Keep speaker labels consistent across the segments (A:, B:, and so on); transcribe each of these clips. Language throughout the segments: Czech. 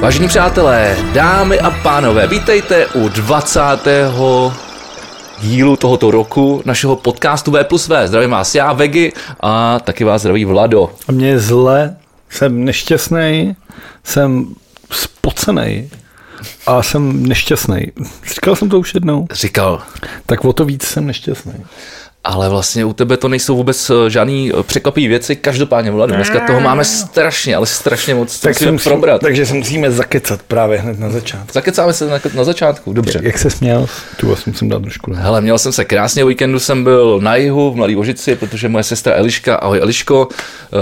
A: Vážení přátelé, dámy a pánové, vítejte u 20. dílu tohoto roku našeho podcastu V plus V. Zdravím vás já, Vegy, a taky vás zdraví Vlado.
B: A mě je zle, jsem nešťastný, jsem spocený a jsem nešťastný. Říkal jsem to už jednou.
A: Říkal,
B: Tak o to víc jsem nešťastný.
A: Ale vlastně u tebe to nejsou vůbec eh, žádný eh, překvapivé věci. Každopádně, Vlado, dneska toho máme strašně, ale strašně moc. Tak
B: se
A: musíme probrat.
B: takže se musíme zakecat právě hned na začátku.
A: Zakecáme se na, na začátku, dobře.
B: Jak se směl? Tu vás musím dát trošku. ne?
A: Hele, měl jsem se krásně, o víkendu jsem byl na jihu v Mladý Vožici, protože moje sestra Eliška, ahoj Eliško, uh,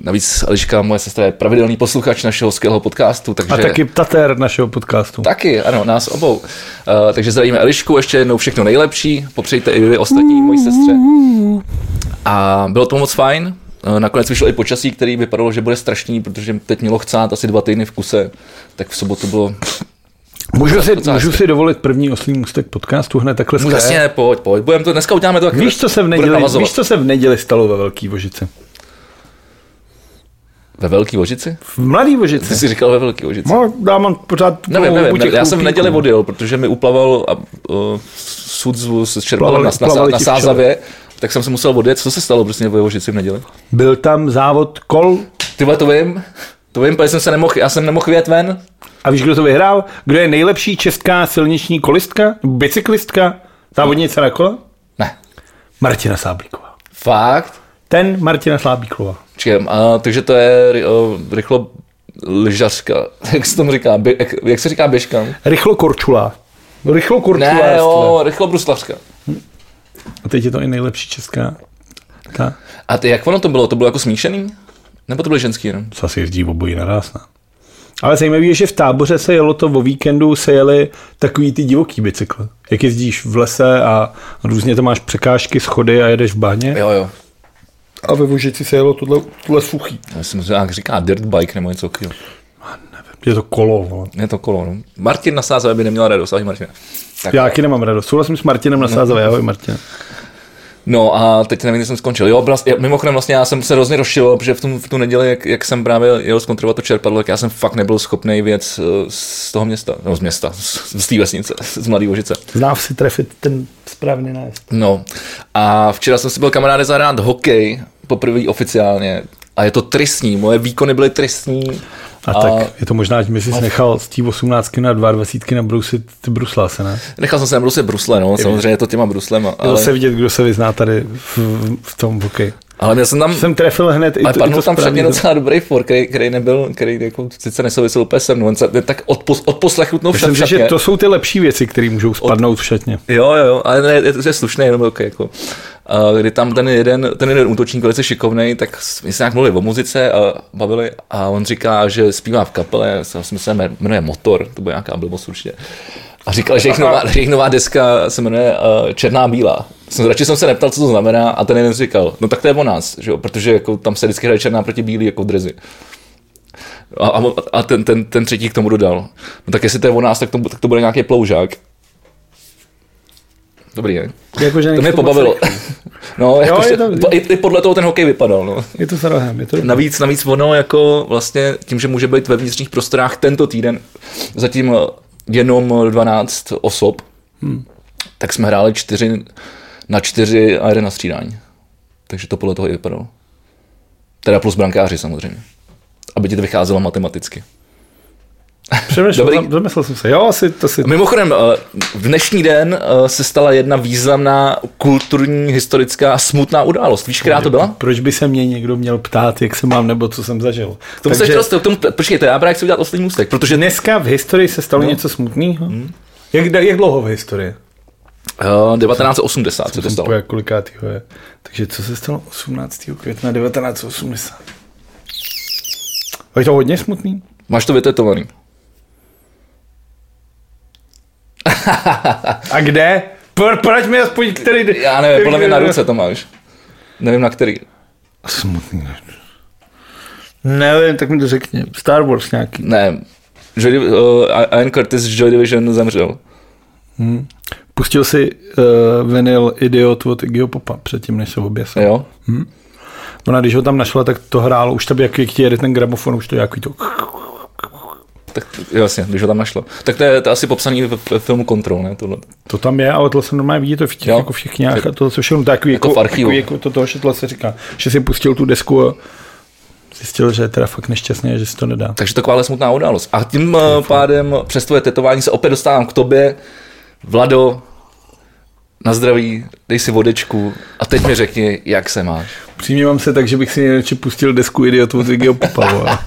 A: navíc Eliška, moje sestra je pravidelný posluchač našeho skvělého podcastu, takže...
B: A taky tater našeho podcastu.
A: Taky, ano, nás obou. Takže zdravíme Elišku, ještě jednou všechno nejlepší, popřejte i vy ostatní mojí sestře. A bylo to moc fajn. Uh, Nakonec vyšlo i počasí, který vypadalo, že bude strašný, protože teď mělo chcát asi dva týdny v kuse, tak v sobotu bylo...
B: Můžu si, můžu si dovolit první oslý můstek podcastu hned takhle?
A: Jasně, pojď, pojď, budeme to, dneska uděláme to tak.
B: Víš, co se v neděli, víš, co se v neděli stalo ve Velký Vožici?
A: Ve Velký Vožici?
B: V Mladý Vožici.
A: Ty jsi říkal ve Velký Vožici.
B: No, já mám pořád
A: Nevím, nevím,
B: těch
A: já jsem v neděli odjel, protože mi uplaval a uh, sud z- s čerpalem na, na, na, Sázavě, tak jsem se musel odjet. Co se stalo prostě ve Vožici v neděli?
B: Byl tam závod kol
A: Ty to vím, to vím, protože jsem se nemohl, já jsem nemohl vyjet ven.
B: a víš, kdo to vyhrál? Kdo je nejlepší česká silniční kolistka? Bicyklistka? Závodnice na kola?
A: Ne,
B: Martina Sáblíková.
A: fakt?
B: Ten Martina Sáblíková.
A: Čekám, a, takže to je uh, rychlo lyžařka, jak se tomu říká, bě, jak, jak, se říká běžka?
B: Rychlo Korčula. Rychlo Korčula.
A: Ne, jo, rychlo bruslařka.
B: A teď je to i nejlepší česká. Ta,
A: A ty, jak ono to bylo? To bylo jako smíšený? Nebo to bylo ženský jenom?
B: co asi jezdí obojí naraz, ne? Ale zajímavé je, že v táboře se jelo to o víkendu, se jeli takový ty divoký bicykly. Jak jezdíš v lese a různě to máš překážky, schody a jedeš v bahně.
A: Jo, jo.
B: A ve Vožici se jelo tohle, tohle suchý.
A: Já jsem že jak říká dirt bike nebo něco takového.
B: Je to kolo. Vole.
A: Je to kolo, no. Martin na Sázavě by neměl radost, ahoj Martin. Tak.
B: Já taky nemám radost. Souhlasím s Martinem na Sázavě. Ahoj Martin.
A: No a teď nevím, kde jsem skončil. Jo, vlast, mimochodem vlastně já jsem se hrozně rozčil, protože v, tom, v tu neděli, jak, jak, jsem právě jel zkontrolovat to čerpadlo, tak já jsem fakt nebyl schopný věc z toho města, no z města, z, z té vesnice, z Mladý Vožice.
B: Znám si trefit ten správný nájezd.
A: No a včera jsem si byl kamarády zahrát hokej, poprvé oficiálně. A je to tristní, moje výkony byly tristní.
B: A, a tak je to možná, že mi jsi nechal z té 18 na 22 nabrousit ty bruslase, ne?
A: Nechal jsem se nabrousit brusle, no, samozřejmě je to těma bruslema.
B: Je
A: Ale,
B: zase vidět, kdo se vyzná tady v, v tom hokeji.
A: Ale měl jsem tam,
B: Jsem trefil hned i
A: ale
B: to, i
A: padnul
B: to
A: tam předtím
B: do-
A: docela dobrý for, který, který nebyl, který jako sice nesouvisel úplně se mnou, on se tak odpos, odposlechutnou však,
B: Myslím že to jsou ty lepší věci, které můžou spadnout v šatně.
A: Jo, jo, ale ne, je to je slušný, jenom okay, jako. A kdy tam ten jeden, ten jeden útočník velice šikovnej, tak jsme se nějak mluvili o muzice a bavili a on říká, že zpívá v kapele, já že se jmenuje Motor, to bude nějaká blbost určitě. A říkal, že jejich nová, že jejich nová deska se jmenuje uh, Černá bílá. Jsem, radši jsem se neptal, co to znamená a ten jeden říkal, no tak to je o nás, že jo? protože jako, tam se vždycky hraje černá proti bílý jako v drezi. A, a, a ten, ten, ten třetí k tomu dodal, no tak jestli to je o nás, tak to, tak to bude nějaký ploužák. Dobrý, ne?
B: Jako, že
A: To mě pobavilo. No, jako,
B: je
A: je
B: to-
A: i, i, podle toho ten hokej vypadal. No.
B: Je to rohem, je to.
A: Navíc, navíc ono jako vlastně tím, že může být ve vnitřních prostorách tento týden zatím eh, jenom 12 osob, hmm. tak jsme hráli 4 na 4 a jeden na střídání. Takže to podle toho i vypadalo. Teda plus brankáři samozřejmě. Aby ti to vycházelo matematicky.
B: Přemýšlel,
A: Dobrý.
B: jsem- zamyslel jsem se. Jo, asi to si...
A: Mimochodem, eh, v dnešní den eh, se stala jedna významná kulturní, historická a smutná událost. Víš, která to byla?
B: Proč by se mě někdo měl ptát, jak se mám, nebo co jsem zažil?
A: K tomu se chtěl, k tomu, počkej, to já právě chci udělat ostatní můstek, protože
B: Dneska v historii se stalo no. něco smutného? Hmm. Jak, jak dlouho v historii?
A: uh, 1980 se to stalo.
B: Jak kolikátýho je. Takže co se stalo 18. května 1980? Je to hodně smutný?
A: Máš to vytetovaný.
B: A kde? Poraď mi aspoň, který...
A: Já nevím, podle mě na ruce to máš. Nevím na který.
B: Smutný. Nevím, tak mi to řekni. Star Wars nějaký.
A: Ne, Joy, uh, Ian Curtis z Joy Division zemřel.
B: Hmm. Pustil si uh, vinyl Idiot od Iggyho Popa předtím, než se oběsil.
A: Jo?
B: Ona, když ho tam našla, tak to hrálo, už tam jak, jak ti jede ten gramofon, už to je jaký to...
A: tak jasně, když ho tam našlo. Tak to je, to je asi popsaný v, v filmu Control, ne? Tohle.
B: To tam je, ale to se normálně vidí to v těch,
A: Jo.
B: jako všech knihách a to se všechno takový,
A: Jako
B: jako, takový, jako to, toho, že tohle se říká, že si pustil tu desku a zjistil, že je teda fakt nešťastný že si to nedá.
A: Takže takováhle smutná událost. A tím eh, pádem přes tvoje tetování se opět dostávám k tobě. Vlado, na zdraví, dej si vodečku a teď mi řekni, jak se máš.
B: Přímě se tak, že bych si nejradši pustil desku Idiotů z Iggyho Popa.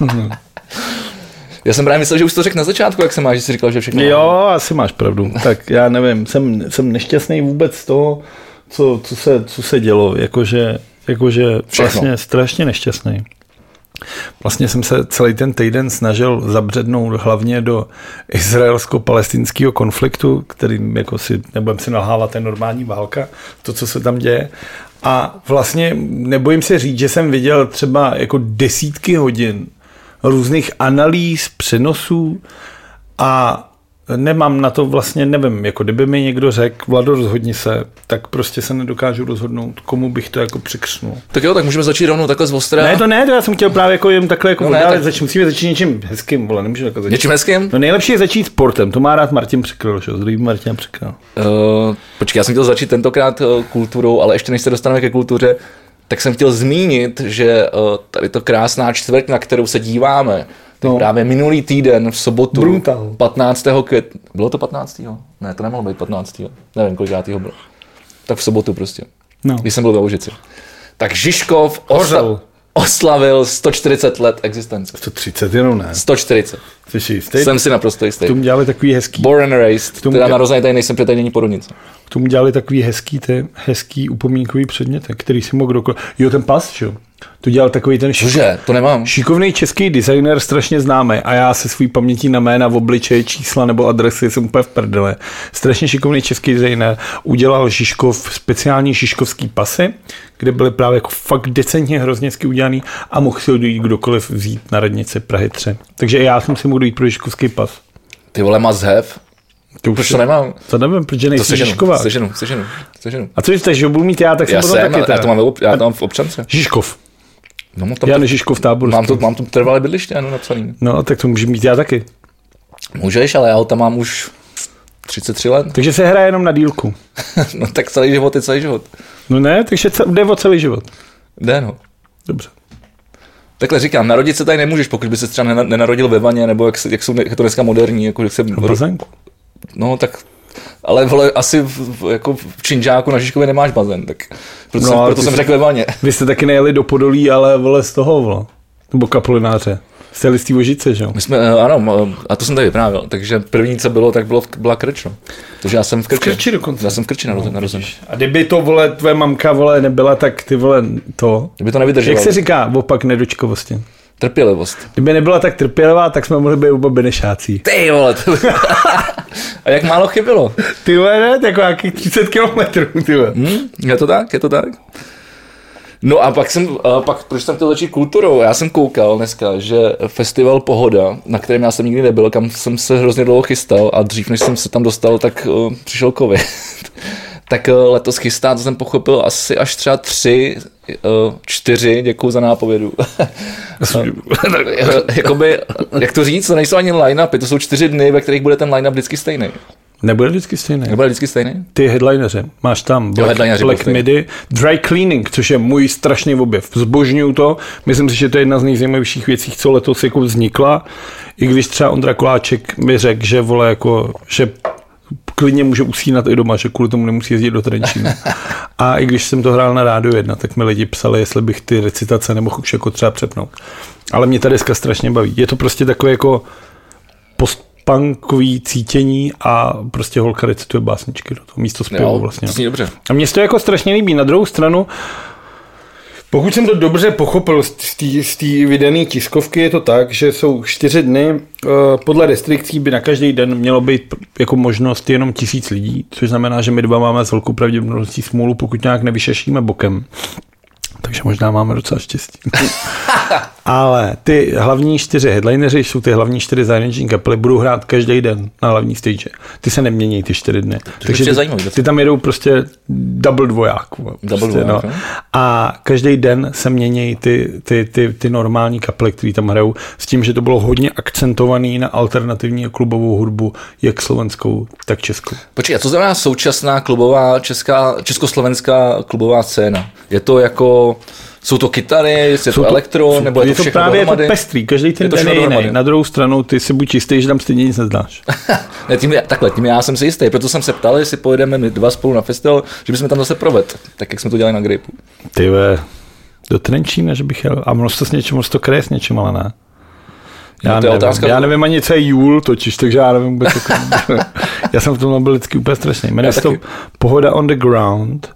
A: Já jsem právě myslel, že už to řekl na začátku, jak se máš, že jsi říkal, že všechno
B: jo, asi máš pravdu. Tak já nevím, jsem, jsem nešťastný vůbec z toho, co, co, se, co se dělo. Jakože, jakože
A: Všechno.
B: vlastně strašně nešťastný. Vlastně jsem se celý ten týden snažil zabřednout hlavně do izraelsko-palestinského konfliktu, kterým jako si, nebudem si nalhávat, je normální válka, to, co se tam děje. A vlastně nebojím se říct, že jsem viděl třeba jako desítky hodin různých analýz, přenosů a nemám na to vlastně, nevím, jako kdyby mi někdo řekl, Vlado, rozhodni se, tak prostě se nedokážu rozhodnout, komu bych to jako překřnul.
A: Tak jo, tak můžeme začít rovnou takhle z ostra.
B: Ne, to ne, to já jsem chtěl právě jako jen takhle jako
A: No ne, tak-
B: zač, musíme začít něčím hezkým, vole, nemůžu jako začít.
A: Něčím hezkým?
B: No nejlepší je začít sportem, to má rád Martin Překryl, že? Zdravím Martina Překryl.
A: Uh, počkej, já jsem chtěl začít tentokrát uh, kulturou, ale ještě než se dostaneme ke kultuře, tak jsem chtěl zmínit, že uh, tady to krásná čtvrť, na kterou se díváme, tak
B: No.
A: právě minulý týden v sobotu,
B: Brutal.
A: 15. května, bylo to 15. Ne, to nemohlo být 15. Nevím, kolikátýho bylo. Tak v sobotu prostě,
B: No.
A: když jsem byl ve Užici. Tak Žižkov
B: Hořel.
A: Osla- oslavil 140 let existence.
B: 130 jenom ne.
A: 140.
B: Jsi si jistý?
A: Jsem si naprosto jistý.
B: K tomu dělali takový hezký,
A: Born and raised,
B: tomu
A: teda
B: dě-
A: narozený tady nejsem, protože tady není porodnice.
B: k tomu dělali takový hezký, ty, hezký upomínkový předmět, který si mohl kdokoliv. Jo, ten pas, že jo? To dělal takový ten šik,
A: Cože, to nemám.
B: šikovný český designer, strašně známý a já se svý pamětí na jména, v obličeje, čísla nebo adresy jsem úplně v prdele. Strašně šikovný český designer udělal Žižkov speciální žižkovský pasy, kde byly právě jako fakt decentně hrozněcky udělaný a mohl si ho dojít kdokoliv vzít na radnici Prahy 3. Takže já jsem si mohl dojít pro žižkovský pas.
A: Ty vole, have.
B: To už
A: Proč to nemám?
B: To nevím, protože
A: To
B: nejsi
A: seženu,
B: Žižková.
A: seženu, seženu, seženu.
B: A co jste, že ho budu mít já, tak jsem
A: Já
B: potom
A: jsem,
B: taky
A: já to mám, já to mám v občance.
B: Žižkov.
A: No, mám tam,
B: Já
A: to,
B: ne Žižkov tábor.
A: mám, to, mám to trvalé bydliště, ano, napsaný.
B: No, tak to může mít já taky.
A: Můžeš, ale já ho tam mám už 33 let.
B: Takže se hraje jenom na dílku.
A: no tak celý život je celý život.
B: No ne, takže jde o celý život.
A: Jde, no.
B: Dobře.
A: Takhle říkám, narodit se tady nemůžeš, pokud by se třeba nena- nenarodil ve vaně, nebo jak, jak jsou jak to dneska moderní, jako jak se...
B: V bazénku.
A: No tak ale vole, asi v, v, jako v Činžáku na Žižkově nemáš bazén, tak proto,
B: No,
A: jsem, proto jsem řekl ve vaně.
B: Vy jste taky nejeli do Podolí, ale vole z toho, vole. Nebo kapolináře. Jste jeli z té Vožice, že jo?
A: My jsme, eh, ano, a to jsem tady vyprávěl, takže první, co bylo, tak bylo, v- byla Krč, no. Takže já jsem v Krči.
B: Krči dokonce.
A: Já jsem v Krči narozen. narozen.
B: A kdyby to, vole, tvoje mamka, vole, nebyla, tak ty, vole, to...
A: Kdyby to nevydrželo.
B: Jak se říká opak nedočkavosti?
A: Trpělivost.
B: Kdyby nebyla tak trpělivá, tak jsme mohli být oba benešácí.
A: Ty vole. To... a jak málo chybilo.
B: Ty vole, ne, jako nějakých 30 kilometrů, ty vole.
A: Hm? Je to tak, je to tak. No a pak jsem, a pak, proč jsem chtěl začít kulturou? Já jsem koukal dneska, že festival Pohoda, na kterém já jsem nikdy nebyl, kam jsem se hrozně dlouho chystal a dřív, než jsem se tam dostal, tak uh, přišel covid. Tak uh, letos chystá, to jsem pochopil, asi až třeba tři, uh, čtyři, děkuji za nápovědu. Jakoby, jak to říct, to nejsou ani line-upy, to jsou čtyři dny, ve kterých bude ten line-up vždycky stejný.
B: Nebude vždycky stejný.
A: Nebude vždycky stejný?
B: Ty headlineři, máš tam Black,
A: headlineři
B: Black. Midi, Dry Cleaning, což je můj strašný objev. Zbožňuju to, myslím si, že to je jedna z nejzajímavějších věcí, co letos jako vznikla. I když třeba Ondra Koláček mi řekl, že vole jako, že klidně může usínat i doma, že kvůli tomu nemusí jezdit do Trenčína. A i když jsem to hrál na rádiu jedna, tak mi lidi psali, jestli bych ty recitace nemohl už jako třeba přepnout. Ale mě ta deska strašně baví. Je to prostě takové jako postpunkový cítění a prostě holka recituje básničky do toho místo zpěvu
A: Jo,
B: vlastně.
A: zní dobře.
B: A mně se to jako strašně líbí. Na druhou stranu, pokud jsem to dobře pochopil z té- vydané tiskovky, je to tak, že jsou čtyři dny. eh, Podle restrikcí by na každý den mělo být jako možnost jenom tisíc lidí, což znamená, že my dva máme s velkou pravděpodobností smůlu, pokud nějak nevyšešíme bokem. Takže možná máme docela štěstí. Ale ty hlavní čtyři headlineři, jsou ty hlavní čtyři zahraniční kapely, budou hrát každý den na hlavní stage. Ty se nemění ty čtyři dny.
A: To
B: takže ty,
A: zajímavý,
B: ty, tam jedou prostě double dvoják. Prostě,
A: double dvoják,
B: no. A každý den se mění ty, ty, ty, ty normální kapely, které tam hrajou, s tím, že to bylo hodně akcentovaný na alternativní klubovou hudbu, jak slovenskou, tak českou.
A: Počkej, a co znamená současná klubová česká, československá klubová scéna? Je to jako jsou to kytary, je to, to elektro, jsou, nebo je, je to,
B: to právě
A: dohromady?
B: je to pestrý, každý ten den je jiný. Na druhou stranu ty si buď jistý, že tam stejně nic nezdáš.
A: ne, tím, takhle, tím já jsem si jistý, proto jsem se ptal, jestli pojedeme my dva spolu na festival, že bychom tam zase proved, tak jak jsme to dělali na Grapeu.
B: Ty ve, do Trenčína, že bych jel. A ono to s něčím, ono to kraje s něčím, ale ne. Já, no, nevím. Otázka, já nevím ani, co je jůl, totiž, takže já nevím vůbec. já jsem v tom byl vždycky úplně strašný. Jmenuje se to Pohoda on the ground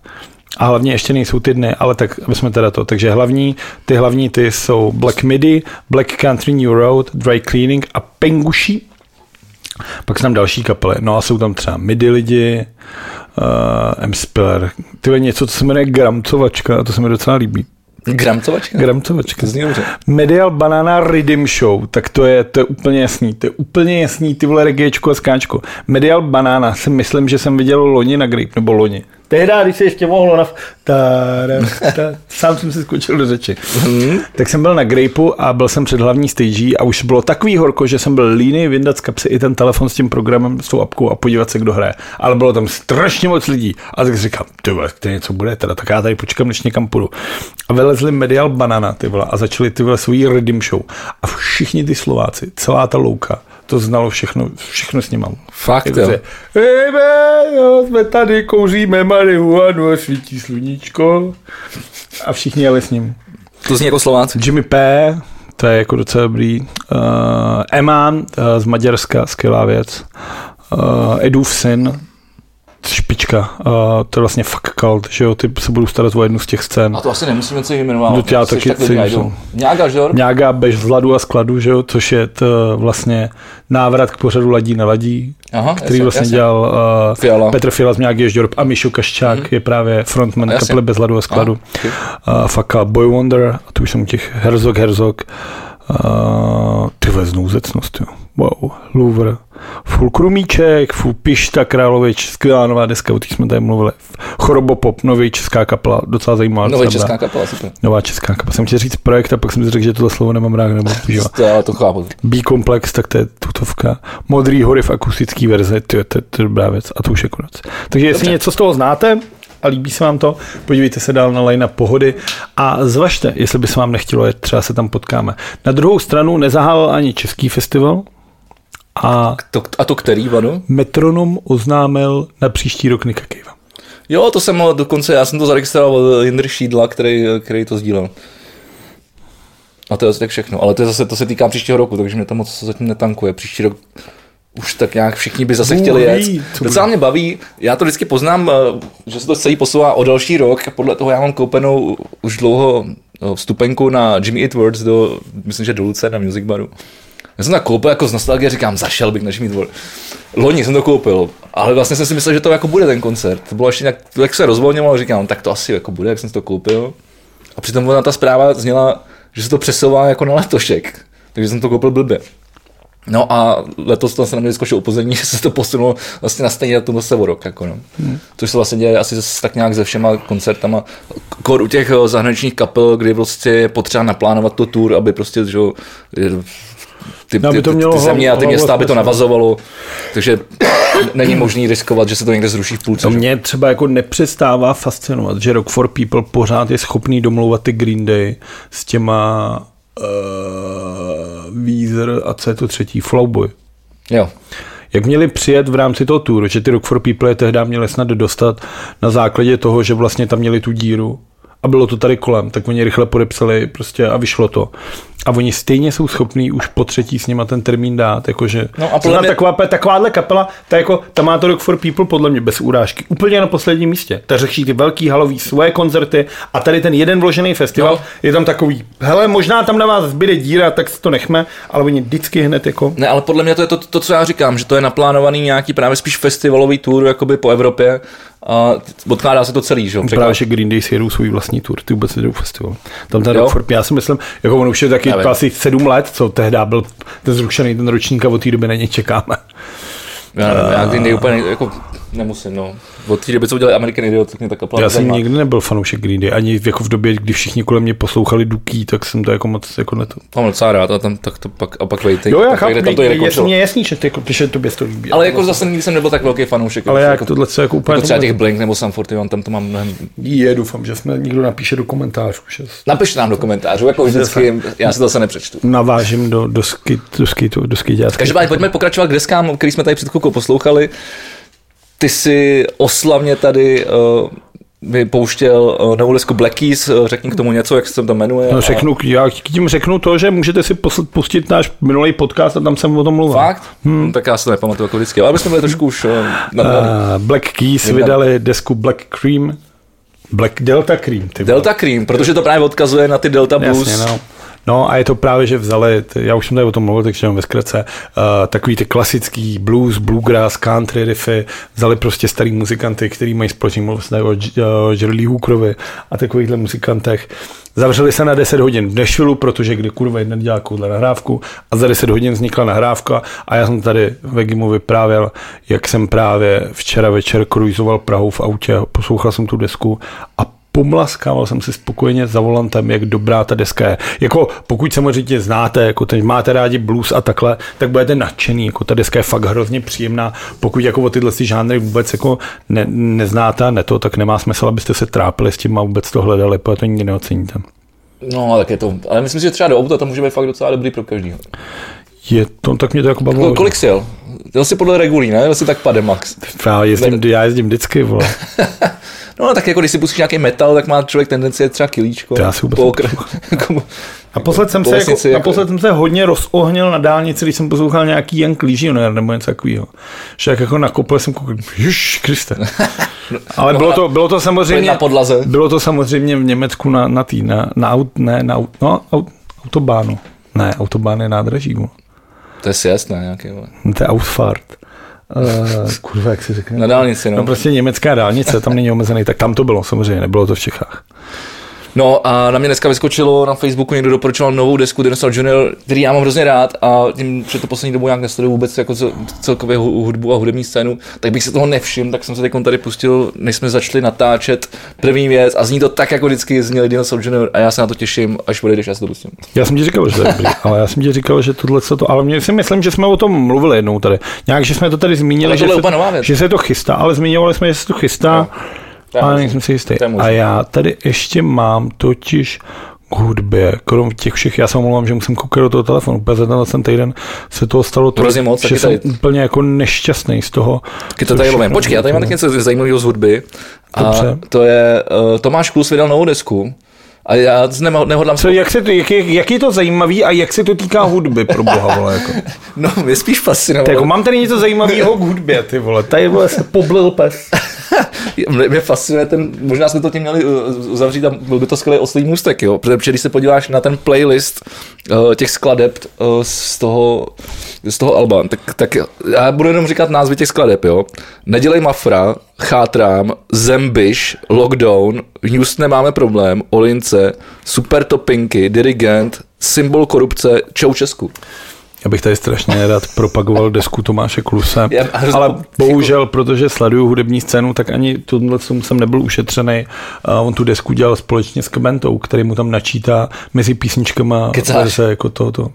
B: a hlavně ještě nejsou ty dny, ale tak, aby jsme teda to. Takže hlavní, ty hlavní ty jsou Black Midi, Black Country New Road, Dry Cleaning a Penguši. Pak jsou tam další kapely. No a jsou tam třeba Midi lidi, uh, M. Spiller. Ty něco, co se jmenuje Gramcovačka a to se mi docela líbí.
A: Gramcovačka?
B: Gramcovačka.
A: To zní dobře.
B: Medial Banana Rhythm Show, tak to je, to je úplně jasný. To je úplně jasný, ty vole reggaečko a skáčko. Medial Banana si myslím, že jsem viděl loni na Grape, nebo loni. Tehdy, když se ještě mohlo na... Ta, ta, ta, sám jsem si skočil do řeči. Mm. Tak jsem byl na Grapeu a byl jsem před hlavní stage a už bylo takový horko, že jsem byl líný vyndat z kapsy i ten telefon s tím programem, s tou apkou a podívat se, kdo hraje. Ale bylo tam strašně moc lidí. A tak říkám, ty vole, to něco bude teda, tak já tady počkám, než někam půjdu. A vylezli Medial Banana, ty vole, a začali ty vole svůj Redim Show. A všichni ty Slováci, celá ta louka, to znalo všechno, všechno s ním mám.
A: Fakt, jo.
B: Ejme, jo, jsme tady, kouříme marihuanu a svítí sluníčko. A všichni jeli s ním.
A: To zní jako Slováci.
B: Jimmy P., to je jako docela dobrý. Uh, Eman uh, z Maďarska, skvělá věc. Uh, Edův syn, špička. Uh, to je vlastně fuck cult, že jo, ty se budou starat o jednu z těch scén.
A: A to asi nemusíme co jmenovat.
B: No, já taky
A: Nějaká, jo?
B: Nějaká bez vzladu a skladu, že jo, což je to vlastně návrat k pořadu Ladí na ladí, Aha, který jasně, vlastně jasně. dělal uh, Fiala. Petr Fiala z nějaký Ježďorb a Mišo Kaščák mm. je právě frontman kapely bez hladu a skladu. Aha, okay. uh, Faka Boy Wonder, a tu už jsem u těch Herzog Herzog. Uh, ty znouzecnost, jo. Wow, Louvre. Full Krumíček, Full Pišta Královič, skvělá nová deska, o jsme tady mluvili. Chorobopop, nový česká kapela, docela zajímavá.
A: Nová česká kapela, super.
B: Nová česká kapela. Jsem chtěl říct projekt a pak jsem si řekl, že tohle slovo nemám rád, nebo používat.
A: to, to chápu.
B: B-komplex, tak to je tutovka. Modrý hory v akustické verzi, to je, to, to je dobrá věc a to už je konec. Takže jestli Dobře. něco z toho znáte, a líbí se vám to, podívejte se dál na line pohody a zvažte, jestli by se vám nechtělo jet, třeba se tam potkáme. Na druhou stranu nezahálil ani český festival, a,
A: to, a to který, Vanu?
B: Metronom oznámil na příští rok Nika Cave.
A: Jo, to jsem dokonce, já jsem to zaregistroval od Jindry Šídla, který, který to sdílel. A to je tak všechno. Ale to, je zase, to se týká příštího roku, takže mě to moc zatím netankuje. Příští rok už tak nějak všichni by zase chtěli jet. Docela mě baví, já to vždycky poznám, eh, že se to celý posouvá o další rok a podle toho já mám koupenou už dlouho eh, vstupenku na Jimmy Eat Words do, myslím, že do Luce na Music Baru. Já jsem to koupil jako z nostalgie, říkám, zašel bych na Jimmy Eat Words. Loni jsem to koupil, ale vlastně jsem si myslel, že to jako bude ten koncert. To bylo ještě nějak, jak se rozvolňovalo, říkám, tak to asi jako bude, jak jsem si to koupil. A přitom ona ta zpráva zněla, že se to přesouvá jako na letošek. Takže jsem to koupil blbě. No a letos to se na mě vyskočilo upozornění, že se to posunulo vlastně na stejně datum zase o rok. Jako no. hmm. Což se vlastně děje asi tak nějak se všema koncertama. Kor u těch eh, zahraničních kapel, kdy prostě je potřeba naplánovat to tour, aby prostě že, ty, no, ty, ty, ty země a ty města, aby to navazovalo. Takže není možný riskovat, že se to někde zruší v půlce. To
B: mě třeba jako nepřestává fascinovat, že Rock for People pořád je schopný domlouvat ty Green Day s těma uh, Weezer a co je to třetí, Flowboy.
A: Jo.
B: Jak měli přijet v rámci toho touru, že ty Rock for People je tehdy měli snad dostat na základě toho, že vlastně tam měli tu díru a bylo to tady kolem, tak oni rychle podepsali prostě a vyšlo to. A oni stejně jsou schopní už po třetí s nima ten termín dát, jakože no a podle mě... taková, takováhle kapela, ta, jako, ta má to Rock for People podle mě bez urážky, úplně na posledním místě. Ta řeší ty velký halový svoje koncerty a tady ten jeden vložený festival no. je tam takový, hele, možná tam na vás zbyde díra, tak si to nechme, ale oni vždycky hned jako...
A: Ne, ale podle mě to je to, to, co já říkám, že to je naplánovaný nějaký právě spíš festivalový tour jakoby po Evropě a odkládá se to celý, že jo?
B: Právě, že Green Day si jedou svůj vlastní tour, ty vůbec jedou festival. Tam ten. Rockford, já si myslím, jako on už je taky
A: Nevím.
B: asi sedm let, co tehdy byl ten zrušený ten ročník a od té doby na ně čekáme.
A: Já nevím, já Green Day úplně jako nemusím, no. Od té doby, co udělali American Idiot, tak mě tak
B: Já jsem
A: nezajímá.
B: nikdy nebyl fanoušek Green Day, ani jako v době, kdy všichni kolem mě poslouchali Duky, tak jsem to jako moc jako neto.
A: Mám docela rád a tam tak to pak, a pak Waiting.
B: Jo, já
A: tak
B: chápu,
A: tam to je
B: je,
A: končilo.
B: je jasný, že, ty, jako, že tobě to líbí.
A: Ale jako zase nikdy jsem nebyl tak velký fanoušek.
B: ale
A: jako,
B: jak tohle co jako úplně
A: jako třeba těch Blink nebo Sam 41, tam to mám mnohem...
B: je, doufám, že jsme někdo napíše do komentářů, že
A: Napište nám do komentářů, jako vždycky, já si to zase nepřečtu.
B: navážím do, do, skit, do, skitu, do.
A: Každopádně pojďme pokračovat k deskám, který jsme tady před chvilkou poslouchali. Ty si oslavně tady uh, vypouštěl uh, novou desku Black Keys, uh, řekni k tomu něco, jak se to jmenuje.
B: No,
A: a-
B: řeknu, já tím řeknu to, že můžete si posl- pustit náš minulý podcast a tam jsem o tom mluvil.
A: Fakt? Hmm. Tak já se to nepamatuju jako vždycky, ale my jsme byli trošku už uh.
B: Uh, Black Keys
A: Vydali.
B: vydali desku Black Cream. Black Delta Cream. Ty.
A: Delta Cream, protože to právě odkazuje na ty Delta Blues.
B: Jasně, no. No a je to právě, že vzali, já už jsem tady o tom mluvil, takže jenom ve zkratce, uh, takový ty klasický blues, bluegrass, country riffy, vzali prostě starý muzikanty, který mají jsem tady o o Jerry Hookerovi a takovýchhle muzikantech. Zavřeli se na 10 hodin v Nashville, protože kde kurva jedna dělá takovouhle nahrávku a za 10 hodin vznikla nahrávka a já jsem tady ve Gimu vyprávěl, jak jsem právě včera večer kruizoval Prahou v autě, poslouchal jsem tu desku a pomlaskával jsem si spokojeně za volantem, jak dobrá ta deska je. Jako pokud samozřejmě znáte, jako ten, máte rádi blues a takhle, tak budete nadšený, jako ta deska je fakt hrozně příjemná. Pokud jako o tyhle ty žánry vůbec jako ne, neznáte a ne to, tak nemá smysl, abyste se trápili s tím a vůbec to hledali, protože to nikdy neoceníte.
A: No, tak je to, ale myslím si, že třeba do auta to může být fakt docela dobrý pro každýho.
B: Je to, tak mě to jako bavilo.
A: Kol- Kolik jsi jel? Jel jsi podle regulí, ne? Jel jsi tak pade max.
B: Já jezdím, já jezdím vždycky, vole.
A: No, tak jako když si pustíš nějaký metal, tak má člověk tendenci třeba kilíčko.
B: Já si vůbec
A: po okr- jako-
B: Naposled jsem, se, jako,
A: jako-
B: naposled jsem se hodně rozohnil na dálnici, když jsem poslouchal nějaký Young Legionnaire nebo něco takového. Že jak jako nakopl jsem koukal, Ježiš Kriste. Ale
A: No
B: bylo
A: a-
B: to, bylo to samozřejmě,
A: na podlaze.
B: bylo to samozřejmě v Německu na, na tý, na, na, aut, ne, na, aut- no, aut, autobánu. Ne, autobán je nádraží. vole.
A: To je sjezd, ne? Nějaký, vole.
B: To je Ausfahrt. Uh, kurva, jak se řekne?
A: Na dálnici, no.
B: No prostě německá dálnice, tam není omezený, tak tam to bylo samozřejmě, nebylo to v Čechách.
A: No a na mě dneska vyskočilo na Facebooku, někdo doporučoval novou desku Dinosaur Junior, který já mám hrozně rád a tím, že to poslední dobu nějak nesleduju vůbec jako cel- celkově hu- hudbu a hudební scénu, tak bych se toho nevšiml, tak jsem se teď tady pustil, než jsme začali natáčet první věc a zní to tak, jako vždycky zněli Dinosaur Junior a já se na to těším, až odejdeš, já se to pustím.
B: Já jsem ti říkal, že to je dobrý, ale já jsem ti říkal, že tohle co to, ale mě si myslím, že jsme o tom mluvili jednou tady. Nějak, že jsme to tady zmínili, že se, že se to chystá, ale zmiňovali jsme, že se to chystá,
A: je
B: ale nejsem si jistý. A já tady ještě mám totiž k hudbě, krom těch všech, já se omlouvám, že musím koukat do toho telefonu, protože za tenhle ten týden se toho stalo to,
A: moc,
B: že
A: taky
B: jsem
A: tady.
B: úplně jako nešťastný z toho.
A: Taky to tady lovím. Počkej, já tady mám taky něco zajímavého z hudby. A
B: Dobře.
A: to je, uh, Tomáš Klus vydal novou desku. A já nema- nehodlám
B: Co, jak, se to, jak, je, jak je to zajímavý a jak se to týká hudby, pro boha, vole, jako.
A: No, mě spíš
B: Tak
A: fascinovalo.
B: jako mám tady něco zajímavého k hudbě, ty vole. Tady vole se poblil pes.
A: Mě, mě fascinuje ten, možná jsme to tím měli uh, uzavřít a byl by to skvělý oslý můstek, jo, protože když se podíváš na ten playlist uh, těch skladeb uh, z toho, z toho alba, tak, tak já budu jenom říkat názvy těch skladeb, jo. Nedělej mafra, Chátrám, Zembiš, Lockdown, v Houstone máme problém, Olince, Super Topinky, Dirigent, Symbol korupce, Čau Česku.
B: Já bych tady strašně rád propagoval desku Tomáše Kluse,
A: Já-
B: ale bohužel, protože sleduju hudební scénu, tak ani tohle jsem nebyl ušetřený. A on tu desku dělal společně s Kmentou, který mu tam načítá mezi písničkama verze jako tohoto.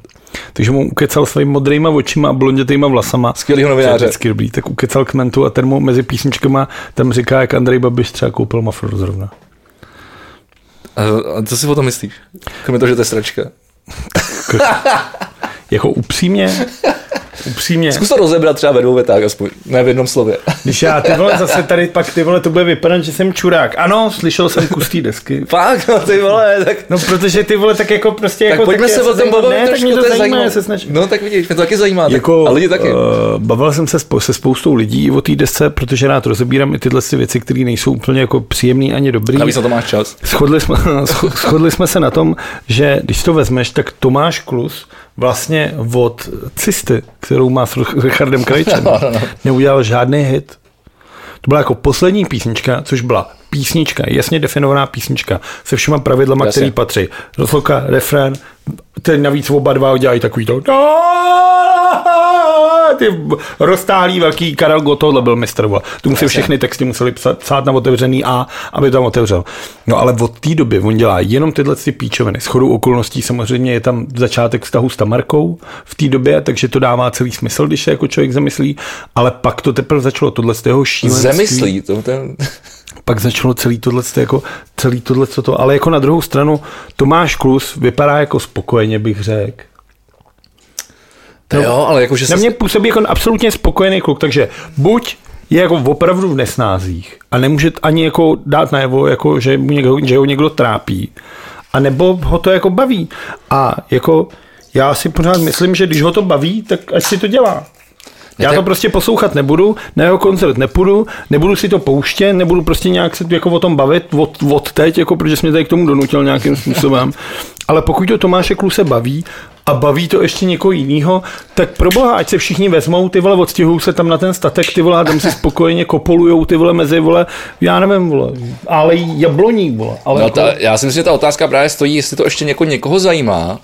B: Takže mu ukecal svými modrýma očima a blondětýma vlasama.
A: Skvělýho
B: je
A: novináře.
B: vždycky dobrý. Tak ukecal Kmentu a ten mu mezi písničkama tam říká, jak Andrej Babiš třeba koupil Mafru zrovna.
A: A, a co si o tom myslíš? Kromě toho, že to je sračka.
B: Jako upřímně, upřímně.
A: Zkus to rozebrat třeba ve dvou větách aspoň, ne v jednom slově.
B: Když já ty vole zase tady pak ty vole to bude vypadat, že jsem čurák. Ano, slyšel jsem kus té desky.
A: Fakt, no ty vole, tak,
B: No protože ty vole tak jako prostě
A: tak
B: jako
A: pojďme
B: taky
A: se o tom
B: zajímám-
A: bavit
B: Ne, tak
A: trošku,
B: mě to,
A: to
B: zajímá,
A: zajímavé.
B: já se snažím.
A: No tak vidíš, mě to taky zajímá, tak,
B: Jako,
A: a lidi taky.
B: Uh, bavil jsem se spo- se spoustou lidí o té desce, protože rád rozebírám i tyhle ty věci, které nejsou úplně jako příjemné ani dobrý.
A: Navíc na to máš čas.
B: Shodli jsme, scho- shodli jsme se na tom, že když to vezmeš, tak Tomáš Klus vlastně od Cisty, kterou má s Richardem Krajčem,
A: No, no, no.
B: neudělal žádný hit. To byla jako poslední písnička, což byla písnička, jasně definovaná písnička, se všema pravidlama,
A: Jasně.
B: který patří. Rozloka, refrén, ten navíc oba dva dělají takový to ty roztálý velký Karel Gott, tohle byl mistr, vole. Tu musí všechny texty museli psát, psát na otevřený A, aby tam otevřel. No ale od té doby on dělá jenom tyhle ty píčoviny. S chodou okolností samozřejmě je tam začátek vztahu s Tamarkou v té době, takže to dává celý smysl, když se jako člověk zamyslí, ale pak to teprve začalo tohle z toho šílenství.
A: Zemyslí, to ten...
B: Pak začalo celý tohle, jako, celý tohle, co to, ale jako na druhou stranu Tomáš Klus vypadá jako spokojeně, bych řekl.
A: To jo, ale jakože
B: Na mě působí jako absolutně spokojený kluk, takže buď je jako opravdu v nesnázích a nemůže ani jako dát najevo, jako, že, mu někdo, že ho někdo trápí, a nebo ho to jako baví. A jako já si pořád myslím, že když ho to baví, tak ať si to dělá. Já to prostě poslouchat nebudu, na jeho koncert nepůjdu, nebudu si to pouštět, nebudu prostě nějak se jako o tom bavit od, od teď, jako protože jsi mě tady k tomu donutil nějakým způsobem. Ale pokud to Tomáše Kluse baví a baví to ještě někoho jiného, tak pro boha, ať se všichni vezmou, ty vole, odstěhují se tam na ten statek, ty vole, a tam si spokojeně kopolujou, ty vole, mezi, vole, já nevím, vole, ale jabloní, vole. Ale
A: No,
B: jako,
A: ta, já si myslím, že ta otázka právě stojí, jestli to ještě něko, někoho zajímá.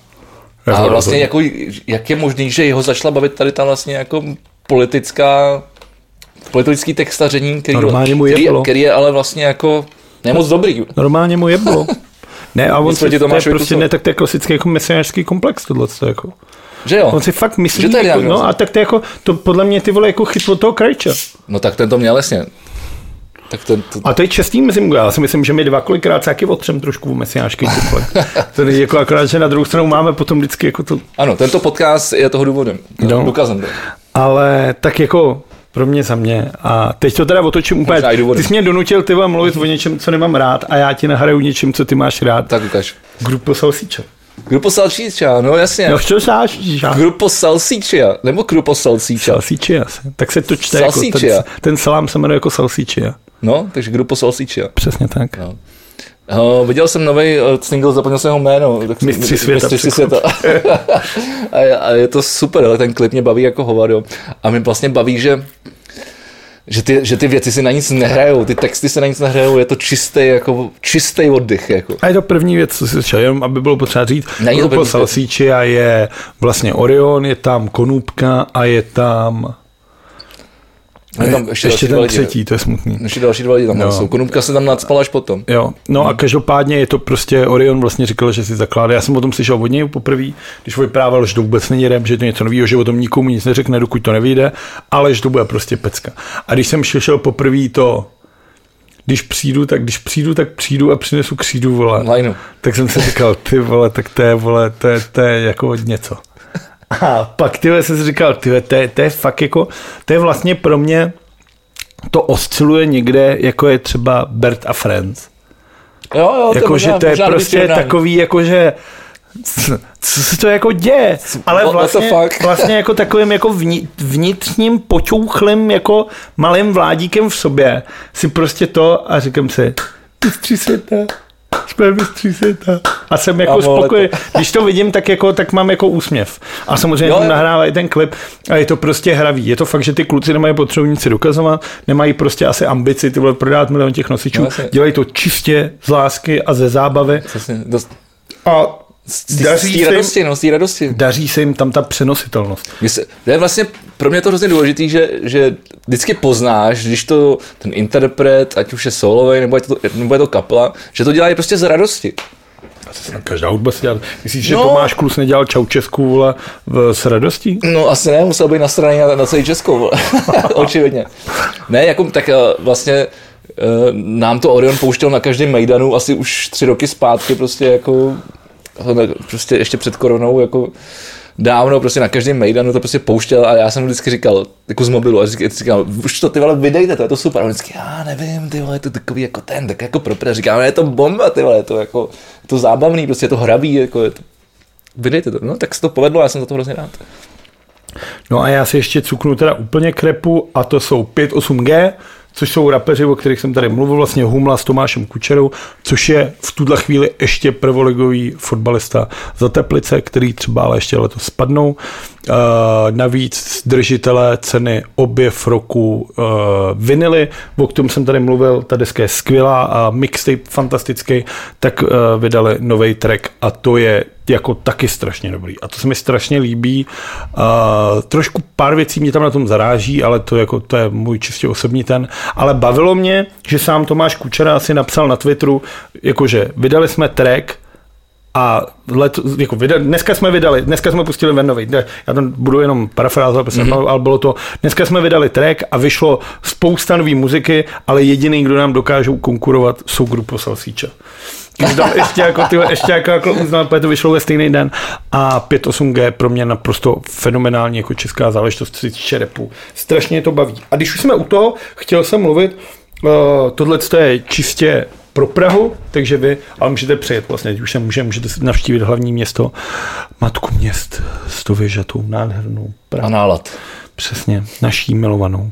B: Jako
A: A vlastně jako, jak je možný, že jeho začala bavit tady ta vlastně jako politická, politický textaření, který,
B: Normálně mu
A: který, který, je ale vlastně jako nemoc dobrý.
B: Normálně mu jeblo. Ne, a on si,
A: proti
B: to je
A: Tomášovi
B: prostě ne, tak to je klasický jako mesiářský komplex tohle, jako.
A: Že jo?
B: On si fakt myslí,
A: Že to je
B: jako, no a tak to je jako, to podle mě ty vole jako chyt od toho krajča.
A: No tak ten to měl jasně. Tak ten, to,
B: A to je čestný mnou. Já si myslím, že my dva kolikrát se taky otřem trošku mesiářský komplex. to je jako akorát, že na druhou stranu máme potom vždycky jako to.
A: ano, tento podcast je toho důvodem.
B: No.
A: Důkazem. to.
B: Ale tak jako pro mě za mě. A teď to teda otočím úplně. Ty jsi mě donutil ty vole, mluvit o něčem, co nemám rád a já ti nahraju něčem, co ty máš rád.
A: Tak ukaž.
B: Grupo Salsiča.
A: Grupo Salsíča, no jasně.
B: No co sáš?
A: Grupo Salsíčia, nebo Grupo Salsíča.
B: Salsičia. Tak se to čte jako
A: Salsičia.
B: ten, ten salám se jmenuje jako Salsičia.
A: No, takže Grupo Salsíčia.
B: Přesně tak.
A: No. Uh, viděl jsem nový uh, single, zapomněl jsem jeho jméno. Tak
B: Mistři světa,
A: Mistři světa. a, je, a, je to super, ale ten klip mě baví jako hovado. A mě vlastně baví, že že ty, že ty věci si na nic nehrajou, ty texty se na nic nehrajou, je to čistý, jako, čistý oddych. Jako.
B: A je to první věc, co si šel, jenom aby bylo potřeba říct.
A: Není to věc.
B: Salsičia je vlastně Orion, je tam Konůbka a je tam
A: Je tam
B: ještě,
A: ještě
B: ten
A: lidi.
B: třetí, to je smutný.
A: Ještě další dva lidi tam
B: No.
A: jsou. Konůbka se tam nadspala až potom.
B: Jo, no
A: Hmm.
B: a každopádně je to prostě, Orion vlastně říkal, že si zakládá, já jsem o tom slyšel od něj poprvé, když vyprával, že to vůbec není rap, že to něco nového, že o tom nikomu nic neřekne, dokud to nevyjde, ale že to bude prostě pecka. A když jsem slyšel poprvé to, když přijdu, tak když přijdu, tak přijdu a přinesu křídu, vole.
A: Lineu.
B: Tak jsem si říkal, ty vole, tak to je, vole, to je, to je jako něco. A pak ty jsem si říkal, ty to je, to je fakt jako, to je vlastně pro mě, to osciluje někde, jako je třeba Bert a Friends.
A: Jo, jo,
B: Jakože
A: možná-
B: to je prostě takový, jakože co, co se to jako děje, ale vlastně, vlastně jako takovým jako vni- vnitřním poťouchlým jako malým vládíkem v sobě si prostě to a říkám si, mistři světa, jsme mistři světa. A jsem jako
A: A
B: spokojený. Když to vidím, tak, jako, tak mám jako úsměv. A samozřejmě
A: Jo,
B: tam
A: jo.
B: nahrávají ten klip a je to prostě hravý. Je to fakt, že ty kluci nemají potřebu nic si dokazovat, nemají prostě asi ambici ty vole prodávat milion těch nosičů.
A: No, jasně.
B: Dělají to čistě z lásky a ze zábavy.
A: Přesně, dost,
B: A
A: z,
B: daří
A: té
B: se, jim,
A: radosti, no, z té radosti.
B: daří se jim tam ta přenositelnost.
A: Se- To je vlastně pro mě to hrozně důležitý, že, že vždycky poznáš, když to ten interpret, ať už je solový, nebo je to, nebo je to kapela, že to dělají prostě z radosti.
B: Každá hudba si dělá. Myslíš, že
A: No.
B: Tomáš Klus nedělal Čaučesku vole, v, s radostí?
A: No asi ne, musel být na straně na, na celý Českou, vole. očividně. Ne, jako tak eh, vlastně eh, nám to Orion pouštěl na každém Mejdanu asi už tři roky zpátky, prostě jako prostě ještě před koronou, jako dávno prostě na každém Mejdanu to prostě pouštěl a já jsem vždycky říkal, jako z mobilu, a říkal, říkal už to ty vole vydejte, to je to super. A vždycky, já nevím, ty vole, je to takový jako ten, tak jako pro Říkám, je to bomba, ty vole, je to jako, je to zábavný, prostě je to hravý, jako je to, vydejte to. No tak se to povedlo, já jsem za to hrozně rád.
B: No a já si ještě cuknu teda úplně krepu a to jsou 5.8G, což jsou rapeři, o kterých jsem tady mluvil, vlastně Humla s Tomášem Kučerou, což je v tuhle chvíli ještě prvoligový fotbalista za Teplice, který třeba ale ještě letos spadnou. Uh, navíc držitelé ceny objev roku uh, vinily, o kterém jsem tady mluvil, ta deska je skvělá a mixtape fantastický, tak uh, vydali nový track a to je jako taky strašně dobrý. A to se mi strašně líbí. Uh, trošku pár věcí mě tam na tom zaráží, ale to, jako, to je můj čistě osobní ten. Ale bavilo mě, že sám Tomáš Kučera asi napsal na Twitteru, jakože vydali jsme track, a let, jako vydali, dneska jsme vydali, dneska jsme pustili ven nový, já to budu jenom parafrázovat, mm-hmm. ale bylo to, dneska jsme vydali track a vyšlo spousta nové muziky, ale jediný, kdo nám dokážou konkurovat, jsou grupo Salsíča. ještě jako, ty, ještě jako, jako uznal, to vyšlo ve stejný den a 5.8G pro mě naprosto fenomenální jako česká záležitost, co se repu. Strašně to baví. A když už jsme u toho, chtěl jsem mluvit, uh, tohle je čistě pro Prahu, takže vy, ale můžete přijet vlastně, už se může, můžete navštívit hlavní město, matku měst s tou věžatou, nádhernou
A: Prahu. A nálad.
B: Přesně, naší milovanou.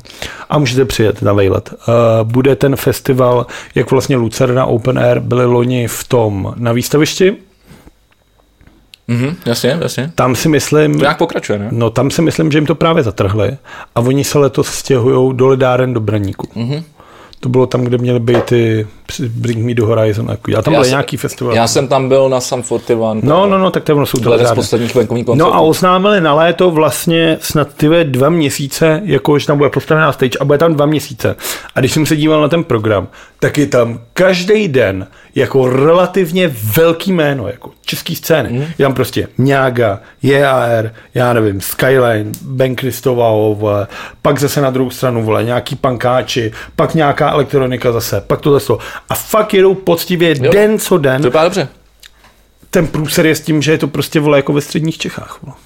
B: A můžete přijet na vejlet. Uh, bude ten festival, jak vlastně Lucerna Open Air byly loni v tom na výstavišti,
A: Mm-hmm, jasně, jasně.
B: Tam si myslím...
A: To nějak pokračuje, ne?
B: No tam si myslím, že jim to právě zatrhli a oni se letos stěhují do lidáren do Braníku. Mm-hmm. To bylo tam, kde měly být ty Bring Me to Horizon. A tam byl nějaký festival.
A: Já jsem tam byl na Sam 41.
B: No, no, no, tak to jsou
A: to z posledních venkovních
B: koncertů. No a oznámili na léto vlastně snad ty dva měsíce, jako že tam bude postavená stage a bude tam dva měsíce. A když jsem se díval na ten program, tak je tam každý den jako relativně velký jméno, jako český scény. Mm. Je tam prostě Mňága, JAR, já nevím, Skyline, Ben Kristovao, pak zase na druhou stranu, vole, nějaký pankáči, pak nějaká elektronika zase, pak to zase. A fakt jedou poctivě jo. den co den.
A: To vypadá dobře.
B: Ten průser je s tím, že je to prostě, vole, jako ve středních Čechách, vole.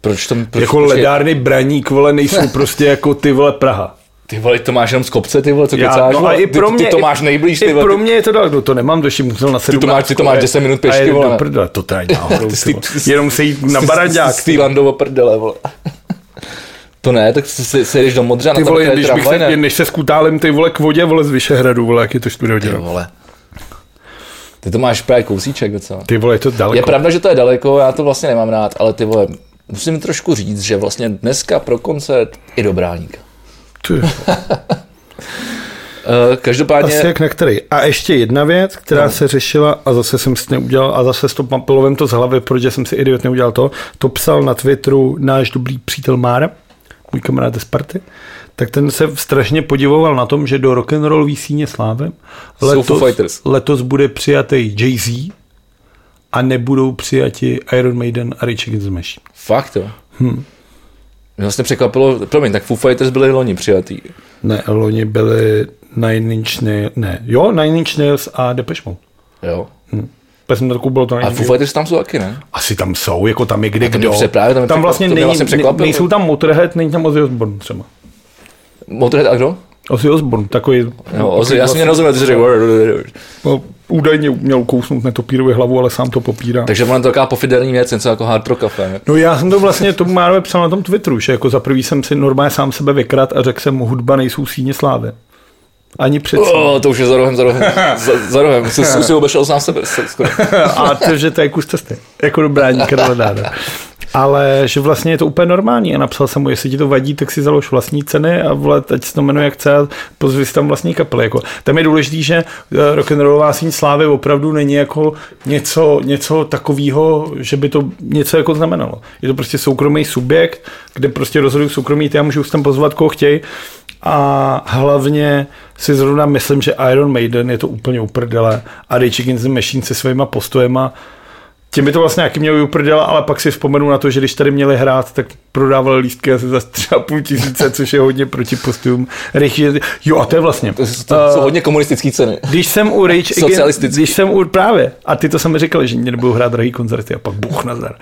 A: Proč tam... Proč,
B: jako proč ledárny braník, vole, nejsou prostě jako ty, vole, Praha.
A: Ty vole, to máš jenom z kopce, ty vole, co Já, kecáš, no,
B: a i pro
A: mě, ty, ty, to máš nejblíž, ty
B: vole. pro mě je to daleko, to nemám, došli musel na 17.
A: Ty to máš, ty to máš 10 minut pěšky, vole.
B: Prdele, to tady náhodou, jenom se jít na baradák.
A: Z té Landovo prdele, vole. To ne, tak si, si jdeš do Modřa
B: ty vole, když bych se, než se skutálem ty vole k vodě, vole z Vyšehradu, vole, jak je to čtvrt
A: Ty vole. Ty to máš právě kousíček docela.
B: Ty vole, je to daleko.
A: Je pravda, že to je daleko, já to vlastně nemám rád, ale ty vole, musím trošku říct, že vlastně dneska pro koncert i do Bráníka. Uh, každopádně...
B: Asi jak na který. A ještě jedna věc, která no. se řešila a zase jsem si neudělal a zase s to pilovem to z hlavy, protože jsem si idiot neudělal to, to psal na Twitteru náš dobrý přítel Mára, můj kamarád ze Sparty, tak ten se strašně podivoval na tom, že do rock'n'roll síně slávy letos, letos bude přijatý Jay-Z a nebudou přijati Iron Maiden a Rage Against the Machine.
A: Fakt jo? Hm. Mě vlastně překvapilo, promiň, tak Foo Fighters byli loni přijatý.
B: Ne, loni byli Nine Inch Nails, ne, jo, Nine Inch Nails a Depeche Mode.
A: Jo.
B: Hm. to bylo to
A: A Foo Fighters tam jsou taky, ne?
B: Asi tam jsou, jako tam je kde kdo.
A: Právě, tam,
B: tam vlastně není, vlastně nejsou tam Motorhead, není tam Ozzy Osbourne třeba.
A: Motorhead a kdo?
B: Ozzy Osbourne, takový...
A: No, Ozzy, já si nerozuměl, ty jsi řekl...
B: No, údajně měl kousnout netopírovi hlavu, ale sám to popírá.
A: Takže ono je to taková pofiderní věc, něco jako hard rock café.
B: No já jsem to vlastně, to Márové psal na tom Twitteru, že jako za prvý jsem si normálně sám sebe vykrat a řekl jsem, hudba nejsou síně slávy. Ani před.
A: Oh, to už je za rohem, za rohem. za, za rohem. Jsi, jsi obešel sám sebe. Skoro.
B: a to, že to je kus cesty. Jako dobrá nikada ale že vlastně je to úplně normální a napsal jsem mu, jestli ti to vadí, tak si založ vlastní ceny a vole, ať se to jmenuje jak chce a pozvi si tam vlastní kapely. Jako. Tam je důležité, že eh, rock'n'rollová síň slávy opravdu není jako něco, něco takového, že by to něco jako znamenalo. Je to prostě soukromý subjekt, kde prostě rozhodují soukromí, ty a můžu tam pozvat, koho chtějí. A hlavně si zrovna myslím, že Iron Maiden je to úplně uprdele a Rage Against the Machine se svýma postojema tím by to vlastně jaký měli uprdela, ale pak si vzpomenu na to, že když tady měli hrát, tak prodávali lístky asi za třeba půl tisíce, což je hodně proti postům. Jo, a to je vlastně.
A: To, to, to jsou hodně komunistické ceny.
B: Když jsem u Rage Against, když jsem u právě, a ty to sami říkali, že mě nebudou hrát drahý koncerty a pak buch nazdar.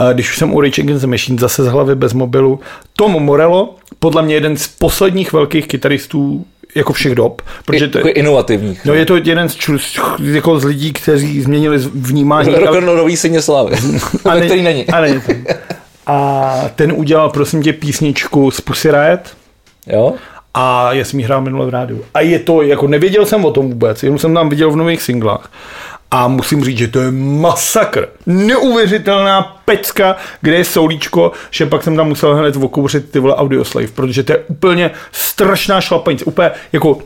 B: Uh, když už jsem u Rage Against the Machine zase z hlavy bez mobilu, Tom Morello, podle mě jeden z posledních velkých kytaristů jako všech dob.
A: Protože to je, jako inovativních.
B: No, je to jeden z, jako z lidí, kteří změnili vnímání.
A: nový syně slávy, a ne, který není.
B: A, není a ten udělal, prosím tě, písničku z Pussy Riot.
A: Jo.
B: a já jsem ji hrál minule v rádiu. A je to, jako nevěděl jsem o tom vůbec, jenom jsem tam viděl v nových singlách. A musím říct, že to je masakr. Neuvěřitelná pecka, kde je soulíčko, že pak jsem tam musel hned okouřit ty vole Audioslave, protože to je úplně strašná šlapanice. Úplně jako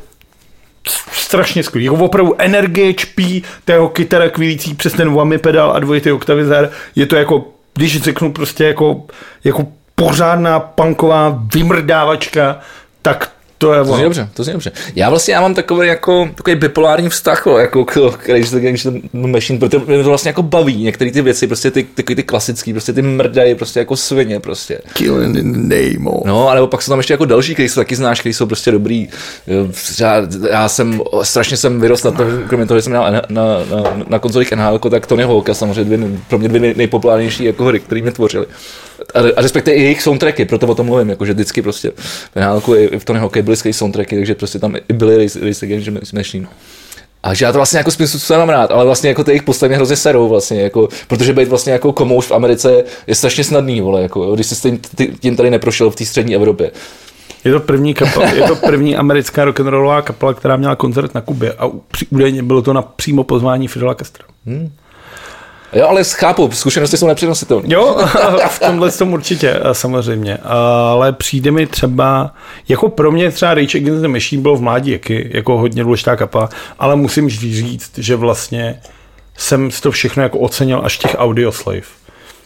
B: strašně skvělý. Jako opravdu energie čpí tého kytara kvílící přes ten whammy pedál a dvojitý oktavizér. Je to jako, když řeknu prostě jako, jako pořádná punková vymrdávačka, tak to je
A: To zní dobře, to zní dobře. Já vlastně já mám takový jako takový bipolární vztah, jako k Crazy Against the Machine, protože mě to vlastně jako baví, některé ty věci, prostě ty, ty, ty klasické, prostě ty mrdají prostě jako svině prostě.
B: Killing in the name of.
A: No, ale pak jsou tam ještě jako další, který jsou taky znáš, který jsou prostě dobrý. Já, já jsem, strašně jsem vyrostl na to, kromě toho, že jsem měl na, na, na, na konzolích NHL, tak Tony Hawk a samozřejmě dvě, pro mě dvě nejpopulárnější jako hry, které mě tvořily. A, a respektive i jejich soundtracky, proto o tom mluvím, jako že vždycky prostě v NHL i v Tony Hawk byly skvělé soundtracky, takže prostě tam i byly Race, Against Machine. A že já to vlastně jako spíš co mám rád, ale vlastně jako ty jejich postavy hrozně serou vlastně, jako, protože být vlastně jako komouš v Americe je strašně snadný, vole, jako, jo, když jsi tím tady neprošel v té střední Evropě.
B: Je to první, kapel, je to první americká rock'n'rollová kapela, která měla koncert na Kubě a údajně bylo to na přímo pozvání Fidela Castra. Hmm.
A: Jo, ale chápu, zkušenosti jsou nepřenositelné.
B: Jo, v tomhle tom určitě, samozřejmě. Ale přijde mi třeba, jako pro mě třeba Rage Against the Machine byl v mládí jaky, jako hodně důležitá kapa, ale musím říct, že vlastně jsem to všechno jako ocenil až těch Audio Slave.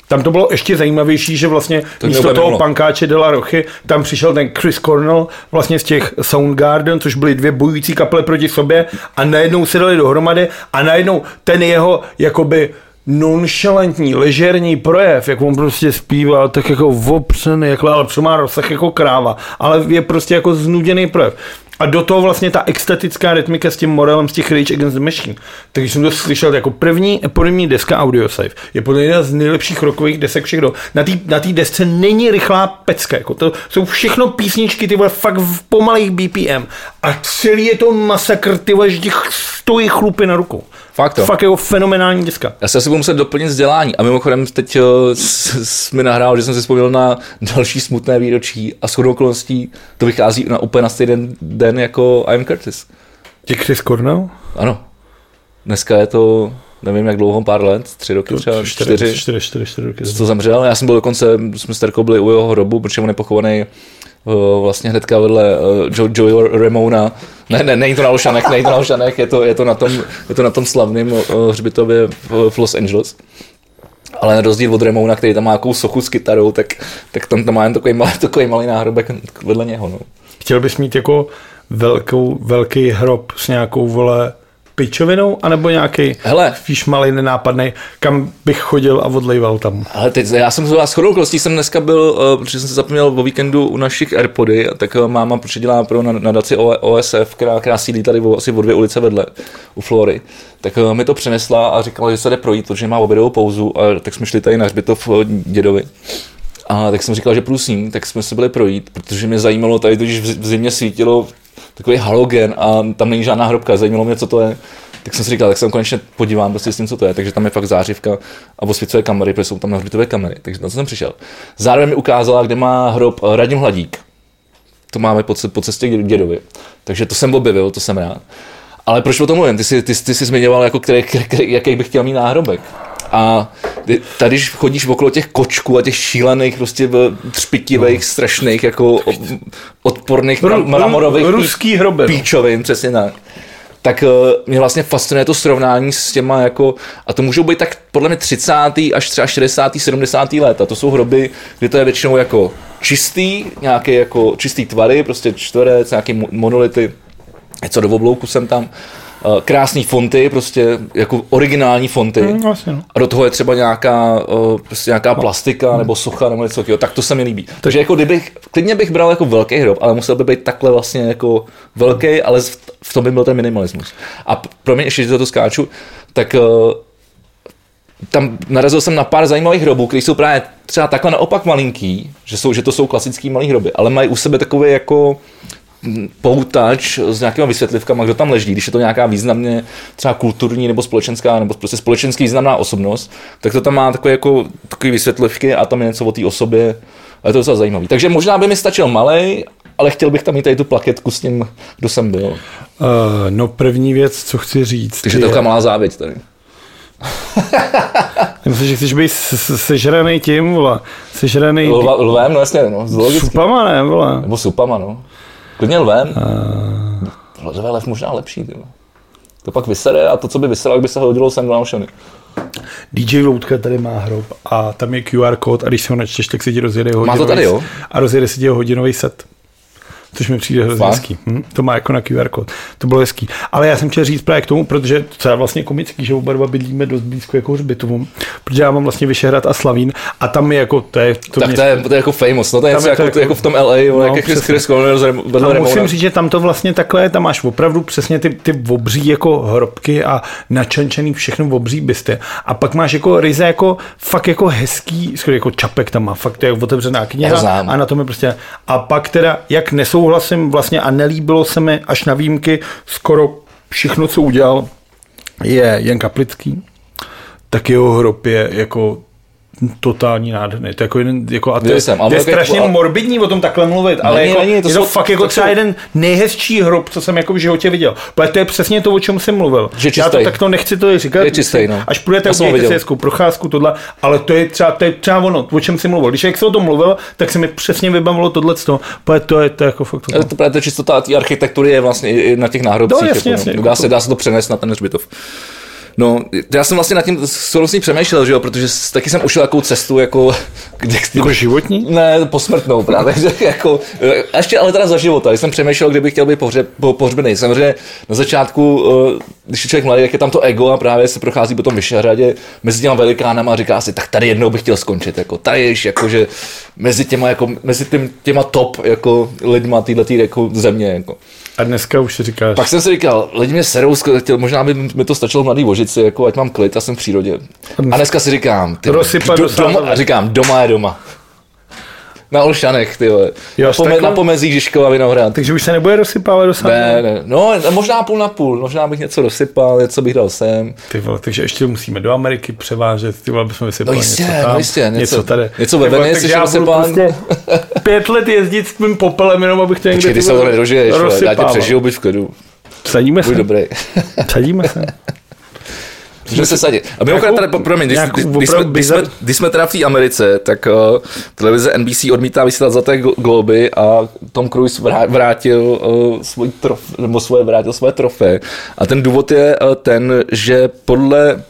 B: Tam to bylo ještě zajímavější, že vlastně to místo toho pankáče Dela Rochy, tam přišel ten Chris Cornell vlastně z těch Soundgarden, což byly dvě bojující kaple proti sobě a najednou se dali dohromady a najednou ten jeho jakoby nonchalantní, ležerní projev, jak on prostě zpívá, tak jako opřený, jako, ale má rozsah jako kráva, ale je prostě jako znuděný projev. A do toho vlastně ta extatická rytmika s tím morelem z těch Rage Against the Machine. Takže jsem to slyšel jako první eponymní deska Audio Save. Je podle jedna z nejlepších rokových desek všech Na té na tý desce není rychlá pecka. Jako to jsou všechno písničky, ty vole, fakt v pomalých BPM. A celý je to masakr, ty vole, že ti stojí chlupy na rukou.
A: Fakt, to.
B: Fakt jako fenomenální diska.
A: Já se asi budu muset doplnit vzdělání. A mimochodem teď mi nahrál, že jsem si vzpomněl na další smutné výročí a shodou okolností to vychází na úplně na stejný den jako Ian Curtis.
B: Je Chris Cornell?
A: Ano. Dneska je to nevím jak dlouho, pár let, tři roky třeba, čtyři, čtyři,
B: čtyři, čtyři, čtyři roky.
A: To zemřel, já jsem byl dokonce, jsme s Terkou byli u jeho hrobu, protože on je pochovaný vlastně hnedka vedle uh, Joey Ramona. Ne, ne, není to na Lošanech, není to na Lošanech, je to, je to na tom, je to na tom slavném uh, hřbitově v, Los Angeles. Ale na rozdíl od Ramona, který tam má nějakou sochu s kytarou, tak, tak tam, tam má jen takový malý, takový malý náhrobek vedle něho. No.
B: Chtěl bys mít jako velkou, velký hrob s nějakou vole pičovinou, anebo nějaký Hele. spíš malý nenápadný, kam bych chodil a odlejval tam.
A: Ale teď, já jsem s chodou jsem dneska byl, uh, protože jsem se zapomněl o víkendu u našich Airpody, tak uh, máma předělá pro nadaci OSF, která, která sídlí tady asi o dvě ulice vedle, u Flory. Tak uh, mi to přinesla a říkala, že se jde projít, protože má obědovou pauzu, a tak jsme šli tady na hřbitov dědovi. A tak jsem říkal, že půjdu s ním, tak jsme se byli projít, protože mě zajímalo, tady když v zimě svítilo takový halogen a tam není žádná hrobka, zajímalo mě, co to je. Tak jsem si říkal, tak se konečně podívám prostě s tím, co to je. Takže tam je fakt zářivka a osvěcuje kamery, protože jsou tam na hřbitové kamery. Takže na to jsem přišel. Zároveň mi ukázala, kde má hrob Radim Hladík. To máme po, po cestě k dědovi. Takže to jsem objevil, to jsem rád. Ale proč o tom mluvím? Ty jsi, ty, ty jsi zmiňoval, jako který, který, jaký bych chtěl mít náhrobek. A tady, když chodíš okolo těch kočků a těch šílených, prostě třpitivých, no. strašných, jako odporných Ru, mramorových
B: ruský hrobe,
A: píčovin, přesně tak tak uh, mě vlastně fascinuje to srovnání s těma jako, a to můžou být tak podle mě 30. až třeba 60. 70. let a to jsou hroby, kde to je většinou jako čistý, nějaké jako čistý tvary, prostě čtverec, nějaké monolity, něco do oblouku jsem tam Eh, krásné fonty, prostě jako originální fonty. Mm, vlastně, no. A do toho je třeba nějaká, eh, prostě nějaká no. plastika mm. nebo socha nebo něco takového, tak to se mi líbí. Takže jako kdybych, klidně bych bral jako velký hrob, ale musel by být takhle vlastně jako velký, ale v tom by byl ten minimalismus. A pro mě ještě, že to skáču, tak eh, tam narazil jsem na pár zajímavých hrobů, které jsou právě třeba takhle naopak malinký, že, jsou, že to jsou klasický malý hroby, ale mají u sebe takové jako poutač s nějakými vysvětlivkami, kdo tam leží, když je to nějaká významně třeba kulturní nebo společenská nebo prostě společensky významná osobnost, tak to tam má takový jako takové vysvětlivky a tam je něco o té osobě. A je to docela zajímavý. Takže možná by mi stačil malej, ale chtěl bych tam mít tady tu plaketku s tím, kdo jsem byl.
B: Uh, no první věc, co chci říct.
A: Takže to je malá závěť tady.
B: Myslím, že chceš být sežraný tím, vole. Sežraný...
A: Lva, lvem, no jasně, no.
B: Supama, ne, vole.
A: Nebo supama, no. Klidně lvem. Uh... Lve lev možná lepší, ty. To pak vysere a to, co by vyseralo, by se hodilo sem do naušeny.
B: DJ Loutka tady má hrob a tam je QR kód a když se ho načteš, tak se ti rozjede hodinový
A: Má to tady, jo?
B: A rozjede se ti hodinový set což mi přijde hrozně hezký. Hm? To má jako na QR kód. To bylo hezký. Ale já jsem chtěl říct právě k tomu, protože to je vlastně komický, že oba dva bydlíme dost blízko jako hřbitovům, protože já mám vlastně Vyšehrad a Slavín a tam je jako, to je...
A: To tak mě... to, je, to je jako famous, no to je, něco jako, jako, jako, v tom LA, no, jak Chris, Chris
B: a musím říct, že tam to vlastně takhle, tam máš opravdu přesně ty, ty obří jako hrobky a načančený všechno obří bysty. A pak máš jako ryze jako fakt jako hezký, skoro jako čapek tam má, fakt je otevřená kniha a na tom je prostě, a pak teda, jak nesou nesouhlasím vlastně a nelíbilo se mi až na výjimky skoro všechno, co udělal, je Jan Kaplický, tak jeho hrob je jako totální nádherný. To je jako jeden, jako, a to, je, jsem, to je strašně jako, morbidní o tom takhle mluvit, ale není, jako, není, to je to fakt jako třeba jeden nejhezčí hrob, co jsem jako v životě viděl. Protože to je přesně to, o čem jsem mluvil.
A: Že
B: Já to takto nechci to říkat.
A: Je čistý, no.
B: Až půjdete, udělejte si hezkou procházku, tohle, ale to je třeba, to je třeba ono, o čem jsem mluvil. Když jak se o tom mluvil, tak se mi přesně vybavilo tohle. To je, to je, to je jako fakt.
A: To, to, to čistota té architektury je vlastně i na těch náhrobcích. No, jasně, jako, jasně, dá, se, dá se to přenést na ten hřbitov. No, já jsem vlastně nad tím současně přemýšlel, že jo, protože taky jsem ušel jakou cestu, jako...
B: Kde, jako životní?
A: Ne, posmrtnou právě, že jako, a ještě ale teda za života, když jsem přemýšlel, kdybych chtěl být pohře, po, pohřbený. Samozřejmě na začátku, eh, když je člověk mladý, jak je tam to ego a právě se prochází po tom Vyšehradě mezi těma velikánama a říká si, tak tady jednou bych chtěl skončit, jako tady ješ, jakože mezi těma, jako, mezi tím, těma top jako lidma této jako země, jako.
B: A dneska už si říkáš.
A: Pak jsem si říkal, lidi mě serou, chtěl, možná by mi to stačilo v mladý vožici, jako ať mám klid a jsem v přírodě. A dneska si říkám, ty, do, doma, a říkám, doma je doma. Na Olšanech, ty vole. Jo, na, pome, na pomezí Žižkova Vinohrad.
B: Takže už se nebude rozsypávat do
A: Ne, ne. No, možná půl na půl. Možná bych něco rozsypal, něco bych dal sem.
B: Ty vole, takže ještě musíme do Ameriky převážet, ty vole, bychom vysypali
A: no jistě,
B: něco
A: tam, no jistě, něco,
B: něco tady.
A: Něco ve Venici, že rozsypal. Prostě
B: pět let jezdit s tím popelem, jenom abych to někde
A: Počkej, ty se to nedožiješ, já tě přežiju, být v klidu.
B: Sadíme se.
A: dobrý.
B: Sadíme se.
A: Můžeme se sadit. A mimochodem, tady, promiň, když, když, když, jsme, když, jsme, když jsme teda v té Americe, tak uh, televize NBC odmítá vysílat za té globy a Tom Cruise vrátil uh, svůj trof, nebo svoje, vrátil svoje trofé. A ten důvod je uh, ten, že podle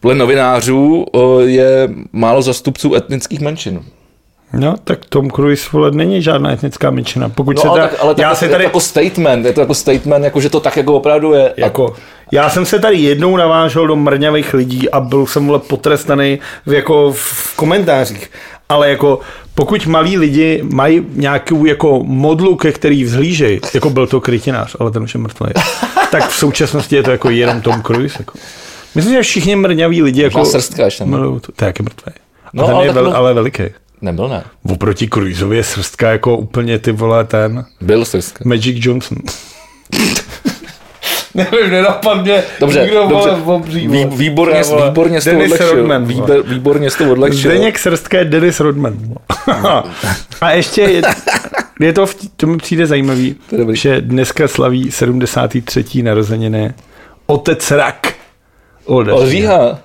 A: podle novinářů uh, je málo zastupců etnických menšin.
B: No, tak Tom Cruise vole, není žádná etnická menšina. Pokud no, se
A: ale, tak, ale já tak, se tady... je to jako statement, je to jako statement, jako že to tak jako opravdu je.
B: Jako, já jsem se tady jednou navážel do mrňavých lidí a byl jsem vole potrestaný v, jako v komentářích. Ale jako pokud malí lidi mají nějakou jako modlu, ke který vzhlížejí, jako byl to krytinář, ale ten už je mrtvý, tak v současnosti je to jako jenom Tom Cruise. Jako. Myslím, že všichni mrňaví lidi jako...
A: srstka ještě.
B: To, to je mrtvý. No, ten ale je vel, ale veliký.
A: Nebyl, ne.
B: Oproti Cruiseovi je srstka jako úplně ty vole ten...
A: Byl srstka.
B: Magic Johnson. Nevím, nenapadně.
A: Dobře, Nikdo, dobře. Vole, obří, vole. Výborně, vole. výborně jsi to odlehčil. Rodman, Výber, výborně jsi to odlehčil.
B: Zdeněk Srstka je Dennis Rodman. A ještě je, je to, to mi přijde zajímavý, že dneska slaví 73. narozeniny otec Rak.
A: Oříha.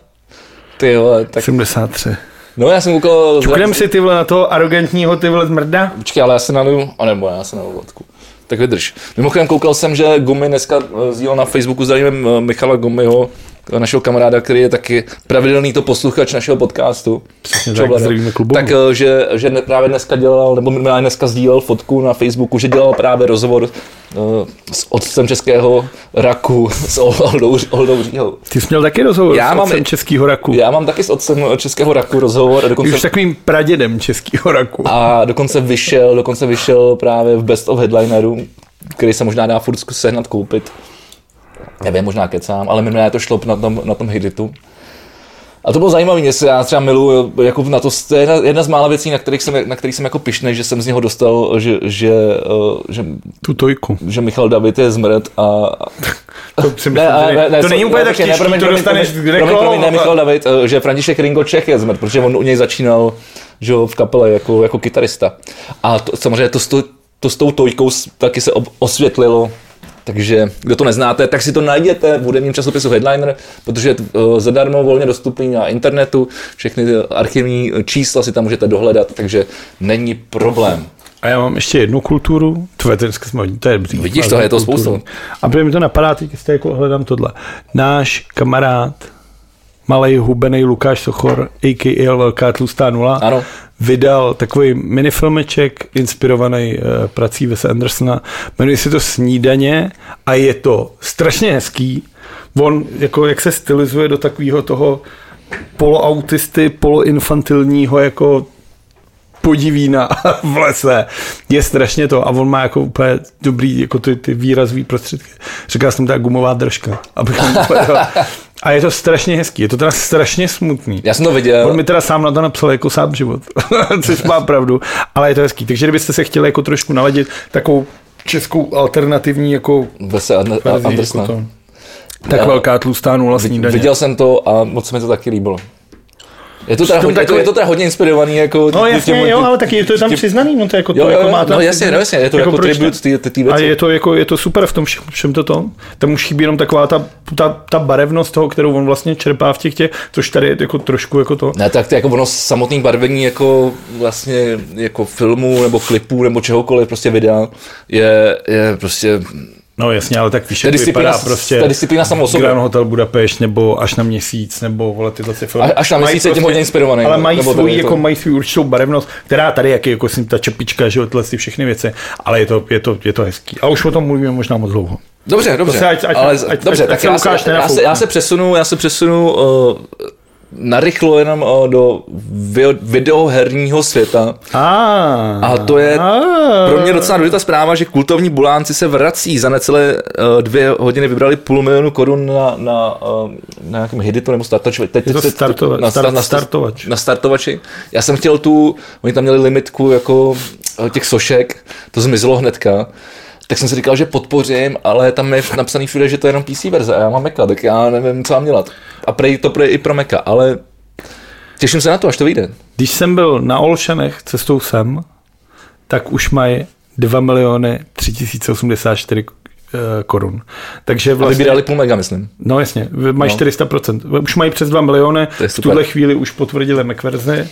A: Ty vole, tak...
B: 73.
A: No já jsem koukal...
B: Čuknem si ty vole na toho arrogantního ty vole zmrda?
A: Počkej, ale já se naliju, a nebo já se naliju vodku. Tak vydrž. Mimochodem koukal jsem, že Gumy dneska eh, sdílel na Facebooku, zdravím eh, Michala Gumyho, našeho kamaráda, který je taky pravidelný to posluchač našeho podcastu.
B: Přesně tak,
A: eh, že, že právě dneska dělal, nebo minimálně dneska sdílel fotku na Facebooku, že dělal právě rozhovor uh, s otcem českého raku, s Oldou, Oldou Říhou.
B: Ty jsi měl taky rozhovor já s otcem mám, českého raku.
A: Já mám taky s otcem českého raku rozhovor. A
B: dokonce, Už takovým pradědem českého raku.
A: A dokonce vyšel, dokonce vyšel právě v Best of Headlineru, který se možná dá furt sehnat koupit nevím, možná kecám, ale minulé to šlo na tom, na tom Hiditu. A to bylo zajímavé, mě se já třeba miluju, jako na to, to je jedna, jedna z mála věcí, na kterých jsem, na kterých jsem jako pišnej, že jsem z něho dostal, že, že, eh, že,
B: Tu tojku.
A: že Michal David je zmrt a...
B: To, si myslím,
A: Ne, ale ne, ne,
B: to není úplně
A: ne,
B: tak
A: ne,
B: těžký,
A: promiň,
B: to dostaneš
A: promiň,
B: kde
A: promiň, ne, Michal David, eh, že František Ringo Čech je zmrt, protože on u něj začínal že jo, v kapele jako, jako kytarista. A to, samozřejmě to, s to, to s tou tojkou taky se ob, osvětlilo takže kdo to neznáte, tak si to najděte v hudebním časopisu Headliner, protože je to, eh, zadarmo volně dostupný na internetu, všechny ty archivní čísla si tam můžete dohledat, takže není problém.
B: A já mám ještě jednu kulturu, to je, dneska jsme to je bří.
A: Vidíš to, je to spoustu.
B: A protože mi to napadá, teď jste jako hledám tohle. Náš kamarád, malý hubený Lukáš Sochor, a.k.a. Velká tlustá nula,
A: Ano.
B: vydal takový minifilmeček inspirovaný uh, prací Wes Andersona. Jmenuje se to Snídaně a je to strašně hezký. On, jako jak se stylizuje do takového toho poloautisty, poloinfantilního jako podivína v lese. Je strašně to a on má jako úplně dobrý jako ty, ty výrazový prostředky. Říkal jsem ta gumová držka. Abych a je to strašně hezký, je to teda strašně smutný.
A: Já jsem to viděl.
B: On mi teda sám na to napsal jako sám život, což má pravdu, ale je to hezký. Takže kdybyste se chtěli jako trošku naladit takovou českou alternativní jako
A: Vese Andersna.
B: jako to, tak
A: Já-
B: velká tlustá nula snídaně.
A: Viděl jsem to a moc se mi to taky líbilo. Je to teda, hodně, je to,
B: takový-
A: je to teda hodně inspirovaný jako
B: No jasně, jo, ale taky je to tam
A: tím-
B: přiznaný, no to je jako,
A: Jo,
B: to
A: jo,
B: jako má tam
A: no jasně, no jasně, je to jako,
B: ne?
A: tribut ty, ty, ty
B: A
A: věci.
B: je to, jako, je to super v tom všem, všem to to. Tam už chybí jenom taková ta, ta, ta barevnost toho, kterou on vlastně čerpá v těch těch, což tady je jako trošku jako to.
A: Ne, tak ty jako ono samotný barvení jako vlastně jako filmů nebo klipů nebo čehokoliv, prostě videa, je, je prostě,
B: No jasně, ale tak víš, jak
A: disciplína
B: vypadá prostě
A: je disciplína sobě.
B: Grand Hotel Budapešť nebo až na měsíc, nebo vole tyhle ty filmy.
A: Až na měsíc je tím hodně inspirovaný,
B: Ale
A: no,
B: mají
A: nebo
B: svůj,
A: to-
B: jako mají svůj určitou barevnost, která tady, jak je jako jsem ta čepička, že jo, tyhle ty všechny věci, ale je to, je to, je to hezký. A už o tom mluvíme možná moc dlouho.
A: dobře, dobře,
B: se ať- ať-
A: ale,
B: ať-
A: dobře,
B: ať
A: tak
B: se
A: já se, já, se, já se přesunu, já se přesunu uh, narychlo jenom uh, do vi- videoherního světa.
B: A,
A: A to je
B: a,
A: pro mě docela důležitá zpráva, že kultovní bulánci se vrací. Za necelé uh, dvě hodiny vybrali půl milionu korun na, na, uh, na nějakém hiditu nebo startovači. Teď, teď-
B: startova-
A: na,
B: start-
A: na,
B: startovač.
A: Na startovači. Já jsem chtěl tu, oni tam měli limitku jako eh, těch sošek, to zmizelo hnedka. Tak jsem si říkal, že podpořím, ale tam je napsaný všude, že to je jenom PC verze a já mám Maca, tak já nevím, co mám dělat. A prej to prej i pro Maca, ale těším se na to, až to vyjde.
B: Když jsem byl na Olšanech cestou sem, tak už mají 2 miliony 3084 eh, korun. Takže
A: A
B: vlastně...
A: vybírali půl mega, myslím.
B: No jasně, mají
A: No.
B: no. 400%. Už mají přes 2 miliony, v
A: super.
B: tuhle chvíli už potvrdili McVerzy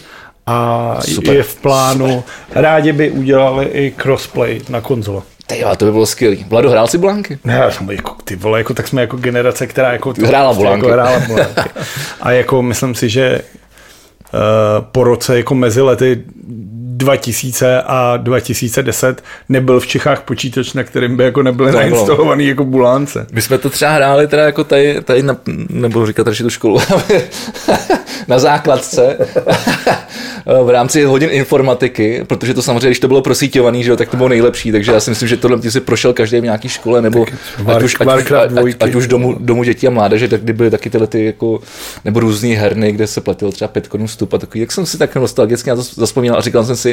B: a
A: Super.
B: je v plánu. Rádi by udělali i crossplay na konzole.
A: Ty jo, to by bylo skvělý. Vlado, hrál si Blanky?
B: Ne, jsem jako, ty vole, jako, tak jsme jako generace, která jako,
A: Hrála
B: prostě
A: volánky.
B: Jako hrála volánky. A jako myslím si, že uh, po roce jako mezi lety 2000 a 2010 nebyl v Čechách počítač, na kterým by jako nebyly
A: To
B: nainstalovaný jako bulánce.
A: My jsme to třeba hráli teda jako tady, tady na, nebudu říkat radši tu školu, na základce v rámci hodin informatiky, protože to samozřejmě, když to bylo prosíťovaný, že jo, tak to bylo nejlepší, takže já si myslím, že tohle si prošel každý v nějaké škole, nebo ať už, ať, už, ať, ať, ať už domu, domu dětí a mládeže, tak kdy byly taky tyhle ty jako, nebo různé herny, kde se platil třeba pět korun vstup a takový, jak jsem si tak nostalgicky na to zaspomínal a říkal jsem si,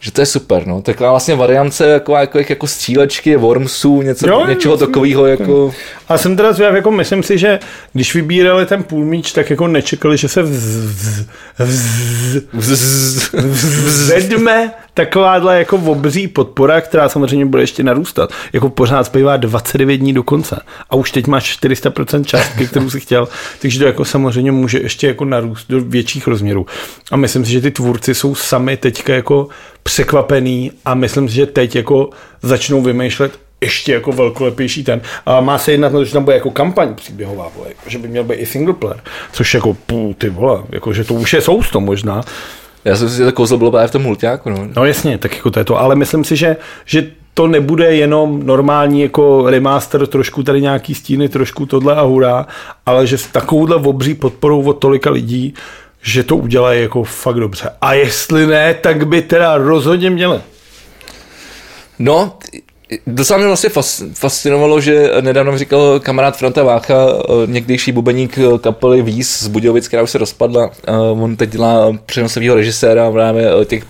A: že to je super, no. Taková vlastně variance jako, jako, jako střílečky, Wormsů, něco,
B: Jo,
A: něčeho
B: jasně.
A: takového jako...
B: A jsem teda zvědav, jako myslím si, že když vybírali ten půlmíč, tak jako nečekali, že se vzedme takováhle jako obří podpora, která samozřejmě bude ještě narůstat. Jako pořád zbývá 29 dní do konce a už teď máš 400% částky, kterou si chtěl, takže to jako samozřejmě může ještě jako narůst do větších rozměrů. A myslím si, že ty tvůrci jsou sami teďka jako překvapený a myslím si, že teď jako začnou vymýšlet ještě jako velkolepější ten. A má se jednat, na to, že tam bude jako kampaň příběhová, vole, že by měl být i single player, což jako pů, ty vole, jako, že to už je sousto možná.
A: Já jsem si že to kouzlo bylo právě v tom multiáku, no.
B: No jasně, tak jako to je to, ale myslím si, že, že to nebude jenom normální jako remaster, trošku tady nějaký stíny, trošku tohle a hurá, ale že s takovouhle obří podporou od tolika lidí, že to udělají jako fakt dobře. A jestli ne, tak by teda rozhodně měli.
A: No, Docela mě vlastně fascinovalo, že nedávno mi říkal kamarád Franta Vácha, eh, někdejší bubeník eh, kapely Víz z Budějovic, která už se rozpadla. Eh, on teď dělá přenosového režiséra právě těch,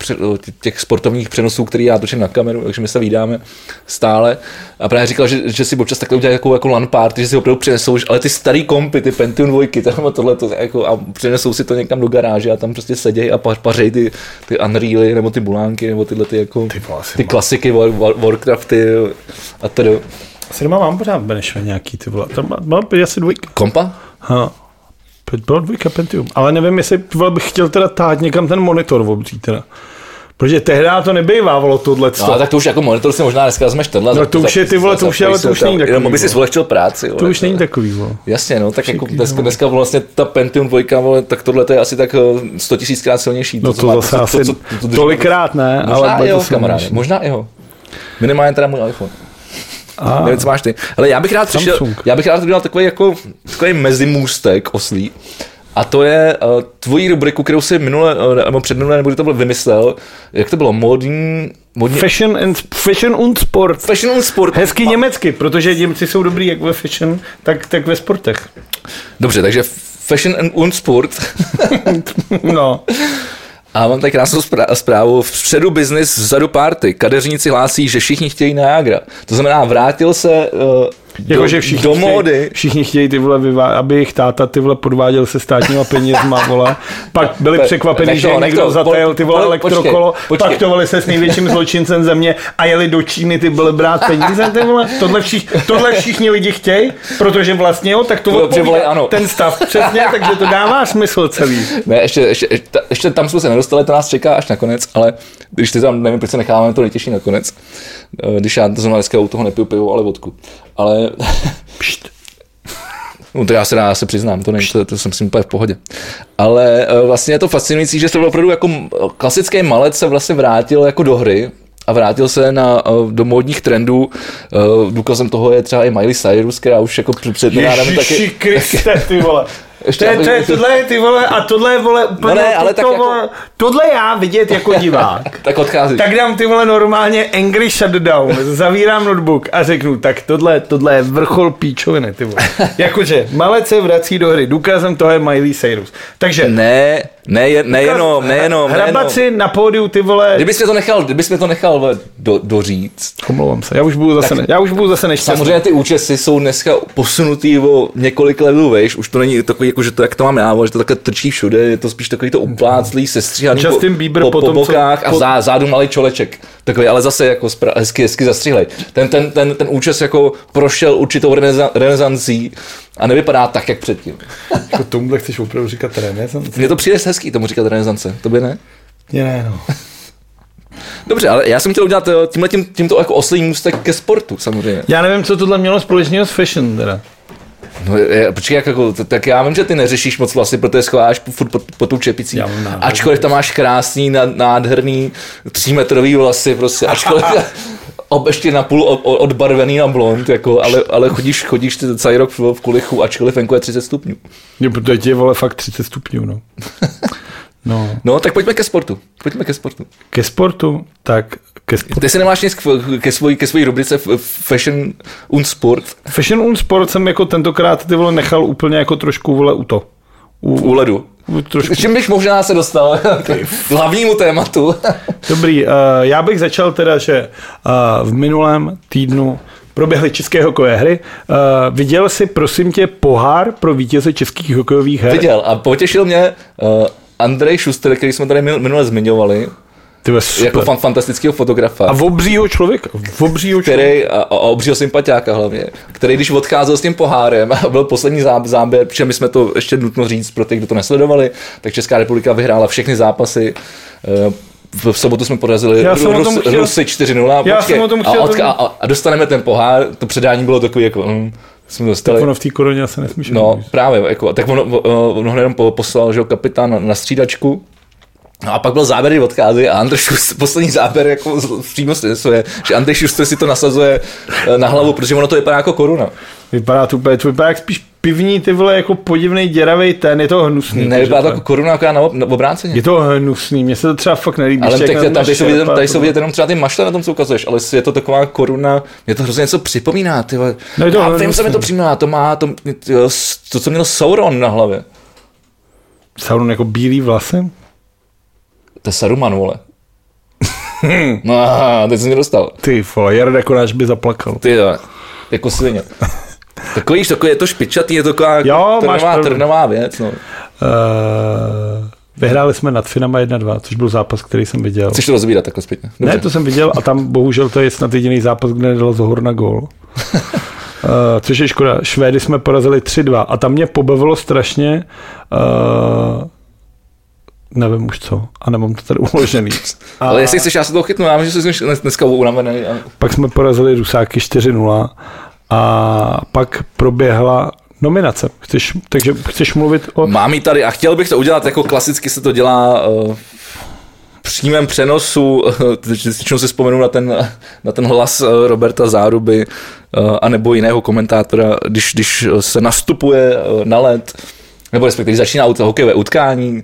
A: těch sportovních přenosů, který já točím na kameru, takže my se vydáme stále. A právě říkal, že, že si občas takhle udělají jako, jako LAN party, že si opravdu přinesou, ale ty starý kompy, ty Pentium 2, tam tohle, to, jako, a přinesou si to někam do garáže a tam prostě sedějí a pařejí ty, ty Unreally nebo ty Bulánky nebo tyhle ty, jako, ty, ty klasiky Warcrafty a tedy.
B: Asi doma mám pořád Benešve nějaký ty vole. Tam mám asi dvojka.
A: Kompa?
B: Ha. Byla dvojka Pentium. Ale nevím, jestli vole, bych chtěl teda tát někam ten monitor obří teda. Protože tehdy to nebývávalo tohle.
A: No, tak to už jako monitor si možná dneska vezmeš tenhle.
B: No to už je ty vole, to už je, ale to už není takový.
A: Jenom by si zvolečil práci.
B: To už není takový. Vole.
A: Jasně, no, tak jako dneska, dneska vlastně ta Pentium 2, vole, tak tohle je asi tak 100 eh, tisíckrát silnější.
B: No to, to zase asi tolikrát ne,
A: možná ale jeho, kamaráde, možná jeho. Minimálně teda můj iPhone. A. Nevím, co máš ty. Ale já bych rád přišel, já bych rád udělal takový jako takový mezimůstek oslý. A to je uh, tvojí rubriku, kterou si minule, uh, nebo předminule, nebo to bylo vymyslel, jak to bylo, modní...
B: modní... Fashion, and, fashion und Sport.
A: Fashion und Sport.
B: Hezky a... německy, protože Němci jsou dobrý jak ve fashion, tak, tak ve sportech.
A: Dobře, takže Fashion und Sport.
B: no.
A: A mám tady krásnou zprávu. Středu business, vzadu party. Kadeřníci hlásí, že všichni chtějí Niagara. To znamená, vrátil se
B: jako, že všichni do módy. Chtějí, všichni chtějí ty vole, vyvá, aby jejich táta ty vole podváděl se státníma penězma, vole. Pak byli překvapení, že někdo zatajil ty vole elektrokolo, počkej, pak to vole se s největším zločincem země a jeli do Číny ty byly brát peníze, ty vole. Tohle, všich, tohle všichni lidi chtějí, protože vlastně jo, tak to odpovídá ano. ten stav přesně, takže to dává smysl celý.
A: Ne, ještě, ještě, ještě, ještě tam jsme se nedostali, to nás čeká až nakonec, ale když ty tam, nevím, proč se necháváme to nejtěžší nakonec, když já znamená dneska u toho nepiju pivo, ale vodku. Ale... Pšt. No to já se, já se přiznám, to, není, to, to jsem si úplně v pohodě. Ale eh, vlastně je to fascinující, že se opravdu jako klasický malec se vlastně vrátil jako do hry, a vrátil se na, eh, do módních trendů. Důkazem toho je třeba i Miley Cyrus, která už jako před
B: nedávnem taky... Kriste, ty vole. Ještě to, je, to je, tohle je ty vole, a tohle je vole úplně, no ne, ale to, tak to, jako... vole, tohle já vidět jako divák.
A: tak odchází.
B: Tak dám ty vole normálně angry shutdown, zavírám notebook a řeknu, tak tohle, tohle je vrchol píčoviny, ty vole. Jakože, malec se vrací do hry, důkazem toho je Miley Cyrus. Takže...
A: Ne, ne, nejenom, nejenom.
B: Hrabaci nejenom. na pódiu, ty vole.
A: Kdybys mě to nechal, kdybys mě to nechal do, doříct.
B: Omlouvám se, já už budu zase, tak, ne, já už budu zase nešťastný.
A: Samozřejmě ty účesy jsou dneska posunutý o několik levelů, víš, už to není takový, jako, že to, jak to mám já, že to takhle trčí všude, je to spíš takový to upláclý, sestříhaný
B: Justin Bieber
A: po,
B: po,
A: po bokách co, a zá, zádu malý čoleček. Takový, ale zase jako spra- hezky, hezky zastříhlej. Ten, ten, ten, ten účes jako prošel určitou renesancí a nevypadá tak, jak předtím.
B: Jako tomuhle chceš opravdu říkat renesance?
A: Mně to přijde hezký tomu říkat renesance, to by ne?
B: Ne, no.
A: Dobře, ale já jsem chtěl udělat eh, tímhle tím, tímto jako oslý můstek ke sportu, samozřejmě.
B: Já nevím, co tohle mělo společného s fashion, teda.
A: No, je, počkej, jak jako, tak já vím, že ty neřešíš moc vlastně, protože schováš furt pod, pod tou čepicí. Ačkoliv tam máš krásný, nádherný, třímetrový vlasy, prostě, ačkoliv, ob, ještě napůl odbarvený na blond, jako, ale, ale chodíš, chodíš ty celý rok v, kulichu, ačkoliv venku je 30 stupňů.
B: Jo, protože je vole fakt 30 stupňů, no.
A: No. no, tak pojďme ke sportu. Pojďme ke sportu.
B: Ke sportu, tak ke sportu.
A: Ty si nemáš nic ke svojí, ke svojí rubrice Fashion und Sport?
B: Fashion und Sport jsem jako tentokrát ty vole nechal úplně jako trošku vole u to.
A: U, u ledu. Trošku. Čím bych možná se dostal k hlavnímu tématu?
B: Dobrý, uh, já bych začal teda, že uh, v minulém týdnu proběhly české hokejové hry. Uh, viděl jsi, prosím tě, pohár pro vítěze českých hokejových her?
A: Viděl a potěšil mě uh, Andrej Schuster, který jsme tady minule zmiňovali,
B: Super.
A: Jako fan, fantastického fotografa.
B: A v obřího člověka. V obřího
A: člověka. Který, a, a obřího sympatiáka hlavně. Který, když odcházel s tím pohárem a byl poslední záběr, protože my jsme to ještě nutno říct pro ty, kdo to nesledovali, tak Česká republika vyhrála všechny zápasy. Eh, v sobotu jsme porazili Já Rus, chtěl... Rusy 4-0.
B: Já jsem o tom chtěl...
A: A, a, a, dostaneme ten pohár, to předání bylo takový jako... Mm, jsme
B: dostali. Tak ono v té koroně se nesmíš.
A: No, právě, jako, tak ono, ono jenom poslal, že kapitán na střídačku, No a pak byl záběr, kdy odchází a Andrej Schuster, poslední záběr jako přímo je, že Andrej Schuster si to nasazuje eh, na hlavu, protože ono to vypadá jako koruna.
B: Vypadá to úplně, to vypadá jak spíš pivní ty vole jako podivný děravý ten, je to hnusný.
A: Nevypadá to jako koruna jako na, na obráceně.
B: Je to hnusný, mně se to třeba fakt nelíbí.
A: Ale tak, tam,
B: na
A: tady, jsou vidět, tady jsou vidět jenom třeba ty mašle na tom, co ukazuješ, ale je to taková koruna, mě to hrozně něco připomíná, ty vole.
B: No je to
A: Já vím, co mi to připomíná, to má to, to, to, co měl Sauron na hlavě.
B: Sauron jako bílý vlasy?
A: To je Saruman, vole. no, aha, teď jsem mě dostal.
B: Ty vole, Jarda Konáš by zaplakal.
A: Ty jo, jako svině. Takový, takový je to špičatý, je to taková
B: Jo, máš
A: trnová,
B: pravdu.
A: trnová věc. No.
B: Uh, vyhráli jsme nad Finama 1-2, což byl zápas, který jsem viděl.
A: Chceš to rozvídat takhle zpětně?
B: Ne, to jsem viděl a tam bohužel to je snad jediný zápas, kde nedal Zohor na gól. Uh, což je škoda. Švédy jsme porazili 3-2 a tam mě pobavilo strašně uh, nevím už co a nemám to tady uložený. A
A: Ale jestli chceš, já se toho chytnu, já vím, že jsi dneska unavený. A...
B: pak jsme porazili Rusáky 4-0 a pak proběhla nominace. Chceš, takže chceš mluvit o...
A: Mám ji tady a chtěl bych to udělat, jako klasicky se to dělá uh, přímém přenosu, většinou si vzpomenu na ten, na ten hlas uh, Roberta Záruby uh, anebo jiného komentátora, když, když se nastupuje na led, nebo respektive začíná hokejové utkání,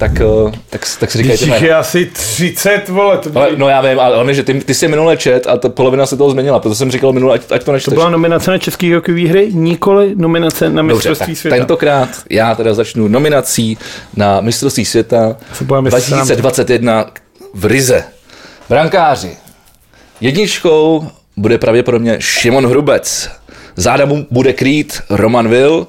A: tak, uh, tak, tak si
B: Když
A: jména.
B: je asi 30, vole, to,
A: Ale, no já vím, ale hlavně, že ty, ty jsi minule čet a ta polovina se toho změnila, proto jsem říkal minule, ať, ať to
B: to
A: nečteš.
B: byla nominace na český hokejové hry, nikoli nominace na
A: Dobře,
B: mistrovství světa.
A: tentokrát já teda začnu nominací na mistrovství světa
B: se bojím, jestli se nám-
A: 2021 v Rize. Brankáři. Jedničkou bude pravděpodobně Šimon Hrubec. Záda mu bude krýt Roman Vil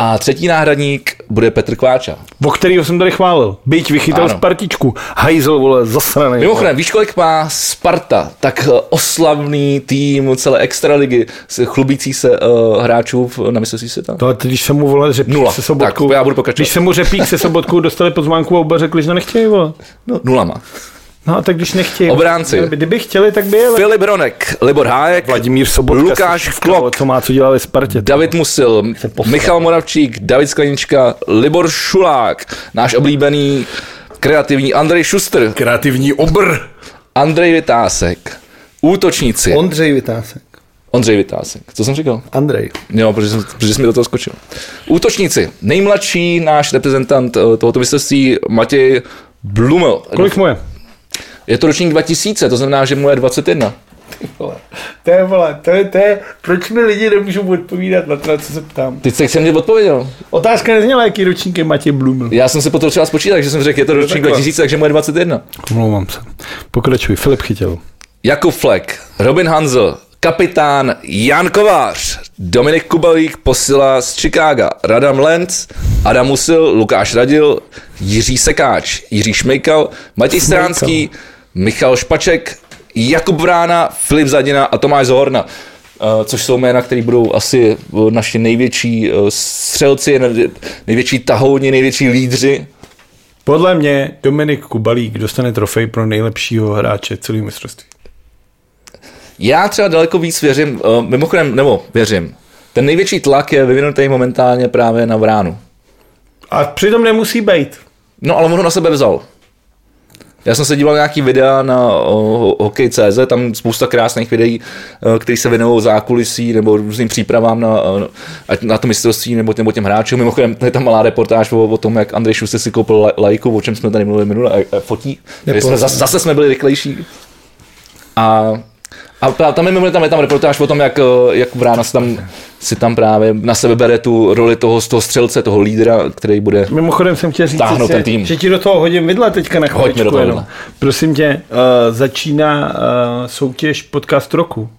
A: a třetí náhradník bude Petr Kváča.
B: O kterýho jsem tady chválil. Byť vychytal
A: Ano.
B: z partičku. Hajzl, vole, zasranej.
A: Mimochodem, víš, kolik má Sparta, tak eh, oslavný tým celé extraligy, chlubící se uh, hráčů v- na mistrovství světa?
B: To, když se mu vole řepík
A: Nula.
B: se sobotkou,
A: Tak, já budu pokračovat.
B: když se mu řepík se sobotkou dostali pozvánku a oba řekli, že nechtějí, vole.
A: No, nulama.
B: No a tak když nechtějí.
A: Obránci.
B: Kdyby chtěli, tak by jeli.
A: Filip Ronek, Libor Hájek,
B: Vladimír Sobotka.
A: Lukáš
B: Sivka, vole,
A: Klok,
B: Co má, co dělali ve Spartě.
A: David Musil, Michal Moravčík, David Sklenička, Libor Šulák, náš oblíbený kreativní Andrej Šuster,
B: Kreativní obr.
A: Andrej Vytásek, útočníci,
B: Ondřej Vytásek.
A: Ondřej Vytásek. Co jsem říkal?
B: Andrej.
A: Jo, protože, jsem, protože jsi mi do toho skočil. Útočníci. Nejmladší náš reprezentant eh, tohoto mistrovství Matěj Blumel.
B: Kolik mu je?
A: Je to ročník 2000, to znamená, že mu je 21.
B: Vole. To je, vole, to je, to je, proč mi lidi nemůžou odpovídat na to, na co se ptám.
A: Teď jsem ti odpověděl.
B: Otázka nezněla, jaký ročník je Matěj Blumel.
A: Já jsem se potom třeba spočítal, že jsem řekl, je to ročník
B: takhle.
A: 2000, takže mu je 21.
B: Omlouvám se. Pokračuj. Filip chytil.
A: Jakub Fleck, Robin Hanzel, kapitán Jan Kovář, Dominik Kubalík posila z Chicaga, Radam Lenz, Adam Musil, Lukáš Radil, Jiří Sekáč, Jiří Šmejkal, Matěj Stránský, Michal Špaček, Jakub Vrána, Filip Zadina a Tomáš Zohorna. Eh, Což jsou jména, které budou asi eh, naši největší eh, střelci, nej- největší tahouni, největší lídři.
B: Podle mě Dominik Kubalík dostane trofej pro nejlepšího hráče celého mistrovství.
A: Já třeba daleko víc věřím, mimochodem, nebo věřím, ten největší tlak je vyvinutý momentálně právě na Vránu.
B: A přitom nemusí být.
A: No ale on ho na sebe vzal. Já jsem se díval na nějaký videa na Hokej.cz, tam spousta krásných videí, uh, které se věnují zákulisí nebo různým přípravám na, uh, ať na to mistrovství nebo, nebo těm hráčům. Mimochodem, je tam malá reportáž o, o tom, jak Andrej Šuster si koupil la- lajku, o čem jsme tady mluvili minule, a, a fotí. Jsme, zase, zase jsme byli rychlejší. A a tam je, mimo tam je tam reportáž o tom, jak, eh, jak Vrána si tam, si tam právě na sebe bere tu roli toho, toho střelce, toho lídra, který bude
B: Mimochodem jsem chtěl říct, že,
A: ten tým.
B: že ti do toho hodím vidle teďka na
A: do toho
B: jenom.
A: vidle.
B: Prosím tě, uh, začíná uh, soutěž podcast roku.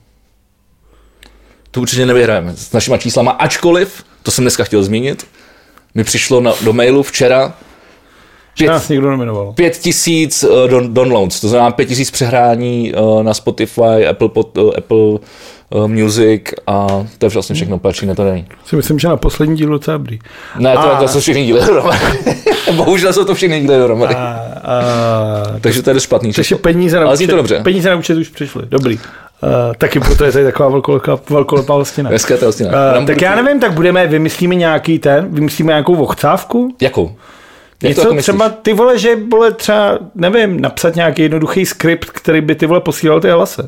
A: to určitě nevyhrajeme s našima číslama, ačkoliv, to jsem dneska chtěl zmínit, mi přišlo na, do mailu včera pět,
B: nás někdo nominoval.
A: pět tisíc uh, don, downloads, to znamená pět tisíc přehrání uh, na Spotify, Apple, pod, uh, Apple uh, Music a to je vlastně všechno, patří na to není.
B: Si myslím, že na poslední dílu docela dobrý.
A: Ne, to,
B: A-
A: to jsou všechny díly dohromady. Bohužel jsou to všechny díly dohromady.
B: A, a,
A: Takže to je špatný
B: takže peníze na,
A: Ale to
B: účet,
A: dobře.
B: peníze na účet už přišly. Dobrý. Uh, taky proto je tady taková velkolepá, velkolepá hostina.
A: Dneska je to hostina.
B: Uh, tak já nevím, tak budeme, vymyslíme nějaký ten, vymyslíme nějakou ochcávku?
A: Jakou? Jak
B: Něco
A: jako myslíš?
B: třeba, ty vole, že vole třeba, nevím, napsat nějaký jednoduchý skript, který by ty vole posílal ty hlasy.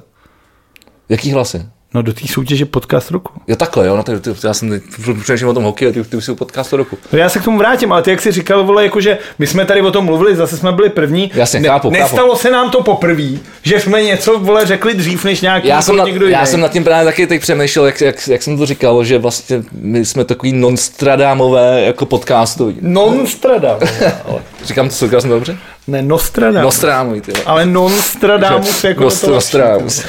A: Jaký hlasy?
B: No do té soutěže podcast roku.
A: Jo, takhle, jo, no, ty, ty, já jsem přemýšlel o tom hokeji, ty, ty už jsi u podcastu roku.
B: No já se k tomu vrátím, ale ty jak jsi říkal, vole, jakože my jsme tady o tom mluvili, zase jsme byli první.
A: Jasně,
B: ne,
A: chápu,
B: Nestalo
A: chápu.
B: se nám to poprvé, že jsme něco, vole, řekli dřív, než nějaký
A: Já jsem, na,
B: někdo
A: já
B: jiný.
A: jsem nad tím právě taky teď přemýšlel, jak, jak, jak, jsem to říkal, že vlastně my jsme takový nonstradámové jako podcastoví.
B: Nostradamus. ale-
A: Říkám to, říkal jsem to dobře?
B: ne, Nostradamus.
A: Nostrámový, ty.
B: ale Nostradamus jako
A: Nost,
B: to
A: Nostradamus.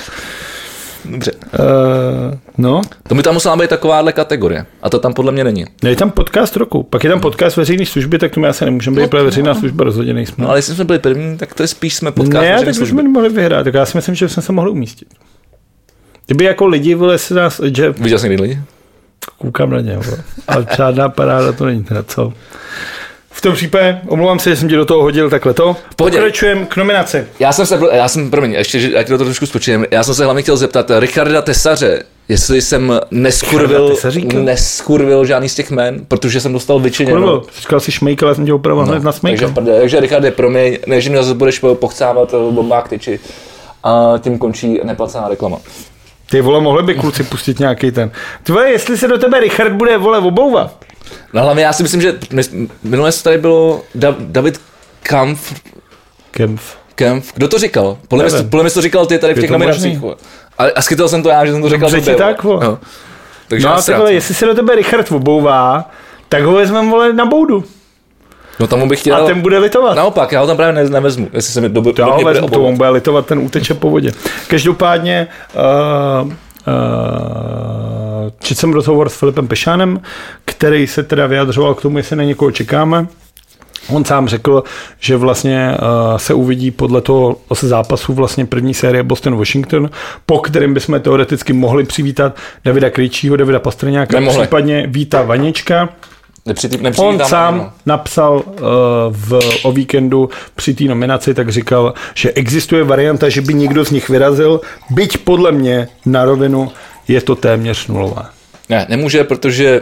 A: Dobře.
B: Uh, no,
A: To by tam musela být takováhle kategorie. A to tam podle mě není.
B: No, je tam podcast roku, pak je tam podcast veřejné služby, tak to my asi nemůžeme být, protože veřejná služba rozhodně nejsme.
A: No ale jestli jsme byli první, tak to je spíš jsme podcast
B: ne, tak už
A: služby.
B: jsme mohli vyhrát, tak já si myslím, že jsme se mohli umístit. Kdyby jako lidi, vole, se nás, že
A: Viděl jsi někdy lidi?
B: koukám na ně, ale žádná paráda to není teda, co? Tom případě, omlouvám se, že jsem ti do toho hodil takhle to. Pokračujeme k nominaci.
A: Já jsem se, já jsem, promiň, ještě, že já ti do toho trošku spočím. Já jsem se hlavně chtěl zeptat Richarda Tesaře, jestli jsem neskurvil, neskurvil žádný z těch jmen, protože jsem dostal vyčiněno.
B: Kurvo, říkal jsi šmejk, ale já jsem tě opravil hned na
A: takže, prdě, takže Richard je pro mě, než mě zase budeš pochcávat eh, bombák tyči. A tím končí neplacená reklama.
B: Ty vole, mohli by kluci pustit nějaký ten. Ty vole, jestli se do tebe Richard bude, vole, obouvat.
A: No hlavně já si myslím, že my, minule tady bylo da, David Kampf,
B: Kempf.
A: Kempf, kdo to říkal? Podle mě, podle mě to říkal ty tady v těch nominacích. A, a skytil jsem to já, že jsem to říkal
B: Dobře tak.
A: Jo. Takže
B: No a vole, jestli se do tebe Richard obouvá, tak ho vezmeme, vole, na boudu.
A: No tam bych chtěl...
B: A ten bude litovat.
A: Naopak, já ho tam právě ne, nevezmu, jestli se mi do,
B: Já ho vezmu, to on bude litovat, ten uteče po vodě. Každopádně uh, uh, četl jsem rozhovor s Filipem Pešánem, který se teda vyjadřoval k tomu, jestli na někoho čekáme. On sám řekl, že vlastně uh, se uvidí podle toho zápasu vlastně první série Boston-Washington, po kterém bychom teoreticky mohli přivítat Davida Krejčího, Davida Pastrňáka,
A: Nemohli.
B: případně Víta Vaněčka.
A: Nepřitý, nepřitý
B: On sám
A: no.
B: napsal uh, v, o víkendu při té nominaci, tak říkal, že existuje varianta, že by někdo z nich vyrazil, byť podle mě na rovinu je to téměř nulová.
A: Ne, nemůže, protože...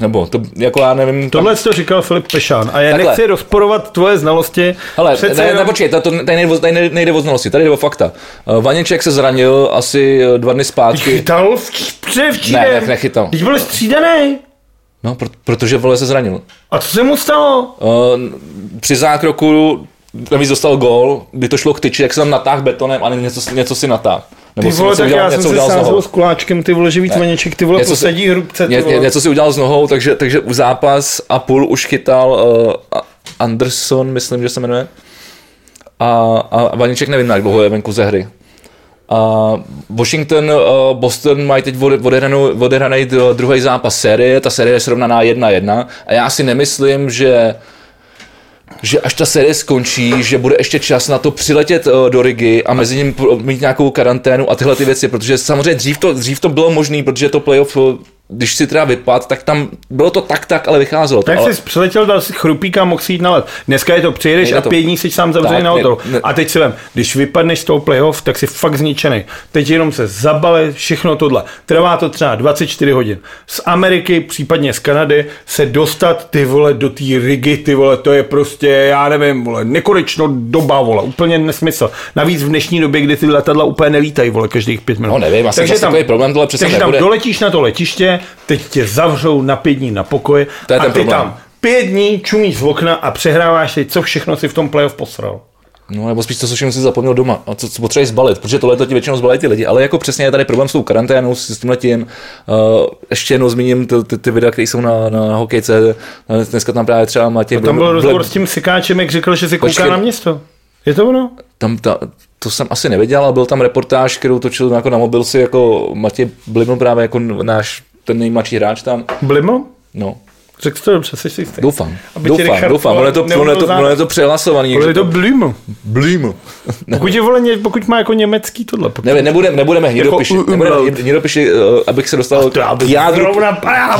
A: Nebo to, jako já nevím...
B: Tohle to říkal Filip Pešán a já
A: Takhle.
B: nechci rozporovat tvoje znalosti.
A: Ale
B: Přece
A: ne, ne,
B: jenom-
A: počkej, to, to, tady, nejde, o- tady nejde- nejde o znalosti, tady jde o fakta. Uh, Vaněček se zranil asi eh, dva dny zpátky.
B: Chytal v- předevčírem.
A: Ne, ne, nechytal.
B: Teď byl střídaný.
A: No, pro, protože vole se zranil.
B: A co se mu stalo?
A: Uh, při zákroku navíc dostal gól, kdy to šlo k tyči, jak se tam natáhl betonem a něco, něco si natáhl. Nebo
B: Ty
A: si
B: vole,
A: něco
B: tak
A: udělal,
B: já jsem
A: něco
B: se
A: udělal s nohou.
B: sázel s kuláčkem, ty vole, že víc vaněček, ty vole,
A: Něco si-
B: posadí hrubce, ty
A: ně,
B: vole.
A: něco si udělal s nohou, takže, takže u zápas a půl už chytal uh, Anderson, myslím, že se jmenuje. A, a Vaněček nevím, jak dlouho je venku ze hry. A Washington, uh, Boston mají teď odehraný druhý zápas série, ta série je srovnaná 1-1 a já si nemyslím, že že až ta série skončí, že bude ještě čas na to přiletět uh, do Rigi a mezi ním mít nějakou karanténu a tyhle ty věci, protože samozřejmě dřív to, dřív to bylo možné, protože to playoff, uh, když si teda vypad, tak tam bylo to tak tak, ale vycházelo to.
B: Tak
A: ale,
B: jsi přiletěl, dal si chrupíka, mohl si jít na let. Dneska je to, přijedeš a pět dní jsi sám zavřený na
A: ne-
B: hotelu.
A: ne-
B: A teď si vem, když vypadneš z toho playoff, tak jsi fakt zničený. Teď jenom se zabale všechno tohle. Trvá to třeba 24 hodin. Z Ameriky, případně z Kanady, se dostat ty vole do té Rigi, ty vole, to je prostě, já nevím, vole, nekonečno doba, vole, úplně nesmysl. Navíc v dnešní době, kdy ty letadla úplně nelítají, vole, každých pět minut.
A: No nevím, asi
B: takže tam,
A: takový problém tohle přesně
B: takže tam doletíš na to letiště, teď tě zavřou na pět dní na pokoji
A: To je
B: a
A: ten
B: ty
A: problém.
B: tam pět dní čumíš z okna a přehráváš si, co všechno si v tom playoff posral.
A: No nebo spíš to, co všechno si zapomněl doma a co, co potřebuješ zbalit, protože tohle to ti většinou zbalí ty lidi, ale jako přesně je tady problém s tou karanténou, s, tím letím. Uh, ještě jednou zmíním ty, ty, ty videa, které jsou na, na, hokejce, dneska tam právě třeba Matěj...
B: Tam byl rozhovor s tím Sikáčem, jak říkal, že si kouká
A: Počkej.
B: na město. Je to ono?
A: tam ta, to jsem asi nevěděl, ale byl tam reportáž, kterou točil jako na mobil si jako Matěj Bliml právě jako náš ten nejmladší hráč tam.
B: Blimo?
A: No,
B: Řekl to dobře, jsi si jistý.
A: doufám,
B: Aby
A: doufám,
B: Richard
A: doufám, ono je to, ono je to, ono je to přehlasovaný. Jak
B: je to Blimo.
A: Bliml.
B: Pokud, je, vole, ně- pokud má jako německý tohle. Pokud...
A: Ne, nebudeme, nebudeme
B: Jako
A: nebudeme,
B: umlaut.
A: nikdo piši, uh, abych se dostal k jádru,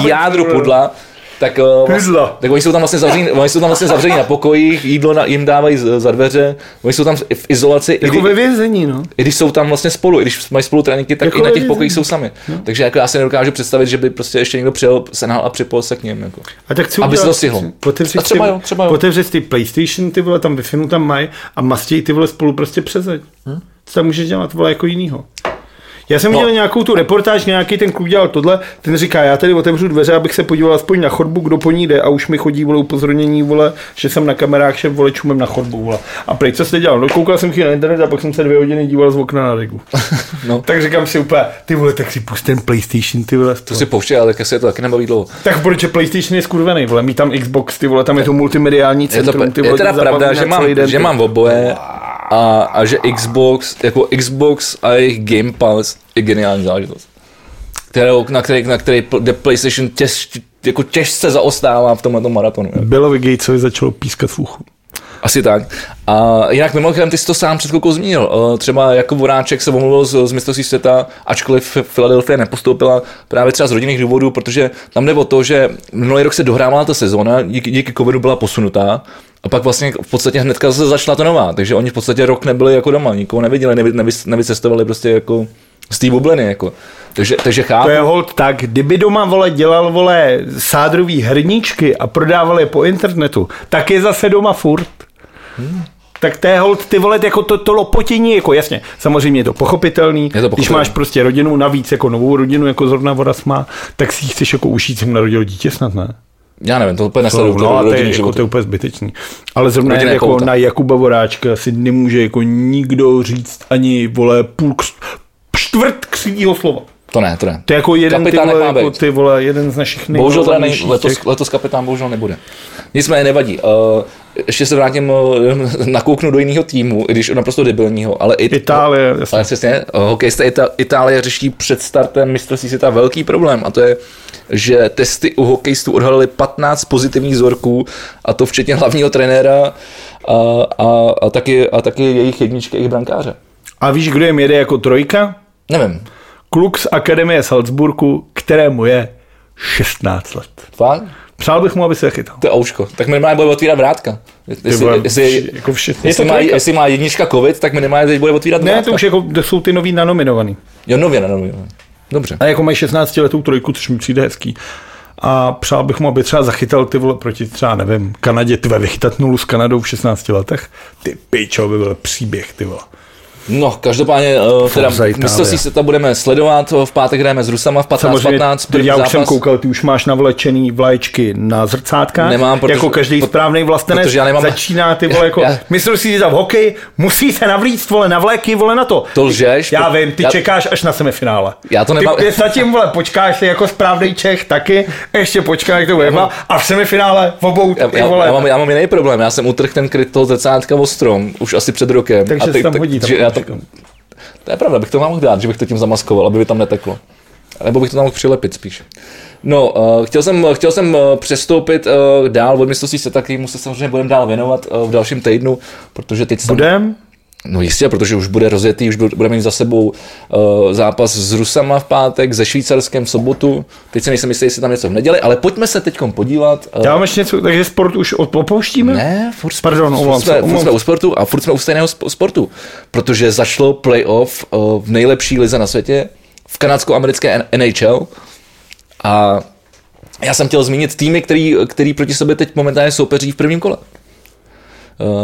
A: k jádru pudla, tak,
B: Pudla.
A: tak oni jsou tam vlastně zavření, oni jsou tam vlastně zavření na pokojích, jídlo na, jim dávají za dveře, oni jsou tam v izolaci, i,
B: Jako
A: kdy,
B: ve vězení, no.
A: i když jsou tam vlastně spolu, i když mají spolu tréninky, tak
B: Jako
A: i na těch pokojích jsou sami. No. Takže jako já si nedokážu představit, že by prostě ještě někdo přijel, senál a připojil se k ním. Jako.
B: A tak co
A: Aby se to stihlo.
B: Otevři
A: A třeba
B: si-
A: jo, třeba jo.
B: Otevři si ty PlayStation, ty vole, tam wi tam mají a mastěj ty vole spolu prostě přezeď.
A: Hm?
B: Co tam můžeš dělat, vole, jako jinýho? Já jsem
A: No.
B: viděl nějakou tu reportáž, nějaký ten kluk dělal tohle, ten říká, já tady otevřu dveře, abych se podíval aspoň na chodbu, kdo po ní jde a už mi chodí vole upozornění, vole, že jsem na kamerách, že vole čumem na chodbu, vole. A prej, co jste dělal? No, koukal jsem chvíli na internet a pak jsem se dvě hodiny díval z okna na ligu.
A: No.
B: tak říkám si úplně, ty vole, tak si pust ten PlayStation, ty vole.
A: To si pouště, ale tak se to taky nebaví dlouho.
B: Tak proč je PlayStation je skurvený, vole, mít tam Xbox, ty vole, tam je to multimediální
A: Je, to,
B: centrum, ty vole,
A: je teda pravda, že mám, že mám oboje a, a že Xbox, jako Xbox a jejich Game Pass je geniální záležitost. Kterou, na který, na který kde PlayStation těž, jako těžce zaostává v tomhle maratonu. jo.
B: Billovi Gatesovi začalo pískat v uchu.
A: Asi tak. A jinak mimochodem, ty jsi to sám před chvilkou zmínil. Eh, Třeba jako Voráček se omluvil z, z mistrovství světa, ačkoliv Philadelphia nepostoupila právě třeba z rodinných důvodů, protože tam jde o to, že minulý rok se dohrávala ta sezóna, díky, díky covidu byla posunutá. A pak vlastně v podstatě hnedka zase začala ta nová, takže oni v podstatě rok nebyli jako doma, nikoho neviděli, nevy, nevy, nevycestovali prostě jako z té bubliny. Jako. Takže, takže chápu.
B: To je hold tak, kdyby doma vole dělal vole sádrový hrníčky a prodával je po internetu, tak je zase doma furt.
A: Hmm.
B: Tak to je hold, ty vole, jako to, to lopotění, jako jasně, samozřejmě je to pochopitelný,
A: Je to
B: když
A: pochopitelný.
B: máš prostě rodinu, navíc jako novou rodinu, jako zrovna Voras má, tak si ji chceš jako ušít, jsem narodil dítě snad, ne?
A: Já nevím, to úplně nesleduju.
B: No, a to je, jako, to je úplně zbytečný. Ale zrovna
A: Rodinné
B: jako
A: kouta.
B: na Jakuba Voráčka si nemůže jako nikdo říct ani, vole, půl kř- čtvrt křivýho slova.
A: To ne, to ne.
B: To je jako jeden, ty vole, jako ty vole, jeden z našich
A: Bohužel teda nej,
B: nejmilovanějších
A: letos, letos kapitán bohužel nebude. Nicméně nevadí. Uh, ještě se vrátím, uh, nakouknu do jiného týmu, i když naprosto debilního, ale i,
B: Itálie, jasně.
A: ale přesně, uh, hokejisté Ita- Itálie řeší před startem mistrovství světa velký problém a to je, že testy u hokejistů odhalily 15 pozitivních vzorků a to včetně hlavního trenéra a, a, a, taky, a taky jejich jedničky, jejich brankáře.
B: A víš, kdo jim jede jako trojka?
A: Nevím,
B: Kluk z Akademie Salzburgu, kterému je 16 let.
A: fakt?
B: Přál bych mu, aby se chytal.
A: To je ouško. Tak minimálně bude otvírat vrátka. Jestli,
B: vole,
A: jestli,
B: jako vše- je
A: jestli,
B: to
A: má,
B: trojka.
A: jestli má jednička covid, tak minimálně teď bude otvírat
B: Ne,
A: vrátka.
B: to už jako, to jsou ty nový nanominovaný.
A: Jo, nově, no, nově. Dobře.
B: A jako mají 16 letou trojku, což mi přijde hezký. A přál bych mu, aby třeba zachytal ty vole proti třeba, nevím, Kanadě, ty vychytat nulu s Kanadou v 16 letech. Ty pičo, by byl příběh, ty vole.
A: No, každopádně, uh, teda
B: Itálie.
A: mistrovství se to budeme sledovat, v pátek hrajeme s Rusama v 15-15,
B: Samozřejmě,
A: první
B: já už
A: zápas.
B: jsem koukal, ty už máš navlečený vlaječky na zrcátkách.
A: Nemám, protože-
B: jako každý správný vlastenec
A: protože já nemám-
B: začíná ty vole jako,
A: Já-
B: myslel si, že v hokeji musí se navlíct vole na vléky, vole na to.
A: To lžeš,
B: Já vím, ty
A: já-
B: čekáš až na semifinále.
A: Já to nemám-
B: Ty, ty zatím vole, počkáš si jako správný Čech taky, ještě počkáš, jak to bude a v semifinále v obou,
A: Já,
B: ty
A: já,
B: vole.
A: já, mám, já mám jiný problém, já jsem utrhl ten kryt toho zrcátka o strom, už asi před rokem.
B: Takže
A: a
B: se
A: teď-
B: tam hodí. Tam
A: já to, je pravda, bych to mohl dát, že bych to tím zamaskoval, aby by tam neteklo. Nebo bych to tam mohl přilepit spíš. No, uh, chtěl jsem, chtěl jsem uh, přestoupit uh, dál od mistrovství světa, kterému se samozřejmě budeme dál věnovat uh, v dalším týdnu, protože teď jsem,
B: Budem?
A: No jistě, protože už bude rozjetý, už bu- budeme mít za sebou uh, zápas s Rusama v pátek, ze Švýcarskem v sobotu. Teď se nejsem jistý, jestli tam něco v neděli, ale pojďme se teď podívat. Uh,
B: Já mám ještě něco, takže sport už opouštíme?
A: ne, furt,
B: Pardon,
A: furt,
B: se,
A: jsme, furt jsme u sportu a furt jsme u stejného sp- sportu, protože zašlo playoff uh, v nejlepší lize na světě, v kanadsko-americké NHL a já jsem chtěl zmínit týmy, který, který proti sobě teď momentálně soupeří v prvním kole.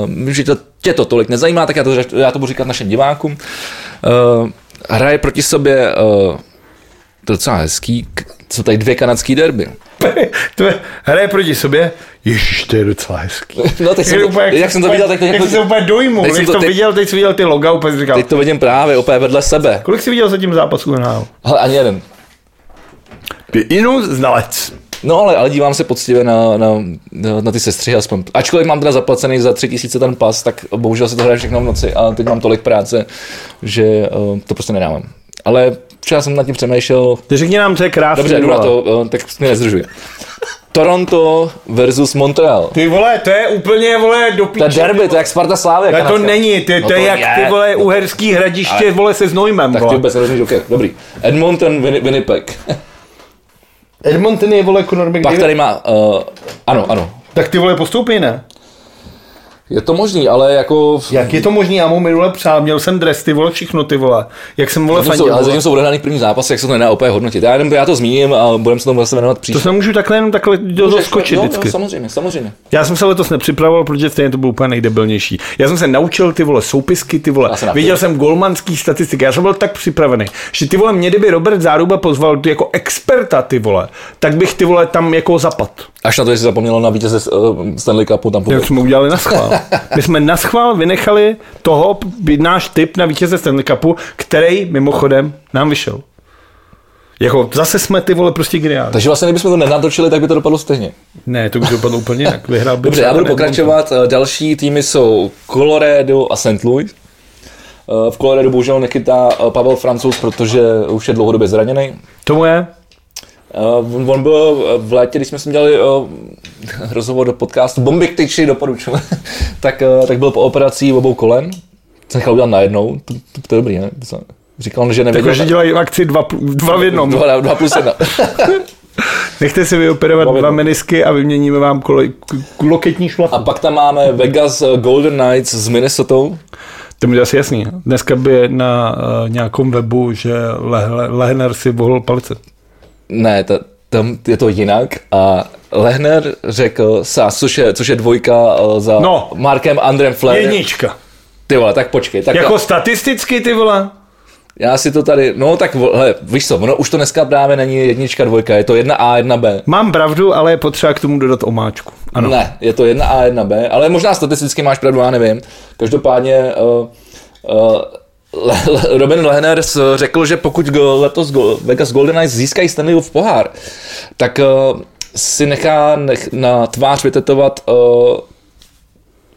A: Vím, že to, tě to tolik nezajímá, tak já to, já to budu říkat našim divákům. Uh, hraje proti sobě, to je docela hezký, jsou tady dvě kanadský derby.
B: to je, hraje proti sobě, ježiš, to je docela hezký.
A: No, teď jsem, to,
B: úplně,
A: jak jsem to viděl, tak to
B: jak
A: jako,
B: jsem se úplně dojmu,
A: teď
B: když
A: jsem
B: to,
A: to- teď-
B: viděl, teď jsi viděl ty loga, úplně říkal,
A: teď to vidím právě úplně vedle sebe.
B: kolik jsi viděl zatím zápasů NHL?
A: Ale ani jeden.
B: Jinou znalec.
A: No ale, ale dívám se poctivě na, na, na, na ty sestřihy aspoň. Ačkoliv mám teda zaplacený za tři tisíce ten pas, tak bohužel se to hraje všechno v noci a teď mám tolik práce, že uh, to prostě nedávám. Ale včera jsem nad tím přemýšlel.
B: Ty řekni nám, co je krásný.
A: Dobře, jdu na to, uh, tak mě nezdržuji. Toronto versus Montreal.
B: Ty vole, to je úplně, vole, do píče.
A: derby, to je jak Sparta Slávě.
B: Ale to není, ty,
A: No
B: to je jak
A: je.
B: ty vole uherský hradiště, vole, se Znojmem,
A: Tak ty
B: vole.
A: vůbec nerozumíš, okay, dobrý. Edmonton, Win- Winnipeg.
B: Edmonton je, vole, Conor
A: Pak
B: McDavid.
A: tady má, uh, ano, ano.
B: Tak ty vole postoupí, ne?
A: Je to možný, ale jako...
B: Jak je to možný? Já mu minule přál, měl jsem dres, ty vole, všechno, ty vole. Jak jsem vole fandil.
A: ale zatím jsou odehraný první zápasy, jak se to nedá opět hodnotit. Já, jenom, já to zmíním a budeme se tomu zase věnovat
B: To
A: příště.
B: se nemůžu takhle jenom takhle do toho skočit
A: jo,
B: vždycky.
A: Jo, samozřejmě, samozřejmě.
B: Já jsem se letos nepřipravoval, protože stejně to bylo úplně nejdebilnější. Já jsem se naučil ty vole soupisky, ty vole.
A: Napiju.
B: Viděl jsem golmanský statistiky, já jsem byl tak připravený, že ty vole mě kdyby Robert Záruba pozval jako experta ty vole, tak bych ty vole tam jako zapad.
A: Až na to, že jsi zapomněl na vítěze uh, Stanley Cupu tam
B: Jak jsme udělali na schvál. My jsme na schvál vynechali toho, by- náš tip na vítěze Stanley Cupu, který mimochodem nám vyšel. Jako zase jsme ty vole prostě geniální.
A: Takže vlastně, kdybychom to nenatočili, tak by to dopadlo stejně.
B: Ne, to by dopadlo úplně jinak. Vyhrál by
A: Dobře, já budu pokračovat. Eh, Další týmy jsou Colorado a St. Louis. Eh, V Colorado bohužel nechytá eh, Pavel Francouz, protože už je dlouhodobě zraněný.
B: Tomu je?
A: Uh, on, byl eh, v létě, když jsme si dělali uh, rozhovor do podcastu Bomby k tyči, doporučuji, tak, uh, tak byl po operací obou kolen. Se nechal udělat najednou, to, to, to je dobrý, ne? To jsem- Říkal, že nevěděl.
B: Takže dělají akci dva, dva v jednom.
A: Dva, dva plus jedna.
B: Nechte si vyoperovat
A: Dva
B: menisky a vyměníme vám kole, k- loketní šlachu.
A: A pak tam máme Vegas Golden Knights s Minnesota.
B: To mi asi jasný. Dneska by je na uh, nějakom webu, že Lehner si vohl palce.
A: Ne, ta, tam je to jinak. A Lehner řekl Sás, což je, což je dvojka eh, za
B: No.
A: Markem Andrem Flair.
B: Jednička.
A: Ty vole, tak počkej. Tak
B: Jako statisticky ty vole.
A: Já si to tady, no tak hele, víš co, ono už to dneska právě není jednička, dvojka, je to jedna A, jedna B.
B: Mám pravdu, ale je potřeba k tomu dodat omáčku. Ano.
A: Ne, je to jedna A, jedna B, ale možná statisticky máš pravdu, já nevím. Každopádně uh, uh, Robin Lehner řekl, že pokud letos Vegas Golden Knights získají Stanleyův pohár, tak uh, si nechá nech, na tvář vytetovat uh,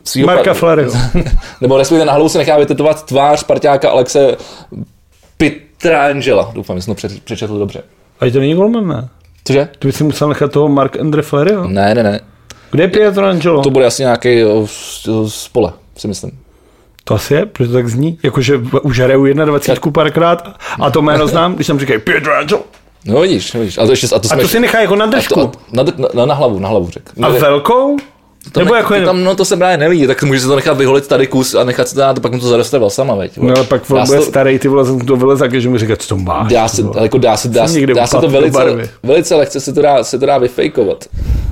A: svýho
B: Marka
A: pa-
B: Flaryho.
A: nebo respektive na hlavu si nechá vytetovat tvář parťáka Alexe Pietrangela. Doufám, že jsem to před- přečetl dobře.
B: A to není Golman, ne?
A: Cože?
B: Ty bys si musel nechat toho Mark Andre Flaryho.
A: Ne, ne, ne.
B: Kde je Pietro Angelo?
A: To bude asi nějaký uh, z- z pole, si myslím.
B: To asi je, protože to tak zní. Jakože už hraju 21 párkrát a to jméno znám, když tam říkají Pietro Angelo.
A: No vidíš, no vidíš. A to, ještě, a to,
B: A to si nechá jako na držku.
A: to, na, na, na, na, hlavu, na hlavu řek.
B: A velkou?
A: to
B: Nebo
A: ne,
B: jako
A: to, tam, no to se právě neví, tak může se to nechat vyholit tady kus a nechat se to dát, a pak mu to zaroste sama, veď.
B: No ale pak on
A: se
B: bude
A: to-
B: starý, ty vole, jsem to vylez, že mi říká, co to máš.
A: Dá se,
B: vole.
A: jako dá se, dá, se, dá se to velice, velice lehce se to dá, se to dá vyfejkovat.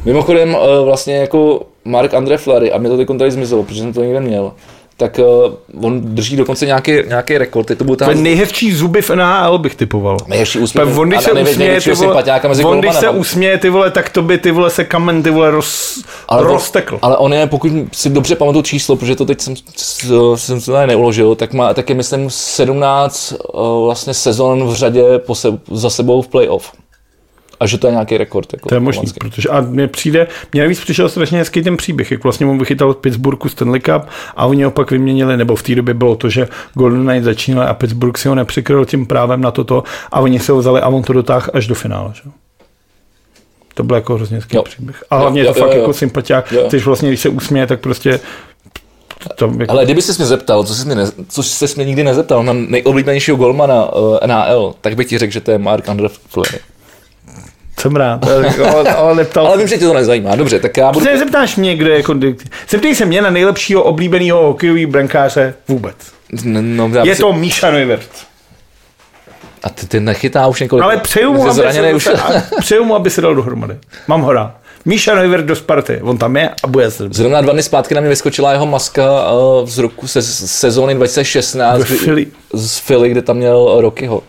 A: Mimochodem eh, vlastně jako Mark Andre Flary, a mě to teď tady zmizelo, protože jsem to někde měl, tak uh, on drží dokonce nějaký, nějaký rekord, teď to byl
B: je
A: tam
B: nejhezčí zuby v NHL bych typoval.
A: nejhezčí úsměv.
B: On, když se usměje, ty vole, on, když se usměje, ty vole, tak to by ty vole se kamen, ty vole, roz,
A: Ale, on-
B: roztekl.
A: ale on je, pokud si dobře pamatuju číslo, protože to teď jsem, jsem se tady neuložil, tak má, tak je myslím 17 uh, vlastně sezon v řadě po se, za sebou v playoff. A že to je nějaký rekord. Jako
B: To je možný, protože a mně přijde, mě navíc přišel strašně hezký ten příběh, jak vlastně on vychytal v Pittsburghu Stanley Cup a oni opak vyměnili, nebo v té době bylo to, že Golden Knight začínali a Pittsburgh si ho nepřikryl tím právem na toto a oni se ho vzali a on to dotáhl až do finále. Že? To byl jako hrozně hezký
A: Jo.
B: příběh. A hlavně
A: Jo,
B: je to
A: jo,
B: fakt
A: jo,
B: jako
A: jo.
B: sympatiák,
A: Jo.
B: když vlastně, když se usměje, tak prostě tam jako,
A: Ale kdyby se mě zeptal, co jsi mě, ne, co jsi mě nikdy nezeptal na nejoblíbenějšího golmana uh, NHL, tak bych ti řekl, že to je Mark Andre Fleury.
B: Jsem rád, ale, ale
A: Ale vím, že tě to nezajímá. Dobře, tak já budu...
B: Protože zeptáš mě, kde jako, zeptej se mě na nejlepšího oblíbeného hokejového brankáře vůbec.
A: No,
B: Je
A: si-
B: to Míša Neuvert.
A: A ty, ty nechytá už několik...
B: Ale přeju mu, aby se,
A: už.
B: přeju mu, aby se dal dohromady. Mám ho rád. Míša Neuvert do Sparty. On tam je a bude se.
A: Zrovna dva dny zpátky na mě vyskočila jeho maska uh, z roku se, z sezóny 2016
B: Ve
A: kdy-
B: Philly.
A: z Philly, kde tam měl Rockyho.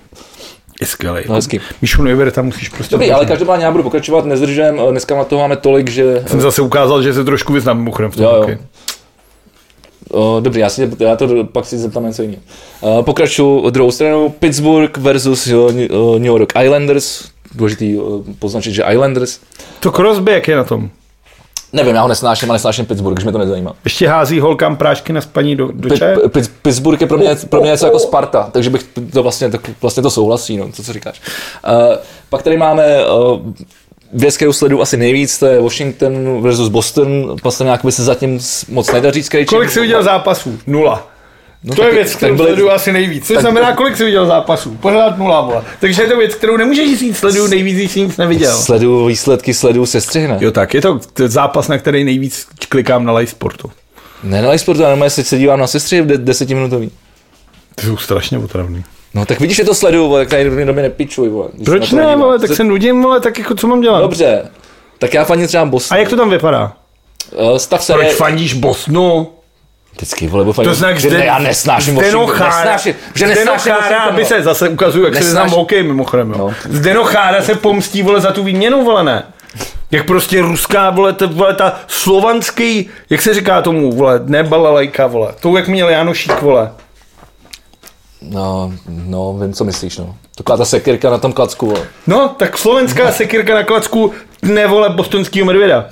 B: Je skvělý.
A: No, hezky.
B: Míšu Neuverta musíš prostě...
A: Dobrý, ale každopádně já budu pokračovat, nezdržím, eh, dneska na toho máme tolik, že...
B: Jsem zase ukázal, že se trošku vyznám mimochodem v tom
A: Jo, jo.
B: hokeji.
A: Uh, dobrý, já, si, já to pak si zeptám něco jiného. Uh, pokračuju druhou stranu. Pittsburgh versus New York Islanders. Důležitý poznačit, že Islanders.
B: To Crosby, jak je na tom?
A: Nevím, já ho nesnáším a nesnáším Pittsburgh, když mě to nezajímá.
B: Ještě hází holkám prášky na spaní do, do čaje?
A: Pit- Pit- Pittsburgh je pro mě, pro mě něco jako Sparta, takže bych to vlastně, tak vlastně to souhlasí, no, to, co říkáš. Uh, pak tady máme uh, věc, kterou sleduju asi nejvíc, to je Washington versus Boston. Vlastně nějak by se zatím moc nedaří s Krejčím.
B: Kolik jsi viděl zápasů? Nula.
A: No,
B: to je věc, kterou
A: byly-
B: sleduju asi nejvíc. Což
A: tak-
B: znamená, kolik jsi viděl zápasů? Pořád nula, vole. Takže je to věc, kterou nemůžeš říct, sleduju nejvíc, když nic neviděl.
A: Sleduju výsledky, sleduju sestřihne.
B: Jo tak, je to zápas, na který nejvíc klikám na live sportu.
A: Ne na e-sportu, ale normálně se se dívám na sestry v de- desetiminutový.
B: Ty jsou strašně otravný.
A: No tak vidíš, že to sleduju, vole, tak tady do mě nepičuj, vole.
B: Proč
A: to
B: ne, vole, tak se nudím, vole, tak jako co mám dělat?
A: Dobře, tak já fandím třeba Boston.
B: A jak to tam vypadá?
A: Uh, stav se...
B: Proč fandíš Bosnu?
A: Vždycky, vole, fandím.
B: To znak
A: že já nesnáším
B: Zdeno
A: Washington,
B: Chára,
A: nesnáším, že nesnáším
B: Chára,
A: Washington,
B: aby se zase ukazuju, jak se
A: Nesnáš-
B: znám hokej mimochodem, jo.
A: No.
B: Se pomstí, vole, za tu výměnu, vole, ne. Jak prostě ruská, vole, ta, vole, ta slovanský, jak se říká tomu, vole, ne balalajka, vole. Tou, jak měl Janošík, vole.
A: No, no, vím, co myslíš, no. Taková ta sekirka na tom klacku, vole.
B: No, tak slovenská sekirka na klacku ne, vole, bostonského medvěda.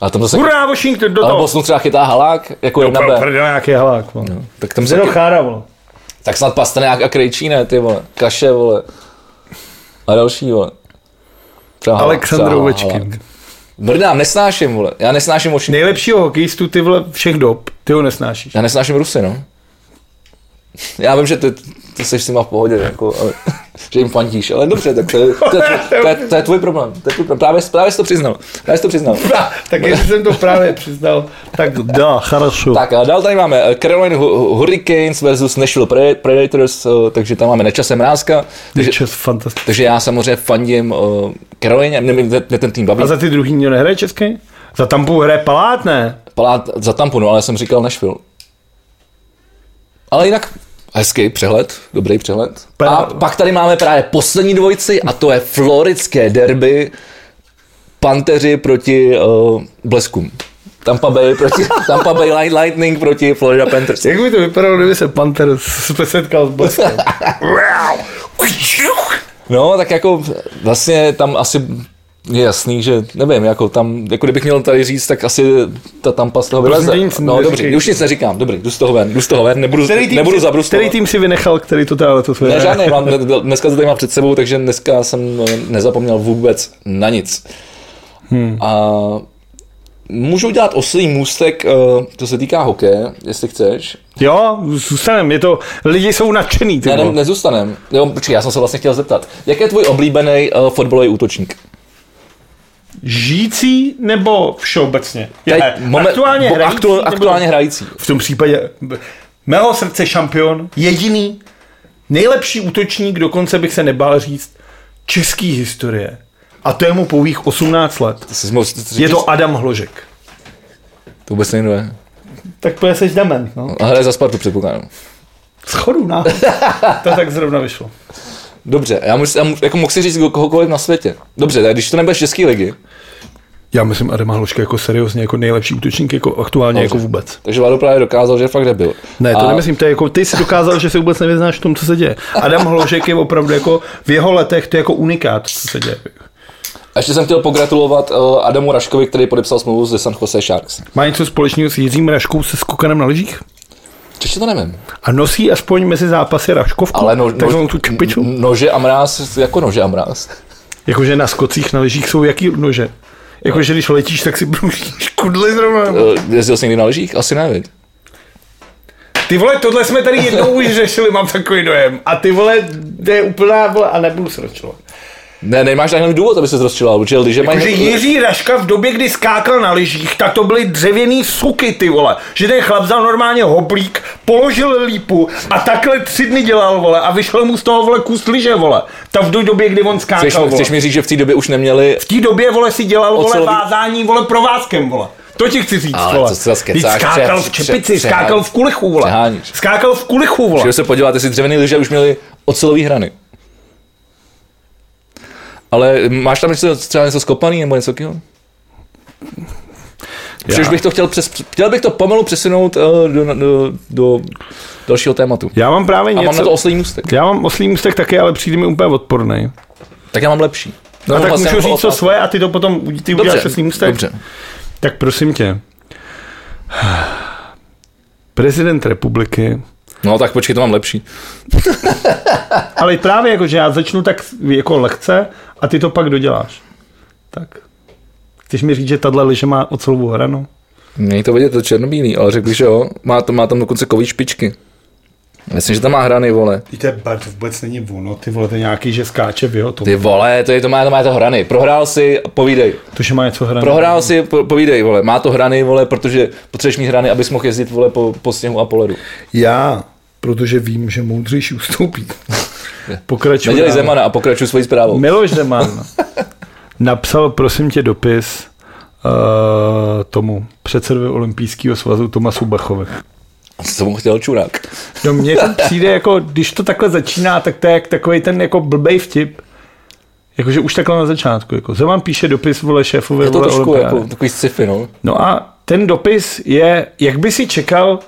A: A tam zase...
B: Hurá, Washington, do
A: Ale
B: toho.
A: Boston třeba chytá halák, jako jedna B.
B: Prdele, nějaký halák, vole.
A: No, tak tam se...
B: Zdeno Chára, vole.
A: Tak snad Pastrňák a Krejčí, ne, ty vole. Kaše, vole. A další, vole. Třeba halák,
B: Aleksandr Ovečkin.
A: Brdám, nesnáším, vole. Já nesnáším Washington.
B: Nejlepšího hokejistu, ty vole, všech dob, ty ho nesnášíš.
A: Já nesnáším Rusy, no. Já vím, že ty, ty jsi s nima v pohodě, jako, ale, že jim fandíš, ale dobře, tak to je, to je, to je, to je tvůj problém. To je tvůj problém. Právě, právě jsi to přiznal. Právě jsi to přiznal.
B: tak jestli jsem to právě přiznal, tak dá, хорошо.
A: Tak a dál tady máme eh, Carolina Hu- Hurricanes versus Nashville Pre- Predators, eh, takže tam máme nečase mrázka. Takže,
B: Čes, fantastický.
A: takže já samozřejmě fandím uh, Carolině, mě, mě, mě ten tým baví.
B: A za ty druhý někdo nehraje český? Za Tampu hraje Palát, ne?
A: Palát za Tampu, no, ale já jsem říkal Nashville. Ale jinak hezký přehled, dobrý přehled. A pak tady máme právě poslední dvojici a to je floridské derby Panteři proti uh, Bleskům. Tampa Bay proti Tampa Bay Light- Lightning proti Florida Panthers.
B: Jak by to vypadalo, kdyby se Panther setkal s Bleskem?
A: No, tak jako vlastně tam asi je jasný, že nevím, jako tam, jako kdybych měl tady říct, tak asi ta Tampa z toho vyleze.
B: nic
A: No
B: neříkej.
A: dobrý, už nic neříkám, dobrý, jdu z toho ven, jdu z toho ven, nebudu, nebudu
B: si,
A: zabrustovat.
B: který tým si vynechal, který to teda to tvoje?
A: Ne, žádný, mám, dneska to tady mám před sebou, takže dneska jsem eh, nezapomněl vůbec na nic. Hmm. A můžu udělat oslý můstek, eh, to se týká hokeje, jestli chceš.
B: Jo, zůstanem, je to, lidi jsou nadšený,
A: Ne, ne, nezůstanem. Jo, počkej, já jsem se vlastně chtěl zeptat. Jak je tvůj oblíbený uh, fotbalový útočník?
B: Žijící nebo všeobecně?
A: Teď,
B: Je,
A: moment,
B: aktuálně
A: bo-
B: hrající,
A: aktu,
B: nebo-
A: aktuálně hrající.
B: V tom případě mého srdce šampion, jediný, nejlepší útočník, dokonce bych se nebál říct, český historie. A to je mu pouhých 18 let.
A: To, jsi, mohl- to,
B: Je to Adam Hložek.
A: to vůbec nejde.
B: Tak to jsi dement, no.
A: A hraje za Spartu, předpokládám.
B: Schodu, no. to tak zrovna vyšlo.
A: Dobře, já, můžu, já můžu, jako mohl si říct kohokoliv na světě. Dobře, tak když to nebude z české ligy,
B: Já myslím Adama Hložka jako seriózně, jako nejlepší útočník, jako aktuálně,
A: Dobře.
B: jako vůbec.
A: takže Vlado právě dokázal, že fakt nebyl.
B: Ne, to
A: A-
B: nemyslím, to je jako, ty jsi dokázal, že se vůbec nevyznáš v tom, co se děje. Adam Hložek je opravdu jako, v jeho letech to je jako unikát, co se děje.
A: A ještě jsem chtěl pogratulovat uh, Adamu Raškovi, který podepsal smlouvu ze San Jose Sharks.
B: Má něco společného s Jiřím Raškou se skokanem na lyžích?
A: Ještě to nevím.
B: A nosí aspoň mezi zápasy Raškovku?
A: Ale no,
B: takzvanou tu čepiču?
A: nože a mráz, jako nože a mráz.
B: Jakože na skocích na lyžích jsou jaký nože? Jakože když letíš, tak si brůžíš kudly zrovna.
A: Uh, jezdil jsi někdy na lyžích? Asi ne, viď?
B: Ty vole, tohle jsme tady jednou už řešili, mám takový dojem. A ty vole, to je úplná vole, a nebudu se rozčilovat.
A: Ne, nemáš takhle důvod, aby se rozčiloval, protože lyže mají...
B: Že Jiří Raška v době, kdy skákal na lyžích, tak to byly dřevěný suky, ty vole. Že ten chlap vzal normálně hoblík, položil lípu a takhle tři dny dělal, vole, a vyšel mu z toho, vole, kus lyže, vole. Ta v době, kdy on skákal,
A: Chceš,
B: vole.
A: chceš mi říct, že v té době už neměli...
B: V té době, vole, si dělal, vole,
A: Ocelový-
B: vázání, vole, provázkem, vole. To ti chci říct,
A: Ale
B: vole. Vždyť
A: kecáš,
B: skákal v čepici,
A: pře-
B: skákal v kulichu, vole. Skákal v kulichu, vole.
A: Když se podívat, jestli dřevěný lyže už měli ocelový hrany. Ale máš tam něco, třeba něco skopaný nebo něco takového? Už bych to chtěl, přes, chtěl bych to pomalu přesunout uh, do, do, do dalšího tématu.
B: Já mám právě
A: A
B: něco...
A: mám na to oslý můstek.
B: Já mám oslý můstek taky, ale přijde mi úplně odporný.
A: Tak já mám lepší.
B: No, tak
A: vlastně
B: můžu
A: jako
B: říct co
A: otázka.
B: svoje a ty to potom ty uděláš
A: Dobře,
B: oslý můstek.
A: dobře.
B: Tak prosím tě. Prezident republiky,
A: No tak počkej, to mám lepší.
B: ale právě jako, že já začnu tak jako lehce a ty to pak doděláš. Tak. Chceš mi říct, že tahle liže má ocelovou hranu?
A: Není to vidět, to černobílý, ale řekl že jo. Má, to, má tam dokonce kový špičky. Myslím, že tam má hrany, vole.
B: Ty to je, to vůbec není ono, ty vole, to je nějaký, že skáče v jeho tom.
A: Ty vole, to, je, to, má, to má to hrany. Prohrál si, povídej.
B: To, že má něco hrané.
A: Prohrál si, po, povídej, vole. Má to hrany, vole, protože potřebuješ mít hrany, abys mohl jezdit, vole, po, po sněhu a po ledu.
B: Já, protože vím, že moudřejší ustoupí. Pokračuj.
A: Nedělej Zemana a pokračuj svojí zprávou.
B: Miloš Zeman napsal, prosím tě, dopis uh, tomu předsedovi olympijského svazu Tomasu Bachovi.
A: Co mu chtěl čurák?
B: No mně to přijde jako, když to takhle začíná, tak to je jak takový ten jako blbej vtip. Jakože už takhle na začátku. Jako Zeman píše dopis vole šéfovi
A: Je to
B: vole
A: trošku
B: olympiády.
A: jako takový sci-fi, no.
B: No a ten dopis je, jak by si čekal,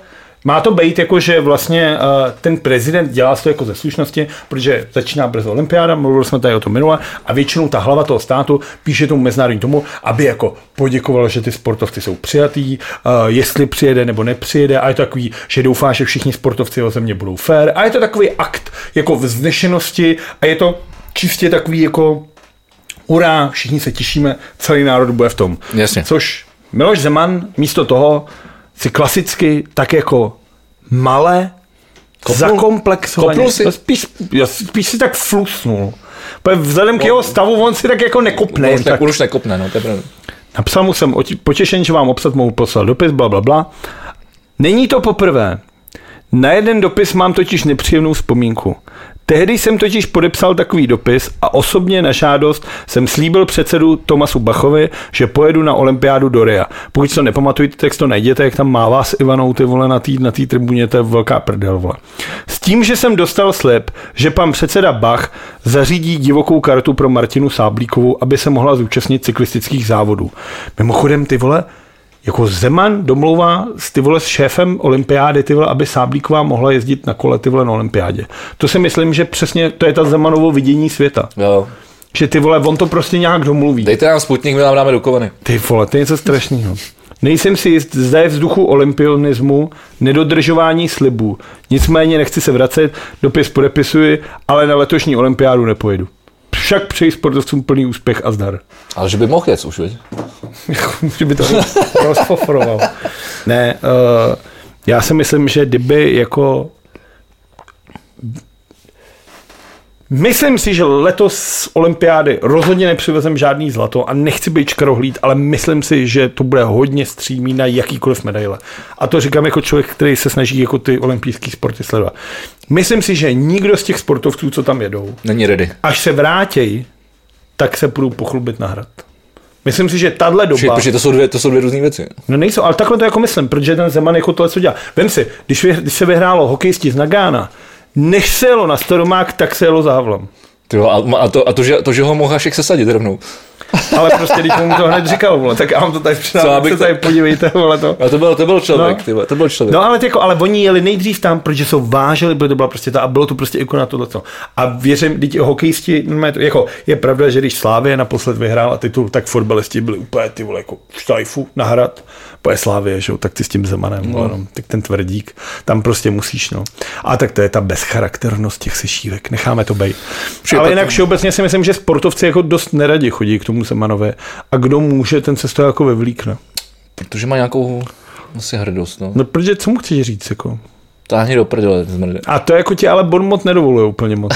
B: má to být jako, že vlastně uh, ten prezident dělá to jako ze slušnosti, protože začíná brzo olympiáda, mluvili jsme tady o tom minule, a většinou ta hlava toho státu píše tomu mezinárodní tomu, aby jako poděkoval, že ty sportovci jsou přijatý, uh, jestli přijede nebo nepřijede, a je to takový, že doufá, že všichni sportovci o země budou fair, a je to takový akt jako vznešenosti a je to čistě takový jako Urá, všichni se těšíme, celý národ bude v tom.
A: Jasně.
B: Což Miloš Zeman místo toho si klasicky tak jako malé,
A: Kopnul?
B: zakomplexovaně,
A: Kopnul si?
B: Spíš, já spíš si tak flusnul. Protože Vzhledem k jeho stavu on si tak jako nekopne.
A: On už,
B: tak.
A: ne, on už nekopne, no, to je pravda.
B: Napsal mu jsem potěšen, že vám obsat mohu poslat dopis, bla, bla, bla. Není to poprvé. Na jeden dopis mám totiž nepříjemnou vzpomínku. Tehdy jsem totiž podepsal takový dopis a osobně na žádost jsem slíbil předsedu Tomasu Bachovi, že pojedu na olympiádu do Ria. Pokud to nepamatujete, tak to najděte, jak tam mává s Ivanou ty vole na té na tý tribuně, to je velká prdel, vole. S tím, že jsem dostal slib, že pan předseda Bach zařídí divokou kartu pro Martinu Sáblíkovou, aby se mohla zúčastnit cyklistických závodů. Mimochodem, ty vole, jako Zeman domlouvá s ty vole s šéfem olympiády, ty vole, aby Sáblíková mohla jezdit na kole ty vole na olympiádě. To si myslím, že přesně to je ta Zemanovo vidění světa.
A: Jo.
B: Že ty vole, on to prostě nějak domluví.
A: Dejte nám Sputnik, my vám dáme do kovany.
B: Ty vole, to je něco strašného. Nejsem si jist, zda je vzduchu olympionismu, nedodržování slibů. Nicméně nechci se vracet, dopis podepisuji, ale na letošní olympiádu nepojedu. Však přeji sportovcům plný úspěch a zdar.
A: Ale že by mohl jet už, veď?
B: že by to rozpoforoval. Ne, uh, já si myslím, že kdyby jako Myslím si, že letos z olympiády rozhodně nepřivezem žádný zlato a nechci být škarohlíd, ale myslím si, že to bude hodně střímý na jakýkoliv medaile. A to říkám jako člověk, který se snaží jako ty olympijské sporty sledovat. Myslím si, že nikdo z těch sportovců, co tam jedou,
A: Není ready.
B: až se vrátěj, tak se budou pochlubit na hrad. Myslím si, že tahle
A: Protože,
B: doba...
A: protože to, jsou dvě, to jsou dvě různé věci.
B: No nejsou, ale takhle to jako myslím, protože ten Zeman jako tohle co dělá. Vem si, když, vy, když se vyhrálo hokejisti z Nagána, než se jelo na Staromák, tak se jelo za Havlem.
A: Ty jo, a, a, to, a to, že, to, že ho mohl Hašek sesadit rovnou.
B: Ale prostě, když mu to hned říkal, vole, tak já vám to tady
A: abych
B: se
A: to-
B: tady podívejte, vole to.
A: A to byl, to byl člověk,
B: No.
A: ty, vole, to byl člověk.
B: No ale, jako, ale oni jeli nejdřív tam, protože jsou vážili, protože to byla prostě ta, a bylo to prostě jako na tohleto. A věřím, teď hokejisti, no, to, jako, je pravda, že když Slávě naposled vyhrála titul, tak fotbalisti byli úplně ty vole, jako štajfu na hrad, poje Slávě, že jo, tak ty s tím Zemanem, no. no, tak ten tvrdík, tam prostě musíš, no. A tak to je ta bezcharakternost těch sešívek, necháme to být.
A: Vše
B: Ale jinak všeobecně si myslím, že sportovci jako dost neradi chodí k tomu Zemanovi a kdo může, ten se z toho jako vyvlíkne.
A: Protože má nějakou asi hrdost, no.
B: No, protože co mu chceš říct, jako?
A: Táhni do prdele.
B: A to jako ti ale Bournemouth nedovoluje úplně moc.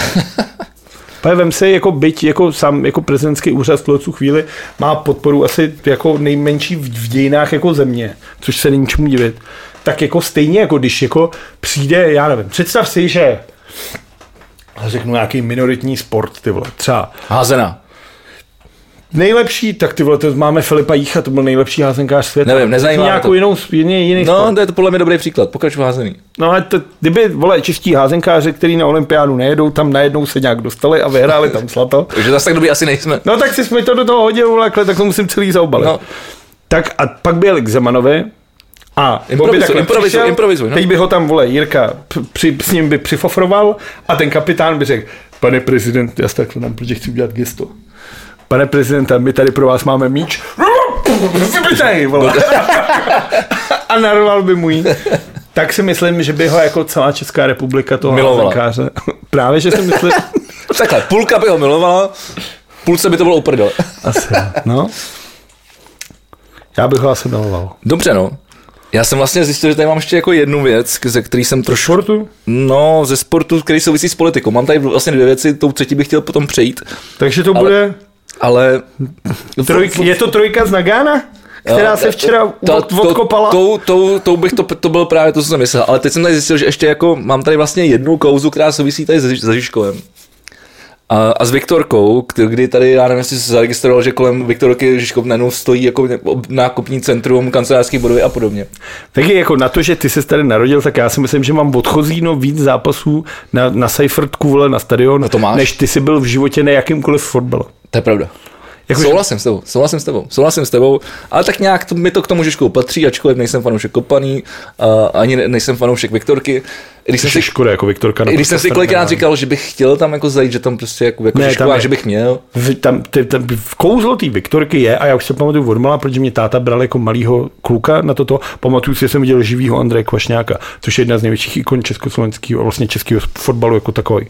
B: Pane, vem si, jako byť, jako sám, jako prezidentský úřad v tuhle chvíli má podporu asi jako nejmenší v, v dějinách jako země, což se není čemu divit. Tak jako stejně, jako když jako přijde, já nevím, představ si, že řeknu nějaký minoritní sport, ty vole, třeba
A: Házena.
B: Nejlepší, tak ty vole, to máme Filipa Jícha, to byl nejlepší házenkář světa.
A: Nevím, nezajímá mě
B: Nějakou
A: to.
B: jinou, jiný, jiný sport.
A: No, to je to podle mě dobrý příklad. Pokračuj házený.
B: No ale to, kdyby, vole, čistí házenkáři, kteří na olympiádu nejedou, tam najednou se nějak dostali a vyhráli tam zlato.
A: Takže zase tak dobrý asi nejsme.
B: No tak si mi to do toho hodil, vole, tak to musím celý zaobalit.
A: No.
B: Tak a pak by jeli k Zemanovi a
A: Improvizuj, improvizuj,
B: přišel,
A: improvizuj, no.
B: teď by ho tam, vole, Jirka při, s ním by přifofroval a ten kapitán by řekl, pane prezident, já se takhle dám, protože chci udělat gesto. Pane prezidente, my tady pro vás máme míč. Vypitej, a narval by mu jí. Tak si myslím, že by ho jako celá Česká republika toho
A: Milovala.
B: házenkáře. Právě, že si myslím,
A: Takhle, půlka by ho milovala, půlce by to bylo uprdele.
B: asi, no. Já bych ho asi miloval.
A: Dobře, no. Já jsem vlastně zjistil, že tady mám ještě jako jednu věc, ze který jsem trošku...
B: Sportu?
A: No, ze sportu, který souvisí s politikou. Mám tady vlastně dvě věci, tou třetí bych chtěl potom přejít,
B: Takže to
A: Ale-
B: bude...
A: ale...
B: Trojk, je to trojka z Nagana? Která se včera
A: to-
B: od,
A: to-
B: odkopala?
A: Tou, tou, tou bych to, to bylo právě to, co jsem myslel. Ale teď jsem tady zjistil, že ještě jako mám tady vlastně jednu kauzu, která souvisí tady se Žižkovem. A, a s Viktorkou, kdy- tady, já nevím, jestli jsi zaregistroval, že kolem Viktorky Žižkov najednou stojí jako nákupní centrum, kancelářské budovy a podobně.
B: Taky jako na to, že ty se tady narodil, tak já si myslím, že mám odchozí no víc zápasů na, na Seifertku, vole, na stadion,
A: No to máš.
B: než ty jsi byl v životě na jakýmkoliv fotbale.
A: To je pravda.
B: Jako,
A: souhlasím s tebou, souhlasím s tebou, souhlasím s tebou, ale tak nějak to, mi to k tomu Žižkou patří, ačkoliv nejsem fanoušek Kopaný, uh, ani ne, nejsem fanoušek Viktorky. Když jsem si
B: škoda, jako Viktorka.
A: Když jsem si kolikrát říkal, že bych chtěl tam jako zajít, že tam prostě jako, jako
B: Ne,
A: ne,
B: tam
A: a
B: je-
A: že bych měl.
B: V, tam, ty, tam, v kouzlo té Viktorky je, a já už se pamatuju od mala, protože mě táta bral jako malýho kluka na toto, pamatuju si, že jsem viděl živýho Andreje Kvašňáka, což je jedna z největších ikon československého a vlastně českého fotbalu jako takový.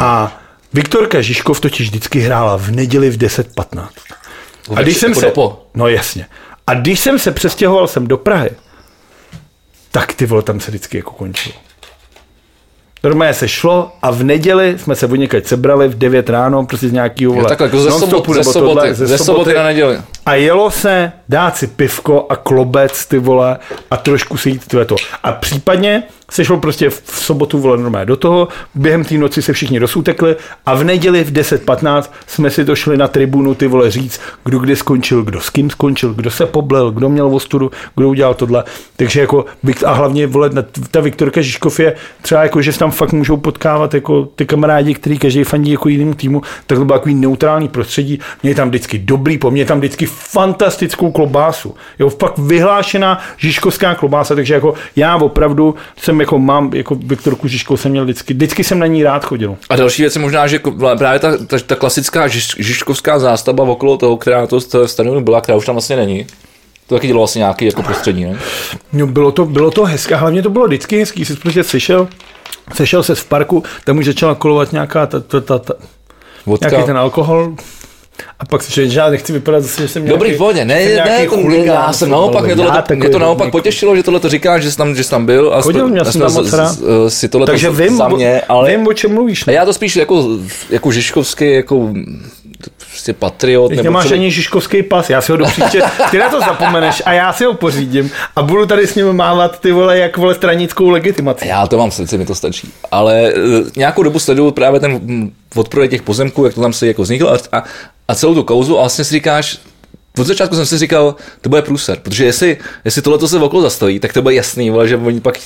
B: A Viktorka Žižkov totiž vždycky hrála v neděli v 10.15. A když jsem
A: jako
B: se...
A: dopo.
B: No jasně. A když jsem se přestěhoval sem do Prahy, tak ty vole, tam se vždycky jako končilo. Normálně se šlo a v neděli jsme se od někaď sebrali v 9 ráno, prostě z nějakého vole,
A: takhle, jako ze, sobot, ze, soboty,
B: tohle,
A: ze, soboty na neděli.
B: a jelo se dát si pivko a klobec, ty vole, a trošku si jít to. A případně se šlo prostě v sobotu vole normálně do toho, během té noci se všichni rozutekli a v neděli v 10.15 jsme si to šli na tribunu ty vole říct, kdo kde skončil, kdo s kým skončil, kdo se poblel, kdo měl ostudu, kdo udělal tohle. Takže jako, a hlavně vole, ta Viktorka Žižkov je třeba jako, že se tam fakt můžou potkávat jako ty kamarádi, který každý fandí jako jinému týmu, tak to bylo takový neutrální prostředí. Měli tam vždycky dobrý, po mě tam vždycky fantastickou klobásu. Jo, fakt vyhlášená žižkovská klobása, takže jako já opravdu jsem jako mám, jako Viktorku Žižkou jsem měl vždycky, vždycky jsem na ní rád chodil.
A: A další věc je možná, že ko- právě ta, ta, ta klasická žiž, žižkovská zástava okolo toho, která to stadionu byla, která už tam vlastně není. To taky dělalo vlastně nějaký jako prostředí, ne?
B: No, bylo to, bylo to hezké, hlavně to bylo vždycky hezký, jsi prostě sešel, sešel se v parku, tam už začala kolovat nějaká ta, ta, ta, ta,
A: Vodka.
B: nějaký ten alkohol, a pak si že já nechci vypadat zase, že jsem
A: Dobrý,
B: nějaký,
A: v pohodě, ne,
B: jsem
A: ne, to,
B: chuligán
A: já jsem naopak, mě to,
B: Já
A: mě to naopak
B: hodný
A: potěšilo, že tohle to říkáš, že jsi tam, že jsi tam byl a
B: Chodil, měl jsem tam moc rád.
A: z- si tohle
B: Takže
A: to
B: vím,
A: za mě, ale
B: vím, o čem mluvíš.
A: a já to spíš jako, jako žižkovský, jako prostě patriot,
B: Teď
A: nebo
B: nemáš
A: co-
B: ani Žižkovský pas, já si ho do příště, ty na to zapomeneš a já si ho pořídím a budu tady s ním mávat ty vole, jak vole stranickou legitimaci.
A: Já to mám v srdci, mi to stačí. Ale e, nějakou dobu sleduju právě ten mm, odprodej těch pozemků, jak to tam se jako vzniklo a, a, a celou tu kauzu a vlastně si říkáš, od začátku jsem si říkal, to bude průser, protože jestli, jestli tohle se okolo zastaví, tak to bude jasný, vole, že oni pak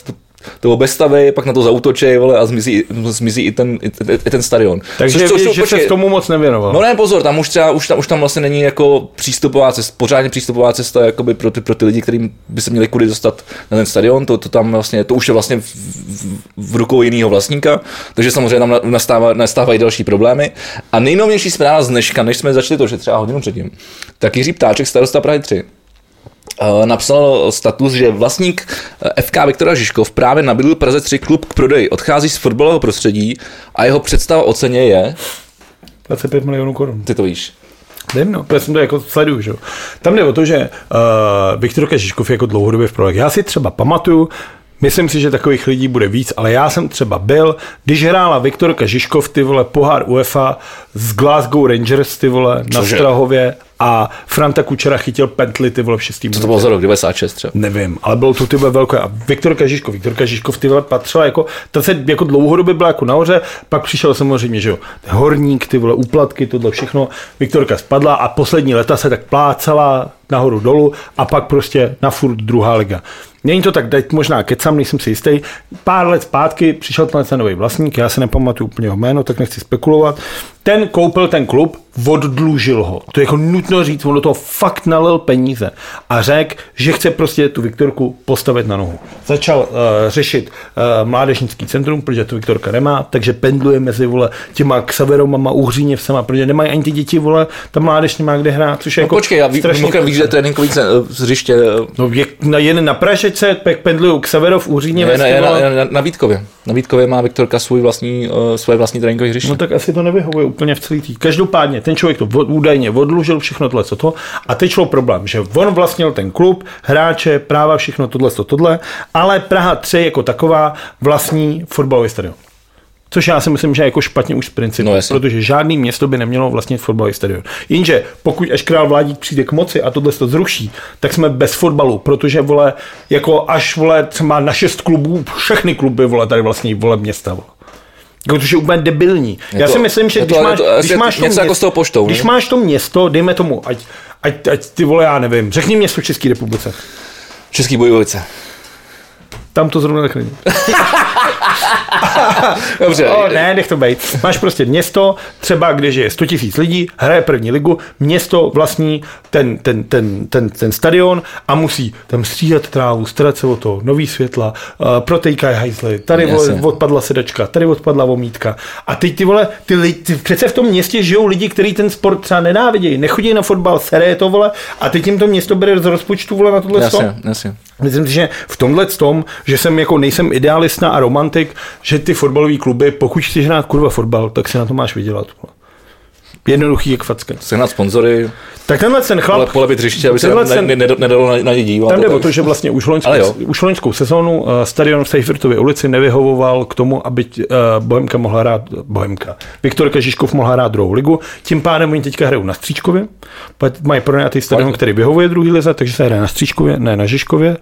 A: to, obestaví, pak na to zautočí vole, a zmizí, zmizí i, ten, i, ten, i ten stadion.
B: Takže
A: Což- což-
B: že
A: počkej,
B: se tomu moc nevěnoval.
A: No ne, pozor, tam už, třeba, už, tam, už tam vlastně není jako přístupová cesta, pořádně přístupová cesta jakoby pro, ty, pro ty lidi, kterým by se měli kudy dostat na ten stadion, to, to tam vlastně, to už je vlastně v, v, v rukou jiného vlastníka, takže samozřejmě tam na- nastává, nastávají další problémy. A nejnovější zpráva z dneška, než jsme začali to, že třeba hodinu předtím, tak Jiří Ptáček, starosta Prahy 3, eh, napsal status, že vlastník eh, FK Viktora Žižkov právě nabídl Praze 3 klub k prodeji, odchází z fotbalového prostředí a jeho představa o ceně je,
B: 25 milionů korun.
A: ty to víš,
B: Vím, no, já jsem to jako sleduju, že jo. Tam jde o to, že uh, Viktor Žižkov je jako dlouhodobě v projekt. Já si třeba pamatuju, Myslím si, že takových lidí bude víc, ale já jsem třeba byl, když hrála Viktorka Žižkov, ty vole, pohár UEFA z Glasgow Rangers, ty vole, na
A: Cože?
B: Strahově a Franta Kučera chytil pentli, ty vole, v šestým
A: Co to bylo za rok? 96 třeba.
B: Nevím, ale bylo to ty vole velké. A Viktorka Žižkov, Viktorka Žižkov ty vole patřila jako, ta se jako dlouhodobě byla jako nahoře, pak přišel samozřejmě, že jo, horník, ty vole úplatky, tohle všechno. Viktorka spadla a poslední leta se tak plácala nahoru dolů a pak prostě na furt druhá liga. Není to tak, teď možná kecam, nejsem si jistý. Pár let zpátky přišel tenhle nový vlastník, já se nepamatuju úplně jeho jméno, tak nechci spekulovat. Ten koupil ten klub, oddlužil ho. To je jako nutno říct, on do toho fakt nalil peníze a řekl, že chce prostě tu Viktorku postavit na nohu. Začal uh, řešit uh, mládežnický centrum, protože to Viktorka nemá, takže pendluje mezi vole těma Xaveromama, Uhříněvcema, protože nemají ani ty děti, vole, ta mládež nemá kde hrát, což je
A: No
B: jako
A: počkej, já ví,
B: strašně
A: víš, že je tréninkový hřiště eh,
B: No, je, na, jen na Pražečce, pak pendlují Xaverov, Uhříně,
A: je, na, na, na, na, Vítkově. Na Vítkově má Viktorka svůj vlastní, uh, svoje vlastní tréninkové hřiště.
B: No tak asi to nevyhovuje úplně v celý tý. Každopádně ten člověk to údajně odlužil všechno tohle, co to. A teď šlo problém, že on vlastnil ten klub, hráče, práva, všechno tohle, co tohle, ale Praha 3 jako taková vlastní fotbalový stadion. Což já si myslím, že je jako špatně už z principu,
A: No,
B: protože žádný město by nemělo vlastně fotbalový stadion. Jenže pokud až král vládík přijde k moci a tohle to zruší, tak jsme bez fotbalu, protože vole, jako až vole třeba na šest klubů, všechny kluby vole tady vlastně vole města. Vole. Jako, což je úplně debilní.
A: Je
B: Já
A: to-
B: si myslím, že
A: to-
B: když
A: je
B: máš,
A: to-
B: když máš to
A: něco jako s tou poštou,
B: když
A: ne?
B: máš to město, dejme tomu, ať, ať, ať ty vole, já nevím, řekni město České republice.
A: Český bojovice.
B: Tam to zrovna tak není.
A: Dobře.
B: O, ne, nech to být. Máš prostě město, třeba když je 100 tisíc lidí, hraje první ligu, město vlastní ten, ten, ten, ten, ten stadion a musí tam stříhat trávu, starat se o to, nový světla, uh, protékají hajzly, tady vole,
A: Jasně.
B: odpadla sedačka, tady odpadla vomítka. A teď ty vole, ty, li, ty přece v tom městě žijou lidi, kteří ten sport třeba nenávidějí, nechodí na fotbal, sere je to vole, a teď jim to město bere z rozpočtu vole na tohle
A: Jasně, jasně.
B: Myslím si, že v tomhle tom, že jsem jako nejsem idealista a romantik, že ty fotbalové kluby, pokud chceš hrát kurva fotbal, tak si na to máš vydělat. Jednoduchý jak facka.
A: Sehnat sponzory,
B: Tak tenhle ten chlap,
A: pole, polebit hřiště, aby se
B: ten-
A: ne, ne, nedalo na, na ně dívat.
B: tam jde o to, že vlastně už loňskou, už loňskou sezónu uh, stadion v Seifertově ulici nevyhovoval k tomu, aby uh, Bohemka mohla hrát, Bohemka, Viktor Žižkov mohla hrát druhou ligu, tím pádem oni teďka hrajou na Stříčkově, mají pronajatý stadion, který vyhovuje druhý lize, takže se hraje na Stříčkově, ne na Žižkově.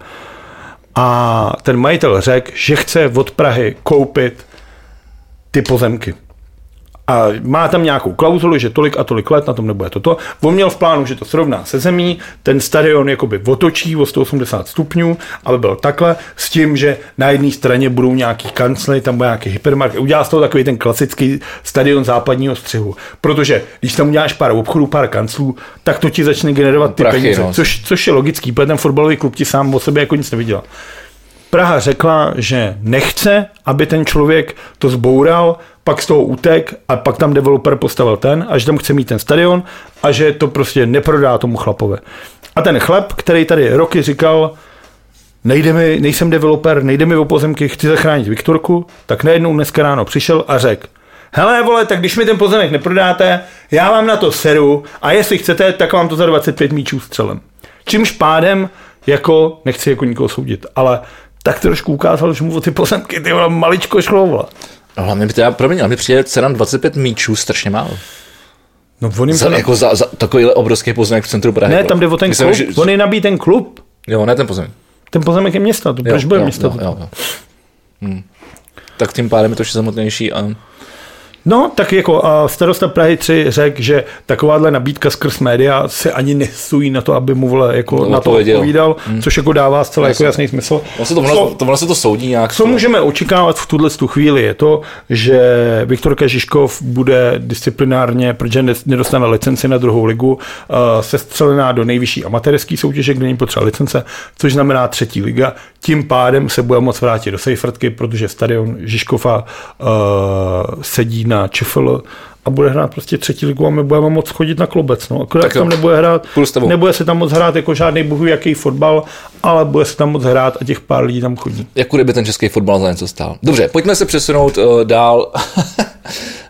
B: A ten majitel řekl, že chce od Prahy koupit ty pozemky. A má tam nějakou klauzuli, že tolik a tolik let na tom nebude toto. On měl v plánu, že to srovná se zemí, ten stadion jakoby otočí o 180 stupňů, aby byl takhle, s tím, že na jedné straně budou nějaký kancly, tam bude nějaký hypermarket. Udělá z toho takový ten klasický stadion západního střihu. Protože když tam uděláš pár obchodů, pár kanclů, tak to ti začne generovat ty
A: Prachy,
B: peníze.
A: no.
B: Což, což je logický, protože ten fotbalový klub ti sám o sobě jako nic nevydělá. Praha řekla, že nechce, aby ten člověk to zboural, pak z toho utek a pak tam developer postavil ten a že tam chce mít ten stadion a že to prostě neprodá tomu chlapovi. A ten chlap, který tady roky říkal, nejde mi, nejsem developer, nejde mi o pozemky, chci zachránit Viktorku, tak najednou dneska ráno přišel a řekl, hele vole, tak když mi ten pozemek neprodáte, já vám na to seru a jestli chcete, tak vám to za 25 míčů střelem. Čímž pádem, jako, nechci jako nikoho soudit, ale tak trošku ukázal, že mu o ty pozemky ty vole, maličko šlo, vole.
A: No, hlavně mi teda, promiň, ale mi přijde cena 25 míčů strašně málo.
B: No on jim
A: Za,
B: to...
A: jako za, za takovýhle obrovský pozemek v centru Prahy.
B: Ne, tam jde o ten
A: Myslím,
B: klub,
A: že-
B: on je nabít ten klub,
A: Jo, ne ten pozemek.
B: ten pozemek je města, to proč bude město?
A: Jo, jo, jo. Hmm. Tak tím pádem je to ještě samotnější a
B: No, tak jako a starosta Prahy 3 řekl, že takováhle nabídka skrz média se ani nestojí na to, aby mu vole, jako
A: No,
B: na to
A: odpověděl.
B: odpovídal, hmm. což jako dává zcela jako jasný smysl.
A: se to,
B: Co-
A: ono, to, ono se to soudí nějak.
B: Co můžeme očekávat v tuhle tu chvíli je to, že Viktor Žižkov bude disciplinárně, protože ne- nedostane licenci na druhou ligu, uh, sestřelená do nejvyšší amatérské soutěže, kde není potřeba licence, což znamená třetí liga. Tím pádem se bude moct vrátit do Sejfrtky, protože stadion Žižkova uh, sedí na ČFL a bude hrát prostě třetí ligu a my budeme moc chodit na klobec. No. Akorát
A: Tak
B: tam nebude hrát, nebude se tam moc hrát jako žádný bohu jaký fotbal, ale bude se tam moc hrát a těch pár lidí tam chodí.
A: jako kdyby ten český fotbal za něco stál. Dobře, pojďme se přesunout uh, dál,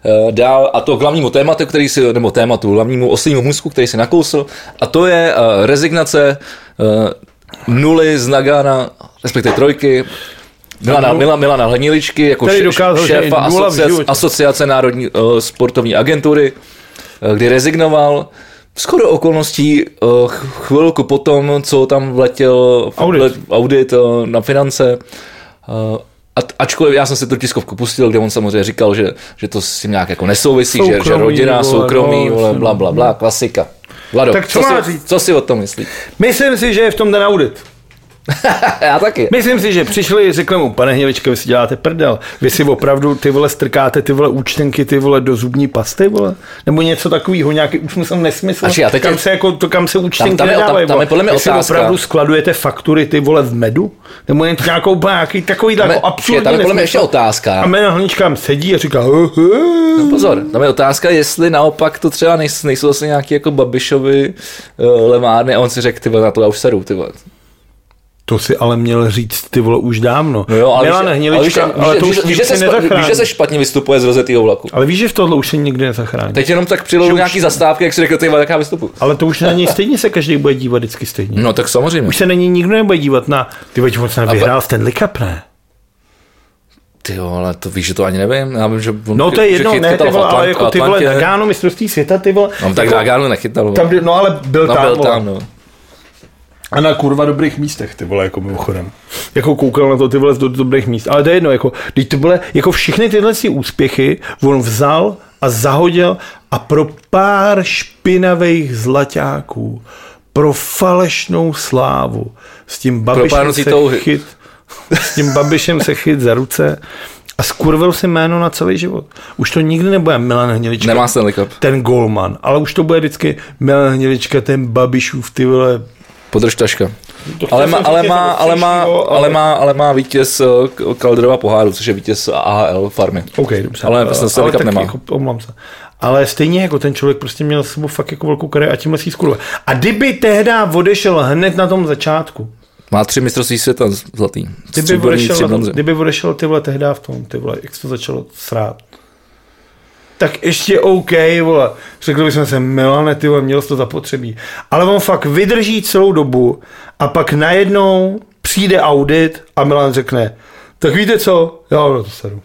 A: uh, dál a to k hlavnímu tématu, který si, nebo tématu, hlavnímu oslímu můzku, který si nakousl, a to je uh, rezignace uh, nuly z Nagana, respektive trojky, Milana, Milana, Milana Hleniličky, jako
B: Který dokázal, že
A: šéfa asociace, asociace Národní uh, sportovní agentury, uh, kdy rezignoval skoro okolností uh, chvilku potom, co tam vletěl
B: Audit.
A: let- audit uh, na finance. Uh, a, ačkoliv já jsem si tu tiskovku pustil, kde on samozřejmě říkal, že, že to s tím nějak jako nesouvisí, že, že
B: Soukromí,
A: rodina,
B: vole,
A: soukromí,
B: no,
A: vole, bla, bla, bla, klasika. Vlado,
B: Tak co
A: co,
B: má
A: si,
B: říct?
A: co si o tom myslíš?
B: Myslím si, že je v tom ten audit.
A: já taky.
B: Myslím si, že přišli, řekli mu, pane Hnělička, vy si děláte prdel. Vy si opravdu ty vole strkáte ty vole účtenky, ty vole do zubní pasty, vole? Nebo něco takového, nějaký už jsem nesmysl.
A: Ači, já teď-
B: kam se jako, to, kam se účtenky
A: tam je- tam-
B: nedávají,
A: tam je
B: vole?
A: podle mě
B: Jestli
A: otázka.
B: opravdu skladujete faktury ty vole v medu? Nebo jen nějakou nějaký takový
A: Tam je-
B: jako absurdní
A: tam je podle mě ještě otázka.
B: A jméno Hnička tam sedí a říká.
A: No pozor, tam je otázka, jestli naopak to třeba nejsou, nejsou zase nějaký jako Babišovi uh, levárny a on si řekl, ty vole, na to já už seru, ty vole.
B: To si ale měl říct ty vole už dávno.
A: No jo, ale
B: Milan
A: víš,
B: Hnilička,
A: ale, víš,
B: ale to
A: víš,
B: už
A: víš, že se, spa- víš, že se špatně vystupuje z rozjetého vlaku.
B: Ale víš, že v tohle už se nikdy nezachrání.
A: Teď jenom tak přiložu
B: už-
A: nějaký zastávky, jak si řekl, ty vole, jak já vystupuji.
B: Ale to už na něj stejně se každý bude dívat vždycky stejně.
A: No tak samozřejmě.
B: Už se na něj nikdo nebude dívat na, ty veď on se vyhrál Stanley Cup, ne?
A: Ty jo, ale to víš, že to ani nevím. Já vím, že on
B: No to je jedno, ne, ty
A: v
B: vole, ale jako ty vole. Nagano, mistrovství světa, ty vole.
A: No tak
B: jako,
A: Nagano nechytal.
B: tam, no ale byl
A: no,
B: tam,
A: byl
B: vole.
A: tam, no.
B: A na kurva dobrých místech, ty vole, jako mimochodem. Jako koukal na to ty vole z do, dobrých míst. Ale to je jedno, jako, když to bylo, jako všechny tyhle si úspěchy on vzal a zahodil a pro pár špinavých zlaťáků, pro falešnou slávu, s tím babišem se
A: touhy.
B: chyt, s tím babišem se chyt za ruce a skurvil si jméno na celý život. Už to nikdy nebude Milan Hnilička
A: Nemá Stanley Cup.
B: ten golman, ale už to bude vždycky Milan Hnilička, ten Babišův, ty vole,
A: Podrž taška.
B: To chtěl
A: Ale má, ale, má, ale, má, ale, má, ale má vítěz eh, Calderova poháru, což je vítěz AHL farmy.
B: OK, dobře.
A: Ale vlastně Stanley Cup
B: tak
A: nemá.
B: Jako, omlám se. Ale stejně jako ten člověk prostě měl s sebou fakt jako velkou kariéru a tímhle si skurve. A kdyby tehdy odešel hned na tom začátku,
A: Má tři mistrovství světa zlatý.
B: kdyby odešel, kdyby odešel ty vole tehdy v tom, ty vole, jak se to začalo srát. Tak ještě OK, vole. Řekl bychom se, Milane, ty vole, měl jsi to zapotřebí. Ale on fakt vydrží celou dobu a pak najednou přijde audit a Milan řekne, tak víte co, já na to sedu.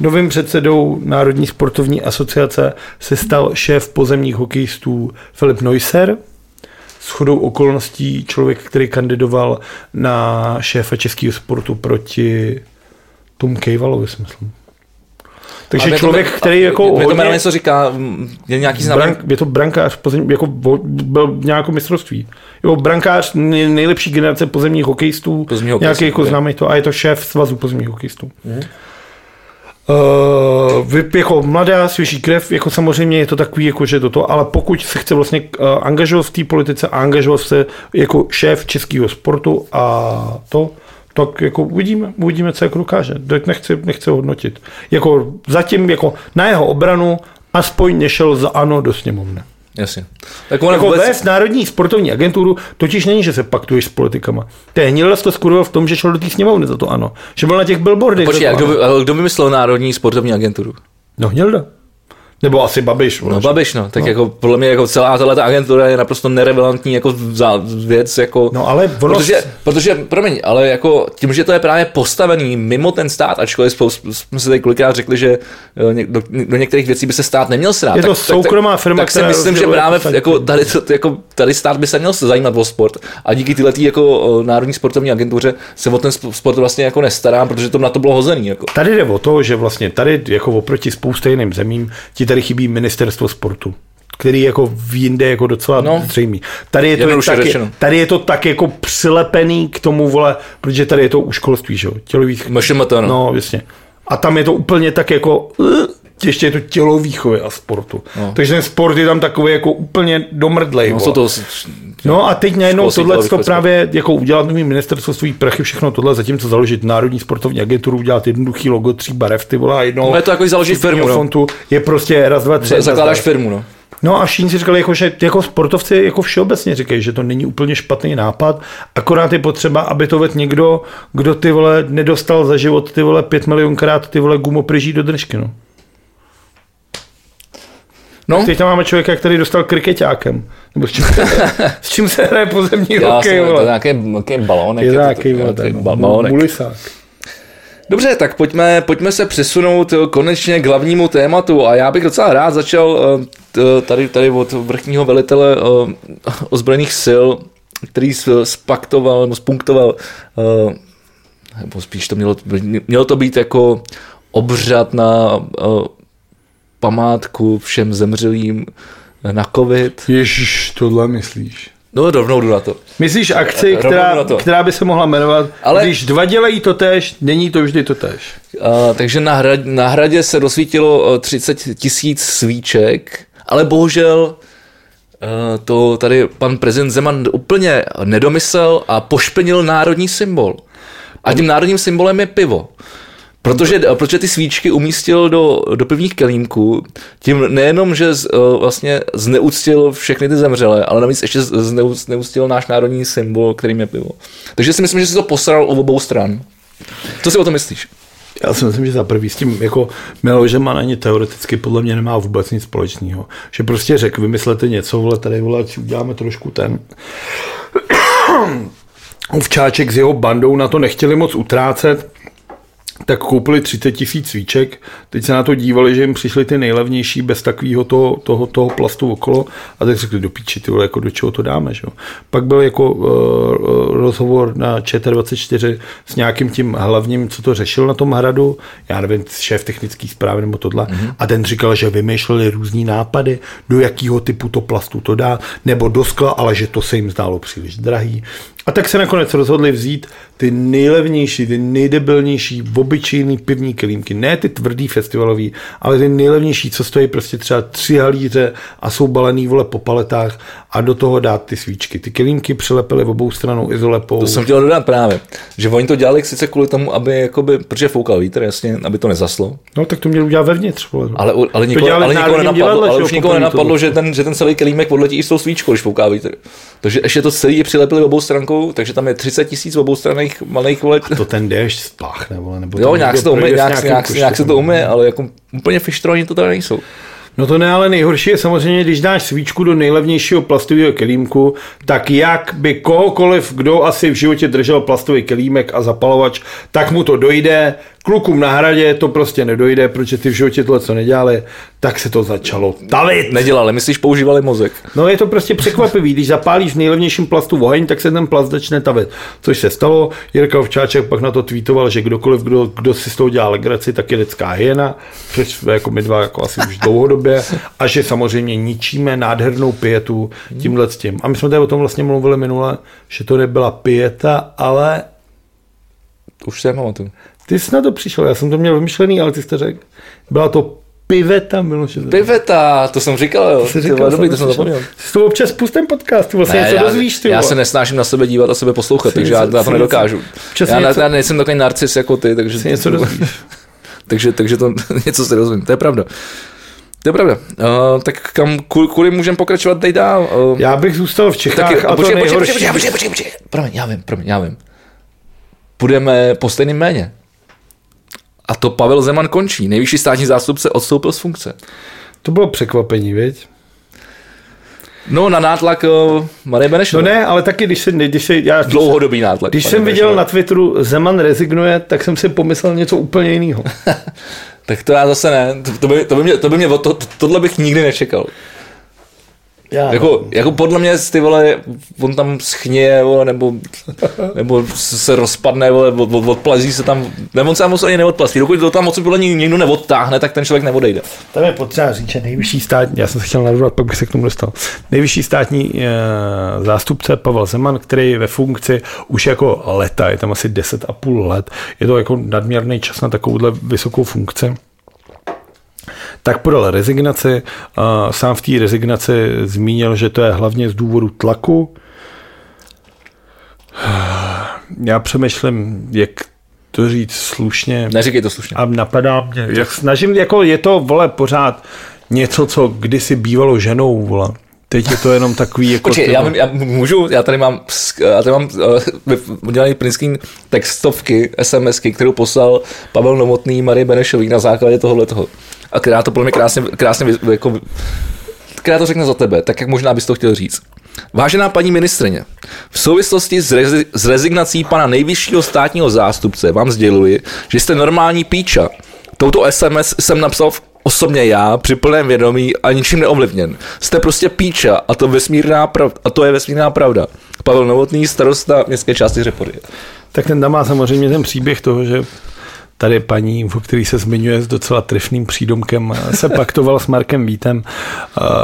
B: Novým předsedou Národní sportovní asociace se stal šéf pozemních hokejistů Filip Neusser, s chodou okolností člověk, který kandidoval na šéfa českého sportu proti tomu Kejvalovi, myslím. Takže
A: Ale mě to-
B: člověk, který jako
A: to
B: hodně,
A: jméno něco říká, je nějaký znám.
B: brank, je to brankář, pozem, jako byl nějakou mistrovství. Jo, brankář nej- nejlepší generace pozemních hokejistů,
A: Pozemních hokejistů,
B: nějaký jako známý to, a je to šéf svazu pozemních hokejistů. Uh, vy, jako mladá, svěží krev, jako samozřejmě je to takový, jako že toto, ale pokud se chce vlastně uh, angažovat v té politice a angažovat se jako šéf českého sportu a to, tak jako uvidíme, uvidíme, co jako dokáže. Tak nechci, nechci hodnotit. Jako zatím jako na jeho obranu aspoň nešel za ano do sněmovny.
A: Jasně. Tak on
B: Jako
A: vůbec,
B: vést Národní sportovní agenturu totiž není, že se paktuješ s politikama. To je to skurvil v tom, že šel do té sněmovny za to ano. Že byl na těch billboardech.
A: Počkej, a
B: to
A: kdo, by, kdo vymyslel Národní sportovní agenturu?
B: No Hnilda. Nebo asi Babiš.
A: No? Babiš, no. Tak no. jako podle mě jako celá tahle agentura je naprosto nerelevantní jako za věc, jako...
B: No ale ono...
A: Protože, protože, promiň, ale jako tím, že to je právě postavený mimo ten stát, ačkoliv spoustu, jsme se tady kolikrát řekli, že eh, do, do některých věcí by se stát neměl srát.
B: Je to
A: tak,
B: soukromá
A: tak,
B: firma,
A: Tak, si myslím, že právě jako tady, to, jako tady stát by se měl zajímat o sport a díky tyhle jako eh, Národní sportovní agentuře se o ten sp- sport vlastně jako nestarám, protože to na to bylo hozený. Jako.
B: Tady jde o to, že vlastně tady jako oproti spoustě jiným zemím ti tady chybí ministerstvo sportu který jako v jinde jako docela no, zřejmý. Tady je, to tak,
A: řečeno.
B: tady je to tak jako přilepený k tomu, vole, protože tady je to u školství, že jo, tělových
A: no.
B: No, jasně. A tam je to úplně tak jako, uh, ještě je to tělovýchovy a sportu. No. Takže ten sport je tam takový jako úplně domrdlej.
A: No, to,
B: No a teď najednou tohle to právě jako udělat nový ministerstvo svých prachy, všechno tohle, zatímco založit Národní sportovní agenturu, udělat jednoduchý logo, tří barev, ty vole, a
A: No je to jako založit firmu, no.
B: fontu, je prostě raz, dva, tři.
A: za- zakládáš firmu, no.
B: No a všichni si říkali, jako, že jako sportovci jako všeobecně říkají, že to není úplně špatný nápad, akorát je potřeba, aby to vedl někdo, kdo ty vole nedostal za život ty vole pět milionkrát ty vole gumopryží do držky, no.
A: No,
B: Teď tam máme člověka, který dostal krikeťákem. Nebo s čím se, s čím se hraje pozemní hokej,
A: to je nějaký, nějaký balónek.
B: Je
A: to-
B: nějaký,
A: to- je balónek.
B: mulisák.
A: Dobře, tak pojďme, pojďme se přesunout eh, konečně k hlavnímu tématu a já bych docela rád začal eh, t- tady, tady od vrchního velitele eh, ozbrojených sil, který spaktoval nebo spunktoval, eh, nebo spíš to mělo, mělo to být jako obřad na eh, památku všem zemřelým na covid.
B: Ježiš, tohle myslíš.
A: No rovnou jdu na to.
B: Myslíš akci, která, která by se mohla jmenovat,
A: Ale-
B: když dva dělají to tež, není to vždy to tež.
A: A, takže na, hrad, na hradě se rozsvítilo eh, 30 tisíc svíček, ale bohužel eh, to tady pan prezident Zeman úplně nedomyslel a pošpenil národní symbol. A tím národním symbolem je pivo. Protože, protože ty svíčky umístil do, do pivních kelímků, tím nejenom, že z, uh, vlastně zneuctil všechny ty zemřelé, ale navíc ještě zneu, zneuctil náš národní symbol, kterým je pivo. Takže si myslím, že si to posral o obou stran. Co si o tom myslíš?
B: Já si myslím, že za prvý s tím jako Miloš má ani teoreticky podle mě nemá vůbec nic společného. Že prostě řekl, vymyslete něco, vole, tady vole, uděláme trošku ten. Ovčáček s jeho bandou na to nechtěli moc utrácet, tak koupili 30 tisíc svíček, teď se na to dívali, že jim přišly ty nejlevnější bez takového toho, toho, toho plastu okolo a tak řekli, do píči, ty vole, jako do čeho to dáme, že? Pak byl jako uh, rozhovor na ČT24 s nějakým tím hlavním, co to řešil na tom hradu, já nevím, šéf technických zpráv nebo tohle, mm-hmm. a ten říkal, že vymýšleli různý nápady, do jakého typu to plastu to dá, nebo do skla, ale že to se jim zdálo příliš drahý. A tak se nakonec rozhodli vzít ty nejlevnější, ty nejdebilnější, obyčejný pivní kelímky. Ne ty tvrdý festivalový, ale ty nejlevnější, co stojí prostě třeba tři halíře a jsou balený vole po paletách a do toho dát ty svíčky. Ty kelímky přilepily obou stranou izolepou.
A: To jsem chtěl dodat právě, že oni to dělali sice kvůli tomu, aby jakoby, protože foukal vítr, jasně, aby to nezaslo.
B: No tak to měli udělat vevnitř. Vole.
A: Ale, ale, nikoho, ale nikoho nenapadlo, divadle, ale už nikoho nenapadlo, že ten, že ten celý kelímek odletí i s tou svíčkou, když fouká vítr. Takže ještě to celý přilepili obou strankou, takže tam je 30 tisíc obou straných malých vole.
B: A to ten déšť spáchne, vole, nebo
A: jo, nějak se to umí, nějak, nějak, nějak, se to umí, ale jako úplně fištroni to tady nejsou.
B: No to ne, ale nejhorší je samozřejmě, když dáš svíčku do nejlevnějšího plastového kelímku, tak jak by kohokoliv, kdo asi v životě držel plastový kelímek a zapalovač, tak mu to dojde, klukům na hradě to prostě nedojde, protože ty v životě tohle co nedělali, tak se to začalo tavit.
A: Nedělali, myslíš, používali mozek.
B: No je to prostě překvapivý, když zapálíš v nejlevnějším plastu oheň, tak se ten plast začne tavit. Což se stalo, Jirka Ovčáček pak na to tweetoval, že kdokoliv, kdo, kdo si s tou dělá legraci, tak je lidská hyena, což jako my dva jako asi už dlouhodobě, a že samozřejmě ničíme nádhernou pietu tímhle s tím. A my jsme tady o tom vlastně mluvili minule, že to nebyla pieta, ale
A: už se pamatuju.
B: Ty jsi na to přišel, já jsem to měl vymyšlený, ale ty jsi to řekl. Byla to Piveta, Miloše.
A: Piveta, to jsem říkal, jo. Ty říkal, dobrý, to jsem zapomněl.
B: Jsi to občas pustem podcast, ty vlastně ne, něco já, dozvíš, ty
A: Já se nesnáším na sebe dívat a sebe poslouchat, takže já, já to nedokážu. Já, něco, já nejsem takový narcis jako ty, takže...
B: Si něco dozvíš.
A: takže, takže to něco se dozvím, to je pravda. To je pravda. Uh, tak kam, kvůli můžeme pokračovat tady dál?
B: Uh, já bych zůstal v Čechách taky, a počkej, to nejhorší...
A: Počkej, počkej, počkej, počkej, promiň, já vím, promiň, já vím. Půjdeme po stejným méně. A to Pavel Zeman končí. Nejvyšší státní zástupce odstoupil z funkce.
B: To bylo překvapení, viď?
A: No, na nátlak uh, Marie Benešové.
B: No ne, ale taky, když se... Když se já,
A: Dlouhodobý nátlak.
B: Když jsem viděl na Twitteru Zeman rezignuje, tak jsem si pomyslel něco úplně jiného.
A: tak to já zase ne. To, to, by, to, by mě, to by mě, to, to, tohle bych nikdy nečekal. Já, jako, no. jako podle mě ty vole, on tam schně, vole, nebo, nebo se rozpadne, vole, od, od, odplazí se tam, nebo on se tam moc ani neodplazí. Dokud to tam moc podle někdo neodtáhne, tak ten člověk neodejde.
B: Tam je potřeba říct, že nejvyšší státní, já jsem se chtěl narvat, pak bych se k tomu dostal. Nejvyšší státní e, zástupce Pavel Zeman, který je ve funkci už jako leta, je tam asi 10,5 let. Je to jako nadměrný čas na takovouhle vysokou funkci tak podal rezignaci. Sám v té rezignaci zmínil, že to je hlavně z důvodu tlaku. Já přemýšlím, jak to říct slušně.
A: Neříkej to slušně.
B: A napadá mě, jak snažím, jako je to, vole, pořád něco, co kdysi bývalo ženou, vole. Teď je to jenom takový jako...
A: Počkej, já, já, můžu, já tady mám, já tady mám uh, udělaný print textovky, SMSky, kterou poslal Pavel Novotný Marie Benešový na základě tohohle toho a která to podle mě krásně, krásně jako, která to řekne za tebe, tak jak možná bys to chtěl říct. Vážená paní ministrině, v souvislosti s, rezi- s rezignací pana nejvyššího státního zástupce vám sděluji, že jste normální píča. Touto SMS jsem napsal v osobně já, při plném vědomí a ničím neovlivněn. Jste prostě píča a to, vesmírná prav- a to je vesmírná pravda. Pavel Novotný, starosta městské části Řepory.
B: Tak ten tam má samozřejmě ten příběh toho, že tady paní, o který se zmiňuje s docela trefným přídomkem, se paktoval s Markem Vítem.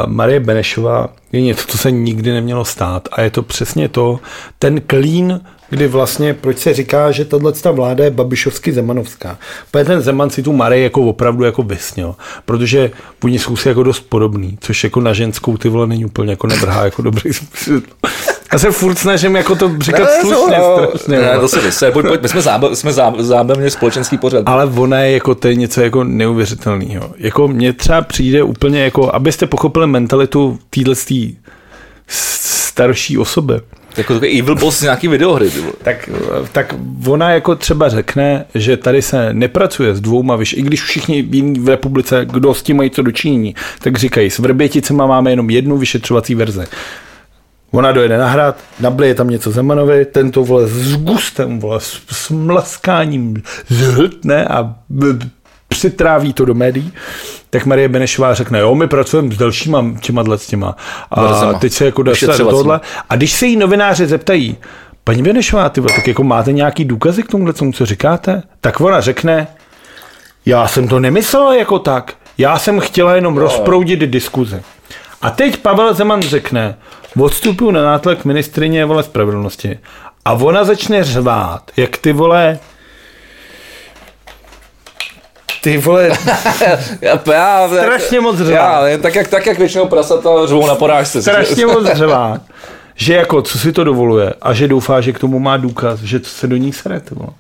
B: Marie Benešová je něco, co se nikdy nemělo stát a je to přesně to, ten klín kdy vlastně, proč se říká, že tahle vláda je babišovsky zemanovská. Protože ten Zeman si tu Marie jako opravdu jako vysnil, protože oni jsou si jako dost podobný, což jako na ženskou ty vole není úplně jako nevrhá jako dobrý Já se furt snažím jako to říkat
A: Ne,
B: slušně.
A: no,
B: strašně,
A: ne, to se vyse, pojď, pojď, my jsme, zábav, jsme zá, zábavně společenský pořad.
B: Ale ona je jako, to je něco jako neuvěřitelného. Jako mně třeba přijde úplně jako, abyste pochopili mentalitu téhle starší osoby.
A: Jako takový evil boss z nějaký videohry.
B: Tak, tak ona jako třeba řekne, že tady se nepracuje s dvouma vyš, i když všichni v republice, kdo s tím mají co dočinění, tak říkají, s Vrběticema máme jenom jednu vyšetřovací verzi. Ona dojede na hrad, nablije tam něco Zemanovi, tento vole s gustem, vole, s, s mlaskáním zhltne a b- b- přitráví to do médií, tak Marie Benešová řekne, jo, my pracujeme s dalšíma těma s těma. A
A: Verzema.
B: teď se jako dostane do tohle. A když se jí novináři zeptají, paní Benešová, ty vole, tak jako máte nějaký důkazy k tomuhle, tomu, co říkáte? Tak ona řekne, já jsem to nemyslela jako tak. Já jsem chtěla jenom rozproudit diskuzi. A teď Pavel Zeman řekne, odstupuju na nátlak ministrině vole spravedlnosti. A ona začne řvát, jak ty vole ty vole,
A: Já, já,
B: Strašně moc řvá.
A: Já, tak jak, tak jak většinou prasata řvou na porážce.
B: strašně moc řvá, že jako co si to dovoluje a že doufá, že k tomu má důkaz, že se do ní sere. ty vole.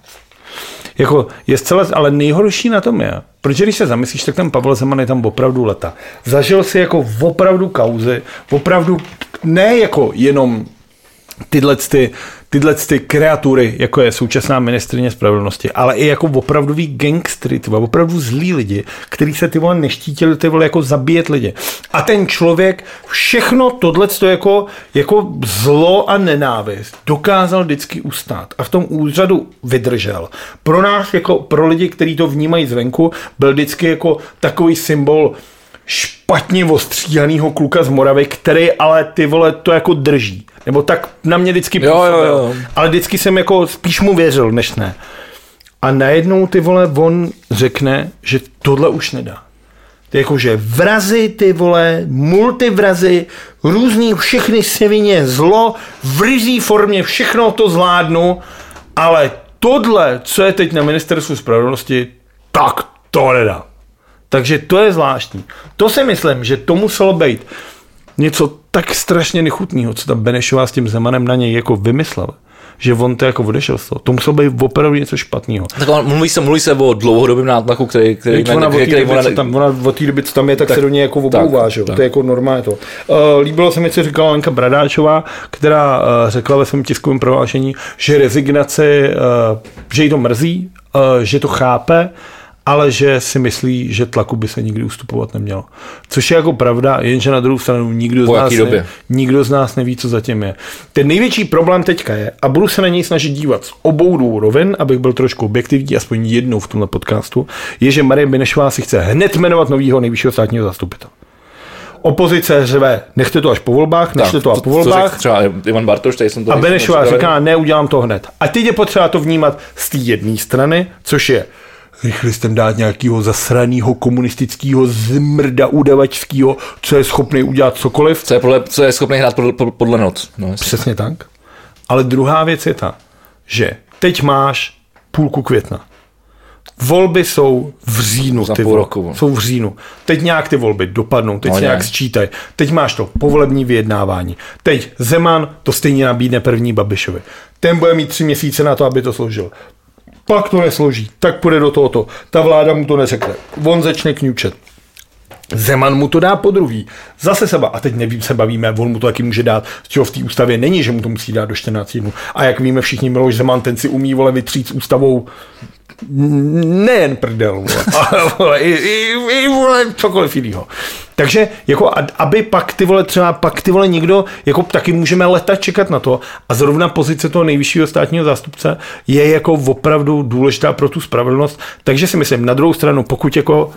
B: Jako je zcela, ale nejhorší na tom je, protože když se zamyslíš, tak ten Pavel Zeman je tam opravdu leta. Zažil si jako opravdu kauzy, opravdu ne jako jenom tyhle, ty, tyhle ty kreatury, jako je současná ministrině spravedlnosti, ale i jako opravdový gangstry, ty vole, opravdu zlí lidi, kteří se ty vole neštítili ty vole jako zabíjet lidi. A ten člověk všechno tohle jako, jako zlo a nenávist dokázal vždycky ustát a v tom úřadu vydržel. Pro nás, jako pro lidi, kteří to vnímají zvenku, byl vždycky jako takový symbol špatně ostříhaného kluka z Moravy, který ale ty vole to jako drží. Nebo tak na mě vždycky
A: Jo,
B: působil.
A: jo, jo.
B: Ale vždycky jsem jako spíš mu věřil, než ne. A najednou ty vole on řekne, že tohle už nedá. To je jako, že vrazy, ty vole, multivrazy, různý všechny svině, zlo, v rizí formě, všechno to zvládnu, ale tohle, co je teď na ministerstvu spravedlnosti, tak to nedá. Takže to je zvláštní. To si myslím, že to muselo být něco tak strašně nechutného, co ta Benešová s tím Zemanem na něj jako vymyslela. Že on to jako odešel z toho. To muselo být opravdu něco špatného.
A: Tak on- mluví se, mluví se o dlouhodobém nátlaku, který, který,
B: Teď ona, od té
A: který
B: doby, co tam, ona od té doby, co tam je, tak,
A: Tak,
B: se do něj jako oblouvá,
A: tak,
B: že
A: tak.
B: To je jako normálně to. Uh, líbilo se mi, co říkala Lenka Bradáčová, která uh, řekla ve svém tiskovém prohlášení, že rezignaci, uh, že jí to mrzí, uh, že to chápe, ale že si myslí, že tlaku by se nikdy ustupovat nemělo. Což je jako pravda, jenže na druhou stranu nikdo z,
A: Po
B: nás
A: jaký
B: ne,
A: době?
B: nikdo z nás neví, co zatím je. Ten největší problém teďka je, a budu se na něj snažit dívat z obou dvou rovin, abych byl trošku objektivní, aspoň jednou v tomhle podcastu, je, že Marie Benešová si chce hned jmenovat nového nejvyššího státního zastupitele. Opozice řve, nechte to až po volbách, nechte to až po volbách.
A: třeba Ivan Bartoš, tady jsem to
B: A Benešová říká, ne, udělám to hned. A teď je potřeba to vnímat z té jedné strany, což je rychle jsem dát nějakého zasraného komunistického zmrda udavačského, co je schopný udělat cokoliv.
A: Co je, podle, co je schopný hrát podle, podle noc. No, jestli-
B: Přesně tak. Ale druhá věc je ta, že teď máš půlku května. Volby jsou v říjnu.
A: Za
B: ty
A: půl roku.
B: Jsou v říjnu. Teď nějak ty volby dopadnou, teď
A: No,
B: se nějak
A: nějak.
B: sčítají. Teď máš to povolební vyjednávání. Teď Zeman to stejně nabídne první Babišovi. Ten bude mít tři měsíce na to, aby to složil. Pak to nesloží, tak půjde do tohoto. Ta vláda mu to neřekne. On začne kňučet. Zeman mu to dá po druhý. Zase seba. A teď nevím, se bavíme, on mu to taky může dát, z čeho v té ústavě není, že mu to musí dát do 14 dnů. A jak víme všichni, Miloš Zeman, ten si umí vole vytřít s ústavou nejen prdel, ale vole, i, i, i vole, cokoliv jiného. Takže jako, aby pak ty vole, třeba pak ty vole někdo, jako taky můžeme leta čekat na to a zrovna pozice toho nejvyššího státního zástupce je jako opravdu důležitá pro tu spravedlnost. Takže si myslím, na druhou stranu, pokud jako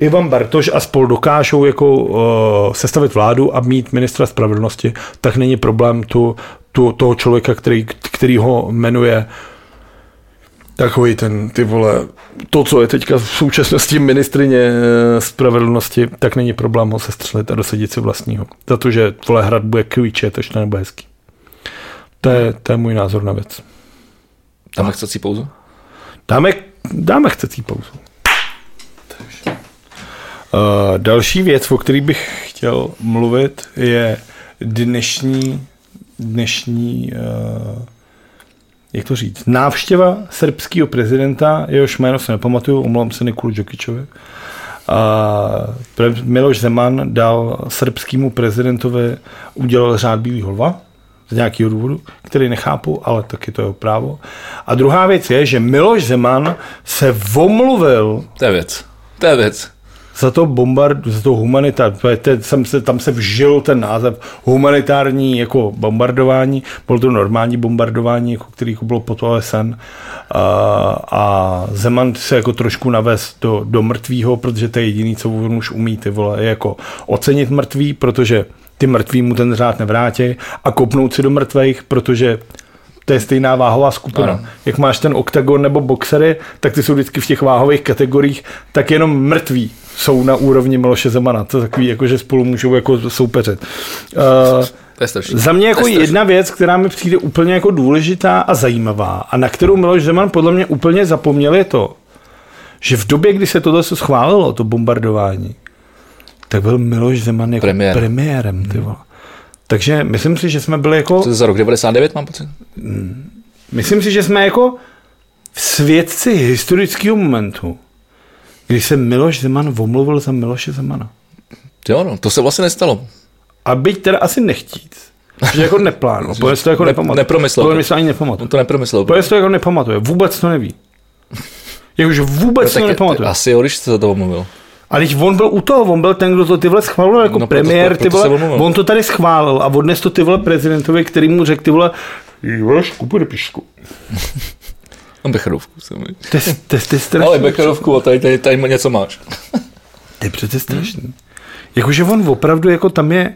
B: Ivan Bartoš a spol dokážou jako uh, sestavit vládu a mít ministra spravedlnosti, tak není problém tu, tu, toho člověka, který, který ho jmenuje takový ten, ty vole, to, co je teďka v současnosti ministrině eh, spravedlnosti, tak není problém ho sestřelit a dosadit si vlastního. Za to, že vole hrad bude kvíče, to to nebude hezký. To je, to je můj názor na věc.
A: Tam chce si pauzu?
B: Dáme, dáme chcecí pauzu. Uh, další věc, o který bych chtěl mluvit, je dnešní dnešní, uh, jak to říct, návštěva srbského prezidenta, jehož jméno se nepamatuju, omlouvám se Nikolu Djokičovi, uh, Miloš Zeman dal srbskému prezidentovi, udělal řád Bílého lva, z nějakého důvodu, který nechápu, ale taky to je právo. A druhá věc je, že Miloš Zeman se vomluvil.
A: To je věc. To je věc
B: za to bombard, za to humanitár, tam se, tam se vžil ten název humanitární jako bombardování, bylo to normální bombardování, jako který bylo pod OSN a, a Zeman se jako trošku navez do, do mrtvýho, protože to je jediný, co on už umí, ty vole, je jako ocenit mrtvý, protože ty mrtví mu ten řád nevrátí a kopnout si do mrtvých, protože to je stejná váhová skupina. Ano. Jak máš ten oktagon nebo boxery, tak ty jsou vždycky v těch váhových kategoriích, tak jenom mrtví jsou na úrovni Miloše Zemana. To je takový, jako, že spolu můžou jako soupeřit. Uh,
A: to je
B: Za mě jako jedna věc, která mi přijde úplně jako důležitá a zajímavá a na kterou Miloš Zeman podle mě úplně zapomněl je to, že v době, kdy se tohle schválilo, to bombardování, tak byl Miloš Zeman jako Premiér. premiérem. Ty vole. Takže myslím si, že jsme byli jako...
A: Co za rok 99 mám pocit? Hmm.
B: Myslím si, že jsme jako v svědci historického momentu, kdy se Miloš Zeman omluvil za Miloše Zemana.
A: Jo, no, to se vlastně nestalo.
B: A byť teda asi nechtít. Že jako neplánu. Pojď to jako ne, nepamatuje.
A: Nepromyslel.
B: Pojď to ani nepamatuje.
A: On to nepromyslel.
B: Pojď to jako nepamatuje. Vůbec to neví. Jakože vůbec no, to nepamatuje.
A: Asi jo, když se za to omluvil.
B: A když on byl u toho, on byl ten, kdo to ty vole schválil jako no, premiér, proto, proto ty vole, on to tady schválil a odnes to ty vole prezidentovi, který mu řekl ty vole, Jívaš, kupu píšku.
A: Mám Becherovku.
B: To, to je strašný.
A: Ale Becherovku a tady, tady, tady něco máš.
B: to je přece strašný. Hmm. Jakože on opravdu jako tam je,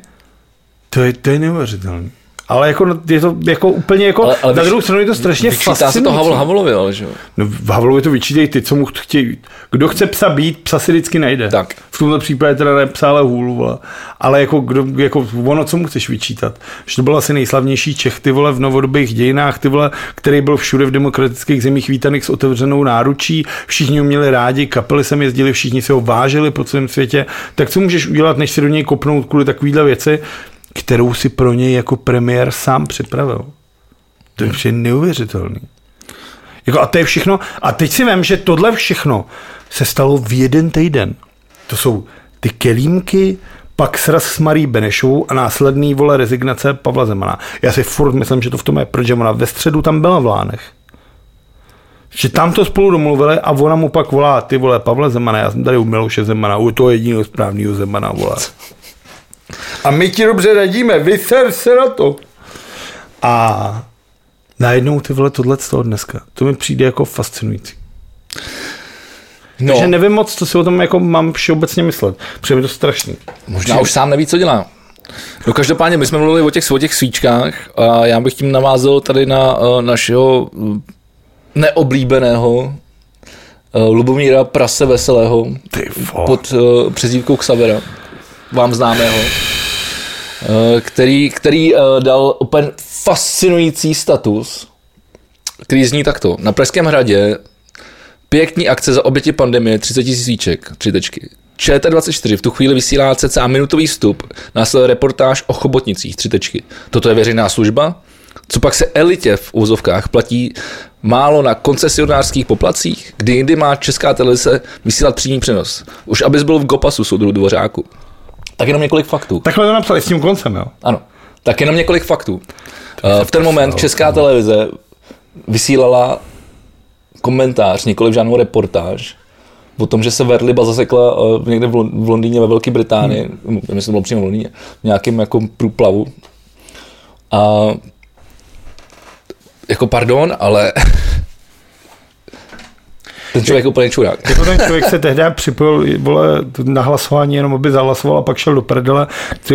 B: to je, to je neuvěřitelné. Ale jako je to jako úplně jako, ale, ale na druhou stranu je to strašně fascinující.
A: se to Havl Havlovi, ale že jo?
B: No v Havlovi to vyčítají ty, co mu chtějí. Kdo chce psa být, psa si vždycky najde.
A: Tak.
B: V tomto případě teda ne psa, ale hůlu, vole. Ale jako, kdo, jako ono, co mu chceš vyčítat? Že to byl asi nejslavnější Čech, ty vole, v novodobých dějinách, ty vole, který byl všude v demokratických zemích vítaných s otevřenou náručí, všichni ho měli rádi, kapely sem jezdili, všichni se ho vážili po celém světě. Tak co můžeš udělat, než si do něj kopnout kvůli takovýhle věci? Kterou si pro něj jako premiér sám připravil. To je hmm. neuvěřitelný. Jako a to je všechno. A teď si vím, že tohle všechno se stalo v jeden týden. To jsou ty kelímky, pak sraz s Marí Benešovou a následný vole rezignace Pavla Zemana. Já si furt myslím, že to v tom je, protože ona ve středu tam byla v Lánech. Že tam to spolu domluvili a ona mu pak volá, ty vole Pavle Zemana, já jsem tady u Miloše Zemana, u toho jediného správného Zemana, vole. A my ti dobře radíme, vyser se na to. A najednou ty vole tohle z toho dneska. To mi přijde jako fascinující. No. Takže nevím moc, co si o tom jako mám všeobecně myslet. Přijde mi to strašný.
A: Možná už sám neví, co dělá. No každopádně, my jsme mluvili o těch, o těch svíčkách a já bych tím navázal tady na uh, našeho neoblíbeného uh, Lubomíra Prase Veselého pod uh, přezdívkou Xavera vám známého, eh, který, který eh, dal úplně fascinující status, který zní takto. Na Pražském hradě pěkný akce za oběti pandemie, 30 000 svíček, tři tečky. ČT24 v tu chvíli vysílá cca minutový vstup, následuje reportáž o chobotnicích, tři tečky. Toto je veřejná služba? Co pak se elitě v úzovkách platí málo na koncesionářských poplacích, kdy jindy má česká televize vysílat přímý přenos. Už abys byl v Gopasu, soudru Dvořáku. Tak jenom několik faktů.
B: Takhle to napsali s tím koncem, jo?
A: Ano. Tak jenom několik faktů. Uh, v ten moment Česká televize vysílala komentář, nikoliv žádnou reportáž, o tom, že se Verliba zasekla uh, někde v Londýně ve Velké Británii, hmm. myslím, že to bylo přímo v Londýně, v nějakém jako průplavu. A jako pardon, ale ten člověk je úplně čurák.
B: Jako ten člověk se tehdy připojil vole, na hlasování, jenom aby zahlasoval a pak šel do prdele,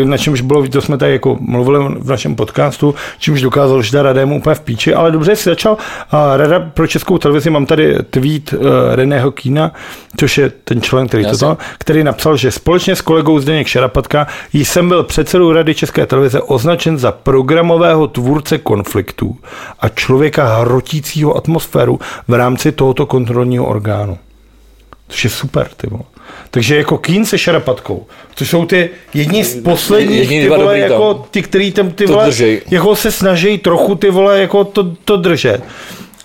B: na čemž bylo, to jsme tady jako mluvili v našem podcastu, čímž dokázal, že ta rada je mu úplně v píči, ale dobře si začal. A rada pro českou televizi, mám tady tweet uh, Reného Kína, což je ten člen, který to který napsal, že společně s kolegou Zdeněk Šarapatka jsem byl předsedou Rady České televize označen za programového tvůrce konfliktů a člověka hrotícího atmosféru v rámci tohoto kontrolního orgánu. Což je super, ty vole. Takže jako Keen se šarapatkou, to jsou ty jedni z posledních, ty vole, jako
A: tam.
B: ty, který tam ty vole,
A: držej.
B: jako se snaží trochu ty vole, jako to, to držet.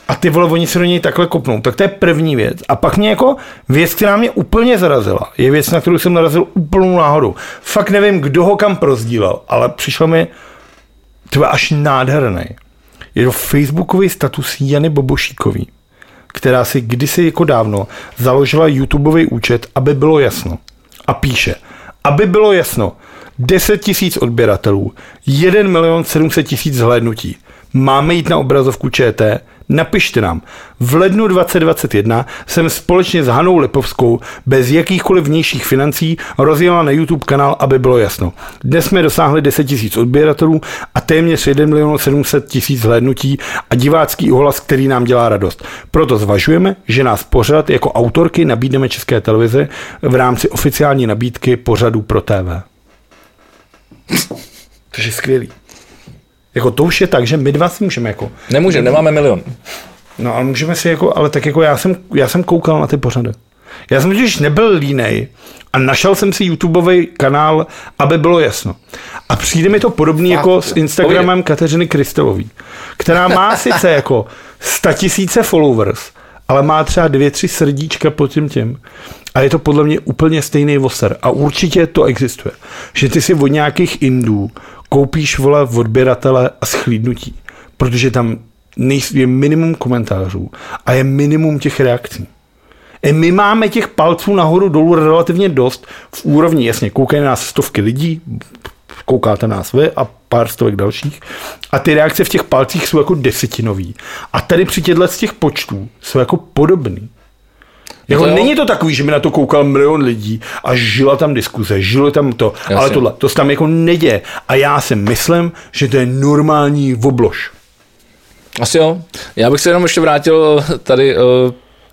B: A ty vole, oni se do něj takhle kopnou. Tak to je první věc. A pak mě jako věc, která mě úplně zarazila, je věc, na kterou jsem narazil úplnou náhodou. Fakt nevím, kdo ho kam prozdílel, ale přišlo mi třeba až nádherný. Je to facebookový status Jany Bobošíkový, která si kdysi jako dávno založila YouTubeový účet, aby bylo jasno. A píše, aby bylo jasno, 10 tisíc odběratelů, 1 milion 700 tisíc zhlédnutí. Máme jít na obrazovku ČT? Napište nám. V lednu 2021 jsem společně s Hanou Lipovskou bez jakýchkoliv vnějších financí rozjela na YouTube kanál, aby bylo jasno. Dnes jsme dosáhli 10 tisíc odběratelů a téměř 1 milion 700 tisíc zhlédnutí a divácký ohlas, který nám dělá radost. Proto zvažujeme, že nás pořad jako autorky nabídneme České televize v rámci oficiální nabídky pořadu pro TV. To je skvělý. Jako to už je tak, že my dva si můžeme jako
A: Nemůže, nemáme milion.
B: No ale můžeme si jako, ale tak jako já jsem, já jsem koukal na ty pořady. Já jsem totiž nebyl línej a našel jsem si YouTubeový kanál, aby bylo jasno. A přijde mi to podobný
A: Fakt,
B: jako s Instagramem Kateřiny Krystelový, která má sice jako 100 tisíce followers, ale má třeba dvě, tři srdíčka pod tím tím. A je to podle mě úplně stejný voser. A určitě to existuje. Že ty si od nějakých Indů koupíš vole odběratele a schlídnutí. Protože tam je minimum komentářů a je minimum těch reakcí. I my máme těch palců nahoru dolů relativně dost v úrovni, jasně, koukají na nás stovky lidí, koukáte nás vy a pár stovek dalších a ty reakce v těch palcích jsou jako desetinový. A tady při těchto z těch počtů jsou jako podobný. Jako
A: to jo.
B: není to takový, že mi na to koukal milion lidí a žila tam diskuze, žilo tam to, Jasně. ale tohle, to se tam jako neděje. A já si myslím, že to je normální oblož.
A: Asi jo. Já bych se jenom ještě vrátil tady uh,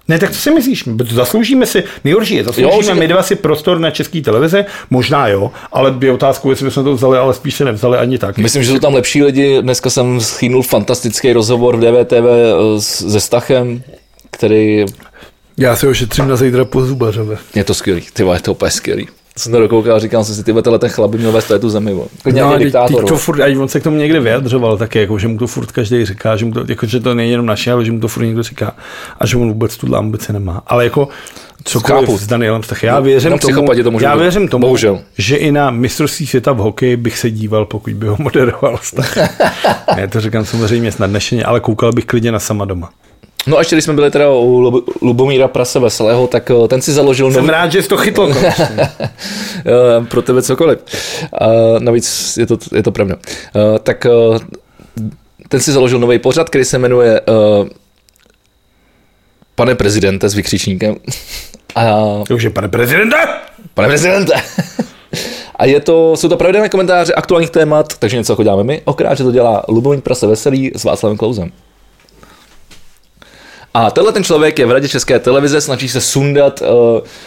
B: Ne, tak co si myslíš? Zasloužíme si, nejhorší je,
A: Jo,
B: zasloužíme
A: určitě.
B: my dva si prostor na české televize, možná jo, ale je otázkou, jestli bychom to vzali, ale spíš se nevzali ani tak.
A: Myslím, že jsou tam lepší lidi. Dneska jsem schýnul fantastický rozhovor v DVTV eh, se Stachem, který
B: Já si ošetřím na zítra po zubařové.
A: je to skvělý. Ty vole, je to úplně skvělý. Jsem to dokoukal a říkal jsem si, ty vole, tenhle ten chlap by měl vést tu zemi. Klidně
B: No,
A: no, diktátor.
B: to furt, a on se k tomu někde vyjadřoval taky, jako, že mu to furt každý říká, že, mu to, jako, že to není jenom naše, ale že mu to furt někdo říká a že on vůbec tu ambici nemá. Ale jako cokoliv
A: Chápu.
B: s Danielem Stachy. Já věřím
A: Jenom
B: tomu,
A: to
B: já věřím tomu,
A: Bohužel.
B: že i na mistrovství světa v hokeji bych se díval, pokud by ho moderoval Stach. Já to říkám samozřejmě snadnešeně, ale koukal bych klidně na sama doma.
A: No a ještě když jsme byli teda u Lub- Lubomíra Prase Veselého, tak eh, ten si založil
B: Jsem
A: nový,
B: rád, že jsi to chytl.
A: eh, pro tebe cokoliv. A navíc je to, je to pravda. Eh, Tak eh, ten si založil nový pořad, který se jmenuje eh, Pane prezidente s vykřičníkem. A
B: Takže pane prezidente,
A: Pane prezidente! A je to, jsou to pravidelné komentáře aktuálních témat, takže něco jako děláme my, okrát, že to dělá Lubomír Prase Veselý s Václavem Klouzem. A tenhle ten člověk je v radě České televize, snaží se sundat uh,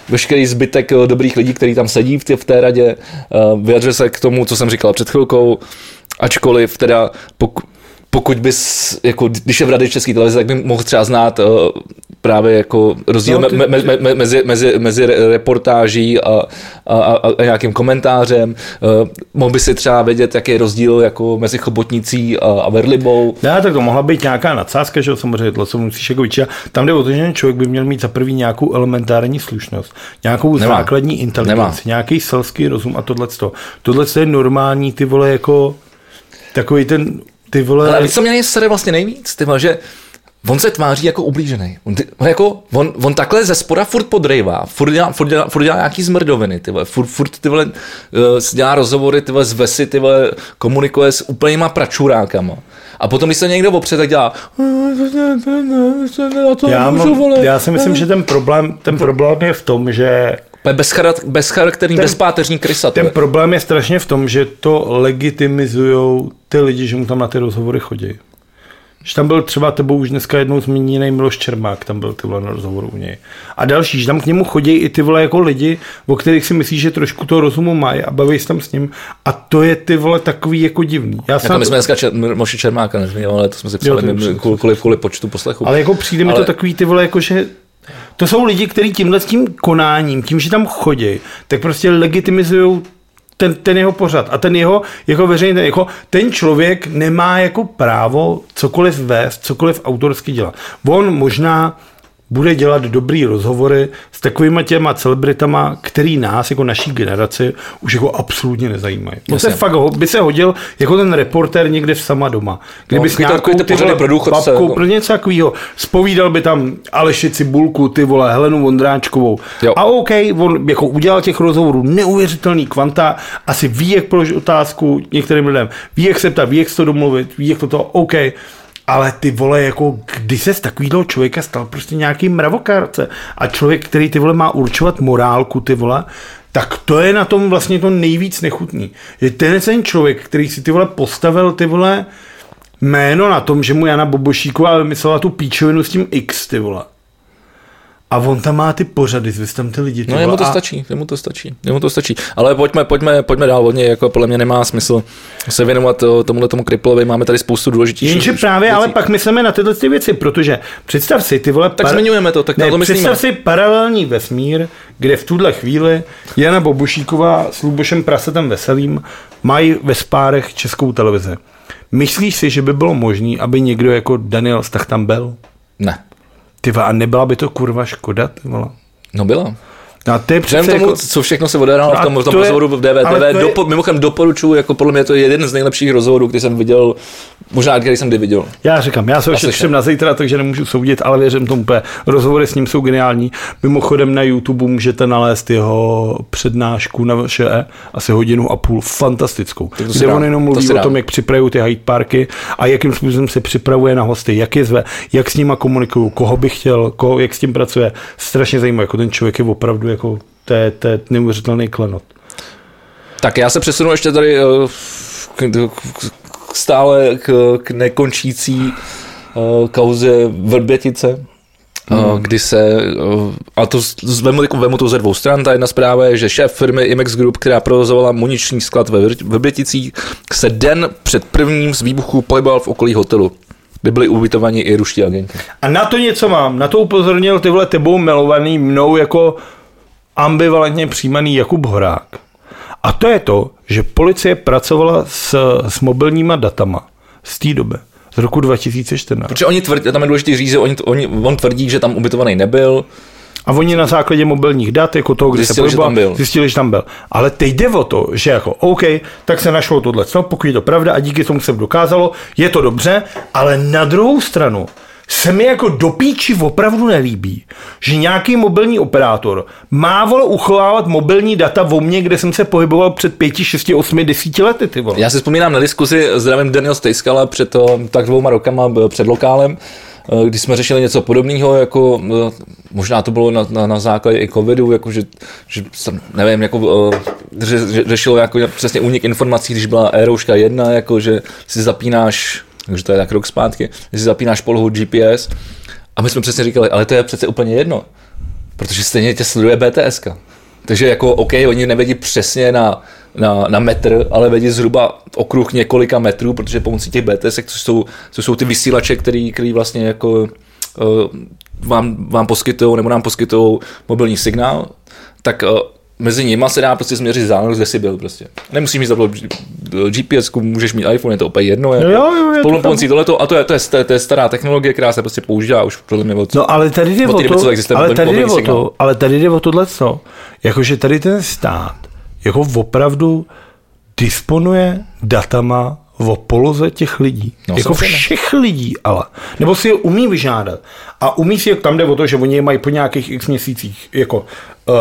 A: veškerý zbytek uh, dobrých lidí, kteří tam sedí v té, v té radě, uh, vyjadřuje se k tomu, co jsem říkal před chvilkou, ačkoliv teda pokud, pokud bys, jako když je v radě České televize, tak by mohl třeba znát uh, právě jako rozdíl
B: No, ty-
A: me, me, me, mezi, mezi, mezi re- reportáží a, a, a, a nějakým komentářem. Uh, mohl by si třeba vědět, jaký je rozdíl jako mezi chobotnicí a, a verlibou.
B: Ne, tak to mohla být nějaká nadsázka, že jo, samozřejmě to, co musíš jako vyčítat. Tam jde o to, že člověk by měl mít za prvý nějakou elementární slušnost, nějakou
A: Nemá.
B: základní inteligenci,
A: Nemá.
B: nějaký selský rozum a tohle. Tohle je normální, ty vole, jako takový ten, ty vole,
A: Ale víš, co mě nejsere vlastně nejvíc, ty vole, že on se tváří jako ublížený. On, on, jako, on, on takhle ze spoda furt podrejvá, furt dělá, furt dělá, furt dělá nějaký zmrdoviny, ty vole, furt, furt ty vole, uh, dělá rozhovory ty vole, z vesy, ty vole, komunikuje s úplnýma pračurákama. A potom, když se někdo opře, tak dělá já, to
B: já, mám,
A: vole.
B: já si myslím, že ten problém, ten problém je v tom, že
A: bezcharak- bezcharakterní,
B: Ten-
A: bezpáteřní krysa.
B: ten problém je strašně v tom, že to legitimizují ty lidi, že mu tam na ty rozhovory chodí. Že tam byl třeba tebou už dneska jednou zmíněný Miloš Čermák, tam byl ty vole na rozhovoru u něj. A další, že tam k němu chodí i ty vole jako lidi, o kterých si myslíš, že trošku toho rozumu mají a baví se tam s ním. A to je ty vole takový jako divný. Já
A: Jako
B: jsem,
A: my jsme dneska čer, Moši Čermáka nezmínili, ale to jsme si
B: Jo,
A: přijali
B: to už
A: kvůli, kvůli, kvůli počtu poslechu.
B: ale jako přijde mi
A: Ale-
B: to takový ty vole jako, že To jsou lidi, kteří tímhle s tím konáním, tím, že tam chodí, tak prostě legitimizují ten, ten jeho pořad a ten jeho jako veřejný, ten, jako, ten člověk nemá jako právo cokoliv vést, cokoliv autorsky dělat. On možná bude dělat dobrý rozhovory s takovými těma celebritama, který nás, jako naší generaci, už jako absolutně nezajímají. On se fakt by se hodil jako ten reporter někde v sama doma. Kdyby no, s nějakou ty vole, babkou, jako... něco takového, spovídal by tam Aleši Cibulku, ty vole, Helenu Vondráčkovou. Jo. A OK, on jako udělal těch rozhovorů neuvěřitelný kvanta, asi ví, jak položit otázku některým lidem, ví, jak se ptát, ví, jak to domluvit, ví, jak to to, OK ale ty vole, jako kdy se z takového člověka stal prostě nějaký mravokárce a člověk, který ty vole má určovat morálku, ty vole, tak to je na tom vlastně to nejvíc nechutný. Je ten ten člověk, který si ty vole postavil ty vole jméno na tom, že mu Jana Bobošíková vymyslela tu píčovinu s tím X, ty vole. A on tam má ty pořady, vy tam ty lidi.
A: No jemu to a... stačí, jemu to stačí, jemu to stačí. Ale pojďme, pojďme, pojďme dál hodně, jako podle mě nemá smysl se věnovat tomuhle tomu kriplovi, máme tady spoustu důležitějších.
B: Jenže právě, věcí. ale pak myslíme na tyhle ty věci, protože představ si, ty vole...
A: Tak par... zmiňujeme to, tak ne, to myslíme.
B: Představ si paralelní vesmír, kde v tuhle chvíli Jana Bobušíková s Lubošem Prasetem Veselým mají ve spárech českou televizi. Myslíš si, že by bylo možné, aby někdo jako Daniel Stach tam byl?
A: Ne.
B: Ty a nebyla by to kurva škoda, ty vole?
A: No byla.
B: A to je
A: přece tomu, jako... co všechno se odehrálo v tom, v tom rozhovoru v DVTV, je... dopo, mimochodem doporučuji, jako podle mě to je jeden z nejlepších rozhovorů, který jsem viděl, možná který jsem kdy viděl.
B: Já říkám, já se ještě na zítra, takže nemůžu soudit, ale věřím tomu úplně. Rozhovory s ním jsou geniální. Mimochodem na YouTube můžete nalézt jeho přednášku na VŠE, asi hodinu a půl, fantastickou. Kde on jenom mluví to o tom, jak připravují ty Hyde Parky a jakým způsobem se připravuje na hosty, jak je zve, jak s nima komunikují, koho by chtěl, koho, jak s tím pracuje. Strašně zajímavé, jako ten člověk je opravdu jako to je, to je neuvěřitelný klenot.
A: Tak já se přesunu ještě tady eh, k, k, stále k, k nekončící uh, kauze Vrbětice, eh, hmm. kdy se, a to vemu, jako vemu to ze dvou stran, ta jedna zpráva je, že šéf firmy Imex Group, která provozovala muniční sklad ve Vrběticích, se den před prvním z výbuchu pohyboval v okolí hotelu kde byli ubytovaní i ruští agenti.
B: A na to něco mám, na to upozornil ty vole tebou milovaný mnou jako ambivalentně přijímaný Jakub Horák. A to je to, že policie pracovala s, s mobilníma datama z té doby z roku 2014.
A: Protože oni tvrdí, tam je důležité říct, že oni, oni, on tvrdí, že tam ubytovaný nebyl.
B: A oni na základě mobilních dat, jako toho, kde zjistili, se pohyboval, že tam byl. zjistili, že tam byl. Ale teď jde o to, že jako OK, tak se našlo tohle, no, pokud je to pravda a díky tomu se dokázalo, je to dobře, ale na druhou stranu se mi jako do píči opravdu nelíbí, že nějaký mobilní operátor má vole uchovávat mobilní data o mně, kde jsem se pohyboval před pěti, šesti, osmi, desíti lety. Ty vole.
A: Já si vzpomínám na diskuzi s zdravím Daniel Stejskala před to, tak dvouma rokama před lokálem, eh, když jsme řešili něco podobného, jako eh, možná to bylo na, na, na základě i covidu, jako že, že nevím, jako eh, ře, řešilo jako přesně únik informací, když byla Aerouška 1, jako že si zapínáš takže to je tak rok zpátky, že si zapínáš polohu GPS a my jsme přesně říkali, ale to je přece úplně jedno, protože stejně tě sleduje BTS. Takže jako OK, oni nevědí přesně na, na, na metr, ale vědí zhruba okruh několika metrů, protože pomocí těch BTS, což jsou, což jsou ty vysílače, který, který vlastně jako uh, vám, vám poskytují nebo nám poskytují mobilní signál, tak uh, mezi nimi se dá prostě změřit vzdálenost, kde jsi byl prostě. Nemusíš mít zaplou GPS, můžeš mít iPhone, je to opět jedno. Jako.
B: Jo, jo, jo,
A: to pomocí tohleto, a to je, to, je, to je stará technologie, která se prostě používá už podle mě od
B: No ale tady jde o to, ale tady jde o to, ale tady jde o tohle co, jakože tady ten stát jako opravdu disponuje datama o poloze těch lidí. No, jako všech lidí, ale. Nebo si je umí vyžádat. A umí si, tam jde o to, že oni je mají po nějakých x měsících jako uh,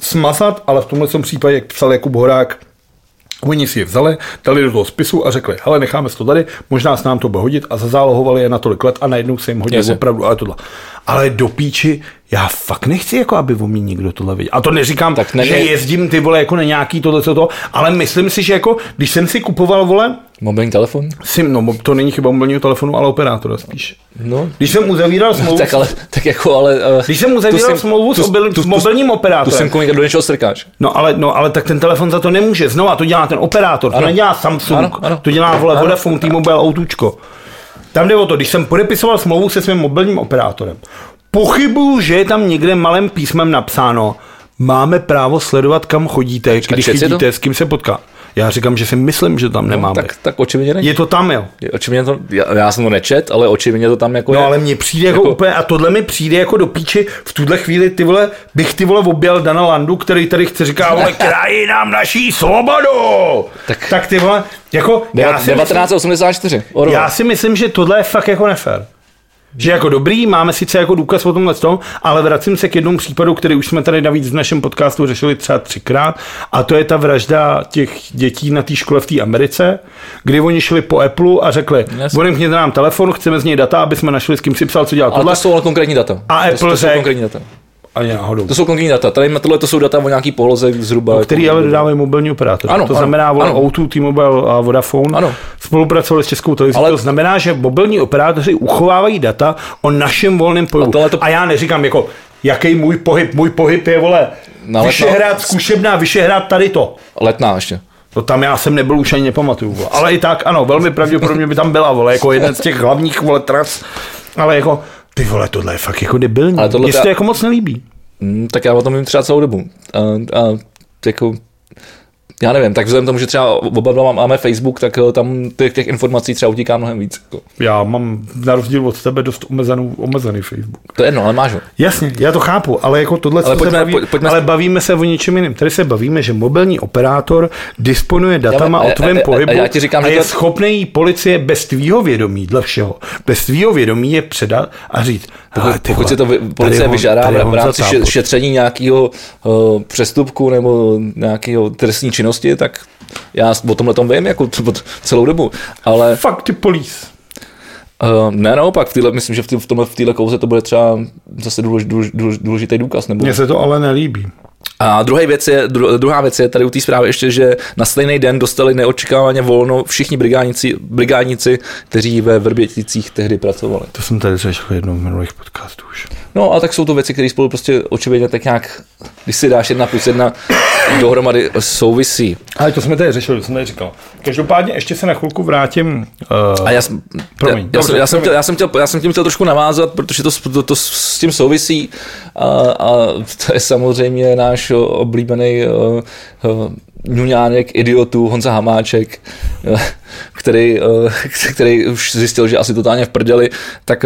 B: smazat, ale v tomhle případě, jak psal Jakub Horák, Oni si je vzali, dali do toho spisu a řekli, hele, necháme to tady, možná se nám to bude hodit a zazálohovali je na tolik let a najednou se jim hodí opravdu, ale tohle. Ale do píči, já fakt nechci, jako aby o mě někdo tohle viděl. A to neříkám, tak ne, že jezdím ty vole jako na nějaký tohle, co to, ale myslím si, že jako, když jsem si kupoval, vole,
A: Mobilní telefon?
B: Sim, no, to není chyba mobilního telefonu, ale operátora spíš. No. Když jsem uzavíral smlouvu...
A: tak, ale, tak jako, ale... Uh,
B: když jsem uzavíral smlouvu tu, s, obil, tu, s mobilním operátorem...
A: Tu simku někdo do něčeho strkáš.
B: No ale, no ale tak ten telefon za to nemůže. Znova to dělá ten operátor, ano. to nedělá Samsung, ano, ano. to dělá vole Vodafone, T-Mobile, Autučko. Tam jde o to, když jsem podepisoval smlouvu se svým mobilním operátorem, Pochybuju, že je tam někde malým písmem napsáno, máme právo sledovat, kam chodíte, když
A: to?
B: chytíte, s kým se potká. Já říkám, že si myslím, že tam nemáme.
A: Tak, tak očividně není.
B: Je to tam, jo.
A: Je, očividně to, já, já, jsem to nečet, ale očividně to tam jako
B: No
A: je.
B: ale mně přijde jako,
A: Jako-
B: úplně, a tohle mi přijde jako do píči, v tuhle chvíli ty vole, bych ty vole objel Dana Landu, který tady chce říká, vole, krají nám naší svobodu. Tak, tak ty vole, jako, já si, myslím,
A: 1984. Orwell.
B: já si myslím, že tohle je fakt jako nefér. Že jako dobrý, máme sice jako důkaz o tomhle tom, ale vracím se k jednomu případu, který už jsme tady navíc v našem podcastu řešili třeba třikrát, a to je ta vražda těch dětí na té škole v té Americe, kdy oni šli po Apple a řekli,
A: Jasně.
B: odemkněte nám telefon, chceme z něj data, aby jsme našli, s kým si psal, co dělal
A: ale
B: tohle.
A: to jsou ale konkrétní data.
B: A
A: to,
B: Apple
A: to
B: Ani náhodou.
A: To jsou konkrétní data. Tady tohle to jsou data o nějaký poloze zhruba.
B: který
A: jako,
B: ale dodávají mobilní operátor.
A: Ano,
B: to
A: ano,
B: znamená,
A: ano.
B: O2, T-Mobile a Vodafone
A: Ano.
B: spolupracovali s Českou televizí.
A: Ale-
B: To znamená, že mobilní operátoři uchovávají data o našem volném pohybu.
A: A to-
B: A já neříkám jako, jaký můj pohyb, můj pohyb je, vole,
A: No, ale
B: Vyšehrad, zkušebná, Vyšehrad tady to.
A: Letná ještě.
B: To tam já jsem nebyl už ani nepamatuju. Vole. Ale i tak, ano, velmi pravděpodobně by tam byla, vole, jako jeden z těch hlavních, vole, tras. Ale jako, ty vole, tohle je fakt jako debilní.
A: Ale tohle
B: Mně se to jako moc nelíbí.
A: Hmm, tak já o tom vím třeba celou dobu. A, a jako, já nevím, tak vzhledem tomu, že třeba oba dva máme Facebook, tak eh, tam těch, těch informací třeba utíká mnohem víc. Jako.
B: Já mám na rozdíl od tebe dost omezenou, omezený Facebook.
A: To je jedno, ale máš ho.
B: Jasně, já to chápu, ale jako tohle
A: Ale pojďme-
B: se baví,
A: poj- pojďme-
B: ale bavíme se o něčem jiném. Tady se bavíme, že mobilní operátor disponuje datama
A: a-
B: o tvém
A: a- a-
B: pohybu
A: a já ti říkám,
B: a
A: že
B: je
A: to-
B: schopný policie bez tvýho vědomí, dle všeho, bez tvýho vědomí je předat a říct, "Hele, ty
A: Pokud si to vy- policie
B: Hon-
A: vyžádá v rámci še,
B: Tábor."
A: šetření nějakého uh, přestupku nebo nějakého trestní činnosti, tak já o tomhle tom vím jako celou dobu. Ale
B: Fuck ty police.
A: uh, ne naopak, v týhle, myslím, že v, tý, v, tomhle, v téhle kauze to bude třeba zase důlež, důlež, důlež, důležitý důkaz. Nebo...
B: Mně se to ale nelíbí.
A: A druhá věc, je, dru, druhá věc je tady u té zprávy ještě, že na stejný den dostali neočekávaně volno všichni brigádníci, brigádníci kteří ve Vrběticích tehdy pracovali.
B: To jsem tady řešil v jednom z minulých podcastů už.
A: No a tak jsou to věci, které spolu prostě očividně tak nějak, když si dáš jedna plus jedna, dohromady souvisí.
B: Ale to jsme tady řešili, to jsem tady říkal. Každopádně ještě se na chvilku vrátím. Uh,
A: A já, jsem-
B: Promiň,
A: já,
B: dobře,
A: jsem, já, jsem
B: promiň.
A: já, jsem chtěl, já jsem tím chtěl trošku navázat, protože to, to, to s tím souvisí a, a to je samozřejmě náš o, oblíbený uh, uh, ňuňánek idiotů Honza Hamáček, který, který už zjistil, že asi totálně v prdeli, tak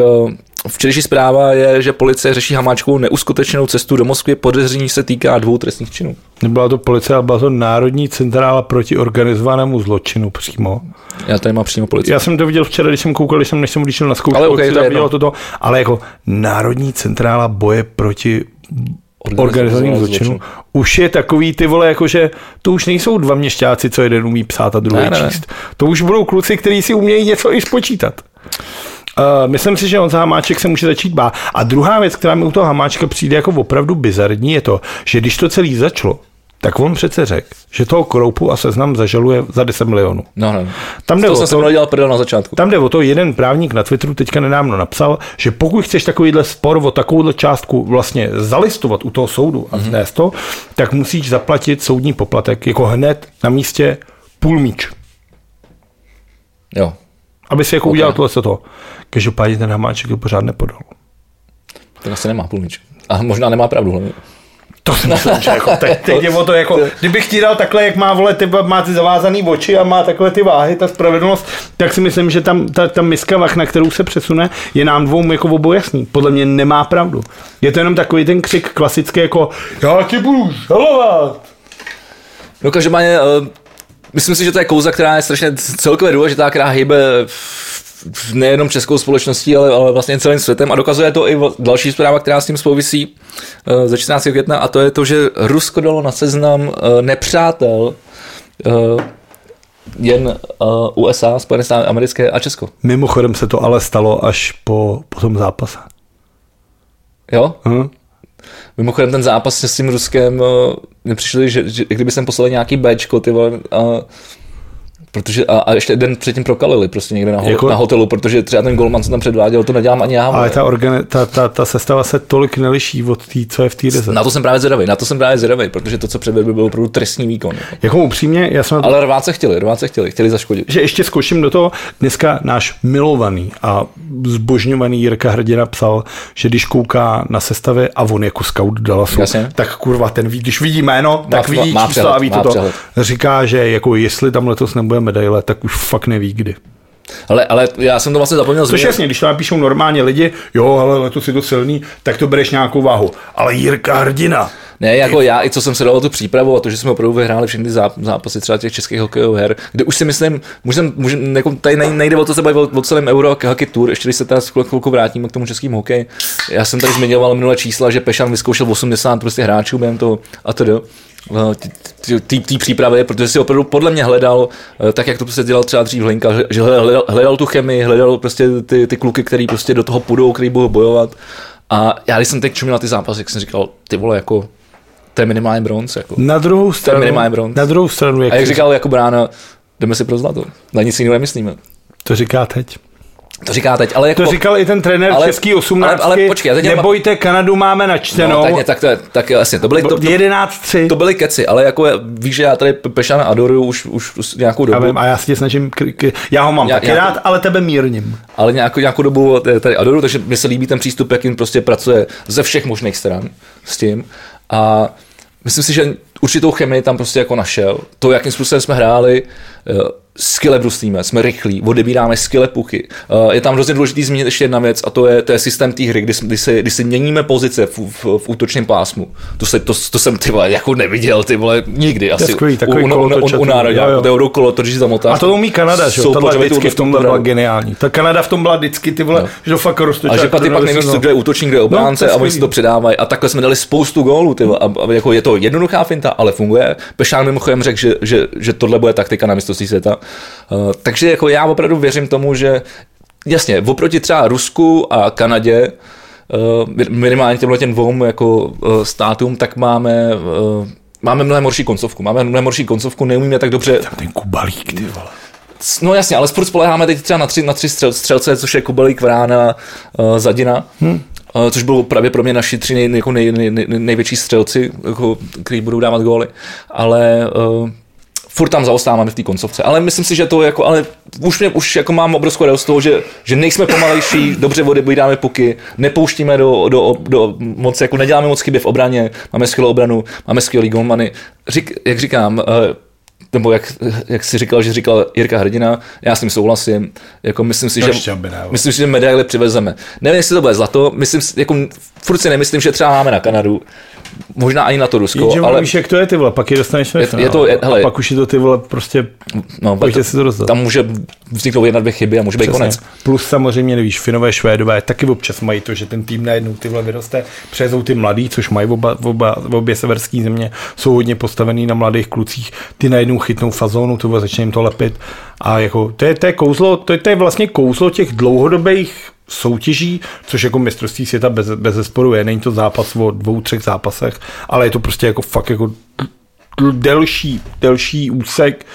A: Včerejší zpráva je, že policie řeší Hamáčkovou neuskutečněnou cestu do Moskvy. Podezření se týká dvou trestných činů.
B: Nebyla to policie, ale byla to Národní centrála proti organizovanému zločinu přímo.
A: Já tady mám přímo policii.
B: Já jsem to viděl včera, když jsem koukal, když jsem, než jsem na zkoušku,
A: Ale
B: okay,
A: to je
B: toto, ale jako Národní centrála boje proti organizovanému zločinu. Už je takový ty vole, jakože to už nejsou dva měšťáci, co jeden umí psát a druhý
A: Ne, ne, ne.
B: číst. To už budou kluci, kteří si umějí něco i spočítat. Uh, myslím si, že on za Hamáček se může začít bát. A druhá věc, která mi u toho Hamáčka přijde jako opravdu bizarní, je to, že když to celý začalo, tak on přece řekl, že toho Kroupu a seznam zažaluje za 10 milionů.
A: No, no.
B: Tam jde
A: To
B: o
A: jsem se
B: to-
A: dělal prdel na začátku.
B: Tam jde o to, jeden právník na Twitteru teďka nedávno napsal, že pokud chceš takovýhle spor o takovouhle částku vlastně zalistovat u toho soudu a vznést to, tak musíš zaplatit soudní poplatek jako hned na místě půl míč.
A: Jo.
B: Aby si jako
A: Ok.
B: okay. udělal tohle to. Každopádně ten Hamáček to pořád nepodal.
A: Tak asi nemá půlnič. A možná nemá pravdu hlavně.
B: To si myslím, že jako teď, teď je o to jako, kdybych ti dal takhle, jak má vole, ty, má ty zavázaný oči a má takhle ty váhy, ta spravedlnost, tak si myslím, že tam ta, ta miska vach, na kterou se přesune, je nám dvou jako obou jasný. Podle mě nemá pravdu. Je to jenom takový ten křik klasický jako já ti budu žalovat.
A: No každopádně, uh, myslím si, že to je kouza, která je strašně celkově důležitá, která hýbe v- nejenom českou společností, ale, ale vlastně celým světem a dokazuje to i další zpráva, která s tím souvisí uh, ze 14. května a to je to, že Rusko dalo na seznam uh, nepřátel uh, jen uh, USA, Spojené státy americké a Česko.
B: Mimochodem se to ale stalo až po, po tom zápase.
A: Jo?
B: Hm?
A: Mimochodem ten zápas s tím Ruskem, uh, mi přišli, že, že kdyby jsem poslal nějaký Bčko, ty vole, uh, Protože a, a ještě den předtím prokalili prostě někde na, ho,
B: Jako-
A: na hotelu, protože třeba ten golman, co tam předváděl, to nedělám ani já.
B: Ale ta, organi- ta, ta, ta sestava se tolik neliší od té, co je v té.
A: Na to jsem právě zvědavý, na to jsem právě zvědavý, protože to, co předvedl, byl opravdu trestní výkon.
B: Jako upřímně, já jsem to
A: Ale rváce chtěli, rváce chtěli, chtěli zaškodit.
B: že ještě skočím do toho, dneska náš milovaný a zbožňovaný Jirka Hrdina psal, že když kouká na sestavy a on jako scout Dallasu,
A: Jasně.
B: tak kurva ten ví, když vidí jméno, tak
A: má-
B: vidí
A: má
B: číslo
A: přehled,
B: a ví
A: má přehled.
B: Říká, že jako jestli tam letos nebude medaile, tak už fakt neví kdy.
A: Ale, ale já jsem to vlastně zapomněl
B: Což
A: zmínit.
B: jasně, když to napíšou normálně lidi, jo, ale letos je to silný, tak to bereš nějakou váhu. Ale Jirka Hrdina,
A: Ne, jako já, i co jsem se dal tu přípravu a to, že jsme opravdu vyhráli všechny záp- zápasy třeba těch českých hokejových her, kde už si myslím, můžem, můžem, jako tady nej- nejde o to se bavit o, o celém Euro Hockey Tour, ještě když se teda chvilku vrátíme k tomu českému hokeji. Já jsem tady zmiňoval minulé čísla, že Pešan vyzkoušel 80 prostě hráčů během toho a to té přípravy, protože si opravdu podle mě hledal, eh, tak jak to prostě dělal třeba dřív Hlinka, že hledal, hledal tu chemii, hledal prostě ty, ty kluky, který prostě do toho půjdou, který budou bojovat. A já když jsem teď čuměl na ty zápasy, jak jsem říkal, ty vole, jako to je minimálně bronz. Jako.
B: na druhou stranu,
A: minimálně bronz.
B: na druhou stranu, jak,
A: A jak říkal jako brána, jdeme si pro zlato. Na nic jiného nemyslíme.
B: to říká teď.
A: To říká teď, ale jako...
B: To říkal i ten trenér
A: Ale-
B: český 18.
A: ale- ale počkej, já teď
B: nebojte, Kanadu máme
A: no,
B: načtenou.
A: tak, ne, tak, to je, tak jasně, to byly, to, to,
B: 11-3.
A: to byly keci, ale jako víš, že já tady Pešana adoruju už, už, už nějakou
B: Já
A: dobu.
B: vím, a já si tě snažím, k- k- já ho mám
A: Já-
B: taky
A: já-
B: rád, ale tebe mírním.
A: ale nějakou, nějakou dobu tady adoruju, takže mi se líbí ten přístup, jakým prostě pracuje ze všech možných stran s tím. A myslím si, že určitou chemii tam prostě jako našel. To, jakým způsobem jsme hráli, eh, skille bruslíme, jsme rychlí, odebíráme skille puchy. Eh, Je tam hrozně důležitý zmínit ještě jedna věc a to je, to je systém té hry, kdy, kdy, si, kdy si měníme pozice v, v, v útočném pásmu. To, se, to, to jsem ty vole, jako neviděl, ty vole, nikdy asi.
B: skvělý, takový
A: u, u, u, u,
B: a
A: u
B: to- jo.
A: to euro kolo, to zamotáš.
B: A to umí Kanada, že jo?
A: Tu-
B: vždycky v
A: tu-
B: byla geniální. Ta Kanada v tom byla vždycky ty vole, že to fakt roztočí.
A: A že pak ty pak nevíš, kdo je útočník, kdo je obránce
B: No, je
A: a oni si to předávají. A takhle jsme dali spoustu gólů. Ty, a, jako je to jednoduchá finta, ale funguje. Pešán mimochodem řekl, že, že, že, tohle bude taktika na mistrovství světa. Uh, takže jako já opravdu věřím tomu, že jasně, oproti třeba Rusku a Kanadě, uh, minimálně těmhle těm dvou jako uh, státům, tak máme Máme mnohem horší koncovku. Máme mnohem horší koncovku, neumíme tak dobře
B: Ten kubalík, ty vole.
A: No jasně, ale sport spoleháme teď třeba na tři, na tři střel, střelce, což je Kubelík, Vrána, uh, Zadina, hmm. uh, což bylo právě pro mě naši tři nej, jako nej, nej, nej, největší střelci, jako, kteří budou dávat góly. Ale uh, furt tam zaostáváme v té koncovce. Ale myslím si, že to jako, ale už, mě, už jako mám obrovskou radost z toho, že, že nejsme pomalejší, dobře odebíráme puky, nepouštíme do, do, do, moc, jako neděláme moc chyby v obraně, máme skvělou obranu, máme skvělý golmany. Řík, jak říkám, uh, nebo jak, jak jsi říkal, že říkal Jirka Hrdina, já s tím souhlasím, jako myslím si,
B: No
A: že, myslím si, že medaily přivezeme. Nevím, jestli to bude zlato, myslím, si- jako, furt si nemyslím, že třeba máme na Kanadu, možná ani na to Rusko,
B: Jenže
A: ale
B: víš, jak to je, ty vole, pak je dostaneš
A: Je- je to- je- hele-
B: a pak už je to ty vole prostě,
A: no,
B: pojďte
A: to,
B: si to rozdat.
A: tam může vzniknout jedna, dvě chyby a může být konec.
B: Přesně. Plus samozřejmě, nevíš, Finové, Švédové taky občas mají to, že ten tým najednou ty vole vyroste, přejezou ty mladý, což mají oba, oba, obě severské země, jsou hodně postavený na mladých klucích, ty najednou chytnou fazónu, to začne jim to lepit a jako, to je, to je kouzlo, to je, to je vlastně kouzlo těch dlouhodobých soutěží, což jako mistrovství světa bez, bez zesporu je, není to zápas o dvou, třech zápasech, ale je to prostě jako fakt jako delší, delší úsek,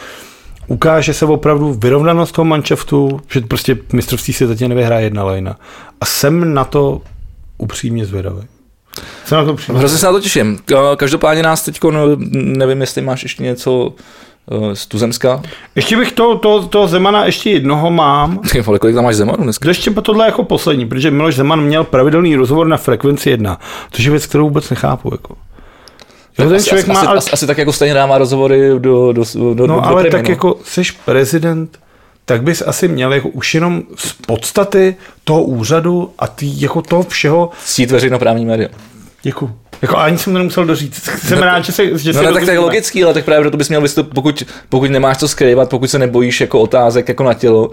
B: ukáže se opravdu vyrovnanost toho manšaftu, že prostě mistrovství světa tě nevyhraje jedna lajna. A jsem na to upřímně zvědavý. Jsem na to
A: Hrozně se na to těším. Ka- Každopádně nás teď, nevím, jestli máš ještě něco eh, z Tuzemska.
B: Ještě bych to, to, to Zemana ještě jednoho mám.
A: Ty vole, kolik tam máš Zemanu dneska?
B: To ještě tohle jako poslední, protože Miloš Zeman měl pravidelný rozhovor na frekvenci 1, což je věc, kterou vůbec nechápu. Jako. Jo, ten
A: asi,
B: člověk
A: asi,
B: má,
A: asi,
B: ale,
A: asi, tak jako stejně dává rozhovory do, do, do,
B: no
A: do
B: ale
A: Primy,
B: tak
A: no.
B: jako seš prezident, tak bys asi měl jako už jenom z podstaty toho úřadu a tý, jako toho všeho
A: Cít veřejnoprávní média.
B: Děkuji. Jako ani jsem to nemusel doříct. Jsem rád, že se, že
A: No
B: se
A: ne, tak to je logický, ale tak právě proto bys měl vystupovat, pokud, pokud nemáš co skrývat, pokud se nebojíš jako otázek jako na tělo,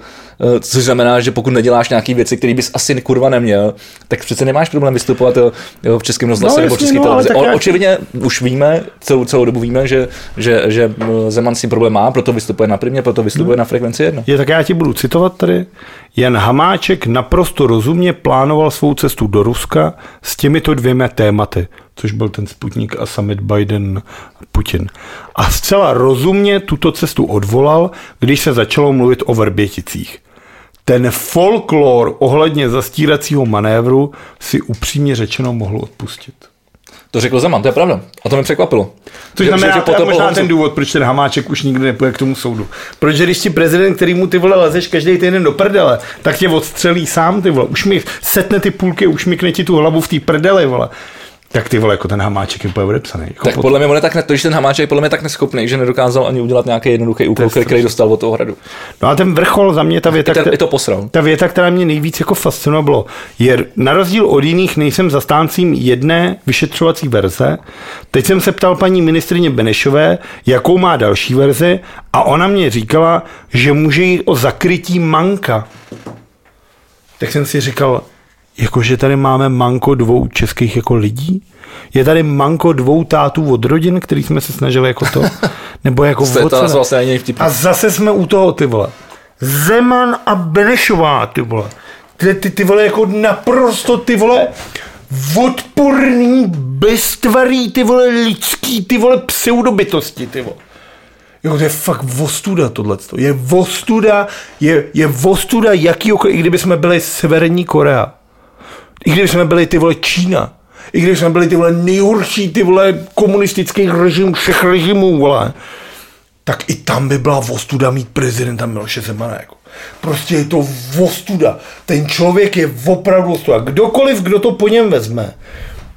A: eh, což znamená, že pokud neděláš nějaké věci, které bys asi kurva neměl, tak přece nemáš problém vystupovat jo, jo, v českém rozhlase
B: No,
A: nebo v české
B: no,
A: televizi. O, očividně už víme, celou, celou dobu víme, že, že, že m, Zeman s tím problém má, proto vystupuje na primě, proto vystupuje na frekvenci 1.
B: Je, tak já ti budu citovat tady. Jan Hamáček naprosto rozumně plánoval svou cestu do Ruska s těmito dvěma tématy, což byl ten Sputnik a summit Biden-Putin. A zcela rozumně tuto cestu odvolal, když se začalo mluvit o Vrběticích. Ten folklor ohledně zastíracího manévru si upřímně řečeno mohl odpustit.
A: To řekl Zeman, to je pravda. A to mi překvapilo.
B: Což znamená, že, že to je možná ten důvod, proč ten Hamáček už nikdy nepůjde k tomu soudu. Protože když ti prezident, který mu ty vole lezeš každý týden do prdele, tak tě odstřelí sám ty vole. Už mi setne ty půlky, už mi ti tu hlavu v té prdele, vole. Tak ty vole, jako ten hamáček je úplně odepsaný. Jako
A: tak podle mě on je tak, ne, to, že ten hamáček je podle mě tak neschopný, že nedokázal ani udělat nějaký jednoduchý úkol, který, který dostal od toho hradu.
B: No a ten vrchol za mě, ta věta,
A: ten, je to posral.
B: ta věta, která mě nejvíc jako fascinovala, je na rozdíl od jiných nejsem zastáncím jedné vyšetřovací verze. Teď jsem se ptal paní ministrině Benešové, jakou má další verzi a ona mě říkala, že může jít o zakrytí manka. Tak jsem si říkal, jakože tady máme manko dvou českých jako lidí? Je tady manko dvou tátů od rodin, který jsme se snažili jako to? Nebo jako
A: to, to vlastně
B: A zase jsme u toho, ty vole. Zeman a Benešová, ty vole. Ty, ty, ty vole, jako naprosto, ty vole, odporný, beztvarý, ty vole, lidský, ty vole, pseudobytosti, ty vole. Jo, to je fakt vostuda tohle. Je vostuda, je, je vostuda jakýho, i kdyby jsme byli Severní Korea. I když jsme byli ty vole Čína, i když jsme byli ty vole nejhorší ty vole komunistický režim všech režimů, vole, tak i tam by byla vostuda mít prezidenta Miloše Zemana. Jako. Prostě je to vostuda. Ten člověk je opravdu vostuda. Kdokoliv, kdo to po něm vezme,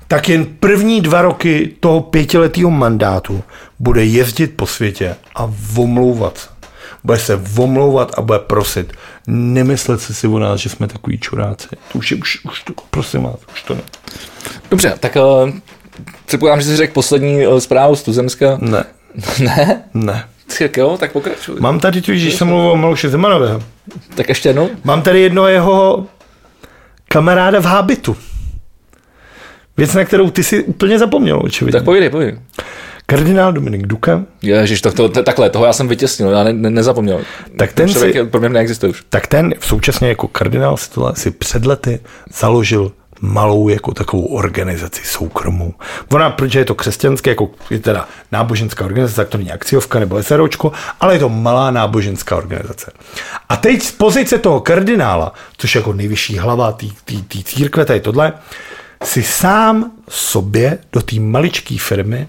B: tak jen první dva roky toho pětiletého mandátu bude jezdit po světě a omlouvat se. Bude se omlouvat a bude prosit nemyslet si o nás, že jsme takový čuráci. To už je, už, už to, prosím vás, už to ne.
A: Dobře, tak uh, předpokládám, že jsi řekl poslední uh, zprávu z Tuzemska.
B: Ne.
A: ne?
B: Ne.
A: Tak jo, tak pokračuj.
B: Mám tady tu, když jsem mluvil o Miloše Zemanového.
A: Tak ještě jednou.
B: Mám tady jedno jeho kamaráda v hábitu. Věc, na kterou ty si úplně zapomněl, očividně.
A: Tak povídej, povídej.
B: Kardinál Dominik Duka.
A: Ježiš, to, to, to, takhle, toho já jsem vytěsnil, já ne, ne, nezapomněl.
B: Tak ten
A: si, pro mě neexistuje už.
B: Tak ten v současně jako kardinál si před lety založil malou jako takovou organizaci soukromou. Ona, protože je to křesťanské, jako je teda náboženská organizace, tak to není akciovka nebo SROčko, ale je to malá náboženská organizace. A teď z pozice toho kardinála, což je jako nejvyšší hlava té církve, tady tohle, si sám sobě do té maličké firmy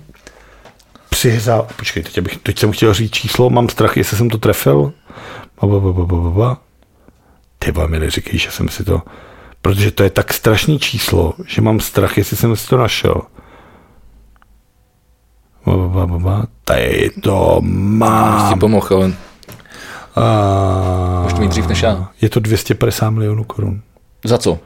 B: přihřál, počkej, teď, abych, teď jsem chtěl říct číslo, mám strach, jestli jsem to trefil. Ty mi neříkej, že jsem si to, protože to je tak strašný číslo, že mám strach, jestli jsem si to našel. Tady to mám.
A: Jsi pomohl, ale...
B: A...
A: Můžeš to mít dřív než já.
B: Je to 250 milionů korun.
A: Za co?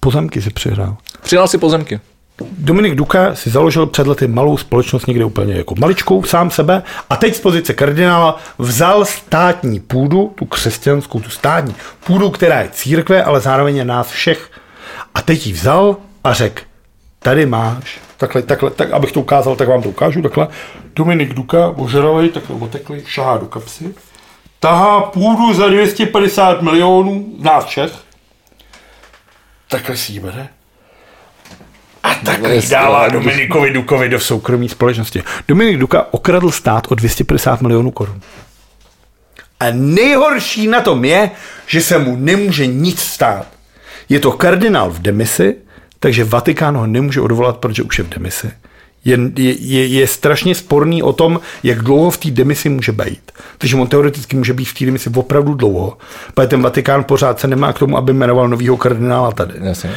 B: Pozemky si přihrál.
A: Přidal si pozemky.
B: Dominik Duka si založil před lety malou společnost někde úplně jako maličkou, sám sebe, a teď z pozice kardinála vzal státní půdu, tu křesťanskou, tu státní půdu, která je církve, ale zároveň je nás všech. A teď ji vzal a řekl, tady máš, takhle, takhle, tak, abych to ukázal, tak vám to ukážu, takhle. Dominik Duka, ožralej, takhle otekli, šahá do kapsy, tahá půdu za 250 milionů, nás všech, takhle si ji bere a tak dává Dominikovi Dukovi do soukromí společnosti. Dominik Duka okradl stát o 250 milionů korun. A nejhorší na tom je, že se mu nemůže nic stát. Je to kardinál v demisi, takže Vatikán ho nemůže odvolat, protože už je v demisi je, je, je strašně sporný o tom, jak dlouho v té demisi může být. Takže on teoreticky může být v té demisi opravdu dlouho, protože ten Vatikán pořád se nemá k tomu, aby jmenoval novýho kardinála tady.
A: Jasně.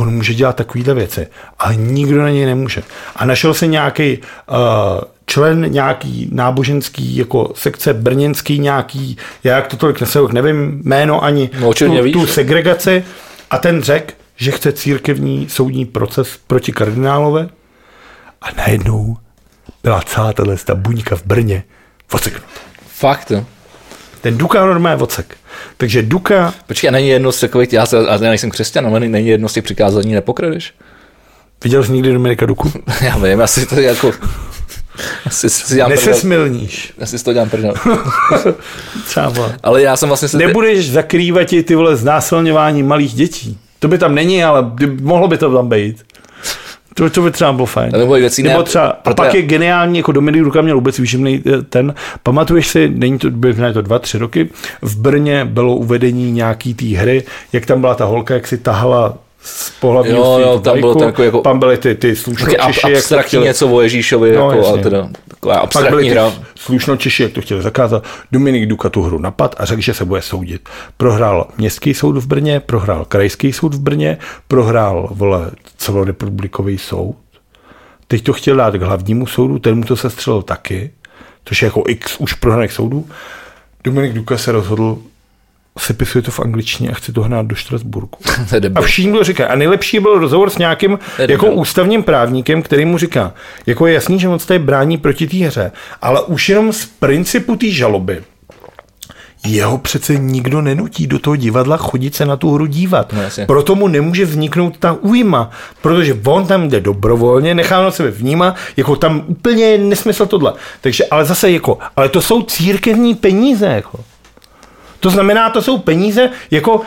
B: On může dělat takovéhle věci, ale nikdo na něj nemůže. A našel se nějaký uh, člen nějaký náboženský jako sekce brněnský nějaký, já jak to tolik neseho, nevím jméno ani
A: no, tu, víš,
B: tu segregaci a ten řekl, že chce církevní soudní proces proti kardinálovi a najednou byla celá tahle ta buňka v Brně odseknuta.
A: Fakt, jo?
B: Ten Duka normálně vocek. Takže Duka...
A: Počkej, a není jedno z takových, já, se, já nejsem křesťan, ale není jedno z těch přikázání nepokradeš?
B: Viděl jsi někdy Dominika Duku?
A: já vím, asi to je jako... Asi si dělám.
B: Nesesmilníš.
A: Asi si to dělám prdel. Ale já jsem vlastně se...
B: Nebudeš zakrývat ti ty vole znásilňování malých dětí. To by tam není, ale mohlo by to tam být. To, to by třeba bylo fajn.
A: Nebo věcí
B: Nebo
A: ne,
B: třeba, a
A: proto
B: pak
A: já-
B: je geniální, jako Dominik Ruka měl vůbec výživný eh, ten, pamatuješ si, není to, ne, to dva, tři roky, v Brně bylo uvedení nějaký té hry, jak tam byla ta holka, jak si tahala z pohlavního
A: Jo, jo, tam bylo
B: vlajku,
A: to jako- jako-
B: tam byly ty, ty
A: Taky
B: slušnočeši,
A: ab,
B: jak to
A: abstraktní
B: chtěli-
A: něco o Ježíšovi,
B: No,
A: jako,
B: jasně.
A: ale teda, taková
B: pak
A: abstraktní
B: byly
A: hra.
B: jak to chtěli zakázat. Dominik Duka tu hru napad a řekl, že se bude soudit. Prohrál městský soud v Brně, prohrál krajský soud v Brně, prohrál vole, celorepublikový soud. Teď to chtěl dát k hlavnímu soudu, ten mu to sestřelil taky, což je jako x už prohraných soudů. Dominik Duka se rozhodl, sepisuje to v angličtině a chce to hnát do Štrasburku. A všichni to říkají. A nejlepší byl rozhovor s nějakým jako ústavním právníkem, který mu říká, jako je jasný, že on se tady brání proti té hře, ale už jenom z principu té žaloby jeho přece nikdo nenutí do toho divadla chodit se na tu hru dívat.
A: No, jasně.
B: Proto mu nemůže vzniknout ta újma, protože on tam jde dobrovolně, nechá na sebe vnímat, jako tam úplně nesmysl tohle. Takže, ale zase jako, ale to jsou církevní peníze, jako. To znamená, to jsou peníze, jako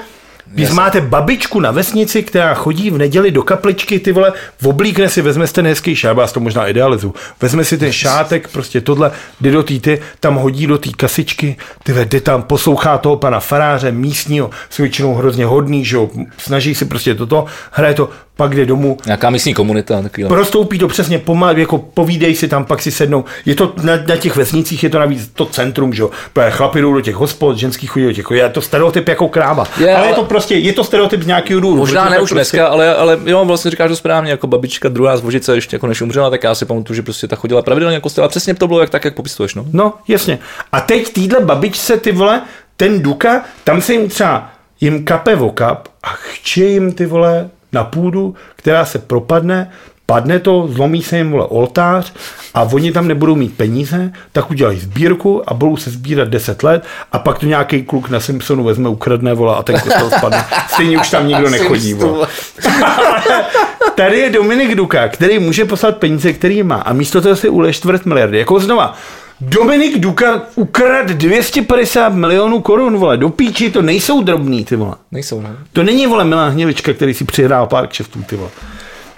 B: když máte babičku na vesnici, která chodí v neděli do kapličky, ty vole, oblíkne si, vezme si ten hezký šát, já to možná idealizu, vezme si ten šátek, prostě tohle, jde do té, ty, tam hodí do té kasičky, ty vole, jde tam, poslouchá toho pana faráře, místního, jsou většinou hrozně hodný, že jo, snaží si prostě toto, hraje to, pak jde domů,
A: Nějaká místní komunita. Takový,
B: Prostoupí to přesně pomalu, jako povídej si tam, pak si sednou. Je to na, na těch vesnicích, je to navíc to centrum, že jo. Chlapi jdou do těch hospod, ženský chodí do těch, je to stereotyp jako kráva.
A: Je,
B: ale, ale, je to prostě, je to stereotyp z nějakého důvodu.
A: Možná ne už
B: prostě,
A: dneska, ale, ale jo, vlastně říkáš to správně, jako babička druhá z Vožice, ještě jako než umřela, tak já si pamatuju, že prostě ta chodila pravidelně kostel a přesně to bylo jak tak, jak popisuješ, no.
B: No, jasně. A teď týhle babičce, ty vole, ten Duka, tam se jim třeba, jim kape vokap a chče jim ty vole na půdu, která se propadne, padne to, zlomí se jim vole oltář a oni tam nebudou mít peníze, tak udělají sbírku a budou se sbírat 10 let a pak to nějaký kluk na Simpsonu vezme, ukradne vole a ten kostel spadne. Stejně už tam nikdo nechodí. Tady je Dominik Duka, který může poslat peníze, který má a místo toho si ule čtvrt miliardy. Jako znova, Dominik Duka ukrad 250 milionů korun, vole, do píči, to nejsou drobný, ty vole.
A: Nejsou, no.
B: To není, vole, Milan Hnělička, který si přihrál pár kšeftů, ty vole.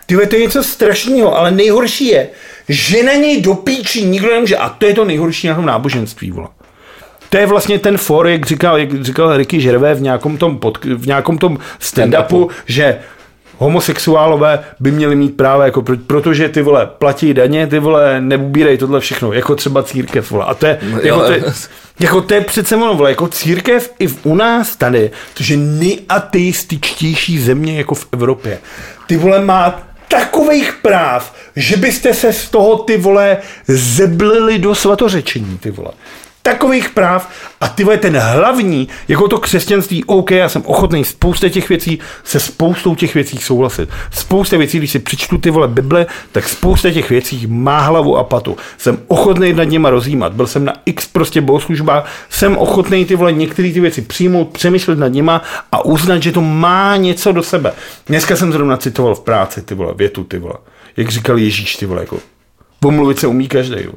B: Ty vole, to je něco strašného, ale nejhorší je, že na něj do píči nikdo nemůže, a to je to nejhorší na tom náboženství, vole. To je vlastně ten for, jak říkal, jak říkal Ricky Žervé v nějakom tom, pod, v nějakom tom stand-upu, že homosexuálové by měli mít právo, jako pro, protože ty vole platí daně, ty vole neubírej tohle všechno, jako třeba církev, vole. A to je,
A: No,
B: jako, to je, jako to je přece ono, vole, jako církev i v, u nás tady, což je nejateističtější země jako v Evropě. Ty vole má takových práv, že byste se z toho ty vole zeblili do svatořečení, ty vole takových práv a ty vole, ten hlavní, jako to křesťanství, OK, já jsem ochotný spousta těch věcí, se spoustou těch věcí souhlasit. Spousta věcí, když si přečtu ty vole Bible, tak spousta těch věcí má hlavu a patu. Jsem ochotný nad něma rozjímat. Byl jsem na x prostě bohoslužbách, jsem ochotný ty vole některé ty věci přijmout, přemýšlet nad nima a uznat, že to má něco do sebe. Dneska jsem zrovna citoval v práci ty vole, větu ty vole. Jak říkal Ježíš ty vole, jako omluvit se umí každý. Jo.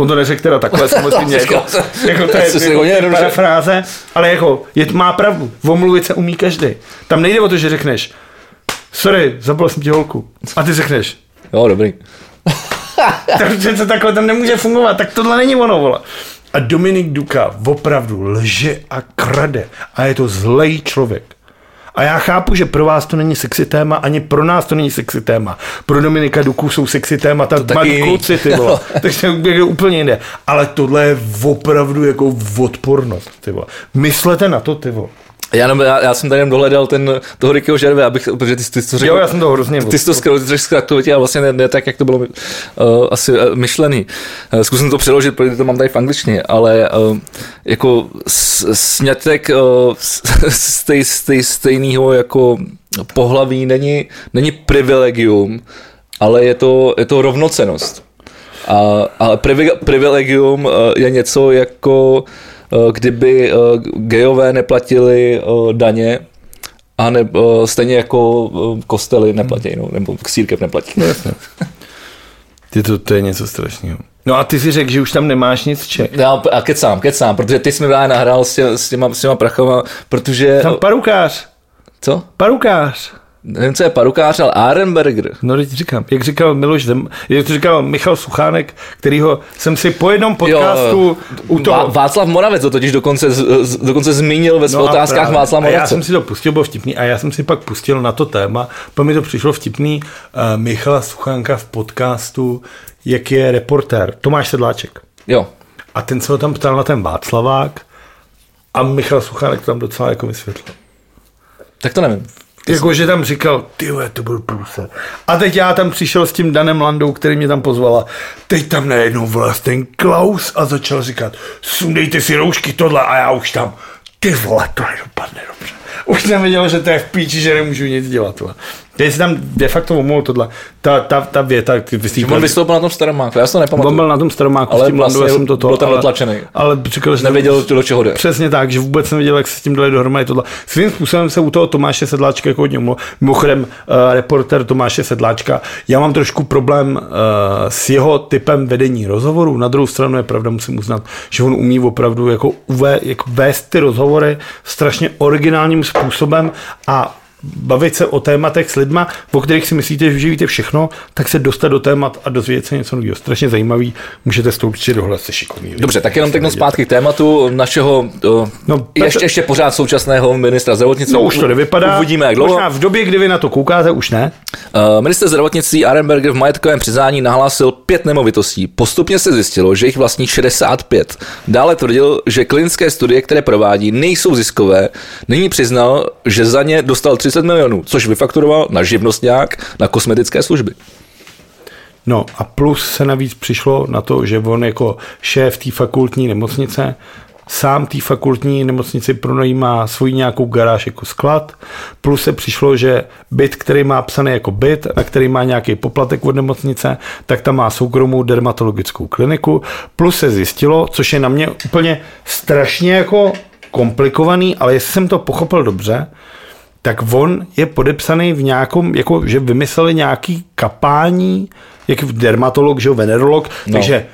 B: On to neřekl teda takhle samozřejmě, jako, jako to je, jako, to je
A: že-
B: parafráze, ale jako, je, má pravdu, omluvit se umí každý. Tam nejde o to, že řekneš, sorry, zabil jsem ti holku. A ty řekneš,
A: Jo, dobrý.
B: takže to takhle tam nemůže fungovat, tak tohle není ono, vole. A Dominik Duka opravdu lže a krade a je to zlej člověk. A já chápu, že pro vás to není sexy téma, ani pro nás to není sexy téma. Pro Dominika Duku jsou sexy témata
A: taky
B: malí
A: jiný.
B: kluci, ty vole. Takže to je úplně jinde. Ale tohle je opravdu jako odpornost, ty vole. Myslete na to, ty vole.
A: Já, já, já, jsem tady jenom dohledal ten, toho Rickyho Žerve, abych, protože ty, ty, ty to řekl,
B: Jo, já jsem to hrozně
A: ty jsi to zkratovitě a vlastně ne, ne, tak, jak to bylo uh, asi uh, myšlený. Uh, zkusím to přeložit, protože to mám tady v angličtině, ale uh, jako s- sňatek uh, stej, stej, stejného jako pohlaví není, není privilegium, ale je to, je to rovnocenost. A, ale privi- privilegium uh, je něco jako uh, kdyby uh, gejové neplatili uh, daně, a ne, stejně jako kostely neplatí, no, nebo církev neplatí.
B: Ty to, to je něco strašného. No a ty si řekl, že už tam nemáš nic ček.
A: Já, a kecám, kecám, protože ty jsi mi právě nahrál s, tě, s, těma, s těma prachama, protože...
B: Tam parukář.
A: Co?
B: Parukář.
A: Nevím, co je parukář, ale Arenberger.
B: No teď říkám, jak říkal Miloš Zem, jak to říkal Michal Suchánek, kterýho jsem si po jednom podcastu
A: Jo,
B: u toho...
A: Vá- Václav Moravec to totiž dokonce, z- dokonce zmínil ve svých
B: No
A: otázkách
B: právě.
A: Václav
B: A já jsem si to pustil, bylo vtipný, a já jsem si pak pustil na to téma, po mi to přišlo vtipný uh, Michala Suchánka v podcastu, jak je reportér, Tomáš Sedláček.
A: Jo,
B: A ten se ho tam ptal na ten Václavák a Michal Suchánek to tam docela jako vysvětlil.
A: tak to nevím.
B: Jako, že tam říkal, ty to byl průse. A teď já tam přišel s tím Danem Landou, který mě tam pozvala. Teď tam najednou vlez ten Klaus a začal říkat, sundejte si roušky tohle a já už tam, ty vole, to nedopadne dobře. Už jsem věděl, že to je v píči, že nemůžu nic dělat. Vole. Teď si tam de facto omluvil tohle. Ta, ta, ta věta, ty
A: On vystoupil na tom staromáku, já si to
B: On
A: nepamatuju.
B: byl na tom staromáku
A: Ale
B: s tím
A: vlastně
B: já jsem to
A: byl tam dotlačený.
B: Ale říkal, že
A: Nevěděl, do čeho jde.
B: Přesně tak, že vůbec nevěděl, jak se s tím dali dohromady tohle. Svým způsobem se u toho Tomáše Sedláčka jako hodně umluvil. Mimochodem, uh, reporter Tomáše Sedláčka, já mám trošku problém uh, s jeho typem vedení rozhovorů. Na druhou stranu je pravda, musím uznat, že on umí opravdu jako, uvé, jako vést ty rozhovory strašně originálním způsobem a bavit se o tématech s lidma, o kterých si myslíte, že víte všechno, tak se dostat do témat a dozvědět se něco nového. Strašně zajímavý, můžete s tou určitě dohledat se šikovný.
A: Dobře, tak jenom teď zpátky k tématu našeho uh,
B: No,
A: ještě, ještě pořád současného ministra zdravotnictví.
B: No už to nevypadá.
A: Uvidíme, jak dlouho.
B: Možná v době, kdy vy na to koukáte, už ne.
A: Uh, minister zdravotnictví Arenberger v majetkovém přiznání nahlásil pět nemovitostí. Postupně se zjistilo, že jich vlastní 65. Dále tvrdil, že klinické studie, které provádí, nejsou ziskové. Nyní přiznal, že za ně dostal 30 milionů, což vyfakturoval na živnostňák na kosmetické služby.
B: No a plus se navíc přišlo na to, že on jako šéf té fakultní nemocnice sám té fakultní nemocnici pronajímá svůj nějakou garáž jako sklad, plus se přišlo, že byt, který má psaný jako byt, na který má nějaký poplatek od nemocnice, tak tam má soukromou dermatologickou kliniku, plus se zjistilo, což je na mě úplně strašně jako komplikovaný, ale jestli jsem to pochopil dobře, tak on je podepsaný v nějakom, jako že vymysleli nějaký kapání, jak v dermatolog, že jo, venerolog. No. takže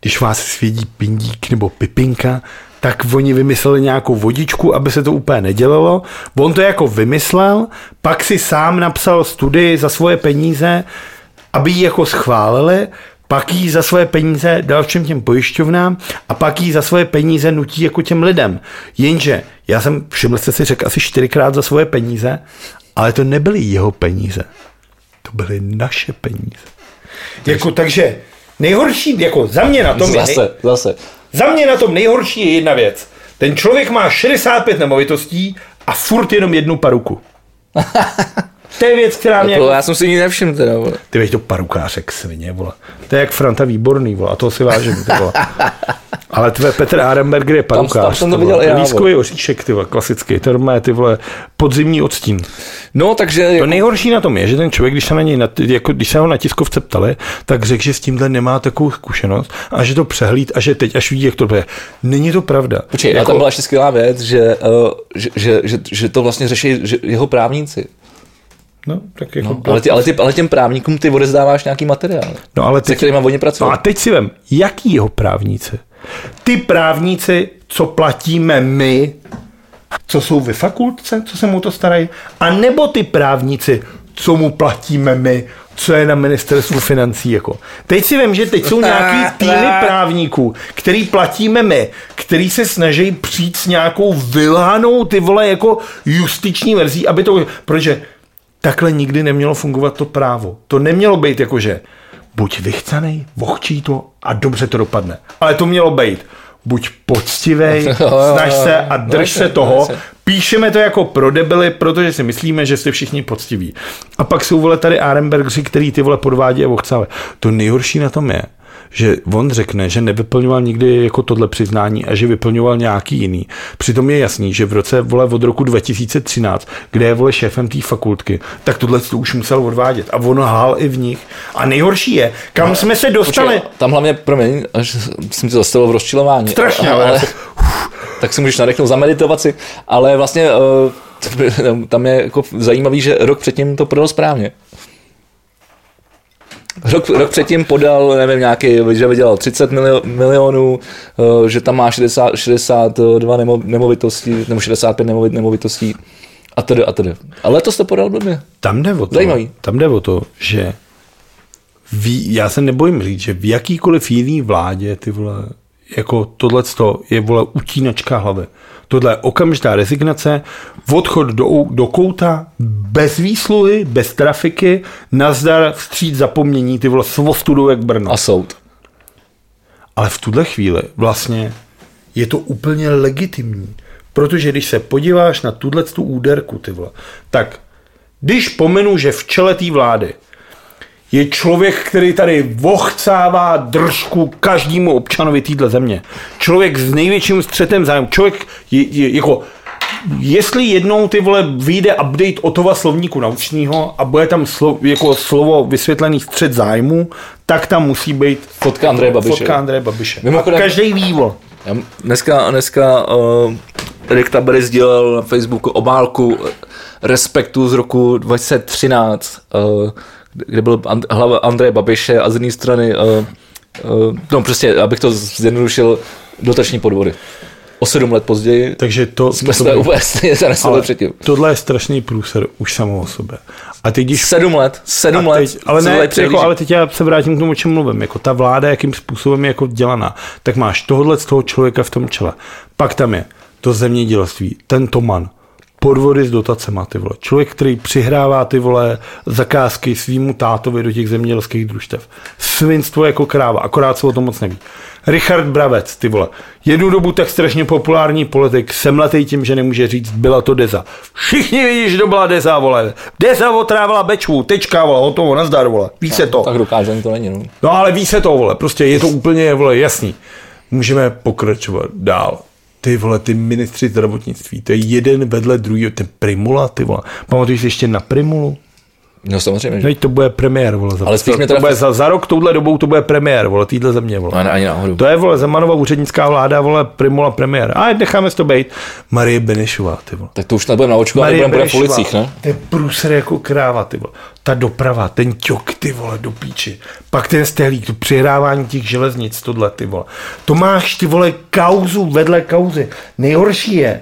B: když vás svědí pindík nebo pipinka, tak oni vymysleli nějakou vodičku, aby se to úplně nedělalo. On to jako vymyslel, pak si sám napsal studii za svoje peníze, aby ji jako schválili, pak ji za svoje peníze dal všem těm pojišťovnám a pak ji za svoje peníze nutí jako těm lidem. Jenže já jsem, všiml jste si, řekl asi čtyřikrát za svoje peníze, ale to nebyly jeho peníze. To byly naše peníze. Jako, takže nejhorší, jako za mě na tom je,
A: Zase, zase.
B: za mě na tom nejhorší je jedna věc. Ten člověk má 65 nemovitostí a furt jenom jednu paruku. To je věc, která mě...
A: Jako, já jsem si ní nevšiml teda. vole.
B: Ty veď to parukářek svině, vole. To je jak Franta Výborný, vole, a toho si vážím, ty vole. Ale tvé Petr Arenberger je parukář.
A: tam jsem to viděl já.
B: Lískový oříšek, ty vole, klasický. To je ty vole, podzimní odstín.
A: No, takže...
B: To
A: Jako,
B: nejhorší na tom je, že ten člověk, když se, na něj, jako, když se ho na tiskovce ptali, tak řekl, že s tímhle nemá takovou zkušenost a že to přehlíd a že teď až vidí, jak to bude. Není to pravda.
A: Počkej, jako... a tam byla ještě skvělá věc, že, uh, že, že, že, že, to vlastně řeší že jeho právníci.
B: No, tak jako,
A: No, ale, ty, ale, ty, ale těm právníkům ty odezdáváš nějaký materiál,
B: no, ale
A: se
B: teď,
A: kterými oni pracují.
B: No a teď si vem, jaký jeho právníci? Ty právníci, co platíme my, co jsou ve fakultce, co se mu to starají, a nebo ty právníci, co mu platíme my, co je na ministerstvu financí. Jako. Teď si vím, že teď jsou nějaký týmy právníků, který platíme my, který se snaží přijít s nějakou vylánou ty vole jako justiční verzí, aby to, protože takhle nikdy nemělo fungovat to právo. To nemělo být jakože buď vychcanej, vohčí to a dobře to dopadne. Ale to mělo být buď poctivej, snaž se a drž se toho, píšeme to jako pro debily, protože si myslíme, že jste všichni poctiví. A pak jsou vole tady Arenbergři, který ty vole podvádí a ochcávají. To nejhorší na tom je, že on řekne, že nevyplňoval nikdy jako tohle přiznání a že vyplňoval nějaký jiný. Přitom je jasný, že v roce vole od roku 2013, kde je vole šéfem té fakultky, tak tohle to už musel odvádět. A on hál i v nich. A nejhorší je, kam jsme se dostali.
A: Počkej, tam hlavně, promiň, až jsem tě zastavil v rozčilování.
B: Strašně,
A: ale,
B: ale-
A: tak si můžeš nadechnout za meditaci, ale vlastně uh, tam je jako zajímavý, že rok předtím to prodal správně. Rok, rok předtím podal, nevím, nějaký, že vydělal 30 milio, milionů, uh, že tam má 60, 62 nemo, nemovitostí, nebo 65 nemovit, nemovitostí a tedy a tedy. A letos to podal blbě.
B: Tam jde o to,
A: Zajímavý.
B: tam jde o to že ví, já se nebojím říct, že v jakýkoliv jiný vládě ty vole, jako tohle je vole utínačka hlavy. Tohle je okamžitá rezignace, odchod do, do kouta, bez výsluhy, bez trafiky, nazdar, vstříc zapomnění, ty vole svostudu jak Brno.
A: A soud.
B: Ale v tuhle chvíli vlastně je to úplně legitimní. Protože když se podíváš na tuhle tu úderku, ty vole, tak když pomenu, že v čele té vlády je člověk, který tady vochcává držku každému občanovi téhle země. Člověk s největším střetem zájem. Člověk je, je, jako jestli jednou ty vole vyjde update Otova slovníku naučního a bude tam slo, jako slovo vysvětlený střed zájmu, tak tam musí být
A: Fotka Andreje Babiše.
B: Fotka Andreje Babiše.
A: Mimochodem-
B: a každý vývol.
A: Já dneska, dneska uh, Rick Tabery sdílel na Facebooku obálku Respektu z roku 2013, uh, kde byl And- hlava Andreje Babiše a z jedné strany, uh, uh, no prostě, abych to zjednodušil, dotační podvody. O sedm let později
B: Takže to,
A: jsme
B: to,
A: se úplně stejně zanesli předtím.
B: tohle je strašný průser už samo o sobě. A teď, když
A: Sedm let, sedm
B: A
A: let.
B: teď, ale,
A: se
B: ne,
A: tady
B: jako, ale teď já se vrátím k tomu, o čem mluvím. Jako ta vláda, jakým způsobem je jako dělaná, tak máš tohle z toho člověka v tom čele. Pak tam je to zemědělství, ten Toman, podvody s dotacema, ty vole. Člověk, který přihrává ty vole zakázky svýmu tátovi do těch zemědělských družstev. Svinstvo jako kráva, akorát se o tom moc neví. Richard Bravec, ty vole. Jednu dobu tak strašně populární politik, semletej tím, že nemůže říct, byla to Deza. Všichni vidí, že to byla Deza, vole. Deza otrávila Bečvu, tečka, vole, hotovo, nazdar, vole. Ví se to.
A: Tak dokáže, ani to není. No.
B: No ale ví se to, vole, prostě je to úplně, vole, jasný. Můžeme pokračovat dál. Ty vole, ty ministři zdravotnictví, to je jeden vedle druhého, ten Primula, ty vole. Pamatuješ ještě na Primulu?
A: No samozřejmě, že.
B: No, to bude premiér, vole. Za,
A: Ale spíš mě
B: to bude za, za, rok touhle dobou to bude premiér, vole, týhle země, vole.
A: Ne, ani náhodou.
B: To je, vole, Zemanova úřednická vláda, vole, Primula premiér. A necháme si to být. Marie Benešová, ty vole.
A: Tak to už nebudeme na očku, ale budeme v policích, ne?
B: To je průser jako kráva, ty vole. Ta doprava, ten ťok, ty vole, do píči. Pak ten stehlík, to přihrávání těch železnic, tohle, ty vole. To máš, ty vole, kauzu vedle kauzy. Nejhorší je,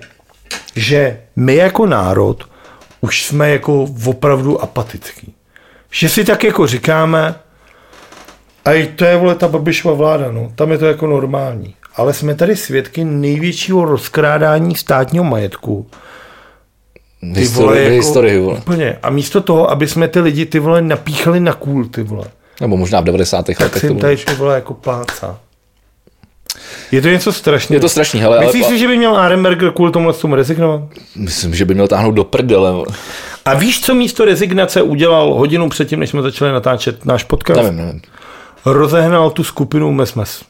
B: že my jako národ už jsme jako opravdu apatický. Že si tak jako říkáme, a i to je, vole, ta Babišova vláda, no. Tam je to jako normální. Ale jsme tady svědky největšího rozkrádání státního majetku ty
A: Historii,
B: jako,
A: historii, vole.
B: Úplně. A místo toho, aby jsme ty lidi ty vole napíchali na kůl, ty vole,
A: Nebo možná v 90.
B: tak
A: letech
B: jim
A: bylo.
B: tady ty vole jako plácá. Je to něco strašného.
A: Je to strašný, hele, ale,
B: Myslíš si, že by měl Arenberger kvůli tomu tomu rezignovat?
A: myslím, že by měl táhnout do prdele.
B: A víš, co místo rezignace udělal hodinu předtím, než jsme začali natáčet náš podcast?
A: Nevím, nevím.
B: rozehnal tu skupinu MESMES.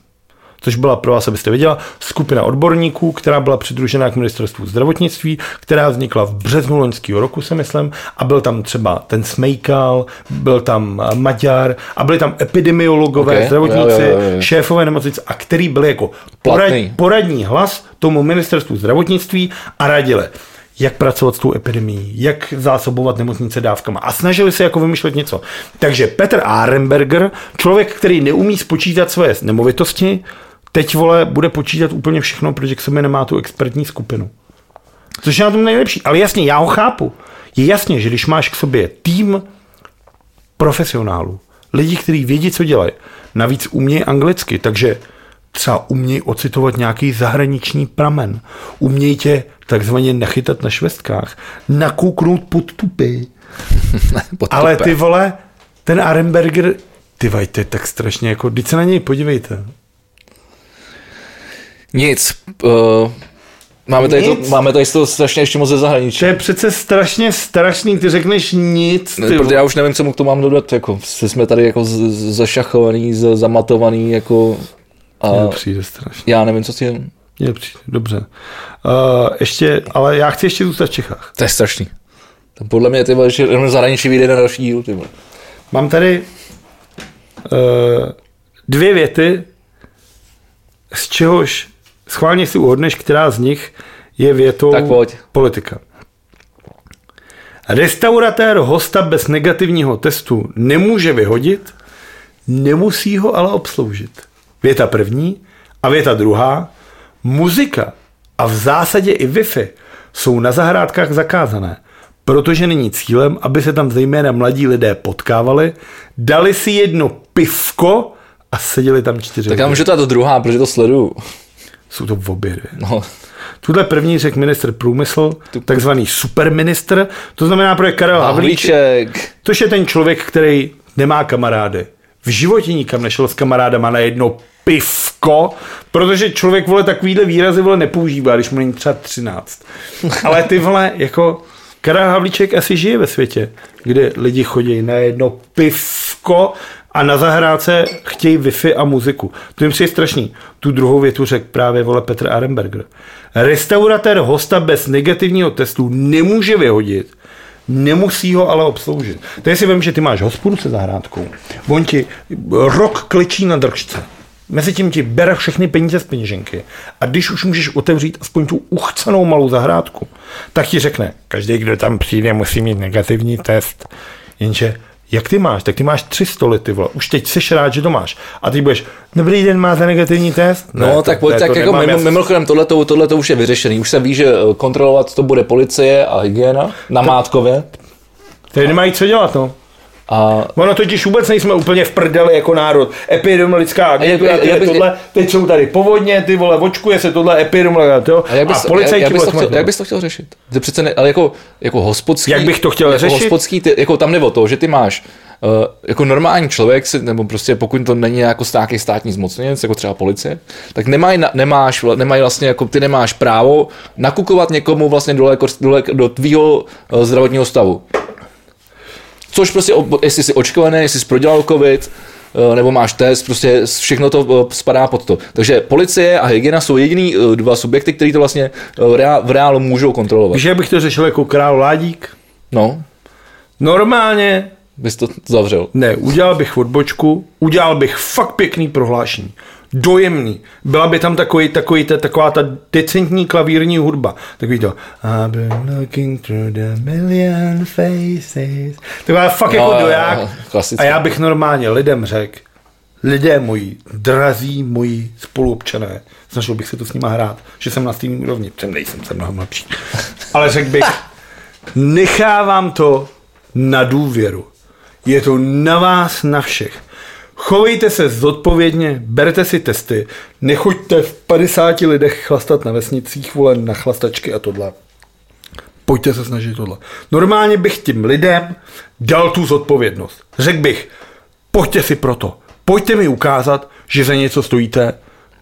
B: Což byla pro vás, abyste věděla, skupina odborníků, která byla přidružená k ministerstvu zdravotnictví, která vznikla v březnu loňského roku, se myslím, a byl tam třeba ten Smejkal, byl tam eh, Maďar a byli tam epidemiologové,
A: Ok,
B: zdravotníci,
A: jo, jo, jo, jo.
B: šéfové nemocnic, a který byli jako porad, poradní hlas tomu ministerstvu zdravotnictví a radili, jak pracovat s tou epidemií, jak zásobovat nemocnice dávkama. A snažili se jako vymýšlet něco. Takže Petr Arenberger, člověk, který neumí spočítat svoje nemovitosti, teď vole, bude počítat úplně všechno, protože k sobě nemá tu expertní skupinu. Což je na tom nejlepší. Ale jasně, já ho chápu. Je jasně, že když máš k sobě tým profesionálů, lidí, kteří vědí, co dělají, navíc umějí anglicky, takže třeba umějí ocitovat nějaký zahraniční pramen, umějí tě takzvaně nachytat na švestkách, nakouknout pod tupy.
A: Pod
B: Ale ty vole, ten Arenberger, ty vaj, to je tak strašně jako, teď se na něj podívejte.
A: Nic. Uh, máme, tady to,
B: Nic?
A: máme tady toho strašně ještě moc ze zahraničí.
B: To je přece strašně strašný, ty řekneš nic, ty
A: Ne, Protože já už nevím, co mu k tomu mám dodat. Jako, jsme tady jako z- zašachovaný, z- zamatovaný, jako, a
B: Mně to přijde strašně.
A: já nevím, co si...
B: Mně přijde, dobře. Uh, ještě, ale já chci ještě zůstat v Čechách.
A: To je strašný. To podle mě ty vole, že jenom zahraničí vyjde na další díl. Ty vole.
B: Mám tady uh, dvě věty, z čehož schválně si uhodneš, která z nich je větou
A: Tak pojď.
B: politika. Restauratér hosta bez negativního testu nemůže vyhodit, nemusí ho ale obsloužit. Věta první a věta druhá. Muzika a v zásadě i Wi-Fi jsou na zahrádkách zakázané, protože není cílem, aby se tam zejména mladí lidé potkávali, dali si jedno pivko a seděli tam čtyři
A: Tak já můžu to druhá, protože to sleduju.
B: Jsou to v obě dvě.
A: No.
B: Tuhle první řekl ministr průmysl, takzvaný superministr, to znamená pro Karel Havlíček. Tož je ten člověk, který nemá kamarády. V životě nikam nešel s kamarádama na jedno pivko, protože člověk, vole, takovýhle výrazy, vole, nepoužívá, když mu není třeba 13. Ale ty, vole, jako Karel Havlíček asi žije ve světě, kde lidi chodí na jedno pivko a na zahrádce chtějí Wi-Fi a muziku. To jim přijde strašný. Tu druhou větu řekl právě vole Petr Arenberger. Restauratér hosta bez negativního testu nemůže vyhodit, nemusí ho ale obsloužit. Tady si vím, že ty máš hospodu se zahrádkou. On ti rok kličí na držce. Mezi tím ti bere všechny peníze z peněženky. A když už můžeš otevřít aspoň tu uchcenou malou zahrádku, tak ti řekne, každý, kdo tam přijde, musí mít negativní test. Jenže jak ty máš? Tak ty máš tři stoly, ty vole. Už teď jsi rád, že to máš. A ty budeš, dobrý den, máte negativní test?
A: No,
B: Ne,
A: tak
B: to-
A: pojď,
B: ne,
A: tak
B: to
A: jako mimo, mimochodem tohle tohle už je vyřešený. Už se ví, že eh, kontrolovat to bude policie a hygiena na Mátkově.
B: Tady nemají co dělat, no.
A: A
B: Ono totiž vůbec nejsme úplně v prdeli jako národ. Epidemiologická agentura,
A: jak-
B: ty
A: jak bych-
B: tohle, teď jsou tady povodně, ty vole, očkuje se tohle epidemiologická, to,
A: A jak bys,
B: a
A: to,
B: policajti,
A: jak, jak, bys to chtěl,
B: jsme-
A: jak bys to chtěl řešit? To přece ne, ale jako, jako hospodský...
B: Jak bych to chtěl
A: jako
B: řešit?
A: Hospodský, ty, jako tam jde o to, že ty máš uh, jako normální člověk, si, nebo prostě pokud to není jako nějaký státní zmocněnec, jako třeba policie, tak nemají, na- nemáš, nemají vlastně, jako ty nemáš právo nakukovat někomu vlastně dole, jako- dole do tvýho uh, zdravotního stavu. Což prostě, jestli jsi očkovaný, jestli jsi prodělal covid, eh, nebo máš test, prostě všechno to eh, spadá pod to. Takže policie a hygiena jsou jediný eh, dva subjekty, který to vlastně v reá- v reálu můžou kontrolovat.
B: Víš, jak bych to řešil jako král Ládík?
A: No,
B: Normálně
A: bys to zavřel.
B: ne, udělal bych odbočku, udělal bych fakt pěkný prohlášení. Dojemný. Byla by tam takový, takový, ta, taková ta decentní klavírní hudba. Takový to I've been looking through the million faces. Taková fakt
A: Jo,
B: jako
A: jo,
B: doják.
A: jo, klasicky.
B: A já bych normálně lidem řekl, lidé moji, drazí moji spoluobčané, snažil bych se to s nima hrát, že jsem na stejné úrovni, jsem nejsem, jsem mnohem lepší. Ale řekl bych, nechávám to na důvěru. Je to na vás, na všech. Chovejte se zodpovědně, berte si testy, nechoďte v 50 lidech chlastat na vesnicích, vole, na chlastačky a tohle. Pojďte se snažit tohle. Normálně bych tím lidem dal tu zodpovědnost. Řekl bych, pojďte si proto. Pojďte mi ukázat, že za něco stojíte,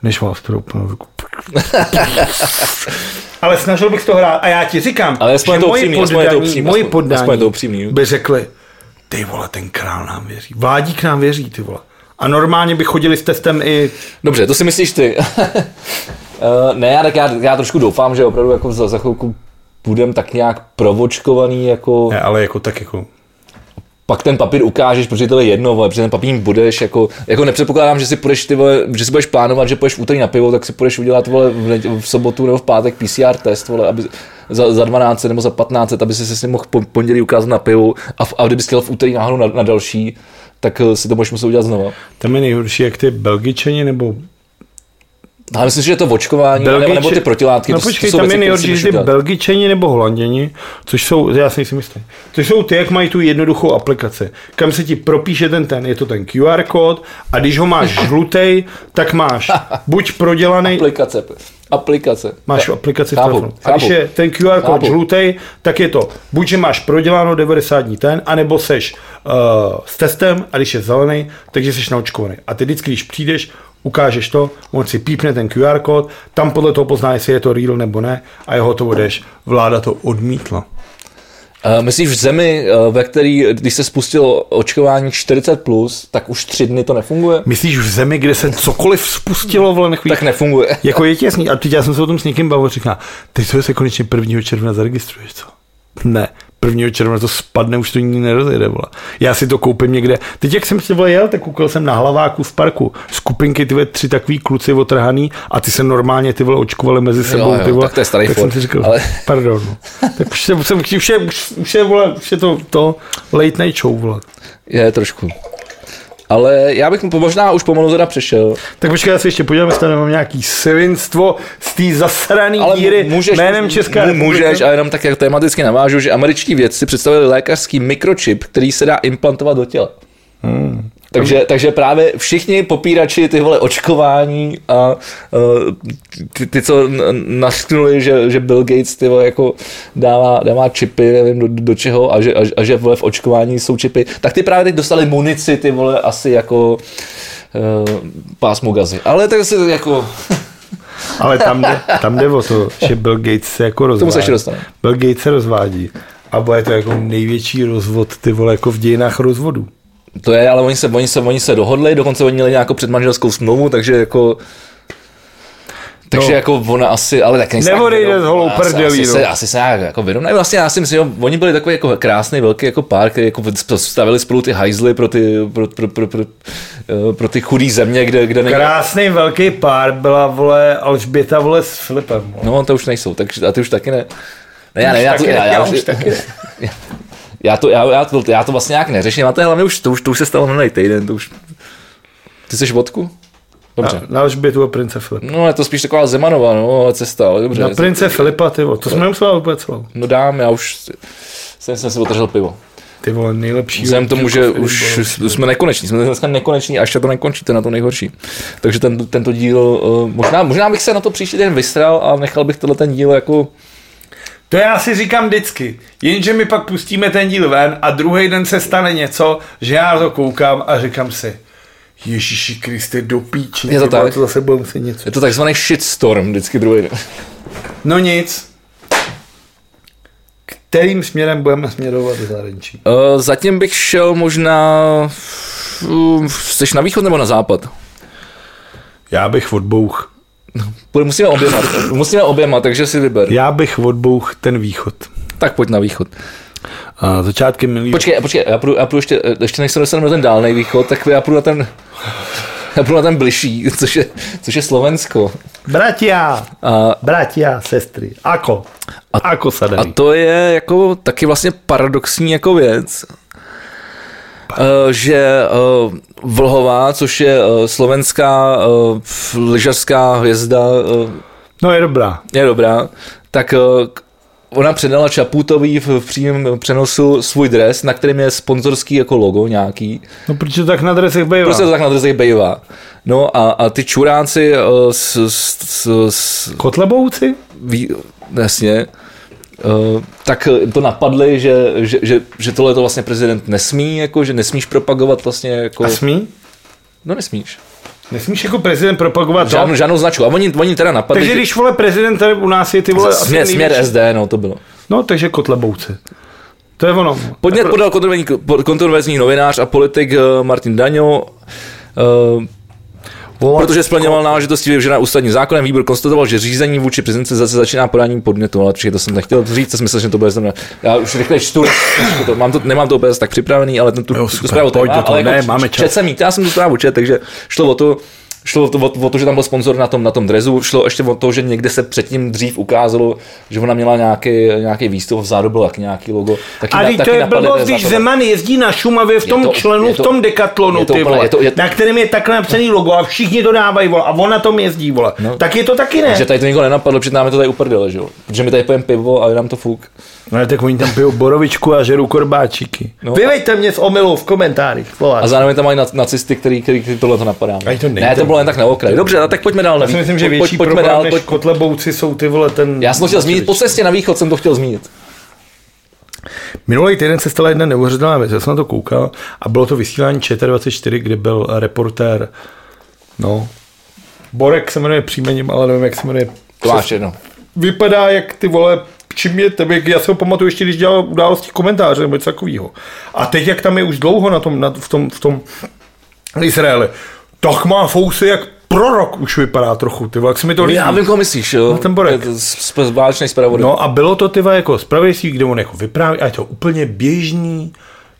B: než vás to. Ale snažil bych to hrát a já ti říkám,
A: Ale
B: že
A: to
B: moji
A: upřímný, to upřímný,
B: moji
A: aspoň-
B: poddání
A: aspoň je to upřímný.
B: by řekli, ty vole, ten král nám věří. Vládík nám věří, ty vole. A normálně by chodili s testem i
A: Dobře, to si myslíš ty. Eh, ne, tak já, já trošku doufám, že opravdu jako za, za chvilku budem tak nějak provočkovaný, jako
B: ne, ale jako tak jako
A: pak ten papír ukážeš, protože to je jedno, vole, protože ten papír budeš, jako, jako nepředpokládám, že si půjdeš, ty vole, že si budeš plánovat, že půjdeš v úterý na pivo, tak si půjdeš udělat vole, v, v, sobotu nebo v pátek PCR test, vole, aby, za, za 12 nebo za 15, aby si se s ním mohl po, pondělí ukázat na pivu a, a kdyby chtěl v úterý náhodou na, na další, tak eh, si to budeš muset udělat znova.
B: tam je nejhorší, jak ty belgičani nebo
A: Ale myslím, že to očkování, nebo, nebo ty protilátky,
B: No
A: to,
B: počkej,
A: to jsou
B: tam
A: věci,
B: je nejhorší, že belgičani nebo holanděni, což jsou, já si nejsem jistý, což jsou ty, jak mají tu jednoduchou aplikaci, kam se ti propíše ten ten, je to ten QR kód a když ho máš žlutej, tak máš buď prodělaný,
A: Aplikace. Aplikace.
B: máš aplikaci v telefonu. A když je ten QR kód žlutej, tak je to, buď že máš proděláno 90 dní ten, anebo seš uh, s testem a když je zelený, takže seš naočkovaný. A ty vždycky, když přijdeš, ukážeš to, on si pípne ten QR kód, tam podle toho pozná, jestli je to real nebo ne a je hotovo jdeš. Vláda to odmítla.
A: Uh, myslíš v zemi, uh, ve který, když se spustilo očkování 40+, plus, tak už tři dny to nefunguje?
B: Myslíš v zemi, kde se cokoliv spustilo, vole, nechví...
A: Tak nefunguje.
B: Jako je ti jasný, a teď já jsem se o tom s někým bavil, říká, teď to se konečně 1. června zaregistruješ, co? Ne, 1. června to spadne, už to nikdy nerozjede, vole. Já si to koupím někde. Teď jak jsem si vole jel, tak koukal jsem na hlaváku v parku. Skupinky, ty vole, tři takový kluci otrhaný a ty se normálně ty vole očkovali mezi sebou.
A: jo,
B: ty vole.
A: tak to je starý
B: tak jsem si říkal,
A: ale-
B: pardon. no. tak už, se, už, je, už, už, je, vole, už je to, to late night show, vole.
A: Je trošku. Ale já bych možná už pomalu teda přešel.
B: Tak počkej, já se ještě podívám, jestli tam mám nějaký svinstvo z té zasrané díry
A: můžeš,
B: jménem Česká
A: Můžeš, a jenom tak jak tematicky navážu, že američtí vědci představili lékařský mikročip, který se dá implantovat do těla. Hmm. Takže, takže právě všichni popírači ty vole očkování a uh, ty, ty, co nasknuli, že, že Bill Gates ty vole jako dává, dává čipy, nevím do, do čeho a že, a, a že vole v očkování jsou čipy, tak ty právě teď dostali munici ty vole asi jako uh, pásmo gazy. Ale tak se jako...
B: Ale tam jde, tam jde o to, že Bill Gates se jako rozvádí.
A: Tomu se ještě dostane.
B: Bill Gates se rozvádí a bude to jako největší rozvod ty vole jako v dějinách rozvodů.
A: To je, ale oni se, oni se, oni se dohodli, dokonce oni měli nějakou předmanželskou smlouvu, takže jako takže no. jako ona asi, ale tak
B: nejsem. Neodejde z holou prdelí.
A: Asi, asi, se, asi se nějak jako vyrovnají. Vlastně já si myslím, že oni byli takový jako krásný, velký jako pár, který jako stavili spolu ty hajzly pro ty, pro, pro, pro, pro, eh, pro ty chudý země, kde, kde
B: nejde. Krásný velký pár byla vole Alžběta vole s Filipem. Vole.
A: No, to už nejsou, takže a ty už taky ne. Ne, já ne, já, to, já, já, já, už taky ne. já to, já, já, to, já to vlastně nějak neřeším, a to je hlavně už, to už, to už se stalo minulý týden, to už... Ty jsi vodku?
B: Dobře. Na, na Alžbětu a prince Filipa.
A: No, je to spíš taková Zemanova, no, cesta, ale dobře.
B: Na prince Filipa, ty to jsme nemuseli úplně celou.
A: No dám, já už jsem, jsem si otevřel pivo.
B: Ty vole, nejlepší.
A: Vzhledem tomu, že už jsme nekoneční, jsme dneska nekoneční, až to nekončí, to na to nejhorší. Takže ten, tento díl, uh, možná, možná bych se na to příští den vystral a nechal bych tenhle ten díl jako
B: to já si říkám vždycky, jenže my pak pustíme ten díl ven a druhý den se stane něco, že já to koukám a říkám si, Ježíši Kriste, do píči.
A: Je to tak?
B: To zase budeme si něco.
A: Je to takzvaný shitstorm vždycky druhý den.
B: No nic. Kterým směrem budeme směrovat do zahraničí?
A: Uh, zatím bych šel možná... Uh, jsi na východ nebo na západ?
B: Já bych odbouch.
A: Musíme oběma, musíme oběma, takže si vyber.
B: Já bych odbouch ten východ.
A: Tak pojď na východ.
B: A začátkem milý...
A: Počkej, počkej, já půjdu, já půjdu ještě, ještě než se dostanu na ten dálný východ, tak já půjdu na ten, já půjdu na ten bližší, což je, což je Slovensko.
B: Bratia, a, bratia, sestry, ako, a, ako se
A: A to je jako taky vlastně paradoxní jako věc, že eh, Vlhová, což je eh, slovenská lyžařská hvězda,
B: no je dobrá.
A: Je dobrá, tak ona předala Čaputový v, v přímém přenosu svůj dres, na kterém je sponzorský jako logo nějaký.
B: No protože to tak na dresech bejvá.
A: Prostě to tak na dresech bejvá. No a, a ty čuráci s, s, s, s
B: Kotlebouci?
A: Ví, jasně. Uh, tak to napadli, že, že, že, že tohle to vlastně prezident nesmí, jako, že nesmíš propagovat vlastně jako...
B: A smí?
A: No nesmíš.
B: Nesmíš jako prezident propagovat
A: žádnou, žádnou značku. A oni, oni teda napadli.
B: Takže že... když vole prezident tady u nás je ty vole...
A: Směr, směr SD, no to bylo.
B: No takže kotlebouce. To je ono.
A: Podnět podal kontroverzní novinář a politik eh, Martin Daňo. Protože splňoval náležitosti vyvžená ústavním zákonem, výbor konstatoval, že řízení vůči prezidentce zase začíná podáním podnětu, ale to jsem nechtěl říct, jsem myslel, že to bude znamená. Já už rychle čtu, to, mám to, nemám to úplně tak připravený, ale ten tu,
B: jo, super, tu zprávu to, ale ne, jako, máme čas.
A: jsem mít, já jsem tu zprávu čet, takže šlo o to, šlo o to, o, o to, že tam byl sponzor na tom, na tom drezu, šlo ještě o to, že někde se předtím dřív ukázalo, že ona měla nějaký, nějaký výstup, vzadu byl jak nějaký logo.
B: Taky a na, to je blbost, když Zeman jezdí na Šumavě v tom to, členu, to, v tom dekatlonu, ty vole, je to, je to, na kterém je tak napsaný logo a všichni to dávají, vole, a on na tom jezdí, vole. No, tak je to taky ne.
A: Že tady to nikdo nenapadlo, protože nám to tady uprdele, že jo. Protože my tady pijeme pivo a je nám to fuk.
B: No tak oni tam pijou borovičku a žerou korbáčiky. No. Vyvejte mě z omylu v komentářích.
A: A zároveň tam mají nacisty, který, který, který tohle to napadá. To ne, to bylo jen tak na okraj. Dobře, tak pojďme dál.
B: Já si myslím, že větší pojď, problém dál, než pojď... kotlebouci jsou ty vole ten...
A: Já jsem to chtěl zmínit, po cestě na východ jsem to chtěl zmínit.
B: Minulý týden se stala jedna neuvěřitelná věc, já jsem na to koukal a bylo to vysílání ČT24, kde byl reportér, no, Borek se jmenuje příjmením, ale nevím, jak se jmenuje.
A: To máš jedno.
B: Vypadá jak ty vole čím je tebe, já se ho pamatuju ještě, když dělal události komentáře nebo něco takového. A teď, jak tam je už dlouho na tom, na, v tom, v tom Izraeli, tak má fousy jak prorok už vypadá trochu, ty jak se mi to líbí.
A: Já vím, koho myslíš, jo.
B: No, ten Borek.
A: Válečný zpravodaj.
B: No a bylo to ty jako zpravodajství, kde on jako vypráví, a je to úplně běžný,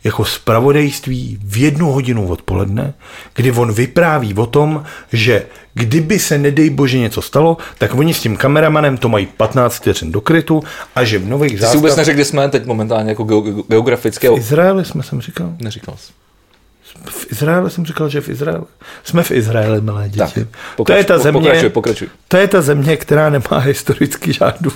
B: jako spravodajství v jednu hodinu odpoledne, kdy on vypráví o tom, že kdyby se nedej bože něco stalo, tak oni s tím kameramanem to mají 15 vteřin do krytu a že v nových zástavách...
A: Vůbec neřekl, kde jsme teď momentálně jako geografické.
B: V Izraeli jsme jsem říkal.
A: Neříkal jsi.
B: v Izraeli jsem říkal, že v Izraeli. Jsme v Izraeli, milé děti.
A: Tak,
B: to
A: pokračuj,
B: je ta země,
A: pokračuj, pokračuj.
B: To je ta země, která nemá historicky žádnou...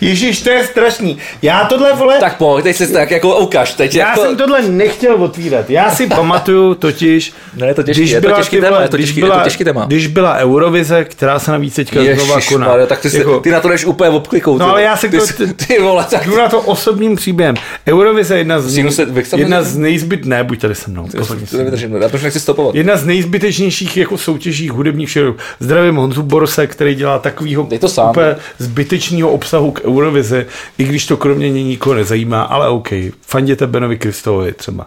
B: Ježíš, to je strašný. Já tohle, vole...
A: Tak pojď, teď se tak jako ukaž. Teď
B: já
A: jako...
B: jsem tohle nechtěl otvírat. Já si pamatuju totiž...
A: Ne, je to těžký, je to těžký téma, je to
B: když
A: těžký, je
B: byla,
A: to těžký téma.
B: Když byla Eurovize, která se navíc teďka znova koná.
A: Ježišmarja, tak ty,
B: Jako-
A: ty na to jdeš úplně obklikou.
B: No ale já si
A: ty,
B: to-
A: ty, ty vole, tak
B: Jdu na to osobním příběhem. Eurovize je jedna z,
A: se
B: jedna z nejzbyt... Ne, buď tady se mnou.
A: to nevydržím, já to už nechci stopovat.
B: Jedna z nejzbytečnějších jako soutěží hudebních všech. Zdravím Honzu Borose, který dělá takovýho úplně zbytečného obsahu k Eurovizi, i když to kromě něj nikoho nezajímá, ale OK. Fanděte Benovi Kristovovi třeba.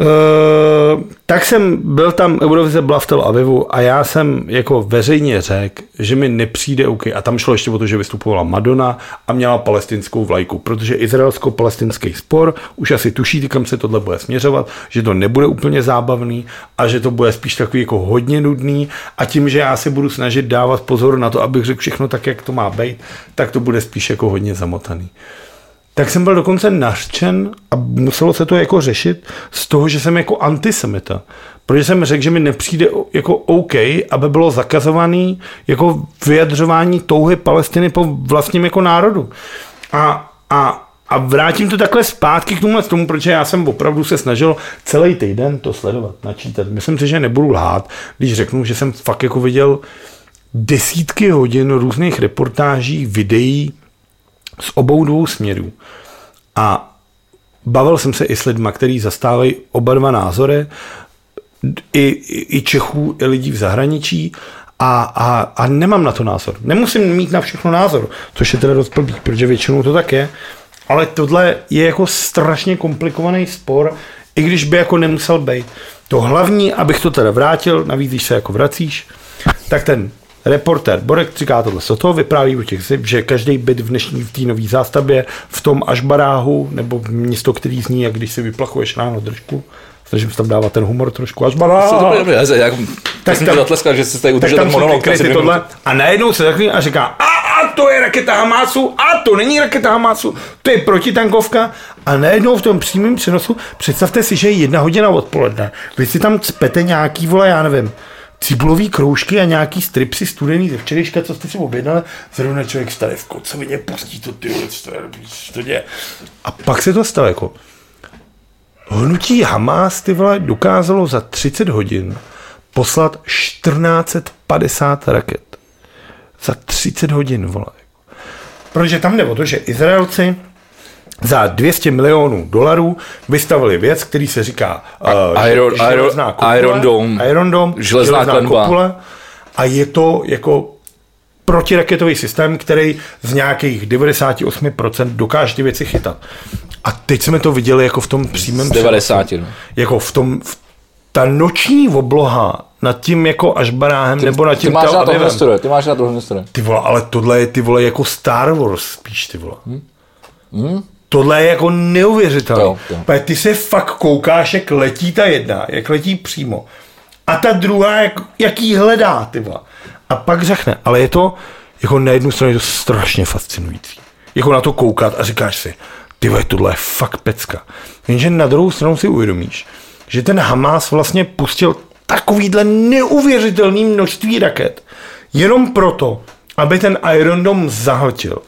B: Uh, tak jsem byl tam Eurovize byla v Tel Avivu a já jsem jako veřejně řekl, že mi nepřijde OK. A tam šlo ještě o to, že vystupovala Madonna a měla palestinskou vlajku, protože izraelsko-palestinský spor, už asi tušíte, kam se tohle bude směřovat, že to nebude úplně zábavný a že to bude spíš takový jako hodně nudný a tím, že já se budu snažit dávat pozor na to, abych řekl všechno tak, jak to má být, tak to bude spíš jako hodně zamotaný tak jsem byl dokonce nařčen a muselo se to jako řešit z toho, že jsem jako antisemita. Protože jsem řekl, že mi nepřijde jako OK, aby bylo zakazovaný jako vyjadřování touhy Palestiny po vlastním jako národu. A, a, a vrátím to takhle zpátky k tomu, tomu, protože já jsem opravdu se snažil celý týden to sledovat, načítat. Myslím si, že nebudu lhát, když řeknu, že jsem fakt jako viděl desítky hodin různých reportáží, videí, z obou dvou směrů. A bavil jsem se i s lidmi, kteří zastávají oba dva názory, i, i, i Čechů, i lidí v zahraničí, a, a, a nemám na to názor. Nemusím mít na všechno názor, což je teda dost blbý, protože většinou to tak je. Ale tohle je jako strašně komplikovaný spor, i když by jako nemusel být. To hlavní, abych to teda vrátil, navíc když se jako vracíš, tak ten reportér Borek říká tohle. To vypráví o těch, že každý byt v dnešní v té nové zástavbě v tom Ažbaráhu, nebo město, který zní, jak když si vyplachuješ ráno držku, snažím se tam dávat ten humor trošku.
A: Já, já, tak jsem zatleskal, že jsi tady udržel ten monolog.
B: tohle. A najednou se takhle a říká, a, a to je raketa Hamásu, a to není raketa Hamásu, to je protitankovka. A najednou v tom přímém přenosu, představte si, že je jedna hodina odpoledne, vy si tam cpete nějaký, vole, já nevím, cibulový kroužky a nějaký stripsy studený ze včerejška, co jste si objednali, zrovna člověk stane v kocovině, pustí to ty, to je. A pak se to stalo jako, Hnutí Hamas ty vole dokázalo za 30 hodin poslat 1450 raket. Za 30 hodin, vole. Protože tam jde o to, že Izraelci za 200 milionů dolarů vystavili věc, který se říká uh,
A: Iron-
B: železná
A: Iron-
B: kopule,
A: Iron Dome.
B: Iron Dome,
A: Železná klenba.
B: kopule, a je to jako protiraketový systém, který z nějakých 98% dokáže ty věci chytat. A teď jsme to viděli jako v tom přímém
A: Z 90. No.
B: jako v tom, v, ta noční obloha nad tím jako až baráhem nebo nad
A: Ty
B: tím
A: máš na to
B: Avivem.
A: historie, ty máš na to historie.
B: Ty vole, ale tohle je ty vole jako Star Wars spíš ty vole. Hmm? Tohle je jako neuvěřitelné.
A: Jo, jo.
B: Ty se fakt koukáš, jak letí ta jedna, jak letí přímo. A ta druhá, jak, jak jí hledá, ty vole. A pak řekne, ale je to, jako na jednu stranu je to strašně fascinující. Jako na to koukat a říkáš si, ty vole, tohle je fakt pecka. Jenže na druhou stranu si uvědomíš, že ten Hamas vlastně pustil takovýhle neuvěřitelný množství raket, jenom proto, aby ten Iron Dome zahltil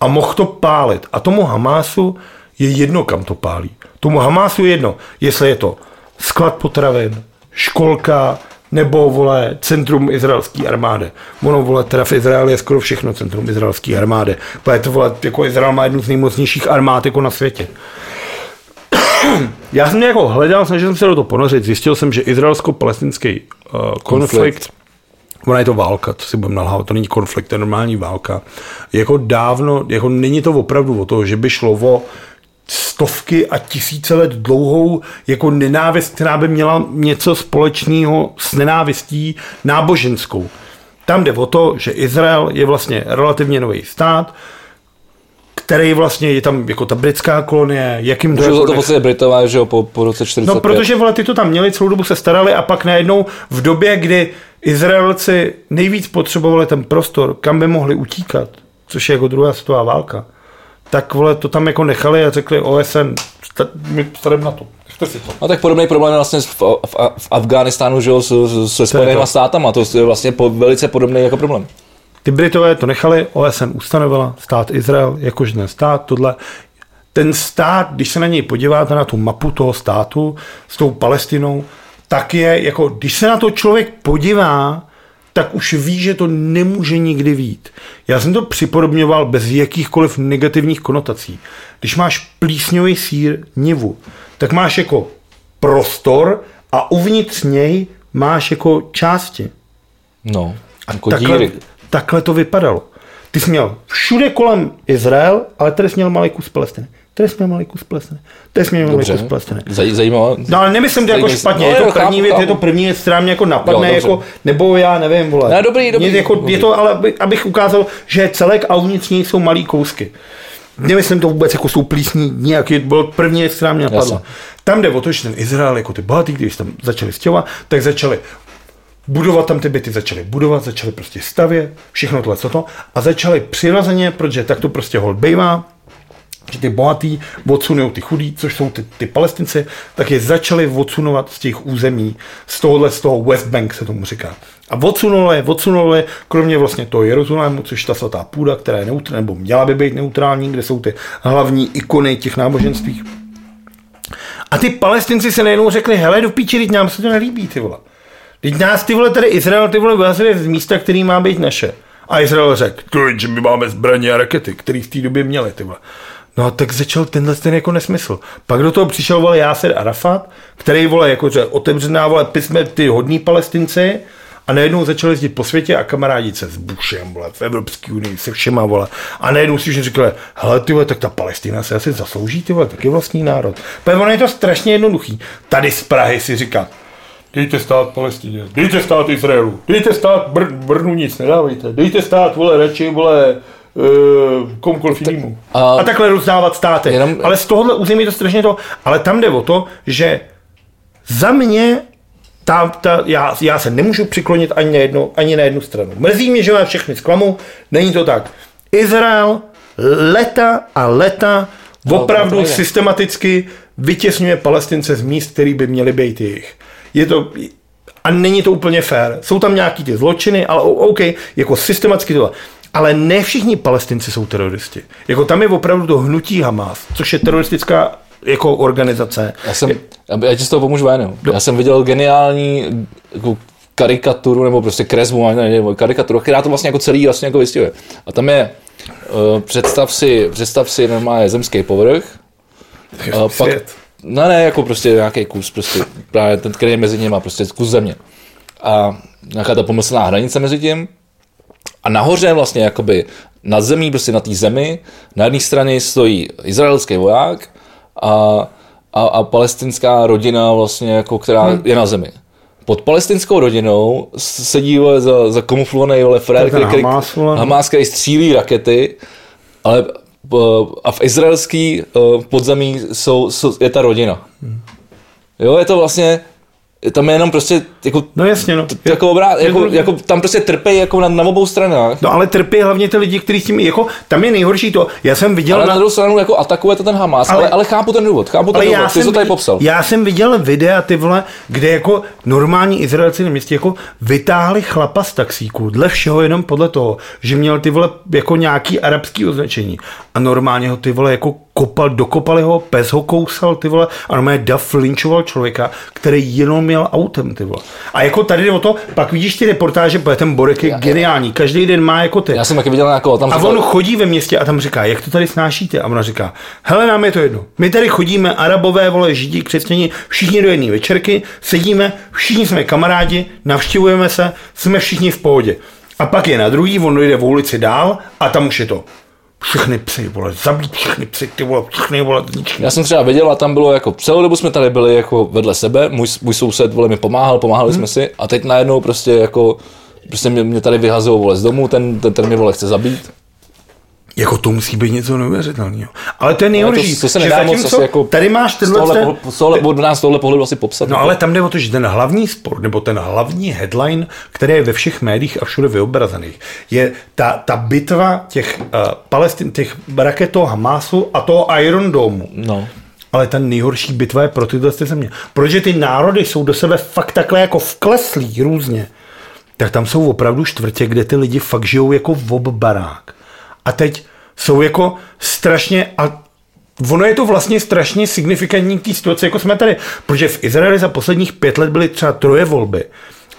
B: a mohl to pálit. A tomu Hamásu je jedno, kam to pálí. Tomu Hamásu je jedno, jestli je to sklad potravin, školka, nebo, vole, centrum izraelské armády. Ono, vole, teda v Izraeli je skoro všechno centrum izraelské armády. Protože to, vole, jako Izrael má jednu z nejmocnějších armád jako na světě. Já jsem jako hledal, snažil jsem se do toho ponořit, zjistil jsem, že izraelsko-palestinský uh, konflikt,
A: Konflikt.
B: Ona je to válka, to si budeme nalhávat, to není konflikt, to je normální válka. Jako dávno, jako není to opravdu o to, že by šlo o stovky a tisíce let dlouhou jako nenávist, která by měla něco společného s nenávistí náboženskou. Tam jde o to, že Izrael je vlastně relativně nový stát, který vlastně je tam jako ta britská kolonie, jakým
A: za to vlastně Britové, že jo, po, po roce 45.
B: No, protože vole, ty to tam měli, celou dobu se starali a pak najednou v době, kdy Izraelci nejvíc potřebovali ten prostor, kam by mohli utíkat, což je jako druhá světová válka, tak vole, to tam jako nechali a řekli OSN, my stavíme na to.
A: No tak podobný problém je vlastně v, v, v Afghánistánu, že jo, s, se Spojenými státama, to je vlastně po, velice podobný jako problém.
B: Ty Britové to nechali, OSN ustanovila stát Izrael jakožný stát, tohle ten stát, když se na něj podíváte na tu mapu toho státu s tou Palestinou, tak je jako, když se na to člověk podívá, tak už ví, že to nemůže nikdy vít. Já jsem to připodobňoval bez jakýchkoliv negativních konotací. Když máš plísňový sír nivu, tak máš jako prostor a uvnitř něj máš jako části.
A: No, jako
B: takhle,
A: díry.
B: Takhle to vypadalo. Ty jsi měl všude kolem Izrael, ale tady jsi měl malý kus Palestiny. Tady jsme malý kus plesne. Tady jsme malý kus plesne.
A: Zaj, zajímavé.
B: No ale nemyslím to jako špatně, no, je to první věc, je to první věc, která mě jako napadne, jo, jako, nebo já nevím, vole.
A: No, dobrý, dobrý.
B: Mě, jako, dobrý. Je to, ale abych ukázal, že je celek a uvnitř něj jsou malý kousky. Nemyslím to vůbec jako jsou plísní, nějaký, byl první věc, která mě napadla. Tam jde o to, že ten Izrael, jako ty bohatý, když tam začali stěhovat, tak začali budovat tam ty byty, začali budovat, začali prostě stavět, všechno tohle, co to, a začali přirozeně, protože tak to prostě hol bejvá, že ty bohatý odsunují ty chudí, což jsou ty, ty palestinci, tak je začali odsunovat z těch území, z tohohle, z toho West Bank se tomu říká. A odsunuli, odsunuli, kromě vlastně toho Jeruzalému, což ta svatá půda, která je neutrální, nebo měla by být neutrální, kde jsou ty hlavní ikony těch náboženství. A ty palestinci se najednou řekli, hele, do píči, nám se to nelíbí, ty vole. Teď nás, ty vole, tady Izrael, ty vole, vyhazili z místa, který má být naše. A Izrael řekl, že my máme zbraně a rakety, které v té době měli, ty vole. No a tak začal tenhle ten jako nesmysl. Pak do toho přišel vole Yasser Arafat, který vole jako že otevřená vole písme ty hodní palestinci a najednou začali jezdit po světě a kamarádit se s Bushem, vole, v Evropské unii, se všema, vole. A najednou si už říkali, hele, ty vole, tak ta Palestina se asi zaslouží, ty vole, taky vlastní národ. Protože ono je to strašně jednoduchý. Tady z Prahy si říká, dejte stát Palestině, dejte stát Izraelu, dejte stát Br- Brnu nic nedávejte, dejte stát, vole, radši, vole, uh, komukoliv jinému. A, a takhle rozdávat státy. Jenom... Ale z tohohle území je to strašně to, ale tam jde o to, že za mě ta, ta, já, já se nemůžu přiklonit ani na, jednu, ani na jednu stranu. Mrzí mě, že mám všechny zklamu, není to tak. Izrael leta a leta no, opravdu to systematicky vytěsňuje palestince z míst, který by měly být jejich. Je to, a není to úplně fér. Jsou tam nějaký ty zločiny, ale OK, jako systematicky to ale ne všichni palestinci jsou teroristi. Jako tam je opravdu to hnutí Hamas, což je teroristická jako organizace.
A: Já jsem, já ti z toho pomůžu jménem. Já jsem viděl geniální jako karikaturu, nebo prostě kresbu, nebo karikaturu, která to vlastně jako celý vlastně jako vystihuje. A tam je, uh, představ si, představ si normálně zemský povrch,
B: uh, pak,
A: no ne, jako prostě nějaký kus, prostě právě ten, který je mezi nimi, prostě kus země. A nějaká ta pomyslná hranice mezi tím, a nahoře vlastně jakoby nad zemí, prostě na té zemi, na jedné straně stojí izraelský voják a, a, a palestinská rodina vlastně, jako, která hmm. je na zemi. Pod palestinskou rodinou sedí vole, za, za kamuflovaný vole frér, který, který, Hamas, který střílí rakety, ale a v izraelský podzemí jsou, jsou, je ta rodina. Hmm. Jo, je to vlastně tam je jenom prostě jako,
B: no jasně, no.
A: T- jako, obrát, jako, jako, tam prostě trpí jako na, na obou stranách.
B: No ale trpí hlavně ty lidi, kteří s tím, jako, tam je nejhorší to, já jsem viděl...
A: Ale na, na druhou stranu jako atakuje to ten Hamas, ale, ale, ale chápu ten důvod, chápu ten důvod, ty jsi to tady popsal.
B: Já jsem viděl videa, ty vole, kde jako normální Izraelci na městě jako vytáhli chlapa z taxíku, dle všeho jenom podle toho, že měl ty vole jako nějaký arabský označení a normálně ho ty vole jako kopal, dokopali ho, pes ho kousal, ty vole, a normálně Duff linčoval člověka, který jenom měl autem, ty vole. A jako tady jde o to, pak vidíš ty reportáže, protože ten Borek je já, geniální, každý den má jako ty.
A: Já jsem taky viděl nějakou tam.
B: A on chodí ve městě a tam říká, jak to tady snášíte? A ona říká, hele, nám je to jedno. My tady chodíme, arabové, vole, židí, křesťani, všichni do jedné večerky, sedíme, všichni jsme kamarádi, navštěvujeme se, jsme všichni v pohodě. A pak je na druhý, on jde v ulici dál a tam už je to všechny psy, vole, zabít všechny psy, ty vole, všechny, vole, ničí.
A: Já jsem třeba viděl a tam bylo jako, celou dobu jsme tady byli jako vedle sebe, můj, můj soused, vole, mi pomáhal, pomáhali hmm. jsme si a teď najednou prostě jako, prostě mě, mě tady vyhazují, vole, z domu, ten, ten, ten mě, vole, chce zabít.
B: Jako to musí být něco neuvěřitelného. Ale to je nejhorší.
A: To, to se nedá moc asi jako
B: tady máš tenhle...
A: Tohle, z tohle, nás tohle pohledu asi popsat.
B: No ale tam jde o to, že ten hlavní sport, nebo ten hlavní headline, který je ve všech médiích a všude vyobrazených, je ta, ta bitva těch uh, Palestin, těch raketů Hamasu a toho Iron Domu.
A: No.
B: ale ta nejhorší bitva je pro tyhle země. Protože ty národy jsou do sebe fakt takhle jako vkleslí různě. Tak tam jsou opravdu čtvrtě, kde ty lidi fakt žijou jako v barák. A teď jsou jako strašně, a ono je to vlastně strašně signifikantní k té situaci, jako jsme tady, protože v Izraeli za posledních pět let byly třeba troje volby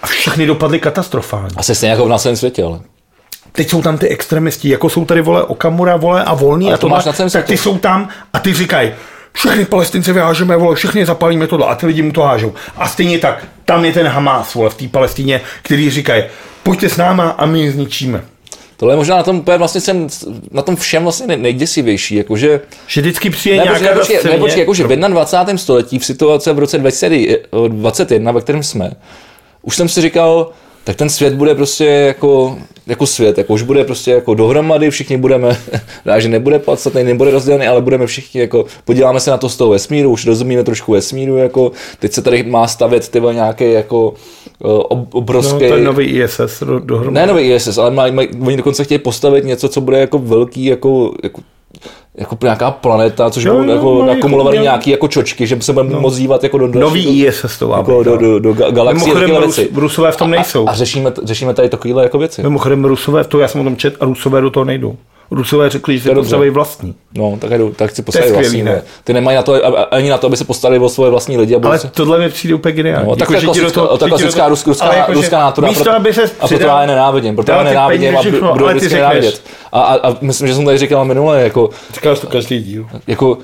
B: a všechny dopadly katastrofálně.
A: Asi stejně jako v celém světě, ale.
B: Teď jsou tam ty extremisti, jako jsou tady vole Okamura, vole a volný a to, máš na celém tak ty jsou tam a ty říkají, všechny palestince vyhážeme, vole, všechny zapalíme tohle a ty lidi mu to hážou. A stejně tak, tam je ten Hamas, vole, v té Palestině, který říkají, pojďte s náma a my je zničíme.
A: Tohle je možná na tom, vlastně jsem, na tom všem vlastně nejděsivější, jakože...
B: Že vždycky přijde ne, nějaká
A: počkej, ne, počkej, jakože v 21. století, v situaci v roce 2021, ve kterém jsme, už jsem si říkal, tak ten svět bude prostě jako, jako svět, jako už bude prostě jako dohromady, všichni budeme, že nebude podstatný, nebude rozdělený, ale budeme všichni jako, podíváme se na to z toho vesmíru, už rozumíme trošku vesmíru, jako, teď se tady má stavět tyhle nějaké jako obrovské... No,
B: to je nový ISS dohromady.
A: Ne nový ISS, ale maj, maj, oni dokonce chtějí postavit něco, co bude jako velký, jako, jako jako nějaká planeta, což budou jako nakumulovat jako, nějaký jako čočky, že se budeme no. moc dívat jako do, do
B: Nový ISS to
A: jako do, do, do, do galaxie.
B: Mimochodem Rus, Rusové v tom nejsou.
A: A, a, řešíme, řešíme tady takovéhle jako věci.
B: Mimochodem Rusové v to, já jsem o tom čet, a Rusové do toho nejdou. Rusové řekli, že se potřebují vlastní.
A: No, tak, jdu, tak si postavit vlastní. Ne? Ty nemají na to, ani na to, aby se postarali o svoje vlastní lidi.
B: Ale se... tohle mi přijde úplně geniální.
A: No, tak jako, klasická, to, to klasická to, ruská, jako, ruská natura.
B: Místo, aby se
A: a proto já je nenávidím. Proto já nenávidím a budu vždycky nenávidět. A, a, a, myslím, že jsem tady říkal minule, jako...
B: Říkal jsi to každý díl.
A: Jako,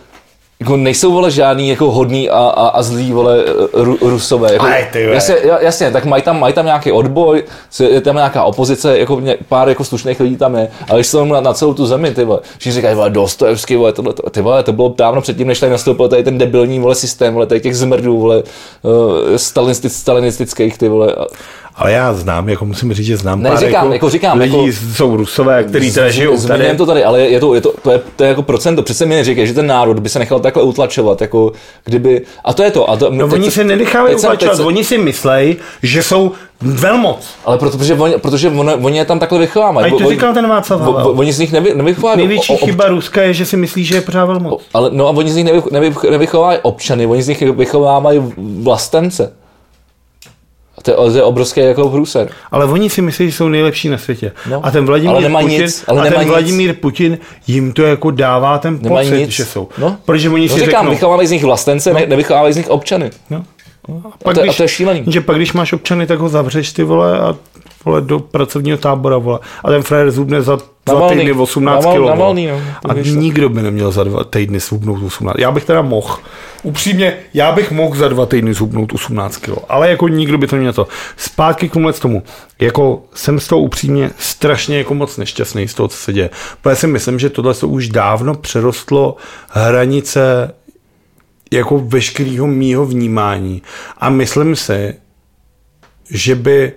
A: jako nejsou vole žádný jako hodný a, a, a zlý vole ru, rusové. Jako,
B: Aj, ty
A: jasně, jasně, tak mají tam, mají tam nějaký odboj, je tam nějaká opozice, jako mě, pár jako slušných lidí tam je, ale když jsou na, na celou tu zemi, ty vole, všichni říkají, vole, Dostojevský, vole, tohle, ty vole, to bylo dávno předtím, než tady nastoupil tady ten debilní vole systém, vole, tady těch zmrdů, vole, uh, stalinistických, ty vole.
B: Ale já znám, jako musím říct, že znám
A: ne,
B: pár
A: říkám, jako, jako říkám,
B: lidí,
A: jako,
B: jsou rusové, kteří tady žijou tady.
A: to tady, ale je to, je to, to, je, to je jako procento. Přece mi neříkají, že ten národ by se nechal takhle utlačovat, jako kdyby, a to je to. A to
B: no oni se nenechávají utlačovat, se, oni si myslejí, že jsou velmoc.
A: Ale proto, protože, oni, protože on, oni je tam takhle vychovávají.
B: A to říkal ten Václav Havel.
A: Oni z nich nevy, nevychovávají.
B: Největší o, chyba Ruska je, že si myslí, že je pořád velmoc.
A: Ale, no a oni z nich nevy, nevy, nevychovávají občany, oni z nich vychovávají vlastence. To je, to je obrovský jako průser.
B: Ale oni si myslí, že jsou nejlepší na světě. No, a ten Vladimír ale Putin, nic, ale a ten Vladimír nic. Putin jim to jako dává ten pocit, nic. že jsou. No. Protože oni no, si říkám, řeknou,
A: vychovávají z nich vlastence, no. nevychovávají z nich občany. No.
B: A, pak,
A: a, to,
B: když,
A: a to je šílený.
B: Že pak, když máš občany, tak ho zavřeš ty vole a vole, do pracovního tábora, vole. A ten frajer zubne za dva týdny 18 kg.
A: no.
B: A nikdo by neměl za dva týdny zhubnout 18. Já bych teda mohl. Upřímně, já bych mohl za dva týdny zhubnout 18 kg. Ale jako nikdo by to neměl to. Zpátky k tomu. Jako jsem z toho upřímně strašně jako moc nešťastný z toho, co se děje. Protože si myslím, že tohle se už dávno přerostlo hranice jako veškerého mýho vnímání. A myslím si, že by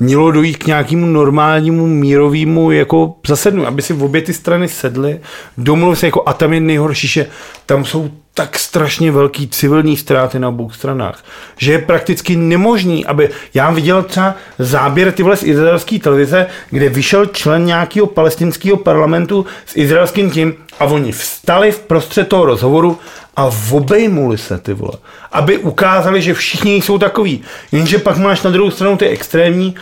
B: mělo dojít k nějakému normálnímu mírovému jako zasednu, aby si v obě ty strany sedly, domluvili se jako a tam je nejhorší, že tam jsou tak strašně velký civilní ztráty na obou stranách, že je prakticky nemožný, aby já viděl třeba záběr tyhle z izraelské televize, kde vyšel člen nějakého palestinského parlamentu s izraelským tím a oni vstali v prostřed toho rozhovoru a obejmuli se ty vole, aby ukázali, že všichni jsou takový. Jenže pak máš na druhou stranu ty extrémní,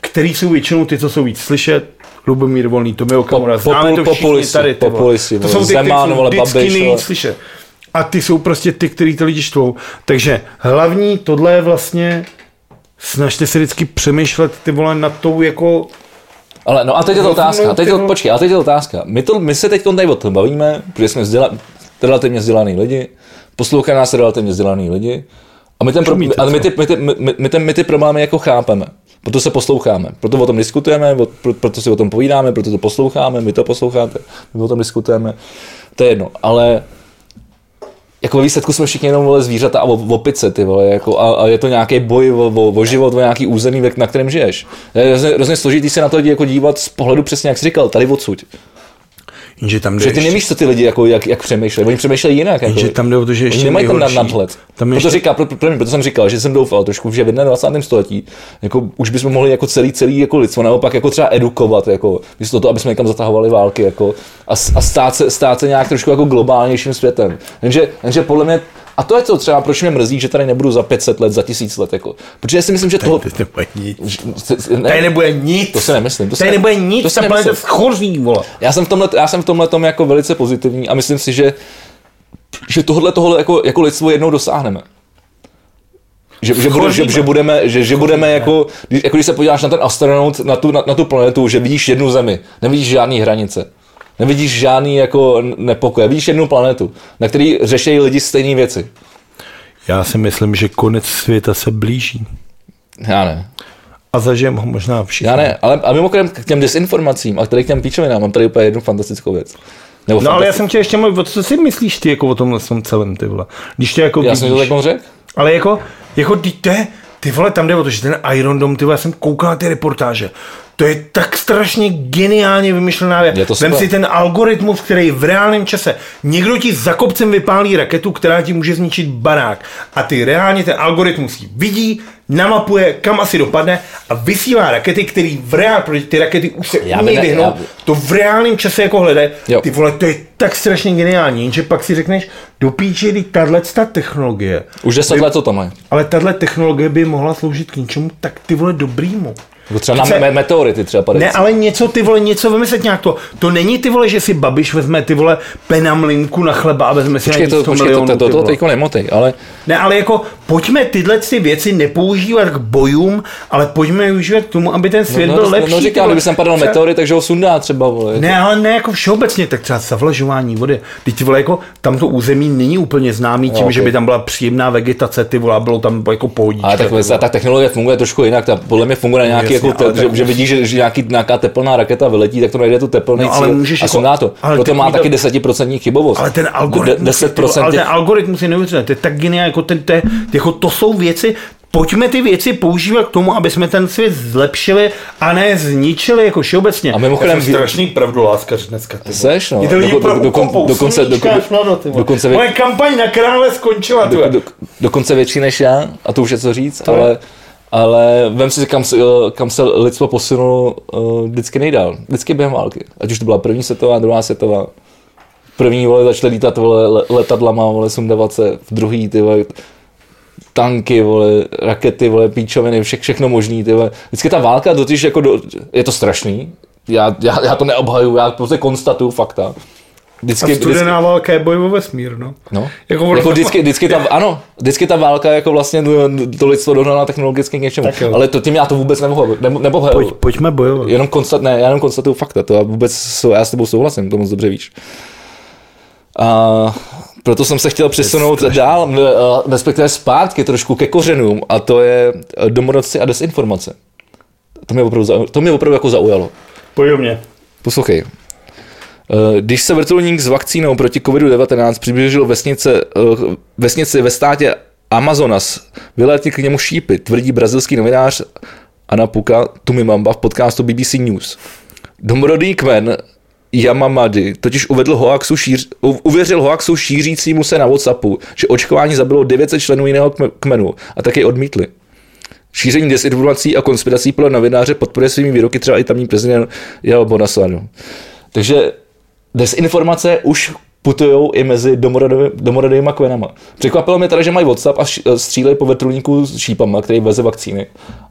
B: který jsou většinou ty, co jsou víc slyšet, Lubomír Volný, Tomi Okamura, známe to všichni tady. Ty populisti, to jsou ty, Zeman, jsou vždycky nejvíc slyšet. A ty jsou prostě ty, který ty lidi štvou. Takže hlavní tohle je vlastně snažte se vždycky přemýšlet ty vole nad tou jako
A: ale no a teď je to otázka, teď je to, počkej, a teď je to otázka. My, to, my se teď tady o tom bavíme, protože jsme vzděla, relativně vzdělaný lidi, poslouchají nás relativně vzdělaný lidi, a my, ten pro, ale my, ty, my, ty, my, my, ten, my ty problémy jako chápeme. Proto se posloucháme, proto o tom diskutujeme, proto si o tom povídáme, proto to posloucháme, my to posloucháte, my o tom diskutujeme. To je jedno, ale jako ve výsledku jsme všichni jenom vole zvířata a opice, ty vole, jako, a, a, je to nějaký boj o, o, o, život, o nějaký území, na kterém žiješ. Je hrozně, hrozně složitý se na to jako dívat z pohledu přesně, jak jsi říkal, tady odsud.
B: Jenže tam jde
A: Že ty
B: ještě-
A: nevíš, co ty lidi jako, jak, jak přemýšlejí. Oni přemýšlejí jinak. Jako.
B: Jenže tam jde o to, že
A: Oni
B: ještě
A: nemají ten
B: nejhorší-
A: nadhled.
B: Tam
A: Proto,
B: ještě-
A: říká, pro, pro, pro, proto jsem říkal, že jsem doufal trošku, že v 21. století jako, už bychom mohli jako celý, celý jako lidstvo naopak jako třeba edukovat, jako, místo toho, aby jsme někam zatahovali války jako, a, a stát, se, stát se nějak trošku jako globálnějším světem. Jenže, jenže podle mě a to je to třeba, proč mě mrzí, že tady nebudu za 500 let, za 1000 let. Jako. Protože já si myslím, že toho...
B: Tady nebude nic.
A: Ne,
B: Tady nebude nic.
A: To si nemyslím. To
B: Tady
A: ne-
B: nebude
A: to
B: nic, ta planeta
A: nemyslím.
B: schoří, vole.
A: Já jsem v tomhle, já jsem v tomhle tom jako velice pozitivní a myslím si, že, že tohle, tohle jako, jako lidstvo jednou dosáhneme. Že, že, bude, že, že, budeme, že, že budeme jako, když, jako když se podíváš na ten astronaut, na tu, na, na tu planetu, že vidíš jednu zemi, nevidíš žádný hranice, nevidíš žádný jako nepokoje, vidíš jednu planetu, na který řeší lidi stejné věci.
B: Já si myslím, že konec světa se blíží.
A: Já ne.
B: A zažijeme ho možná všichni.
A: Já ne, ale a mimochodem k těm desinformacím a tady k těm píčovinám mám tady úplně jednu fantastickou věc. Nebo
B: No ale já jsem chtěl ještě mluvit, o co si myslíš ty jako o tomhle tom celém, ty vole. Když to jako
A: Já jsem to
B: vidíš.
A: tak moc řekl?
B: Ale jako, jako ty, ty vole, tam jde o to, že ten Iron Dome, ty vole, já jsem koukal na ty reportáže. To je tak strašně geniálně vymyšlená věc. Vem
A: super.
B: si ten algoritmus, který v reálném čase někdo ti za kopcem vypálí raketu, která ti může zničit barák. A ty reálně ten algoritmus ji vidí, namapuje, kam asi dopadne a vysílá rakety, který v reál, protože ty rakety už se
A: by ne-
B: vyhnout, to v reálném čase jako hledají.
A: Jo.
B: Ty vole, to je tak strašně geniální, jenže pak si řekneš, do píči, tahle technologie
A: Už 10 let to tam je.
B: ale tahle technologie by mohla sloužit k něčemu tak ty vole dobrýmu.
A: Jako třeba na
B: Přece-
A: me- meteority třeba padají.
B: Ne, ale něco ty vole, něco vymyslet nějak to. To není ty vole, že si Babiš vezme ty vole penamlinku na chleba a vezme si
A: Počkej,
B: na
A: to,
B: 100
A: počkej, to,
B: milionů,
A: to, to,
B: ty
A: to
B: vole.
A: teďko nemotej, ale
B: Ne, ale jako pojďme tyhle ty věci nepoužívat k bojům, ale pojďme je využívat k tomu, aby ten svět
A: no,
B: byl
A: no,
B: lepší.
A: no,
B: ty
A: říkám, kdyby sem padal
B: Třeba-
A: meteorit, takže ho sundá třeba, vole.
B: Ne, ale ne jako všeobecně, tak třeba zavlažování vody. Teď ty vole, jako tam to území není úplně známý tím,
A: No,
B: že
A: ok.
B: by tam byla příjemná vegetace, ty vole, bylo tam jako pohodička.
A: Ale tak,
B: ty
A: ta, technologie funguje trošku jinak, ta podle mě funguje na nějaký, jako,
B: ale
A: te, že, že, vidíš, že, že nějaký, nějaká teplná raketa vyletí, tak to najde tu teplný
B: No, ale
A: cíl
B: můžeš
A: a
B: jako-
A: sundá to.
B: ale
A: Proto má taky 10% chybovost.
B: Ale ten algoritmus,
A: De, 10%
B: ale ten algoritmus je neuvěřitelný, to je tak geniální, jako, ten, to, je, jako to jsou věci, pojďme ty věci používat k tomu, aby jsme ten svět zlepšili a ne zničili jako všeobecně.
A: A mimochodem
B: Já jsem strašný pravdoláskař dneska. Ty.
A: Seš, no.
B: Mě to lidi
A: do- dokonce-
B: ty vole.
A: dokonce vy-
B: Moje kampaň na krále skončila.
A: do, do, dokonce větší než já, a to už je co říct,
B: To je-
A: ale, vem si, kam, se- kam se lidstvo posunulo uh, vždycky nejdál. Vždycky během války. Ať už to byla první světová, druhá světová. První vole začaly lítat vole, le- letadlama, vole, sundavat se, v druhý ty vole, tanky, vole, rakety, vole, píčoviny, vše, všechno možný, ty vole. Vždycky ta válka totiž jako do, je to strašný, já, já, já to neobhajuju, já prostě konstatuju fakta. Vždycky,
B: A studená válka je boj o vesmír, no.
A: No.
B: Jako
A: Jako, vždycky, vždycky, ta, ano, vždycky ta válka jako vlastně to, to lidstvo dohnala technologicky k něčemu. Ale to tím já to vůbec nemohu, ne, nemohu.
B: Pojď, pojďme bojovat.
A: Jenom, konstat, ne, já jenom konstatuju fakta, to já vůbec sou- já s tebou souhlasím, to moc dobře víš. A proto jsem se chtěl přesunout dál, a respektive zpátky trošku ke kořenům, a to je eh, domorodci a desinformace. To mě opravdu, to mě opravdu jako zaujalo.
B: Pojď do mě.
A: Poslouchej. Eh, Když se vrtulník s vakcínou proti COVID-19 přiblížil vesnice, eh, vesnici ve státě Amazonas, vyletí k němu šípy, tvrdí brazilský novinář Ana Puka Tumimamba v podcastu BBC News. Domorodý kmen Yamamady totiž uvedl hoaxu šíř, uvěřil hoaxu šířícímu se na Whatsappu, že očkování zabilo 900 členů jiného kme- kmenu a také odmítli. Šíření desinformací a konspirací podle novináře podporuje svými výroky třeba i tamní prezident Jair Bolsonaro. Takže desinformace už putují i mezi domorodový- domorodými kmenama. Překvapilo mě teda, že mají WhatsApp a střílejí po vrtulníku s šípama, který veze vakcíny.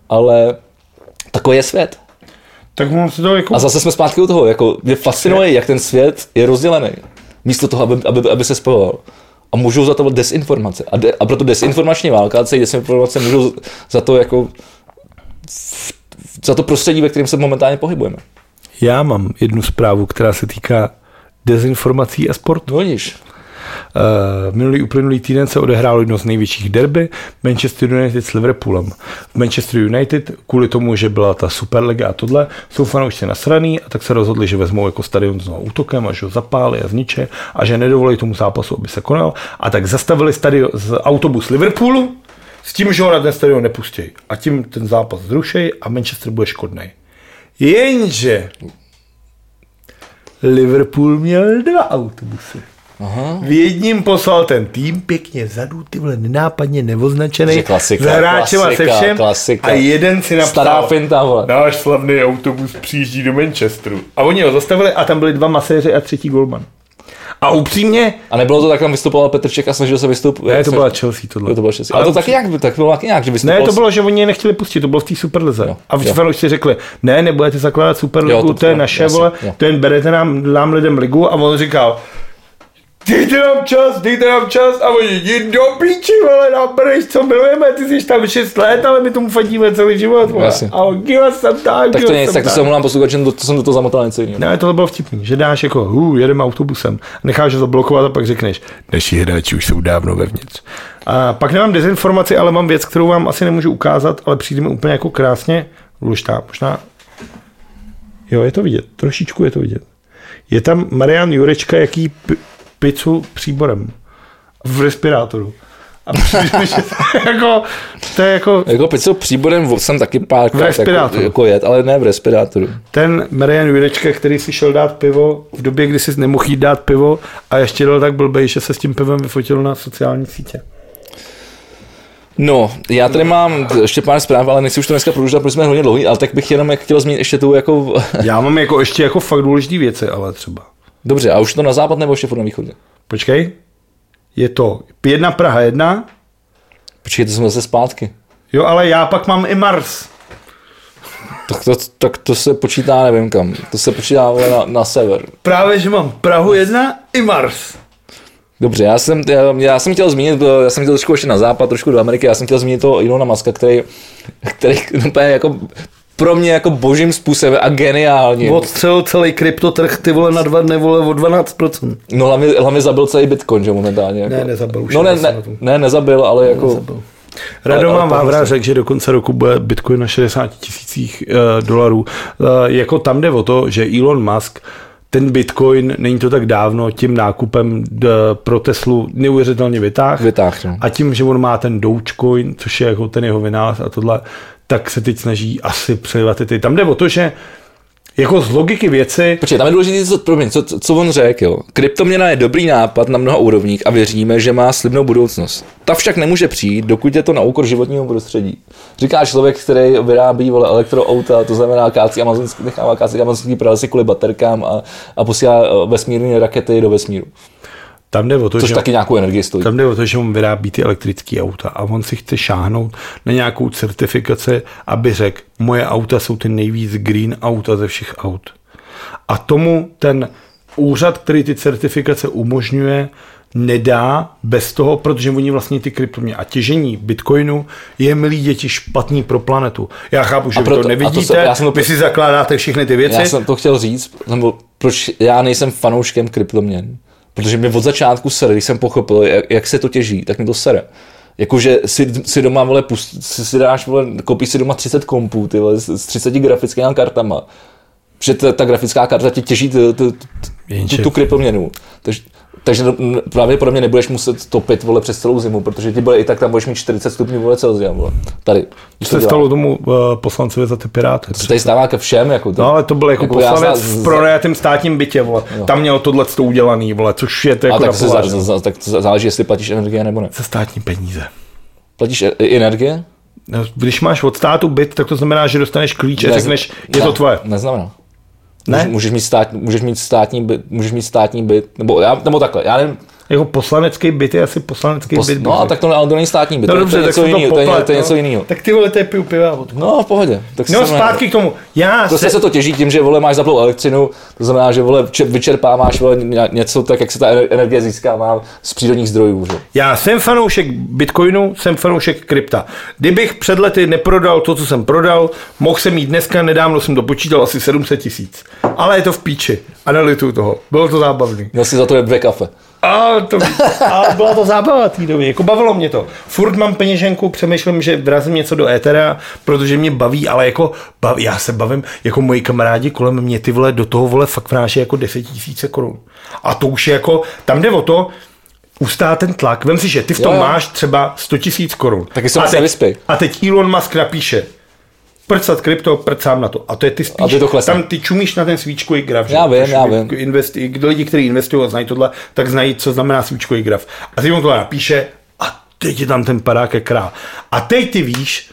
A: Ale takový je svět.
B: Tak mám si to jako...
A: A zase jsme zpátky u toho, jako mě fascinuje, jak ten svět je rozdělený. Místo toho, aby, aby, aby se spojoval. A můžou za to desinformace. A, de, a proto desinformační válka a celý desinformace můžou za to jako za to prostředí, ve kterém se momentálně pohybujeme.
B: Já mám jednu zprávu, která se týká dezinformací a sportu.
A: No vidíš.
B: Uh, minulý uplynulý týden se odehrálo jedno z největších derby Manchester United s Liverpoolem. V Manchester United kvůli tomu, že byla ta Superliga a tohle, jsou fanoušci nasraný a tak se rozhodli, že vezmou jako stadion znovu útokem a že ho zapálí a zniče a že nedovolí tomu zápasu, aby se konal. A tak zastavili stadion z autobus Liverpoolu s tím, že ho na ten stadion nepustí. A tím ten zápas zrušej a Manchester bude škodný. Jenže Liverpool měl dva autobusy.
A: Aha.
B: V jedním poslal ten tým pěkně vzadu, ty vole, nenápadně nevoznačený,
A: klasika,
B: s hráčem a se
A: klasika,
B: všem.
A: klasika.
B: A jeden si napsal,
A: Stará finta, vole.
B: náš slavný autobus přijíždí do Manchesteru. A oni ho zastavili a tam byli dva maséři a třetí golman. A upřímně,
A: A nebylo to tak, tam vystupoval Petrček a snažil se vystupovat?
B: ne, to byla Chelsea tohle.
A: To bylo Chelsea. Ale to taky nějak, tak bylo taky nějak, že
B: Ne,
A: vystupoval...
B: to bylo, že oni je nechtěli pustit, to bylo v té Superlize.
A: Jo,
B: A v fanoušci řekli, ne, nebudete zakládat Superligu,
A: Jo,
B: to,
A: to-
B: je naše,
A: jasně,
B: vole,
A: jo.
B: to jen berete nám, nám lidem ligu a on říkal, dejte nám čas, dejte nám čas a oni, jdi do píči, vole, nám bereš, co milujeme, ty jsi tam 6 let, ale my tomu fandíme celý život, vole. A on, give us some time,
A: Tak to nic, tak to
B: time."
A: se omlouvám posluchačům, to, to jsem do toho zamotal něco jiného.
B: Ne, tohle bylo vtipný, že dáš jako, hu, jedeme autobusem, necháš ho zablokovat a pak řekneš, naši hráči už jsou dávno vevnitř. A pak nemám dezinformaci, ale mám věc, kterou vám asi nemůžu ukázat, ale přijde mi úplně jako krásně důležitá. Možná, jo, je to vidět, trošičku je to vidět. Je tam Marian Jurečka, jaký pizzu příborem v respirátoru. A přijde že to je jako, to je jako
A: Jako pizzu příborem jsem taky pár
B: V respirátoru.
A: jako jet, ale ne v respirátoru.
B: ten Marian Jurečka, který si šel dát pivo v době, kdy si nemohl jít dát pivo a ještě byl tak blbej, že se s tím pivem vyfotil na sociální sítě.
A: No, já tady mám ještě pár zpráv, ale nechci už to dneska prodlužovat, protože jsme hodně dlouhý, ale tak bych jenom jak chtěl zmínit ještě tu jako...
B: Já mám jako ještě jako fakt důležité věci, ale třeba.
A: Dobře, a už to na západ nebo ještě furt na východě?
B: Počkej. Je to jedna Praha jedna,
A: Počkej, to jsme zase zpátky.
B: jo, ale já pak mám i Mars.
A: Tak to, tak to se počítá, nevím kam. To se počítá na, na sever.
B: Právě, že mám Prahu jedna i Mars.
A: Dobře, já jsem, já, já jsem chtěl zmínit, já jsem chtěl trošku ještě na západ, trošku do Ameriky, já jsem chtěl zmínit toho Ilona Maska, který, který úplně jako pro mě jako božím způsobem a geniálně.
B: Odstřelil celý kryptotrh, ty vole, na dva dny, vole, o 12%.
A: No hlavně, hlavně zabil celý Bitcoin, že momentálně. Jako.
B: Ne, nezabil, už
A: No ne, ne, ne, nezabil, ale jako...
B: Nezabil. Radovan Vávra řekl, že do konce roku bude Bitcoin na 60 tisících uh, dolarů. Uh, jako tam jde o to, že Elon Musk ten Bitcoin, není to tak dávno, tím nákupem d, pro Teslu neuvěřitelně vytáhl.
A: Vytáh, no.
B: A tím, že on má ten Dogecoin, což je jako ten jeho vynález a tohle, tak se teď snaží asi přelivat ty. Tam jde o to, že jako z logiky věci,
A: Počkej, tam je důležité, co, co, co on řekl. Kryptoměna je dobrý nápad na mnoha úrovních a věříme, že má slibnou budoucnost. Ta však nemůže přijít, dokud je to na úkor životního prostředí. Říká člověk, který vyrábí vole, elektroauta, to znamená kácí amazonský, nechává kácí amazonský pralesy kvůli baterkám a, a posílá eh, vesmírné rakety do vesmíru.
B: Tam jde o to,
A: Což
B: že...
A: taky nějakou energii stojí.
B: Tam jde o to, že on vyrábí ty elektrické auta a on si chce šáhnout na nějakou certifikaci, aby řekl, moje auta jsou ty nejvíc green auta ze všech aut. A tomu ten úřad, který ty certifikace umožňuje, nedá bez toho, protože oni vlastně ty kryptoměny a těžení bitcoinu je milí děti špatný pro planetu. Já chápu, že
A: A
B: vy
A: proto-
B: to
A: a to
B: nevidíte,
A: se- já jsem to-
B: vy si zakládáte všechny ty věci.
A: Já jsem to chtěl říct, nebo proč já nejsem fanouškem kryptoměn. Protože mi od začátku sere, když jsem pochopil, jak, jak se to těží, tak mi to sere. Jakože si, si doma, vole, pust, si, si dáš, vole, koupíš si doma 30 kompů, ty vole, s, s 30 grafickými kartama. Protože ta, ta grafická karta ti těží tu, tu, tu,
B: Jenže-
A: tu, tu kryptoměnu. Takže, takže n- pravděpodobně nebudeš muset topit vole, přes celou zimu, protože ti bude i tak tam budeš mít 40 stupňů vole Celsia. Vole. Tady. Když
B: Co
A: to
B: se stalo tomu uh, poslancovi za ty piráty?
A: To se tady stává ke všem. Jako to,
B: No ale to byl jako, jako poslanec v pronajatém státním bytě, vole. Tam měl tohle to udělaný, vole, což je to
A: A
B: jako
A: tak, se
B: povážení.
A: za, tak to záleží, jestli platíš energie nebo ne.
B: za státní peníze.
A: Platíš e- i energie?
B: No, Když máš od státu byt, tak to znamená, že dostaneš klíč a
A: Ne-
B: řekneš, je to tvoje.
A: Neznamená.
B: Ne?
A: Můžeš, mít stát, můžeš mít státní byt, můžeš mít státní byt, nebo, já, nebo takhle, já nevím,
B: Jako poslanecký byt je asi poslanecký
A: pos,
B: byt.
A: no a tak to, ale to není státní byt,
B: no
A: to,
B: dobře,
A: to, je něco
B: to
A: jiného, to, je,
B: poplet,
A: to je něco
B: no.
A: jiného.
B: Tak ty vole, to je piju piva.
A: No, v pohodě. Tak
B: No zpátky k tomu. Já
A: Prostě
B: se,
A: se to těží tím, že vole máš zaplou elektřinu, to znamená, že vole če- vyčerpáváš vole ně- něco tak, jak se ta ener- energie získává z přírodních zdrojů. Že?
B: já jsem fanoušek Bitcoinu, jsem fanoušek krypta. Kdybych před lety neprodal to, co jsem prodal, mohl jsem mít dneska, nedávno jsem to počítal, asi 700 tisíc. Ale je to v píči. A nelituju toho. Bylo to zábavný.
A: Měl si za to dvě kafe.
B: A, to, a byla to zábava té doby, jako bavilo mě to. Furt mám peněženku, přemýšlím, že vrazím něco do étera, protože mě baví, ale jako baví, já se bavím, jako moji kamarádi kolem mě ty vole do toho vole fakt vnáší jako 10 tisíce korun. A to už je jako, tam jde o to, ustát ten tlak. Vem si, že ty v tom
A: Jo, jo.
B: máš třeba 100 tisíc korun.
A: Taky se
B: a teď, a teď Elon Musk napíše, prcat krypto, prcám na to. A to je ty spíš,
A: Aby to klesne.
B: tam ty čumíš na ten svíčkový graf. že?
A: Já vím, já vím.
B: Investi, kdo lidi, kteří investují a znají tohle, tak znají, co znamená svíčkový graf. A ty mu to napíše a teď je tam ten padák je král. A teď ty víš,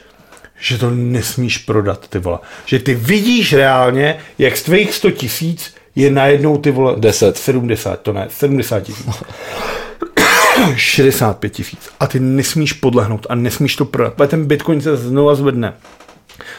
B: že to nesmíš prodat, ty vole. Že ty vidíš reálně, jak z tvých 100 tisíc je najednou ty vole
A: 10.
B: 70, to ne, 70 tisíc. 65 tisíc. A ty nesmíš podlehnout a nesmíš to prodat, ten Bitcoin se znova zvedne.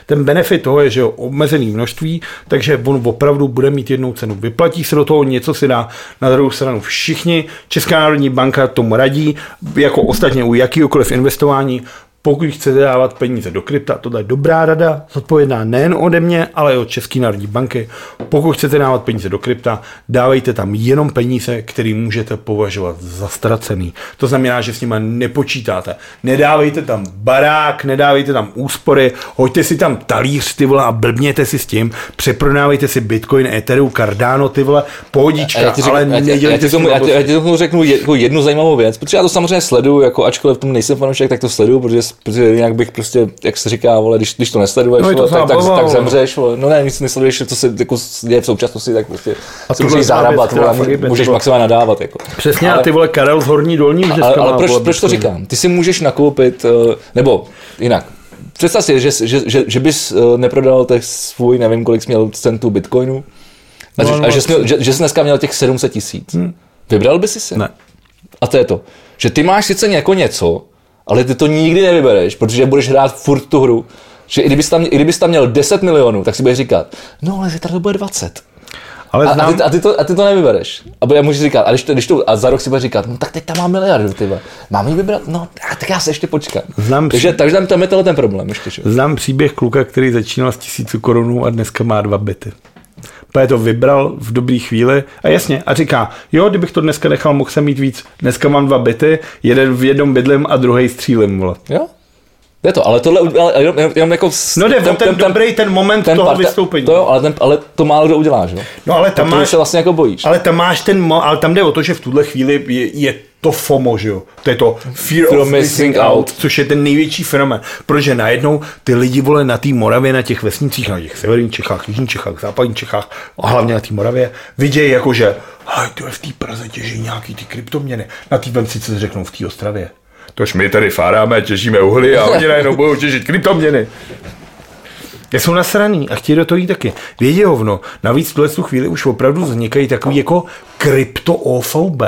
B: Ten benefit toho je, že je omezený množství, takže on opravdu bude mít jednou cenu. Vyplatí se do toho, něco si dá na druhou stranu všichni. Česká národní banka tomu radí, jako ostatně u jakýkoliv investování, pokud chcete dávat peníze do krypta, tohle je dobrá rada, zodpovědná nejen ode mě, ale i od České národní banky. Pokud chcete dávat peníze do krypta, dávejte tam jenom peníze, které můžete považovat za ztracený. To znamená, že s nimi nepočítáte. Nedávejte tam barák, nedávejte tam úspory, hoďte si tam talíř, ty vole, a blbněte si s tím, přeprodávejte si Bitcoin, Ethereum, Cardano, ty vole, pohodička,
A: já ti, řeknu,
B: ale
A: já,
B: nedělejte
A: ti
B: si
A: tomu, já, ti, já ti tomu řeknu jako jednu zajímavou věc, protože já to samozřejmě sleduju, jako ačkoliv v tom nejsem fanoušek, tak to sleduju, protože, protože jinak bych prostě, jak se říká, vole, když, když to nesleduješ,
B: No je to
A: vole, tak, tak, tak,
B: vole.
A: zemřeš, vole. no ne, nic nesleduješ, co se jako děje v současnosti, tak prostě
B: A
A: si musíš zahrabat,
B: která
A: vole, můžeš
B: bylo-
A: maximálně nadávat. Jako.
B: Přesně,
A: Ale-
B: a ty vole Karel z Horní Dolní už
A: ale, ale proč,
B: vole,
A: proč to
B: Bitcoin.
A: říkám? Ty si můžeš nakoupit, eh, nebo jinak, představ si, že, že, že, že bys eh, neprodal těch svůj, nevím kolik jsi měl centů bitcoinu, a,
B: No,
A: že,
B: no,
A: a že, jsi, měl- že, že jsi dneska měl těch 700 tisíc. Hmm. Vybral bys si se?
B: Ne.
A: A to je to, že ty máš sice jako něco, ale ty to nikdy nevybereš, protože budeš hrát furt tu hru. Že i kdybys tam, i kdybys tam měl 10 milionů, tak si budeš říkat, no ale zítra to bude 20.
B: Ale
A: A, a,
B: znám,
A: ty, a, ty, to, a ty to nevybereš. A já můžeš říkat, a, když to, když to, a za rok si budeš říkat, no tak teď tam mám miliardu, ty. Mám ji vybrat? No, a tak já se ještě počkám.
B: Znám
A: takže, takže tam, tam je tohle ten problém ještě. Že?
B: Znám příběh kluka, který začínal s tisíci korunů a dneska má dva byty. Protože to vybral v dobrý chvíli a jasně a říká, jo, kdybych to dneska nechal, mohl jsem mít víc. Dneska mám dva byty, jeden v jednom bydlím a druhý střílím, vole.
A: Jo? Je to, ale tohle udělal, jenom, jenom, jako...
B: No jde ten, ten, ten, dobrý ten moment ten toho
A: parta-
B: vystoupení.
A: To jo, ale, ten, ale to málo kdo udělá, že jo?
B: No ale tam máš,
A: se vlastně jako bojíš.
B: ale tam máš ten, ale tam jde o to, že v tuhle chvíli je, je to FOMO, že jo? To je to Fear
A: Fear
B: of Missing Out, což je ten největší fenomén. Protože najednou ty lidi vole na té Moravě, na těch vesnicích, na těch severních Čechách, jižních Čechách, západních Čechách a hlavně na té Moravě, vidějí jako, že hej, to je v té Praze těží nějaký ty kryptoměny. Na té co řeknou v té Ostravě. Tož my tady fáráme, těžíme uhlí a oni najednou budou těžit kryptoměny. Já jsou nasraný a chtějí do toho jít taky. Vědí hovno. Navíc v tuhle tu chvíli už opravdu vznikají takový jako krypto OVB.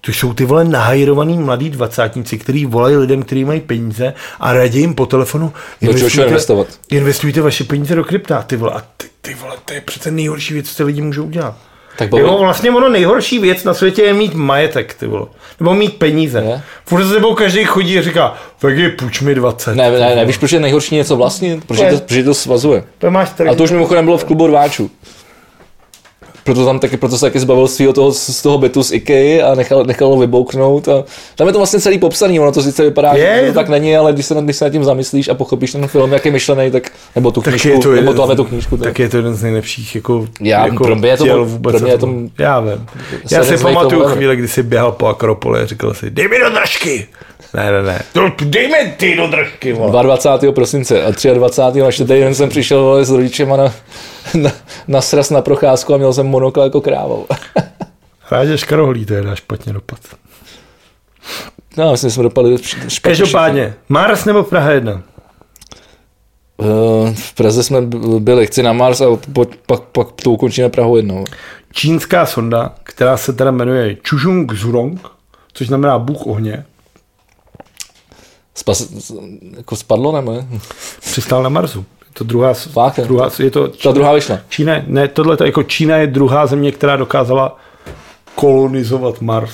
B: To jsou ty vole nahajrovaný mladí dvacátníci, kteří volají lidem, kteří mají peníze a radí jim po telefonu
A: šel investovat.
B: investujte vaše peníze do krypta. Ty vole, a ty, ty vole, to je přece nejhorší věc, co ty lidi můžou udělat.
A: Tak
B: Jo,
A: babi,
B: vlastně ono nejhorší věc na světě je mít majetek, ty vole. Nebo mít peníze.
A: Je.
B: Furt za sebou každý chodí a říká, tak je půjč mi 20.
A: ne, ne, ne, víš, proč je nejhorší něco vlastnit? Protože
B: Ne.
A: to, protože to svazuje.
B: To máš tady.
A: A to už mimochodem bylo v klubu rváčů. Proto, tam taky, proto se taky zbavil svého toho, z toho bytu z IKEA a nechal, nechal ho vybouknout. A tam je to vlastně celý popsaný, ono to sice vypadá,
B: Je,
A: že to tak není, ale když se, nad- když se nad tím zamyslíš a pochopíš ten film, jak je myšlený, tak, nebo tu
B: tak
A: knížku,
B: je to
A: nebo to, tu knížku. Tak.
B: tak je to jeden z nejlepších jako,
A: Já-
B: jako
A: pro mě je to-
B: děl vůbec.
A: pro mě je to-
B: Já vím. Já si pamatuju chvíli, kdy jsi běhal po Akropole a říkal si, dej mi do držky. Ne, ne, ne. Dej mi ty do držky, vole.
A: 22. prosince a 23. na čtvrtý den jsem přišel vole, s rodičema na, na, na sraz na procházku a měl jsem monokl jako krávou.
B: Ráděš karohlí, to je dá špatně dopad.
A: No, myslím, že jsme dopadli špatně.
B: Každopádně, Mars nebo Praha 1?
A: Eh, V Praze jsme byli, chci na Mars a po, pak, pak to ukončíme Prahu jednou.
B: Čínská sonda, která se teda jmenuje Chujung Zurong, což znamená Bůh ohně,
A: Spas, jako spadlo nebo ne?
B: přistál na Marsu. Je to druhá,
A: Fakt,
B: druhá je to
A: Ta druhá vyšla.
B: Čína, ne, tohle to jako Čína je druhá země, která dokázala kolonizovat Mars.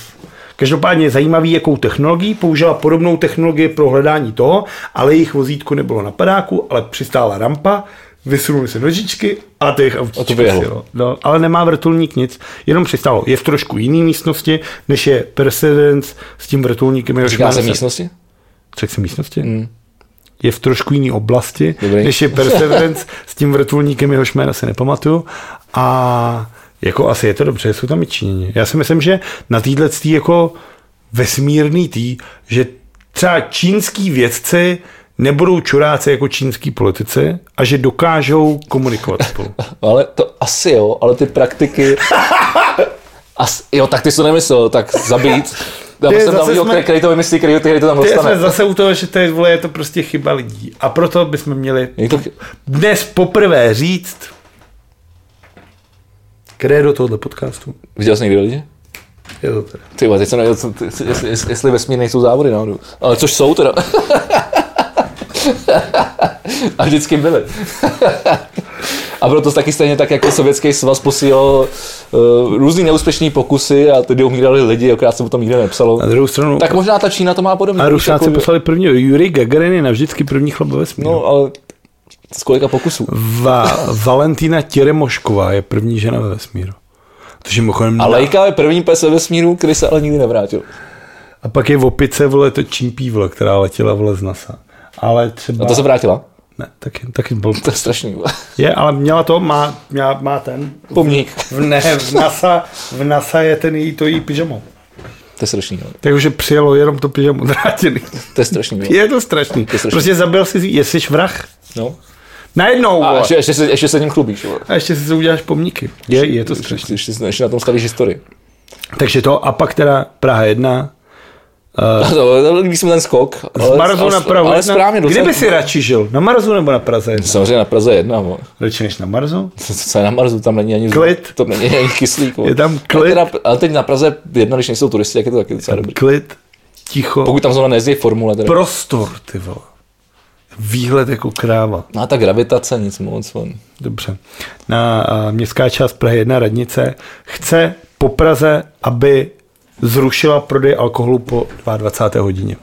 B: Každopádně je zajímavý, jakou technologií použila podobnou technologii pro hledání toho, ale jejich vozítko nebylo na padáku, ale přistála rampa, vysunuli se nožičky a autíčky
A: vyjelo.
B: sjelo. no, ale nemá vrtulník nic, jenom přistálo. Je v trošku jiný místnosti, než je Perseverance s tím vrtulníkem.
A: Říká se- místnosti?
B: Řekl jsem místnosti? Mm. Je v trošku jiný oblasti,
A: Dobrý.
B: než je Perseverance s tím vrtulníkem, jehož jméno si nepamatuju. A jako asi je to dobře, jsou tam i Číňani. Já si myslím, že na téhle tý jako vesmírný tý, že třeba čínský vědci nebudou čuráci jako čínský politici a že dokážou komunikovat spolu.
A: Ale to asi jo, ale ty praktiky... As, jo, tak ty jsi to nemyslel, tak zabít. Já jsem
B: zase
A: tam viděl,
B: jsme-
A: který, to vymyslí, který, který to tam
B: Ty jsme
A: dostane.
B: zase u toho, že to je, vole, je to prostě chyba lidí. A proto bychom měli
A: Je to,
B: dnes poprvé říct, kde je do tohohle podcastu.
A: viděl jsi někdy lidi?
B: Je to teda.
A: Ty teď jsem nevěděl, co- ty- jestli, jestli, jestli vesmír nejsou závody náhodou. Ale což jsou teda. A vždycky byly. A bylo to taky stejně tak, jako sovětský svaz posílal uh, různý neúspěšný pokusy a tedy umírali lidi, akorát se o tom nikde nepsalo.
B: Na druhou stranu,
A: Tak možná ta Čína to má podobně.
B: a Rusáci
A: jako-
B: poslali prvního. Jurij Gagarin je navždycky první chlap ve vesmíru.
A: No, ale z kolika pokusů?
B: Va, Valentína Těremošková je první žena ve vesmíru. Takže mimochodem,
A: A Leica je první pes ve vesmíru, který se ale nikdy nevrátil.
B: a pak je v opice, vole, to čimpí, vole, která letěla, vole, z NASA. Ale třeba...
A: A to se vrátila?
B: Ne, taky, taky byl.
A: To je strašný.
B: Je, ale měla to, má, má, má ten.
A: Pomník.
B: V, ne, v NASA, v NASA je ten její, to její pyžamo.
A: To je strašný. vole.
B: Takže přijelo jenom to pyžamo vrátěný.
A: To je strašný. vole.
B: Je to strašný.
A: je strašný.
B: Prostě zabil si, jsi vrah.
A: No.
B: Najednou,
A: A ještě, ještě, se, ještě se ním chlubíš. vole.
B: A ještě si uděláš pomníky. Je, je to strašný.
A: Ještě, ještě, ještě na tom stavíš historii.
B: Takže to, a pak teda Praha 1,
A: To líbí se mi ten skok.
B: v Marzu na Prahu
A: Ale
B: 1.
A: správně.
B: Kde
A: docela-
B: by si radši žil? Na Marzu nebo na Praze 1?
A: Samozřejmě na Praze jedna.
B: Radši než na Marzu?
A: Co- Co je na Marzu, tam není ani
B: Klid.
A: To není ani kyslík.
B: Je tam
A: Ale,
B: klid.
A: teda, ale teď na Praze jedna, když nejsou turisti, jak je to taky docela dobrý.
B: Klid, ticho,
A: Pokud tam zrovna nejezdí formule. Teda.
B: prostor, ty vole. Výhled jako kráva.
A: No a ta gravitace, nic moc. vole.
B: Dobře. Na a, městská část Prahy 1 radnice chce po Praze, aby zrušila prodej alkoholu po 22. hodině.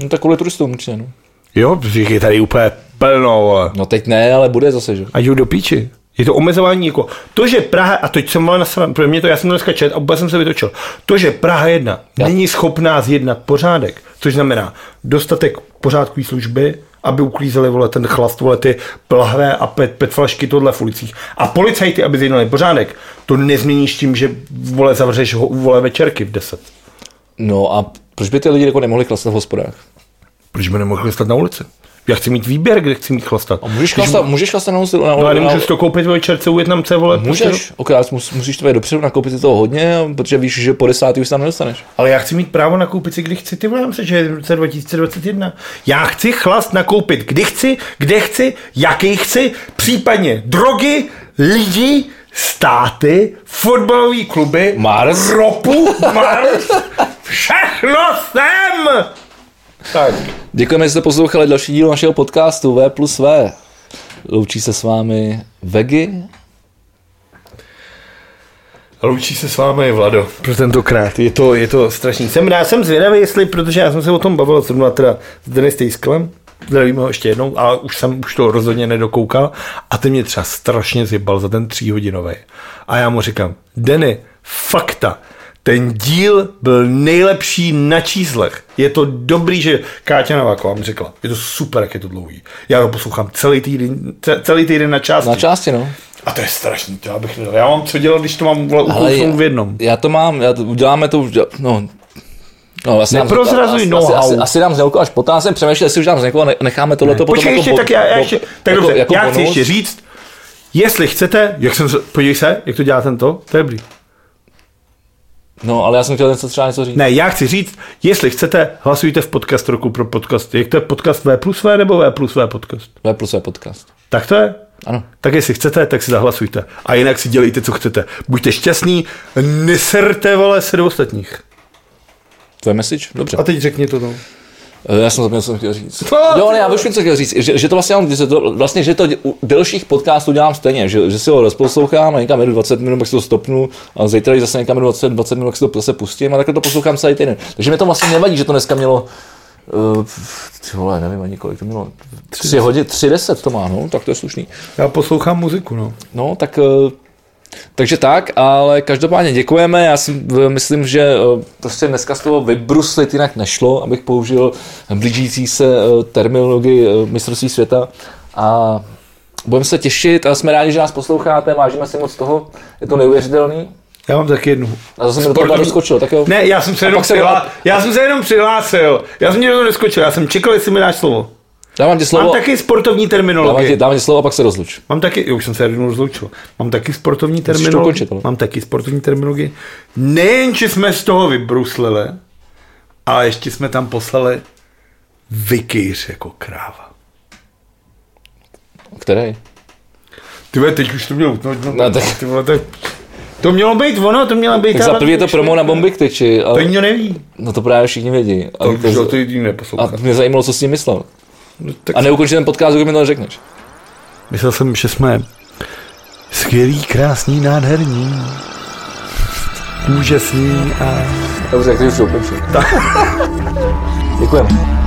A: No tak kvůli turistům určitě. No.
B: Jo, je tady úplně plno. vole.
A: no teď ne, ale bude zase, že?
B: A jdou do píči. Je to omezování jako, to, že Praha, a teď jsem mal na svém, pro mě to, já jsem to dneska čet a úplně jsem se vytočil, to, že Praha 1
A: Já-
B: není schopná zjednat pořádek, což znamená dostatek pořádkové služby, aby uklízeli vole, ten chlast, vole, ty plahvé a pet, pet flašky tohle v ulicích. A policajty, aby zjednali pořádek, to nezměníš tím, že vole, zavřeš ho, vole, večerky v 10.
A: No a proč by ty lidi jako nemohli klasat v hospodách?
B: Proč by nemohli chlastat na ulici? Já chci mít výběr, kde chci mít chlastat.
A: A můžeš chlastat, můžeš chlastat na, na,
B: No a
A: na,
B: nemůžu si to koupit ve večerce u Větnamce, vole.
A: Můžeš, okrát mus, musíš to dopředu, nakoupit si toho hodně, protože víš, že po desátý už tam nedostaneš.
B: Ale já chci mít právo nakoupit si, kdy chci, ty vole, že je v roce 2021. Já chci chlast nakoupit, kdy chci, kde chci, jaký chci, případně drogy, lidi, státy, fotbalové kluby,
A: Mars.
B: ropu, Mars, všechno jsem! Tak.
A: Děkujeme, že jste poslouchali další díl našeho podcastu V plus V. Loučí se s vámi Vegy.
B: Loučí se s vámi, Vlado. Pro tentokrát. Je to, je to strašný. Jsem, já jsem zvědavý, jestli, protože já jsem se o tom bavil zrovna teda s Denis Tejsklem, zdravíme ho ještě jednou, ale už jsem už to rozhodně nedokoukal a ten mě třeba strašně zjebal za ten tříhodinový. A já mu říkám, Denny, fakta, ten díl byl nejlepší na číslech. Je to dobrý, že Káťa Nováková mi řekla, je to super, jak je to dlouhý. Já ho poslouchám celý týden, ce- celý týden na části.
A: Na části, no.
B: A to je strašný, to já bych nedal. Já mám co dělat, když to mám ukousnout v jednom.
A: Já to mám, já to, uděláme to už, no, No, asi
B: Neprozrazuj know-how.
A: asi, asi, asi, dám z někoho až potom jsem přemýšlel, jestli už dám z někoho, ne- necháme tohleto potom
B: Počkej
A: jako
B: ještě,
A: bo-
B: tak já, já ještě, tak
A: jako,
B: dobře,
A: jako
B: já chci
A: bonus.
B: ještě říct, jestli chcete, jak jsem, se- podívej se, jak to dělá tento, to je dobrý.
A: No, ale já jsem chtěl něco třeba něco říct.
B: Ne, já chci říct, jestli chcete, hlasujte v podcast roku pro podcast. Jak to je podcast V plus V nebo V plus V podcast?
A: V plus V podcast.
B: Tak to je?
A: Ano.
B: Tak jestli chcete, tak si zahlasujte. A jinak si dělejte, co chcete. Buďte šťastní, neserte vole se do ostatních.
A: To je message? Dobře.
B: A teď řekni to no.
A: Eh, Já jsem zapomněl, co jsem chtěl říct. Jo, ne, já už vím, co chtěl říct. Že, že to vlastně, že to, vlastně, že to u delších podcastů dělám stejně, že, že si ho rozposlouchám a někam jedu 20 minut, pak si to stopnu a zítra zase někam jedu 20, 20 minut, tak si to zase pustím a takhle to poslouchám celý týden. Takže mi to vlastně nevadí, že to dneska mělo Uh, ty vole, nevím ani kolik to mělo. Tři hodiny, tři deset to má, no, tak to je slušný.
B: Já poslouchám muziku, no.
A: No, tak eh, takže tak, ale každopádně děkujeme. Já si myslím, že eh, prostě dneska z toho vybruslit jinak nešlo, abych použil blížící se eh, terminologii eh, mistrovství světa. A budeme se těšit a jsme rádi, že nás posloucháte, vážíme si moc toho, je to neuvěřitelný.
B: Já mám taky jednu.
A: A zase mi do toho
B: Sportovní-
A: doskočil, tak jo.
B: Ne, já jsem se jenom
A: pak se-
B: přihlásil. Já jsem se jenom přihlásil. Já jsem mě toho neskočil. Já jsem čekal, jestli mi dáš slovo.
A: Dávám ti
B: Mám
A: slovo,
B: taky sportovní
A: dávám ti,
B: terminologii.
A: dávám ti slovo a pak se rozluč.
B: Mám taky, jo, už jsem se jednou rozloučil. Mám taky sportovní
A: to
B: terminologii.
A: ukončit, ale.
B: Mám taky sportovní terminologii. Nejen, že jsme z toho vybruslili, ale ještě jsme tam poslali vykýř jako kráva.
A: Který?
B: Ty vole, teď už to mělo no, no,
A: No, tak-
B: ty vole, tak, to mělo být ono, to měla být
A: Tak za první je to promo na bomby ktyči,
B: To
A: ale
B: nikdo neví.
A: no to právě všichni vědí. A,
B: To, to,
A: to,
B: to jediný
A: a
B: neposlouchá.
A: mě zajímalo, co s tím myslel.
B: No, tak
A: A neukončil ten podcast, dokud mi to neřekneš.
B: Myslel jsem, že jsme skvělý, krásný, nádherní, úžasný a
A: Dobře, tak ty už ukončil. Děkujeme.